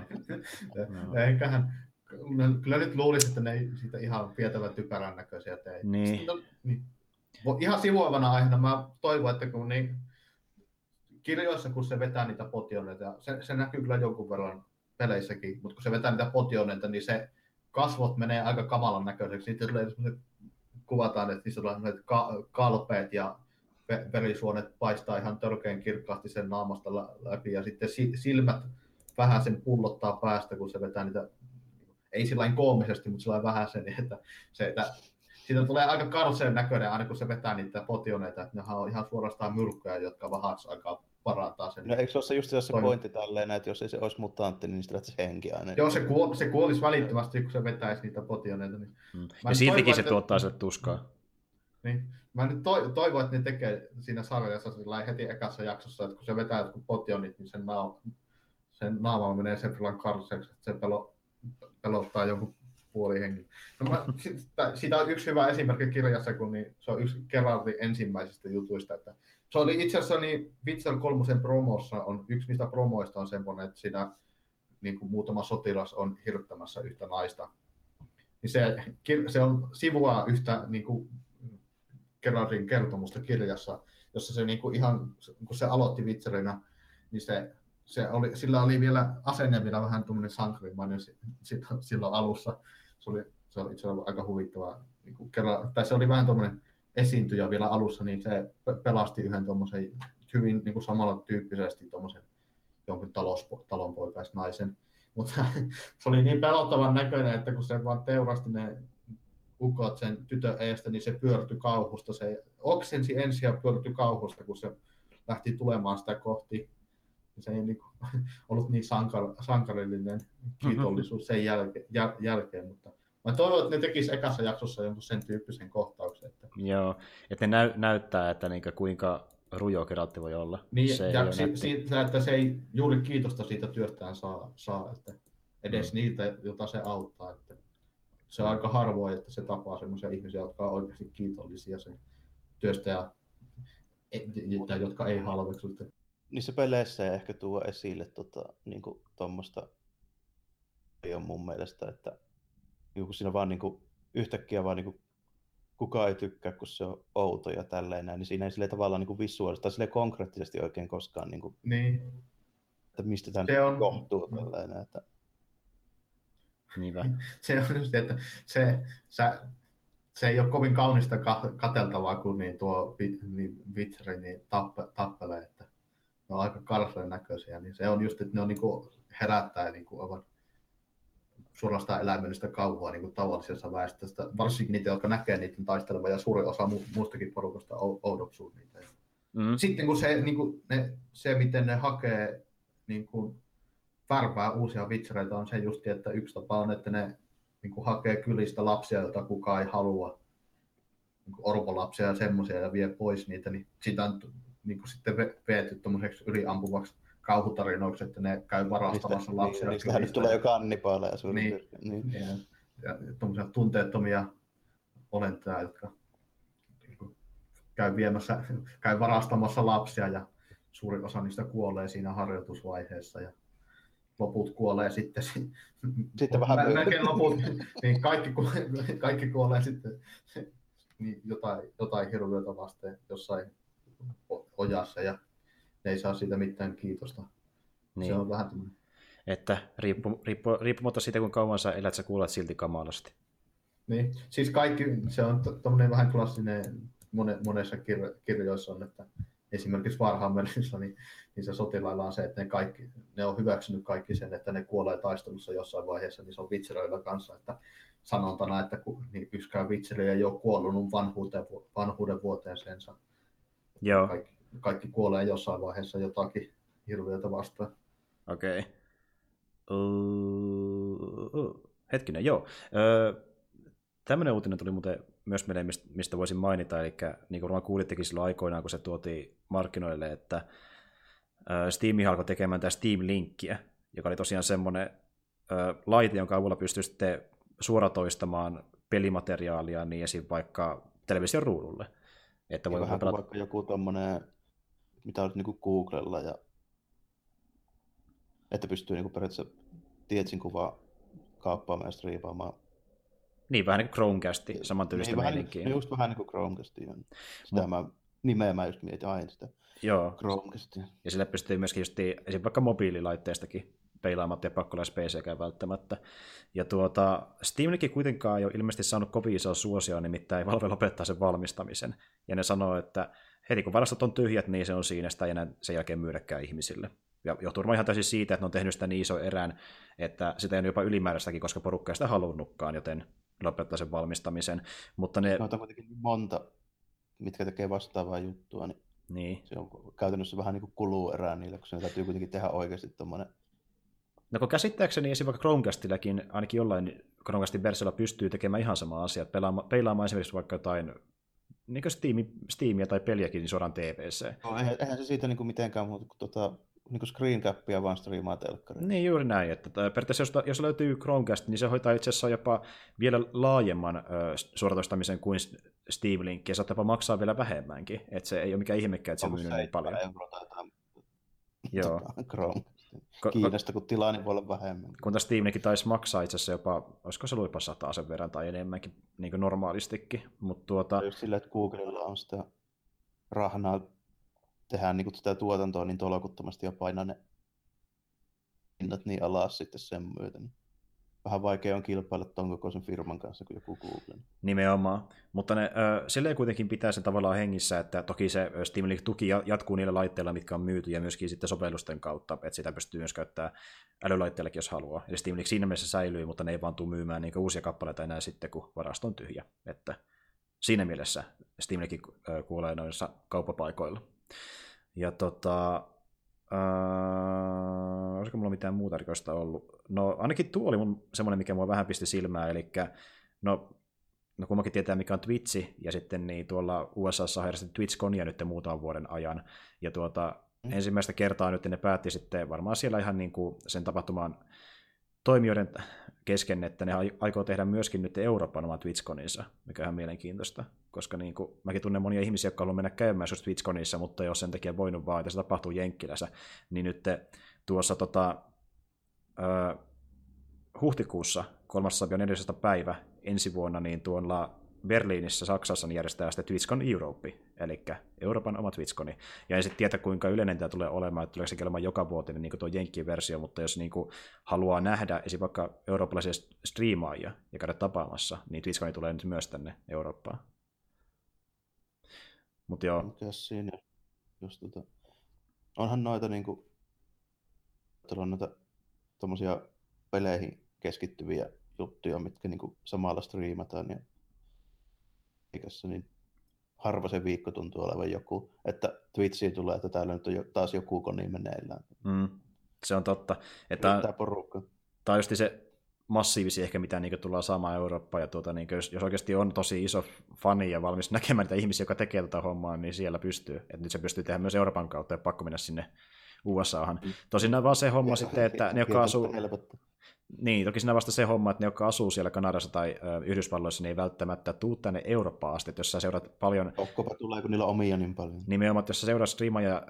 Joo. Eiköhän, kyllä nyt luulisin, että ne ei siitä ihan vietävän typerän näköisiä tee. Niin. No, niin. Vo- Ihan sivuavana aiheena mä toivon, että kun niin, kirjoissa, kun se vetää niitä potioneita, se, se näkyy kyllä jonkun verran peleissäkin, mutta kun se vetää niitä potioneita, niin se kasvot menee aika kamalan näköiseksi. Sitten tulee kuvataan, että niissä tulee ka- kalpeet ja ve- verisuonet paistaa ihan törkeän kirkkaasti sen naamasta lä- läpi ja sitten si- silmät vähän sen pullottaa päästä, kun se vetää niitä, ei sillä koomisesti, mutta sillä vähän sen, että se, että siitä tulee aika karseen näköinen aina kun se vetää niitä potioneita, että nehän on ihan suorastaan myrkkyjä, jotka vähäksi aikaa parantaa sen. No eikö se ole se just se pointti tälleen, että jos ei se olisi mutantti, niin niistä lähtisi henki aina. Joo, se, kuol, se kuolisi välittömästi, kun se vetäisi niitä potioneita. Niin, Mm. Ja siltikin toivon, se että- tuottaa sille tuskaa. niin. Mä nyt to, toivon, että ne tekee siinä sarjassa sillä heti ekassa jaksossa, että kun se vetää jotkut potionit, niin sen, naama, sen naama menee sen verran karseeksi, että se pelo, pelottaa jonkun puolihengen. No mä, sitä, siitä on yksi hyvä esimerkki kirjassa, kun niin, se on yksi Gerardin ensimmäisistä jutuista. Että se oli itse asiassa niin Witcher 3 promossa on, yksi niistä promoista on semmoinen, että siinä niin kuin muutama sotilas on hirttämässä yhtä naista. Niin se, se on sivua yhtä niin kuin Gerardin kertomusta kirjassa, jossa se niin kuin ihan, kun se aloitti Witcherina, niin se se oli, sillä oli vielä asenne vielä vähän tuommoinen sankarimainen si- si- silloin alussa. Se oli, se oli itse asiassa aika huvittava. Niin kuin tai se oli vähän tuommoinen esiintyjä vielä alussa, niin se pe- pelasti yhden tuommoisen hyvin niin kuin samalla tyyppisesti tuommoisen jonkun talos, talonpoikaisnaisen. Mutta se oli niin pelottavan näköinen, että kun se vaan teurasti ne ukot sen tytön eestä, niin se pyörtyi kauhusta. Se oksensi ensin ja pyörtyi kauhusta, kun se lähti tulemaan sitä kohti. Se ei niin kuin, ollut niin sankar, sankarillinen kiitollisuus sen jälke, jäl, jälkeen, mutta mä toivon, että ne tekis ekassa jaksossa jonkun sen tyyppisen kohtauksen. Että... Joo, että ne näy, näyttää, että niinku kuinka rujo Geraltti voi olla. Niin, se ei ja si, siitä, että se ei juuri kiitosta siitä työstään saa, saa että edes Mm. niiltä, jota se auttaa. Että se on aika harvoin, että se tapaa sellaisia ihmisiä, jotka on oikeasti kiitollisia sen työstä ja tai jotka ei halveksu. Että Niissä peleissä ei ehkä tuo esille tota, niinku, tuommoista ei ole mun mielestä, että niin kun siinä vaan niinku, yhtäkkiä vaan niinku, kukaan ei tykkää, kun se on outo ja tälleen näin, niin siinä ei sille tavallaan niinku visuaalisesti tai sille konkreettisesti oikein koskaan, niinku, Niin, että mistä tämä Se on- johtuu tällainen. Että, Niinpä. se on just, että se, sä, se ei ole kovin kaunista ka- kateltavaa, kun niin tuo niin Witcher niin tappe, tappelee, että ne on aika karsean näköisiä, niin se on just, että ne on niinku herättää niinku aivan suorastaan eläimellistä kauhua niin kuin tavallisessa väestöstä, varsinkin niitä, jotka näkee niiden taistelevan, ja suurin osa mu- muustakin porukasta ou- oudoksuu niitä. Mm. Sitten kun se, niin kuin ne, se, miten ne hakee niin kuin, värpää uusia vitsereitä, on se just, että yksi tapa on, että ne niin kuin, hakee kylistä lapsia, joita kukaan ei halua, niin kuin orpolapsia ja semmoisia, ja vie pois niitä, niin sitä on niin kuin, sitten ve- veety tuommoiseksi yliampuvaksi kauhutarinoiksi, että ne käy varastamassa lapsia. niin, niistähän nyt tulee jo kannipaaleja suurin Niin. piirtein. Niin. ja, ja tuommoisia tunteettomia olentoja, jotka niin kuin käy, viemässä, käy varastamassa lapsia ja suurin osa niistä kuolee siinä harjoitusvaiheessa ja loput kuolee sitten. si- Sitten vähän Mä- melkein loput, niin kaikki, ku- kaikki kuolee sitten niin jotain, jotain hirviötä vasten jossain ojassa ja ne ei saa siitä mitään kiitosta. Niin. Se on vähän tämmöinen Että riippu, riippu, riippumatta siitä, kuinka kauan sä elät, sä kuulet silti kamalasti. Niin, siis kaikki, se on tuommoinen vähän klassinen, mone, monessa kir- kirjoissa on, että esimerkiksi Warhammerissa, niin, niin se sotilailla on se, että ne, kaikki, ne on hyväksynyt kaikki sen, että ne kuolee taistelussa jossain vaiheessa, niin se on vitseröillä kanssa, että sanontana, että ku, niin yksikään vitseri ei ole kuollut vanhuuteen, vanhuuden vuoteeseensa. Joo, Kaikki, kaikki kuolee jossain vaiheessa jotakin hirviötä vastaan. okei. Okay. Uh, hetkinen, joo. Öö, tämmöinen uutinen tuli muuten myös meille, mistä- voisin mainita, eli niin kuin varmaan kuulittekin silloin aikoinaan, kun se tuotiin markkinoille, että ö, Steam alkoi tekemään tämä Steam-linkkiä, joka oli tosiaan semmoinen ö, laite, jonka avulla pystyy sitten suoratoistamaan pelimateriaalia niin esim. vaikka television ruudulle. Että voi pelata... vaikka joku tommonen, mitä olisi niin Googlella ja että pystyy niin periaatteessa Tietsin kuvaa kaappaamaan ja striipaamaan. Niin, vähän niin kuin Chromecasti, samantyylistä niin, vähän, meininkiä. niin, just vähän niin kuin Chromecastia. Sitä Mut- mä, nimeä mä just mietin aina sitä Joo, Chromecastia. ja sille pystyy myöskin just esim. vaikka mobiililaitteistakin peilaamatta ja pakko olla PCkään välttämättä. Ja tuota, Steam Link kuitenkaan ei ole ilmeisesti saanut kovin isoa suosioa, nimittäin Valve lopettaa sen valmistamisen. Ja ne sanoo, että heti kun varastot on tyhjät, niin se on siinä, sitä ei enää sen jälkeen myydäkään ihmisille. Ja johtuu varmaan ihan täysin siitä, että ne on tehnyt sitä niin iso erän, että sitä ei ole jopa ylimääräistäkin, koska porukka ei sitä halunnutkaan, joten lopettaa sen valmistamisen. Mutta ne, Noita on kuitenkin monta, mitkä tekee vastaavaa juttua, niin niin, se on käytännössä vähän niin kuin kuluu erää niille, kun se täytyy kuitenkin tehdä oikeasti tommonen No kun käsittääkseni esim. vaikka Chromecastillakin, ainakin jollain Chromecastin versiolla pystyy tekemään ihan sama asia, pelaamaan, peilaamaan esimerkiksi vaikka jotain niin Steam, Steamia tai peliäkin niin suoraan TVC. No, eihän, eihän se siitä niinku mitenkään muuta kuin tota, niinku screencappia vaan striimaa telkkariin. Niin juuri näin, että tää- periaatteessa jos, jos löytyy Chromecast, niin se hoitaa itse asiassa jopa vielä laajemman ö, suoratoistamisen kuin Steam Link, ja saattaa maksaa vielä vähemmänkin, että se ei ole mikään ihmekään, että se on myynyt niin paljon. euroa tai Joo. tota, ko- Kiinasta, kun tilaa, niin voi olla vähemmän. kun taas Steam Link taisi maksaa itse asiassa jopa, olisiko se jopa sataa sen verran tai enemmänkin niin kuin normaalistikin, mutta tuota, Just sillä, että Googlella on sitä rahnaa tehdä niin tätä tuotantoa niin tolokuttomasti ja painaa ne hinnat niin alas sitten sen myötä. Niin vähän vaikea on kilpailla ton kokoisen firman kanssa kuin joku Google. Nimenomaan, mutta ne, ö, silleen kuitenkin pitää sen tavallaan hengissä, että toki se Steam Link-tuki jatkuu niillä laitteilla, mitkä on myyty, ja myöskin sitten sovellusten kautta, että sitä pystyy myös käyttämään älylaitteellakin, jos haluaa. Eli Steam Link siinä mielessä säilyy, mutta ne ei vaan tule myymään niin uusia kappaleita enää sitten, kun varasto on tyhjä. Että siinä mielessä Steam Link kuolee noissa kauppapaikoilla. Ja tota, Uh, olisiko mulla mitään muuta rikosta ollut? No ainakin tuo oli mun semmoinen, mikä mua vähän pisti silmään, eli no, no kummakin tietää, mikä on Twitchi, ja sitten niin tuolla USA on järjestetty TwitchConia nyt muutaman vuoden ajan, ja tuota, mm. ensimmäistä kertaa nyt ne päätti sitten varmaan siellä ihan niin kuin sen tapahtuman toimijoiden kesken, että ne aikoo tehdä myöskin nyt Euroopan oman TwitchConinsa, mikä on ihan mielenkiintoista, koska niin kuin, mäkin tunnen monia ihmisiä, jotka haluavat mennä käymään TwitchConissa, mutta jos sen takia voinut vaan, että se tapahtuu Jenkkilässä, niin nyt tuossa tota, ö, huhtikuussa 314. päivä ensi vuonna, niin tuolla Berliinissä, Saksassa, niin järjestää sitten TwitchCon Europe, eli Euroopan oma TwitchConi. Ja en sitten tiedä, kuinka yleinen tämä tulee olemaan, että tuleeko se olemaan joka vuotinen niin tuo Jenkki-versio, mutta jos niin kuin, haluaa nähdä esim. vaikka eurooppalaisia striimaajia ja käydä tapaamassa, niin TwitchConi tulee nyt myös tänne Eurooppaan. Mutta joo. Mitäs siinä? Just tota... Onhan noita niinku... On noita tommosia peleihin keskittyviä juttuja, mitkä niinku samalla striimataan ja Amerikassa, niin harva se viikko tuntuu olevan joku, että Twitchiin tulee, että täällä nyt on taas joku koni meneillään. Mm, se on totta. Että Tämä porukka. Tämä on just se massiivisi ehkä, mitä niin tullaan saamaan Eurooppaan, ja tuota, niin jos, jos, oikeasti on tosi iso fani ja valmis näkemään niitä ihmisiä, jotka tekee tätä hommaa, niin siellä pystyy. Et nyt se pystyy tehdä myös Euroopan kautta, ja pakko mennä sinne USAhan. Mm. Tosin vaan se homma ja, sitten, että ne, jotka asuu... Helpottaa. Niin, toki siinä vasta se homma, että ne, jotka asuu siellä Kanadassa tai ö, Yhdysvalloissa, niin ei välttämättä tuu tänne Eurooppaan asti, että jos sä seurat paljon... Tokkopa tulee, kun niillä on omia niin paljon. Nimenomaan, että jos sä seurat striimaja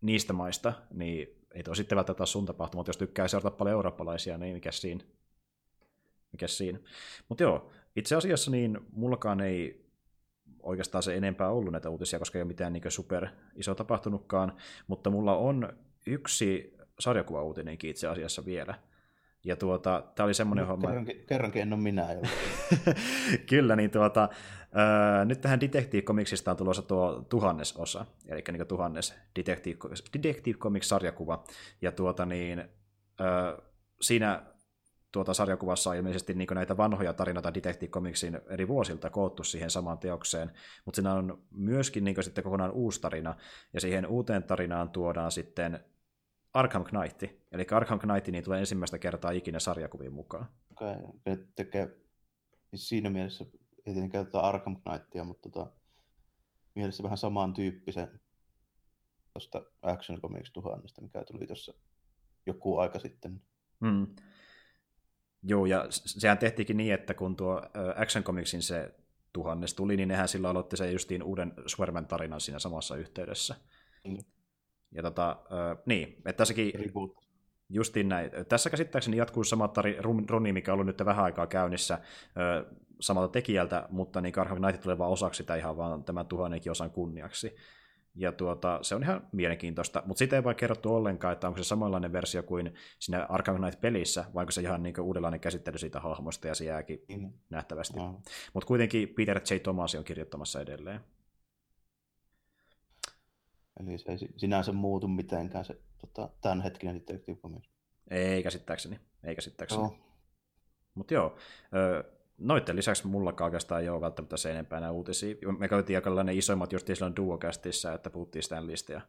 niistä maista, niin ei tuo sitten välttämättä sun tapahtuma, mutta jos tykkää seurata paljon eurooppalaisia, niin mikä siinä? Mikä siinä? Mutta joo, itse asiassa niin mullakaan ei oikeastaan se enempää ollut näitä uutisia, koska ei ole mitään niin super iso tapahtunutkaan, mutta mulla on yksi sarjakuva-uutinenkin itse asiassa vielä. Ja tuota, tämä oli semmoinen no, homma... Kerrankin, kerrankin en ole minä. Kyllä, niin tuota, äh, nyt tähän Detective Comicsista on tulossa tuo tuhannes osa, eli niin tuhannes Detective, Detective Comics-sarjakuva. Ja tuota niin, äh, siinä tuota sarjakuvassa on ilmeisesti niin näitä vanhoja tarinoita Detective Comicsin eri vuosilta koottu siihen samaan teokseen, mutta siinä on myöskin niin sitten kokonaan uusi tarina, ja siihen uuteen tarinaan tuodaan sitten Arkham Knight. Eli Arkham Knight niin tulee ensimmäistä kertaa ikinä sarjakuvin mukaan. Okei, okay. tekee siis siinä mielessä ei tietenkään tätä Arkham Knightia, mutta tota, mielessä vähän samantyyppisen tuosta Action Comics tuhannesta, mikä tuli tuossa joku aika sitten. Hmm. Joo, ja sehän tehtiinkin niin, että kun tuo Action Comicsin se tuhannes tuli, niin nehän silloin aloitti sen justiin uuden Swerven tarinan siinä samassa yhteydessä. Mm. Ja tota, äh, niin, että tässäkin... Reboot. Justiin näin. Tässä käsittääkseni jatkuu sama runi, mikä on ollut nyt vähän aikaa käynnissä äh, samalta tekijältä, mutta niin Arkham Knight tulee vaan osaksi sitä ihan vaan tämän tuhannenkin osan kunniaksi. Ja tuota, se on ihan mielenkiintoista, mutta sitä ei vaan kerrottu ollenkaan, että onko se samanlainen versio kuin siinä Arkham Knight-pelissä, vai onko se ihan niin uudenlainen käsittely siitä hahmosta, ja se jääkin mm. nähtävästi. Mm. Mutta kuitenkin Peter J. Thomas on kirjoittamassa edelleen. Eli se ei sinänsä muutu mitenkään se tota, tämänhetkinen Detective Comics. Ei käsittääkseni, ei käsittääkseni. Joo. Mutta joo, noiden lisäksi mulla oikeastaan ei ole välttämättä se enempää nämä uutisia. Me käytiin aika ne isoimmat just silloin Duocastissa, että puhuttiin Stanleystä ja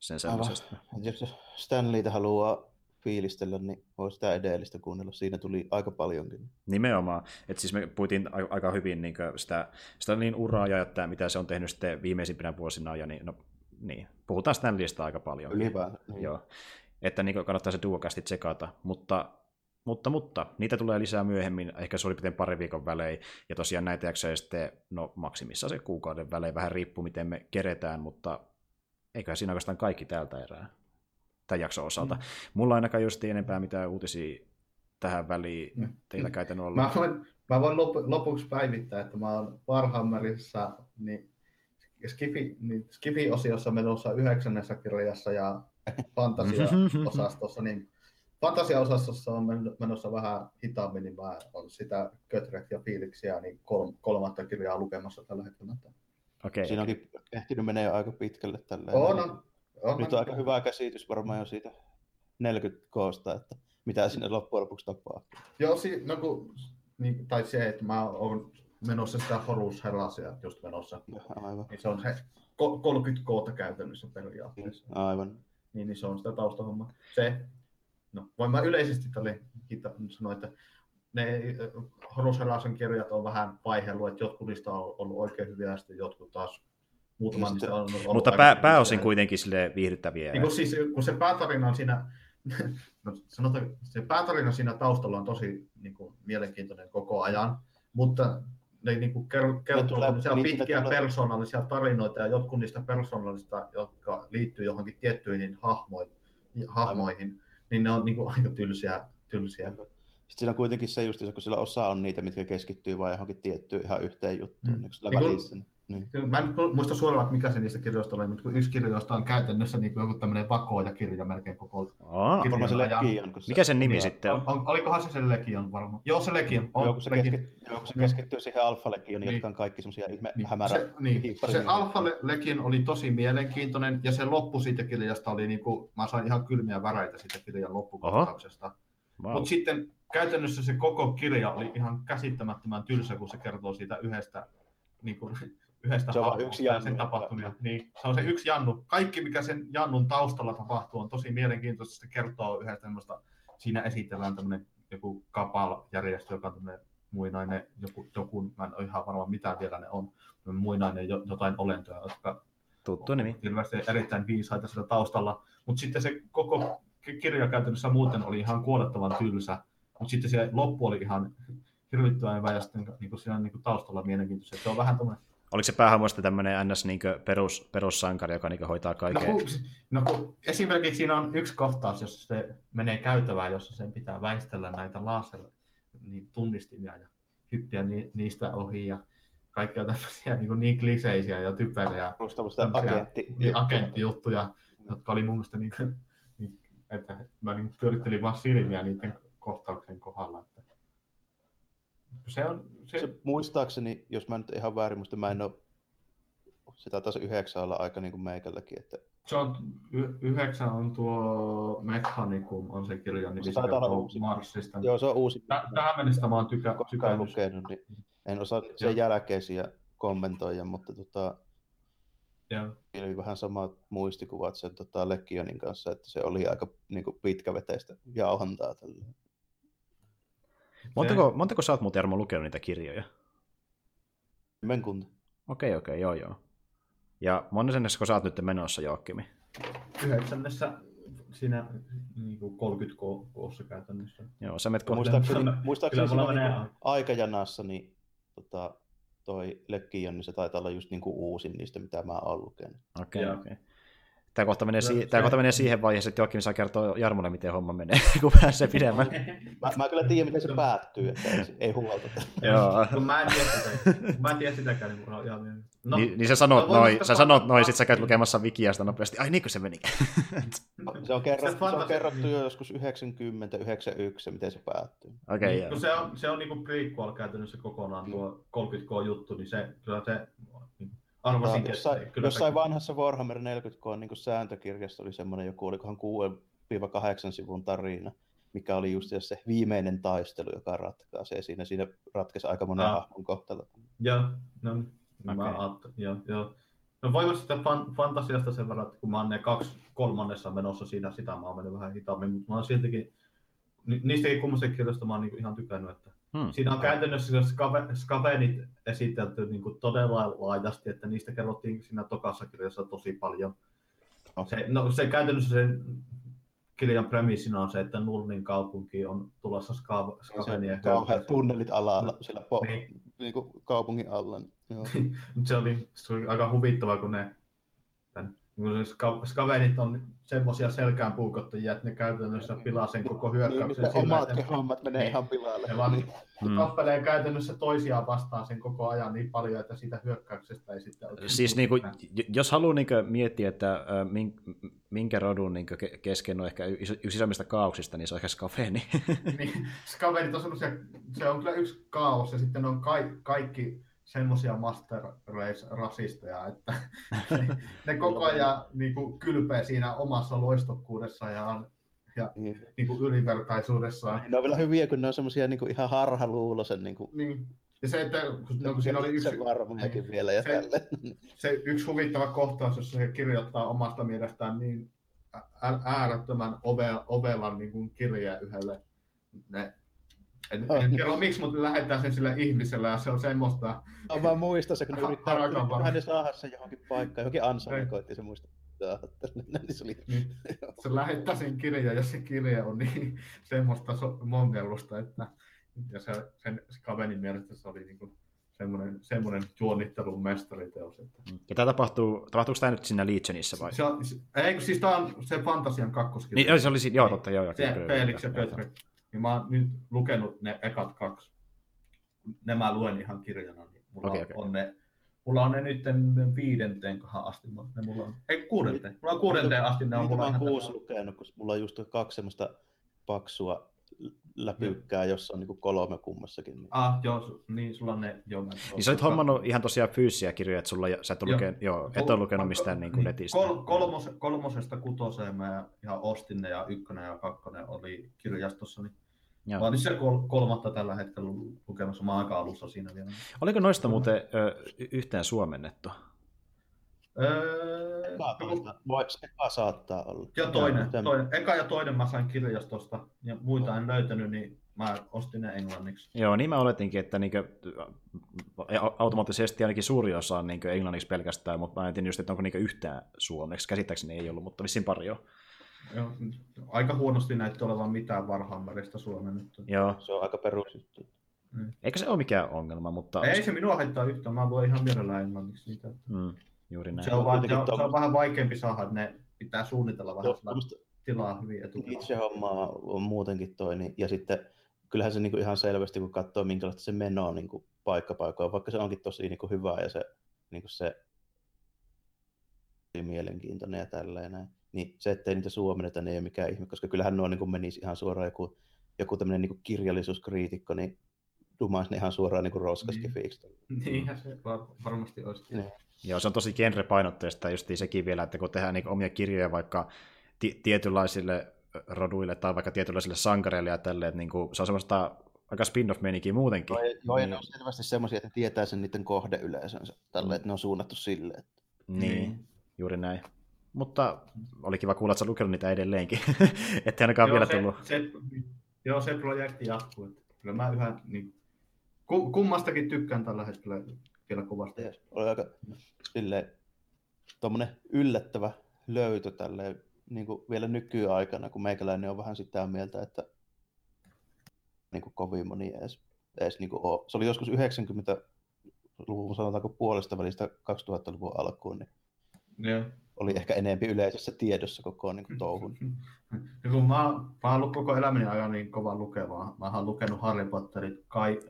sen sellaisesta. Jos Stanleytä haluaa fiilistellä, niin voi sitä edellistä kuunnella. Siinä tuli aika paljonkin. Nimenomaan. että siis me puhuttiin aika hyvin niin sitä, sitä niin uraa ja että mitä se on tehnyt sitten viimeisimpinä vuosina. Ja niin, no, niin, puhutaan Stanleysta aika paljon. Ylipäätään. Niin. Joo. Että niin kannattaa se duokästi tsekata, mutta mutta, mutta niitä tulee lisää myöhemmin, ehkä se oli pitäen pari viikon välein, ja tosiaan näitä jaksoja sitten, no maksimissa se kuukauden välein, vähän riippuu miten me keretään, mutta eiköhän siinä oikeastaan kaikki tältä erää, tämän jakson osalta. Mm. Mulla ainakaan just enempää mitään uutisia tähän väliin mm. teillä käytännön olla. Mä voin, mä voin lop, lopuksi päivittää, että mä oon Warhammerissa niin Skifi, niin Skifi-osiossa menossa yhdeksännessä kirjassa ja fantasia-osastossa, niin fantasiaosastossa on men- menossa vähän hitaammin, niin mä olen sitä Götrek ja Fiiliksiä niin kol- kolmatta kirjaa lukemassa tällä hetkellä. Okei. Siinä onkin ehtinyt menee jo aika pitkälle tällä On, on. on Nyt on aika hyvä käsitys varmaan jo siitä 40 koosta, että mitä sinne loppujen lopuksi tapahtuu. Joo, si- no kun, niin, tai se, että mä oon menossa sitä Horus Herasia just menossa. Aivan. Niin se on se ko- 30 koota käytännössä periaatteessa. Aivan. Niin, niin se on sitä taustahommaa. Se, no voin mä yleisesti tälle sanoa, että ne äh, Horus Herasen kirjat on vähän vaihellut, että jotkut niistä on ollut oikein hyviä ja sitten jotkut taas muutaman Ja niistä on ollut Mutta pää, pääosin kuitenkin sille viihdyttäviä. Niin kun, siis, kun se päätarina on siinä, no sanotaan, se päätarina siinä taustalla on tosi niin kuin, mielenkiintoinen koko ajan, mutta ne niin kuin, kertoo tulee- niin pitkiä tulee- persoonallisia tarinoita ja jotkut niistä persoonallista, jotka liittyy johonkin tiettyihin hahmoihin, hahmoihin niin ne on niin kuin, aika tylsiä. tylsiä. Sitten siinä on kuitenkin se just, kun sillä osa on niitä, mitkä keskittyy vain johonkin tiettyyn ihan yhteen juttuun. Mm. Niin sillä Niin välissä. Niin. Kyllä Mä en muista suoraan, että mikä se niistä kirjoista oli, mutta kun yksi kirjoista on käytännössä niin kuin joku tämmöinen vakooja-kirja melkein koko Aa, Kirja- Varmaan se. Legion. Se, mikä sen nimi Niin, sitten on? on, olikohan se se Legion varmaan? Joo, se Legion. On, Joo, kun se, Legion. keskittyy, joo, kun se keskittyy siihen Alpha Legioniin, Niin. jotka on kaikki semmoisia ihme Niin, hämärä se, niin, se Alpha Le- Legion oli tosi mielenkiintoinen ja se loppu siitä kirjasta oli, niin kuin, mä sain ihan kylmiä väreitä siitä kirjan loppukohtauksesta. Wow. Mutta sitten käytännössä se koko kirja oli ihan käsittämättömän tylsä, kun se kertoo siitä yhdestä, niin kuin, yhdestä Se on vaan yksi ja Jannu. sen tapahtumia. Niin, se on se yksi Jannu. Kaikki, mikä sen Jannun taustalla tapahtuu, on tosi mielenkiintoista. Se kertoo yhdestä semmoista, siinä esitellään tämmöinen joku Kapal-järjestö, joka on tämmöinen muinainen, joku, joku, mä en ole ihan varma mitä vielä ne on, muinainen jo, jotain olentoja, jotka Tuttu nimi. ilmeisesti erittäin viisaita sillä taustalla. Mutta sitten se koko ki- kirja käytännössä muuten oli ihan kuolettavan tylsä, mutta sitten se loppu oli ihan hirvittävän hyvä ja sitten niin siinä niin taustalla mielenkiintoista. Se on vähän tämmöinen Oliko se päähahmo sitten tämmöinen ns. Niin perus, perussankari, joka niin hoitaa No, kaiken? kun, no kun esimerkiksi siinä on yksi kohtaus, jossa se menee käytävään, jossa sen pitää väistellä näitä laser niin tunnistimia ja hyppiä ni, niistä ohi ja kaikkia tämmöisiä niin, kuin niin kliseisiä ja typeriä agentti. niin agenttijuttuja, jotka oli mun mielestä niin, niin että mä niin pyörittelin vaan silmiä niiden kohtauksen kohdalla. Se on, se, Se, muistaakseni, jos mä nyt ihan väärin muista, mä en ole sitä taas yhdeksän olla aika niin kuin meikälläkin, että Se on, y- yhdeksän on tuo Mechanicum, on se kirja, niin Se se taitaa olla kertoo uusi. Marsista. joo, se on uusi, Tä- Tähän mennessä mä oon tykä, tykännyt. lukenut, niin en osaa sen jälkeisiä kommentoida, mutta tota, Joo. oli vähän samat muistikuvat sen tota, Legionin kanssa, että se oli aika niin kuin pitkäveteistä jauhantaa tällä. Montako, montako sä oot muuten Jarmo lukenut niitä kirjoja? Kymmenkunta. Okei, okei, joo joo. Ja monennessa, kun sä oot nyt menossa Joakkimi? Yhdeksännessä siinä niin kuin 30 ko- koossa käytännössä. Joo, sä menet. Muistaakseni, muistaakseni siinä niin aikajanassa niin, tota, toi Legion, niin se taitaa olla just niin kuin uusin niistä, mitä mä oon lukenut. Okei, Joo. okei. Tämä kohta, menee si- tämä kohta menee siihen vaiheeseen, että Joakim saa kertoa Jarmolle, miten homma menee, kun pääsee pidemmälle. Mä, mä kyllä tiedän, miten se päättyy, että ei, ei huolta. Joo. Kun mä en tiedä sitä, mä en tiedä sitäkään, niin mulla on ihan. No, niin, niin sä sanot no noin, sä sanot noin, sit sä käyt lukemassa wikiasta nopeasti. Ai niin kuin se meni. Se on kerrottu, se on kerrottu jo joskus 90, 91, miten se päättyy. Okei, niin, joo. kun se on, se on niinku prequel käytännössä kokonaan tuo 30K-juttu, niin se kyllä se niin arvasin, Tota, jossain, että kyllä jossain vanhassa Warhammer 40K niin sääntökirjassa oli semmoinen joku, olikohan 6-8 sivun tarina, mikä oli just se viimeinen taistelu, joka ratkaisee. Siinä, siinä ratkaisi aika monen Ah. hahmon kohtalo. Joo, no, niin. Okei. mä ajattelin, joo, joo. No voin sitä fan, fantasiasta sen verran, että kun mä oon ne kaksi kolmannessa menossa siinä, sitä mä oon mennyt vähän hitaammin, mutta mä oon siltikin, ni, niistäkin kummastakin kirjoista mä oon niinku ihan tykännyt, että Hmm. Siinä on käytännössä se skave, skavenit esitelty niin kuin todella laajasti, että niistä kerrottiin siinä tokassa kirjassa tosi paljon. Se, no, se käytännössä sen kirjan premissina on se, että Nulnin kaupunki on tulossa ska, skavenien Kauheat tunnelit alalla, siellä po, Niin. niin. kuin kaupungin alla. niin Joo. Mut se oli, se oli aika huvittava, kun ne tämän Kun se ska- skavenit on semmoisia selkään puukottajia, että ne käytännössä pilaa sen koko Niin, hyökkäyksen niiden sillä, omatkin että hommat menee Niin. ihan pilalle. ne vaan Mm. tappelee käytännössä toisiaan vastaan sen koko ajan niin paljon, että siitä hyökkäyksestä ei sitten oikein Siis niin kuin, jos haluaa niin miettiä, että minkä rodun niin kesken on ehkä yksi isommista kaauksista, niin se on ehkä skafeni. niin, skavenit on semmosia, se on kyllä yksi kaos ja sitten on ka- kaikki semmoisia master race rasisteja, että ne, ne koko ajan niin kuin, kylpee siinä omassa loistokkuudessaan ja, ja Niin. niin kuin, ylivertaisuudessaan. Ne on vielä hyviä, kun ne on semmosia niinku ihan harhaluuloisen niinku Niin. Ja se, että kun, no, kun siinä oli yksi, varmaankin niin. vielä ja Se- se yksi huvittava kohtaus, jossa se kirjoittaa omasta mielestään niin äärettömän ove- ovelan niin kuin kirjeen yhdelle. Ne, en, en tiedä miksi, mutta lähetään sen sillä ihmisellä ja se on semmoista. Mä vaan muistan se, kun ne yrittää, hänen saada sen johonkin paikkaan, johonkin ansaan, Niin. koitti se muistaa. Niin se oli Niin, se lähettää sen kirjan ja se kirja on niin semmoista so- mongellusta, että ja se, sen Skavenin mielestä se oli niin kuin semmoinen, semmoinen juonnittelun mestariteos. Että. ja tämä tapahtuu, tapahtuuko tämä nyt siinä Legionissa vai? Se, on- se, ei, kun siis tämä on se Fantasian kakkoskirja. Niin, se oli siinä, joo, totta, joo. joo, Se Felix ja. Petri. Niin mä oon nyt lukenut ne ekat kaksi. Ne mä luen ihan kirjana. Niin mulla okay, okei. on ne Mulla on ne nyt viidenteen kohan asti. Ne mulla on, ei kuudenteen. Mulla on kuudenteen asti ne on Niitä mä mulla oon ihan kuusi lukenut, kun mulla on just kaksi semmoista paksua läpykkää, jossa on niinku kolme kummassakin. Niin. Ah, joo, su- niin sulla on ne, joo. mä- Niin sä olit hommannut ihan tosiaan fyysisiä kirjoja, että sulla, sä et ole lukenut, joo, et ole lukenut mistään niin kuin netistä. Kol, kolmos, kolmosesta kutoseen mä ihan ostin ne ja ykkönen ja kakkonen oli kirjastossa. Niin Joo. mä olin se kol, kolmatta tällä hetkellä lu- lukemassa. Mä oon aika alussa siinä vielä. Oliko noista muuten ö, yhteen suomennettu? Öö, voi, eka saattaa olla. ja toinen, Sen- toinen, eka ja toinen mä sain kirjastosta ja muita en löytänyt, niin mä ostin ne englanniksi. Joo, niin mä oletinkin, että niinkö, automaattisesti ainakin suuri osa on niinkö englanniksi pelkästään, mutta mä en tiedä just, että onko niinkö yhtään suomeksi. Käsittääkseni ei ollut, mutta vissiin pari jo. Joo, aika huonosti näytti olevan mitään varhaanväristä suomennettu. Joo. Se on aika perusjuttu. Eikä se ole mikään ongelma, mutta... Ei se minua haittaa yhtään, mä luen ihan mielellään englanniksi niitä. Mm, juuri näin. Se on, vaan, se, on, se on vähän vaikeampi saada, että ne pitää suunnitella vähän sillä Tuommoista tilaa hyvin etukäteen. itse hommaa on muutenkin toi, niin, ja sitten kyllähän se niinku ihan selvästi, kun katsoo minkälaista se meno on niinku paikkapaikoilla, vaikka se onkin tosi niinku hyvä ja se, niinku se mielenkiintoinen ja tälleen näin. Niin se, ettei niitä suomenneta, niin ei ole mikään ihme, koska kyllähän nuo niin menisi ihan suoraan joku, joku tämmöinen niin kirjallisuuskriitikko, niin dumaisi ne ihan suoraan niin roskaskifiiksi. Niinhän se var, varmasti olisi. Niin. Joo, se on tosi genrepainotteista just sekin vielä, että kun tehdään niin omia kirjoja vaikka ti- tietynlaisille roduille tai vaikka tietynlaisille sankareille ja tälleen, että niin kuin, se on semmoista aika spin-off-meininkiä muutenkin. Joo, joo, niin, ne on selvästi semmoisia, että tietää sen niiden kohdeyleisönsä, tällä, että ne on suunnattu sille. Että... niin, Niin. juuri näin. Mutta oli kiva kuulla, että sä lukenut niitä edelleenkin. Ettei ainakaan vielä se, tullut. Se, joo, se projekti jatkuu. Että kyllä mä yhä niin, ku, kummastakin tykkään tällä hetkellä vielä kovasti. Yes. Oli aika silleen, tommonen yllättävä löytö tälleen, niin kuin vielä nykyaikana, kun meikäläinen on vähän sitä mieltä, että niin kuin kovin moni edes, edes niin kuin ole. Se oli joskus 90-luvun, sanotaanko puolesta välistä 2000-luvun alkuun, niin Joo. oli ehkä enempi yleisessä tiedossa koko niin kuin touhun. Ja kun mä, mä oon ollut koko elämäni ajan niin kova lukevaa. Mä oon lukenut Harry Potterit kai,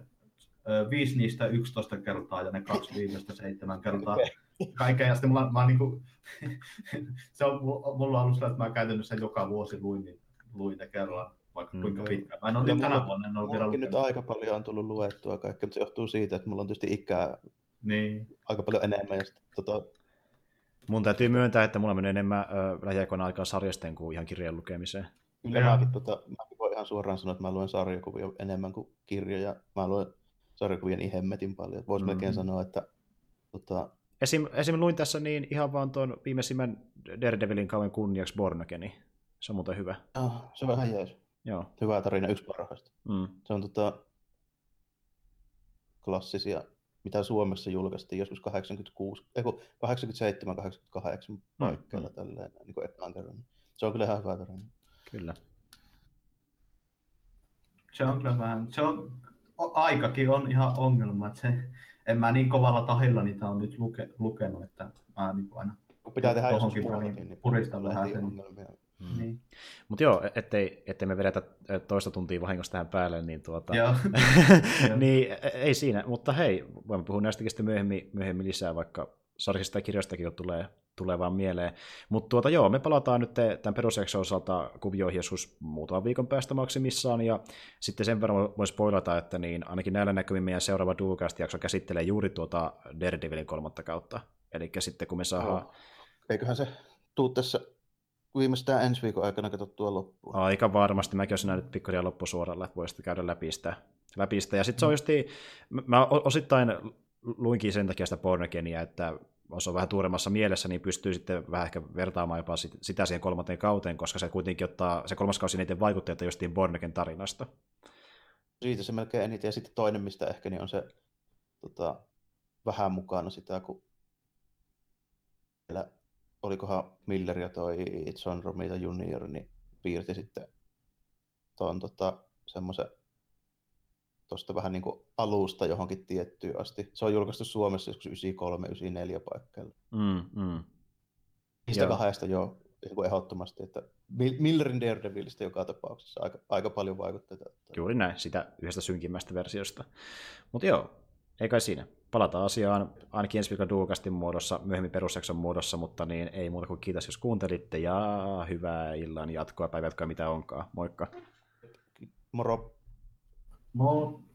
viisi niistä 11 kertaa ja ne kaksi viimeistä seitsemän kertaa. Kaikkea. Ja sitten mulla, mä oon niinku, se on, mulla on ollut sillä, että mä käytännössä joka vuosi luin, niin, luin ne kerran, vaikka Mm. kuinka pitkään. Mä en ole tänä vuonna, en ole vielä Mullakin nyt lukenut. aika paljon on tullut luettua kaikkea, mutta se johtuu siitä, että mulla on tietysti ikää Niin. aika paljon enemmän. Ja sitten, tota, Mun täytyy myöntää, että mulla menee enemmän ö, lähiaikoina aikaa sarjasten kuin ihan kirjan lukemiseen. Kyllä mäkin, tota, mäkin voin ihan suoraan sanoa, että mä luen sarjakuvia enemmän kuin kirjoja. Mä luen sarjakuvia niin hemmetin paljon. Voisi Mm. mm. melkein sanoa, että tota, Esim, esim. luin tässä niin ihan vaan tuon viimeisimmän Daredevilin kauan kunniaksi Bornakeni. Se on muuten hyvä. ah, se on ihan jees. Joo. Hyvä tarina, yksi parhaista. Mm. Se on tota, klassisia, mitä Suomessa julkaistiin joskus 86, ei kun 87, 88 paikkeilla mm. tälleen, niin kuin ekaan kerran. Se on kyllä ihan hyvä tarina. Kyllä. Se on kyllä vähän, se on, aikakin on ihan ongelma, että se, en mä niin kovalla tahilla niitä on nyt luke, lukenut, että mä niin aina Kun pitää tehdä joskus väliin niin puristan vähän sen. ongelmia. Mm. Niin. Mutta joo, ettei, ettei me vedetä ö, toista tuntia vahingossa tähän päälle, niin, tuota, Joo. niin e- ei siinä. Mutta hei, voimme puhua näistäkin sitten myöhemmin, myöhemmin lisää, vaikka sarjista ja kirjoistakin jo tulee, tulee vaan mieleen. Mutta tuota, joo, me palataan nyt tämän perusjakson osalta kuvioihin joskus muutaman viikon päästä maksimissaan, ja sitten sen verran voisi spoilata, että niin ainakin näillä näkymin meidän seuraava Duocast-jakso käsittelee juuri tuota Daredevilin kolmatta kautta. Eli sitten kun me saadaan Joo. Eiköhän se tuu tässä viimeistään ensi viikon aikana katsottua loppuun. Aika varmasti. Mäkin olisin nyt pikkuhiljaa loppusuoralla, että voisi käydä läpi sitä. Läpi sitä. Ja sitten se on justi, mä o- osittain luinkin sen takia sitä Bornegenia, että se on vähän tuoremmassa mielessä, niin pystyy sitten vähän ehkä vertaamaan jopa sit- sitä siihen kolmanteen kauteen, koska se kuitenkin ottaa, se kolmas kausi niiden vaikutteita justiin Bornegen tarinasta. Siitä se melkein eniten. Ja sitten toinen, mistä ehkä, niin on se tota, vähän mukana sitä, kun siellä, olikohan Miller ja toi John Romita Junior, niin piirti sitten tuon tota, semmoisen tuosta vähän niin kuin alusta johonkin tiettyyn asti. Se on julkaistu Suomessa joskus 93-94 paikkeilla. Mm, mm. Niistä Joo. kahdesta jo niin kuin ehdottomasti, että Mil- Millerin Daredevilistä joka tapauksessa aika, aika paljon vaikutteita. Juuri näin, sitä yhdestä synkimmästä versiosta. Mutta joo, ei kai siinä. Palataan asiaan ainakin ensi viikon Duokastin muodossa, myöhemmin perusjakson muodossa, mutta niin ei muuta kuin kiitos, jos kuuntelitte, ja hyvää illan jatkoa, päivät mitä onkaan. Moikka! Moro! 猫。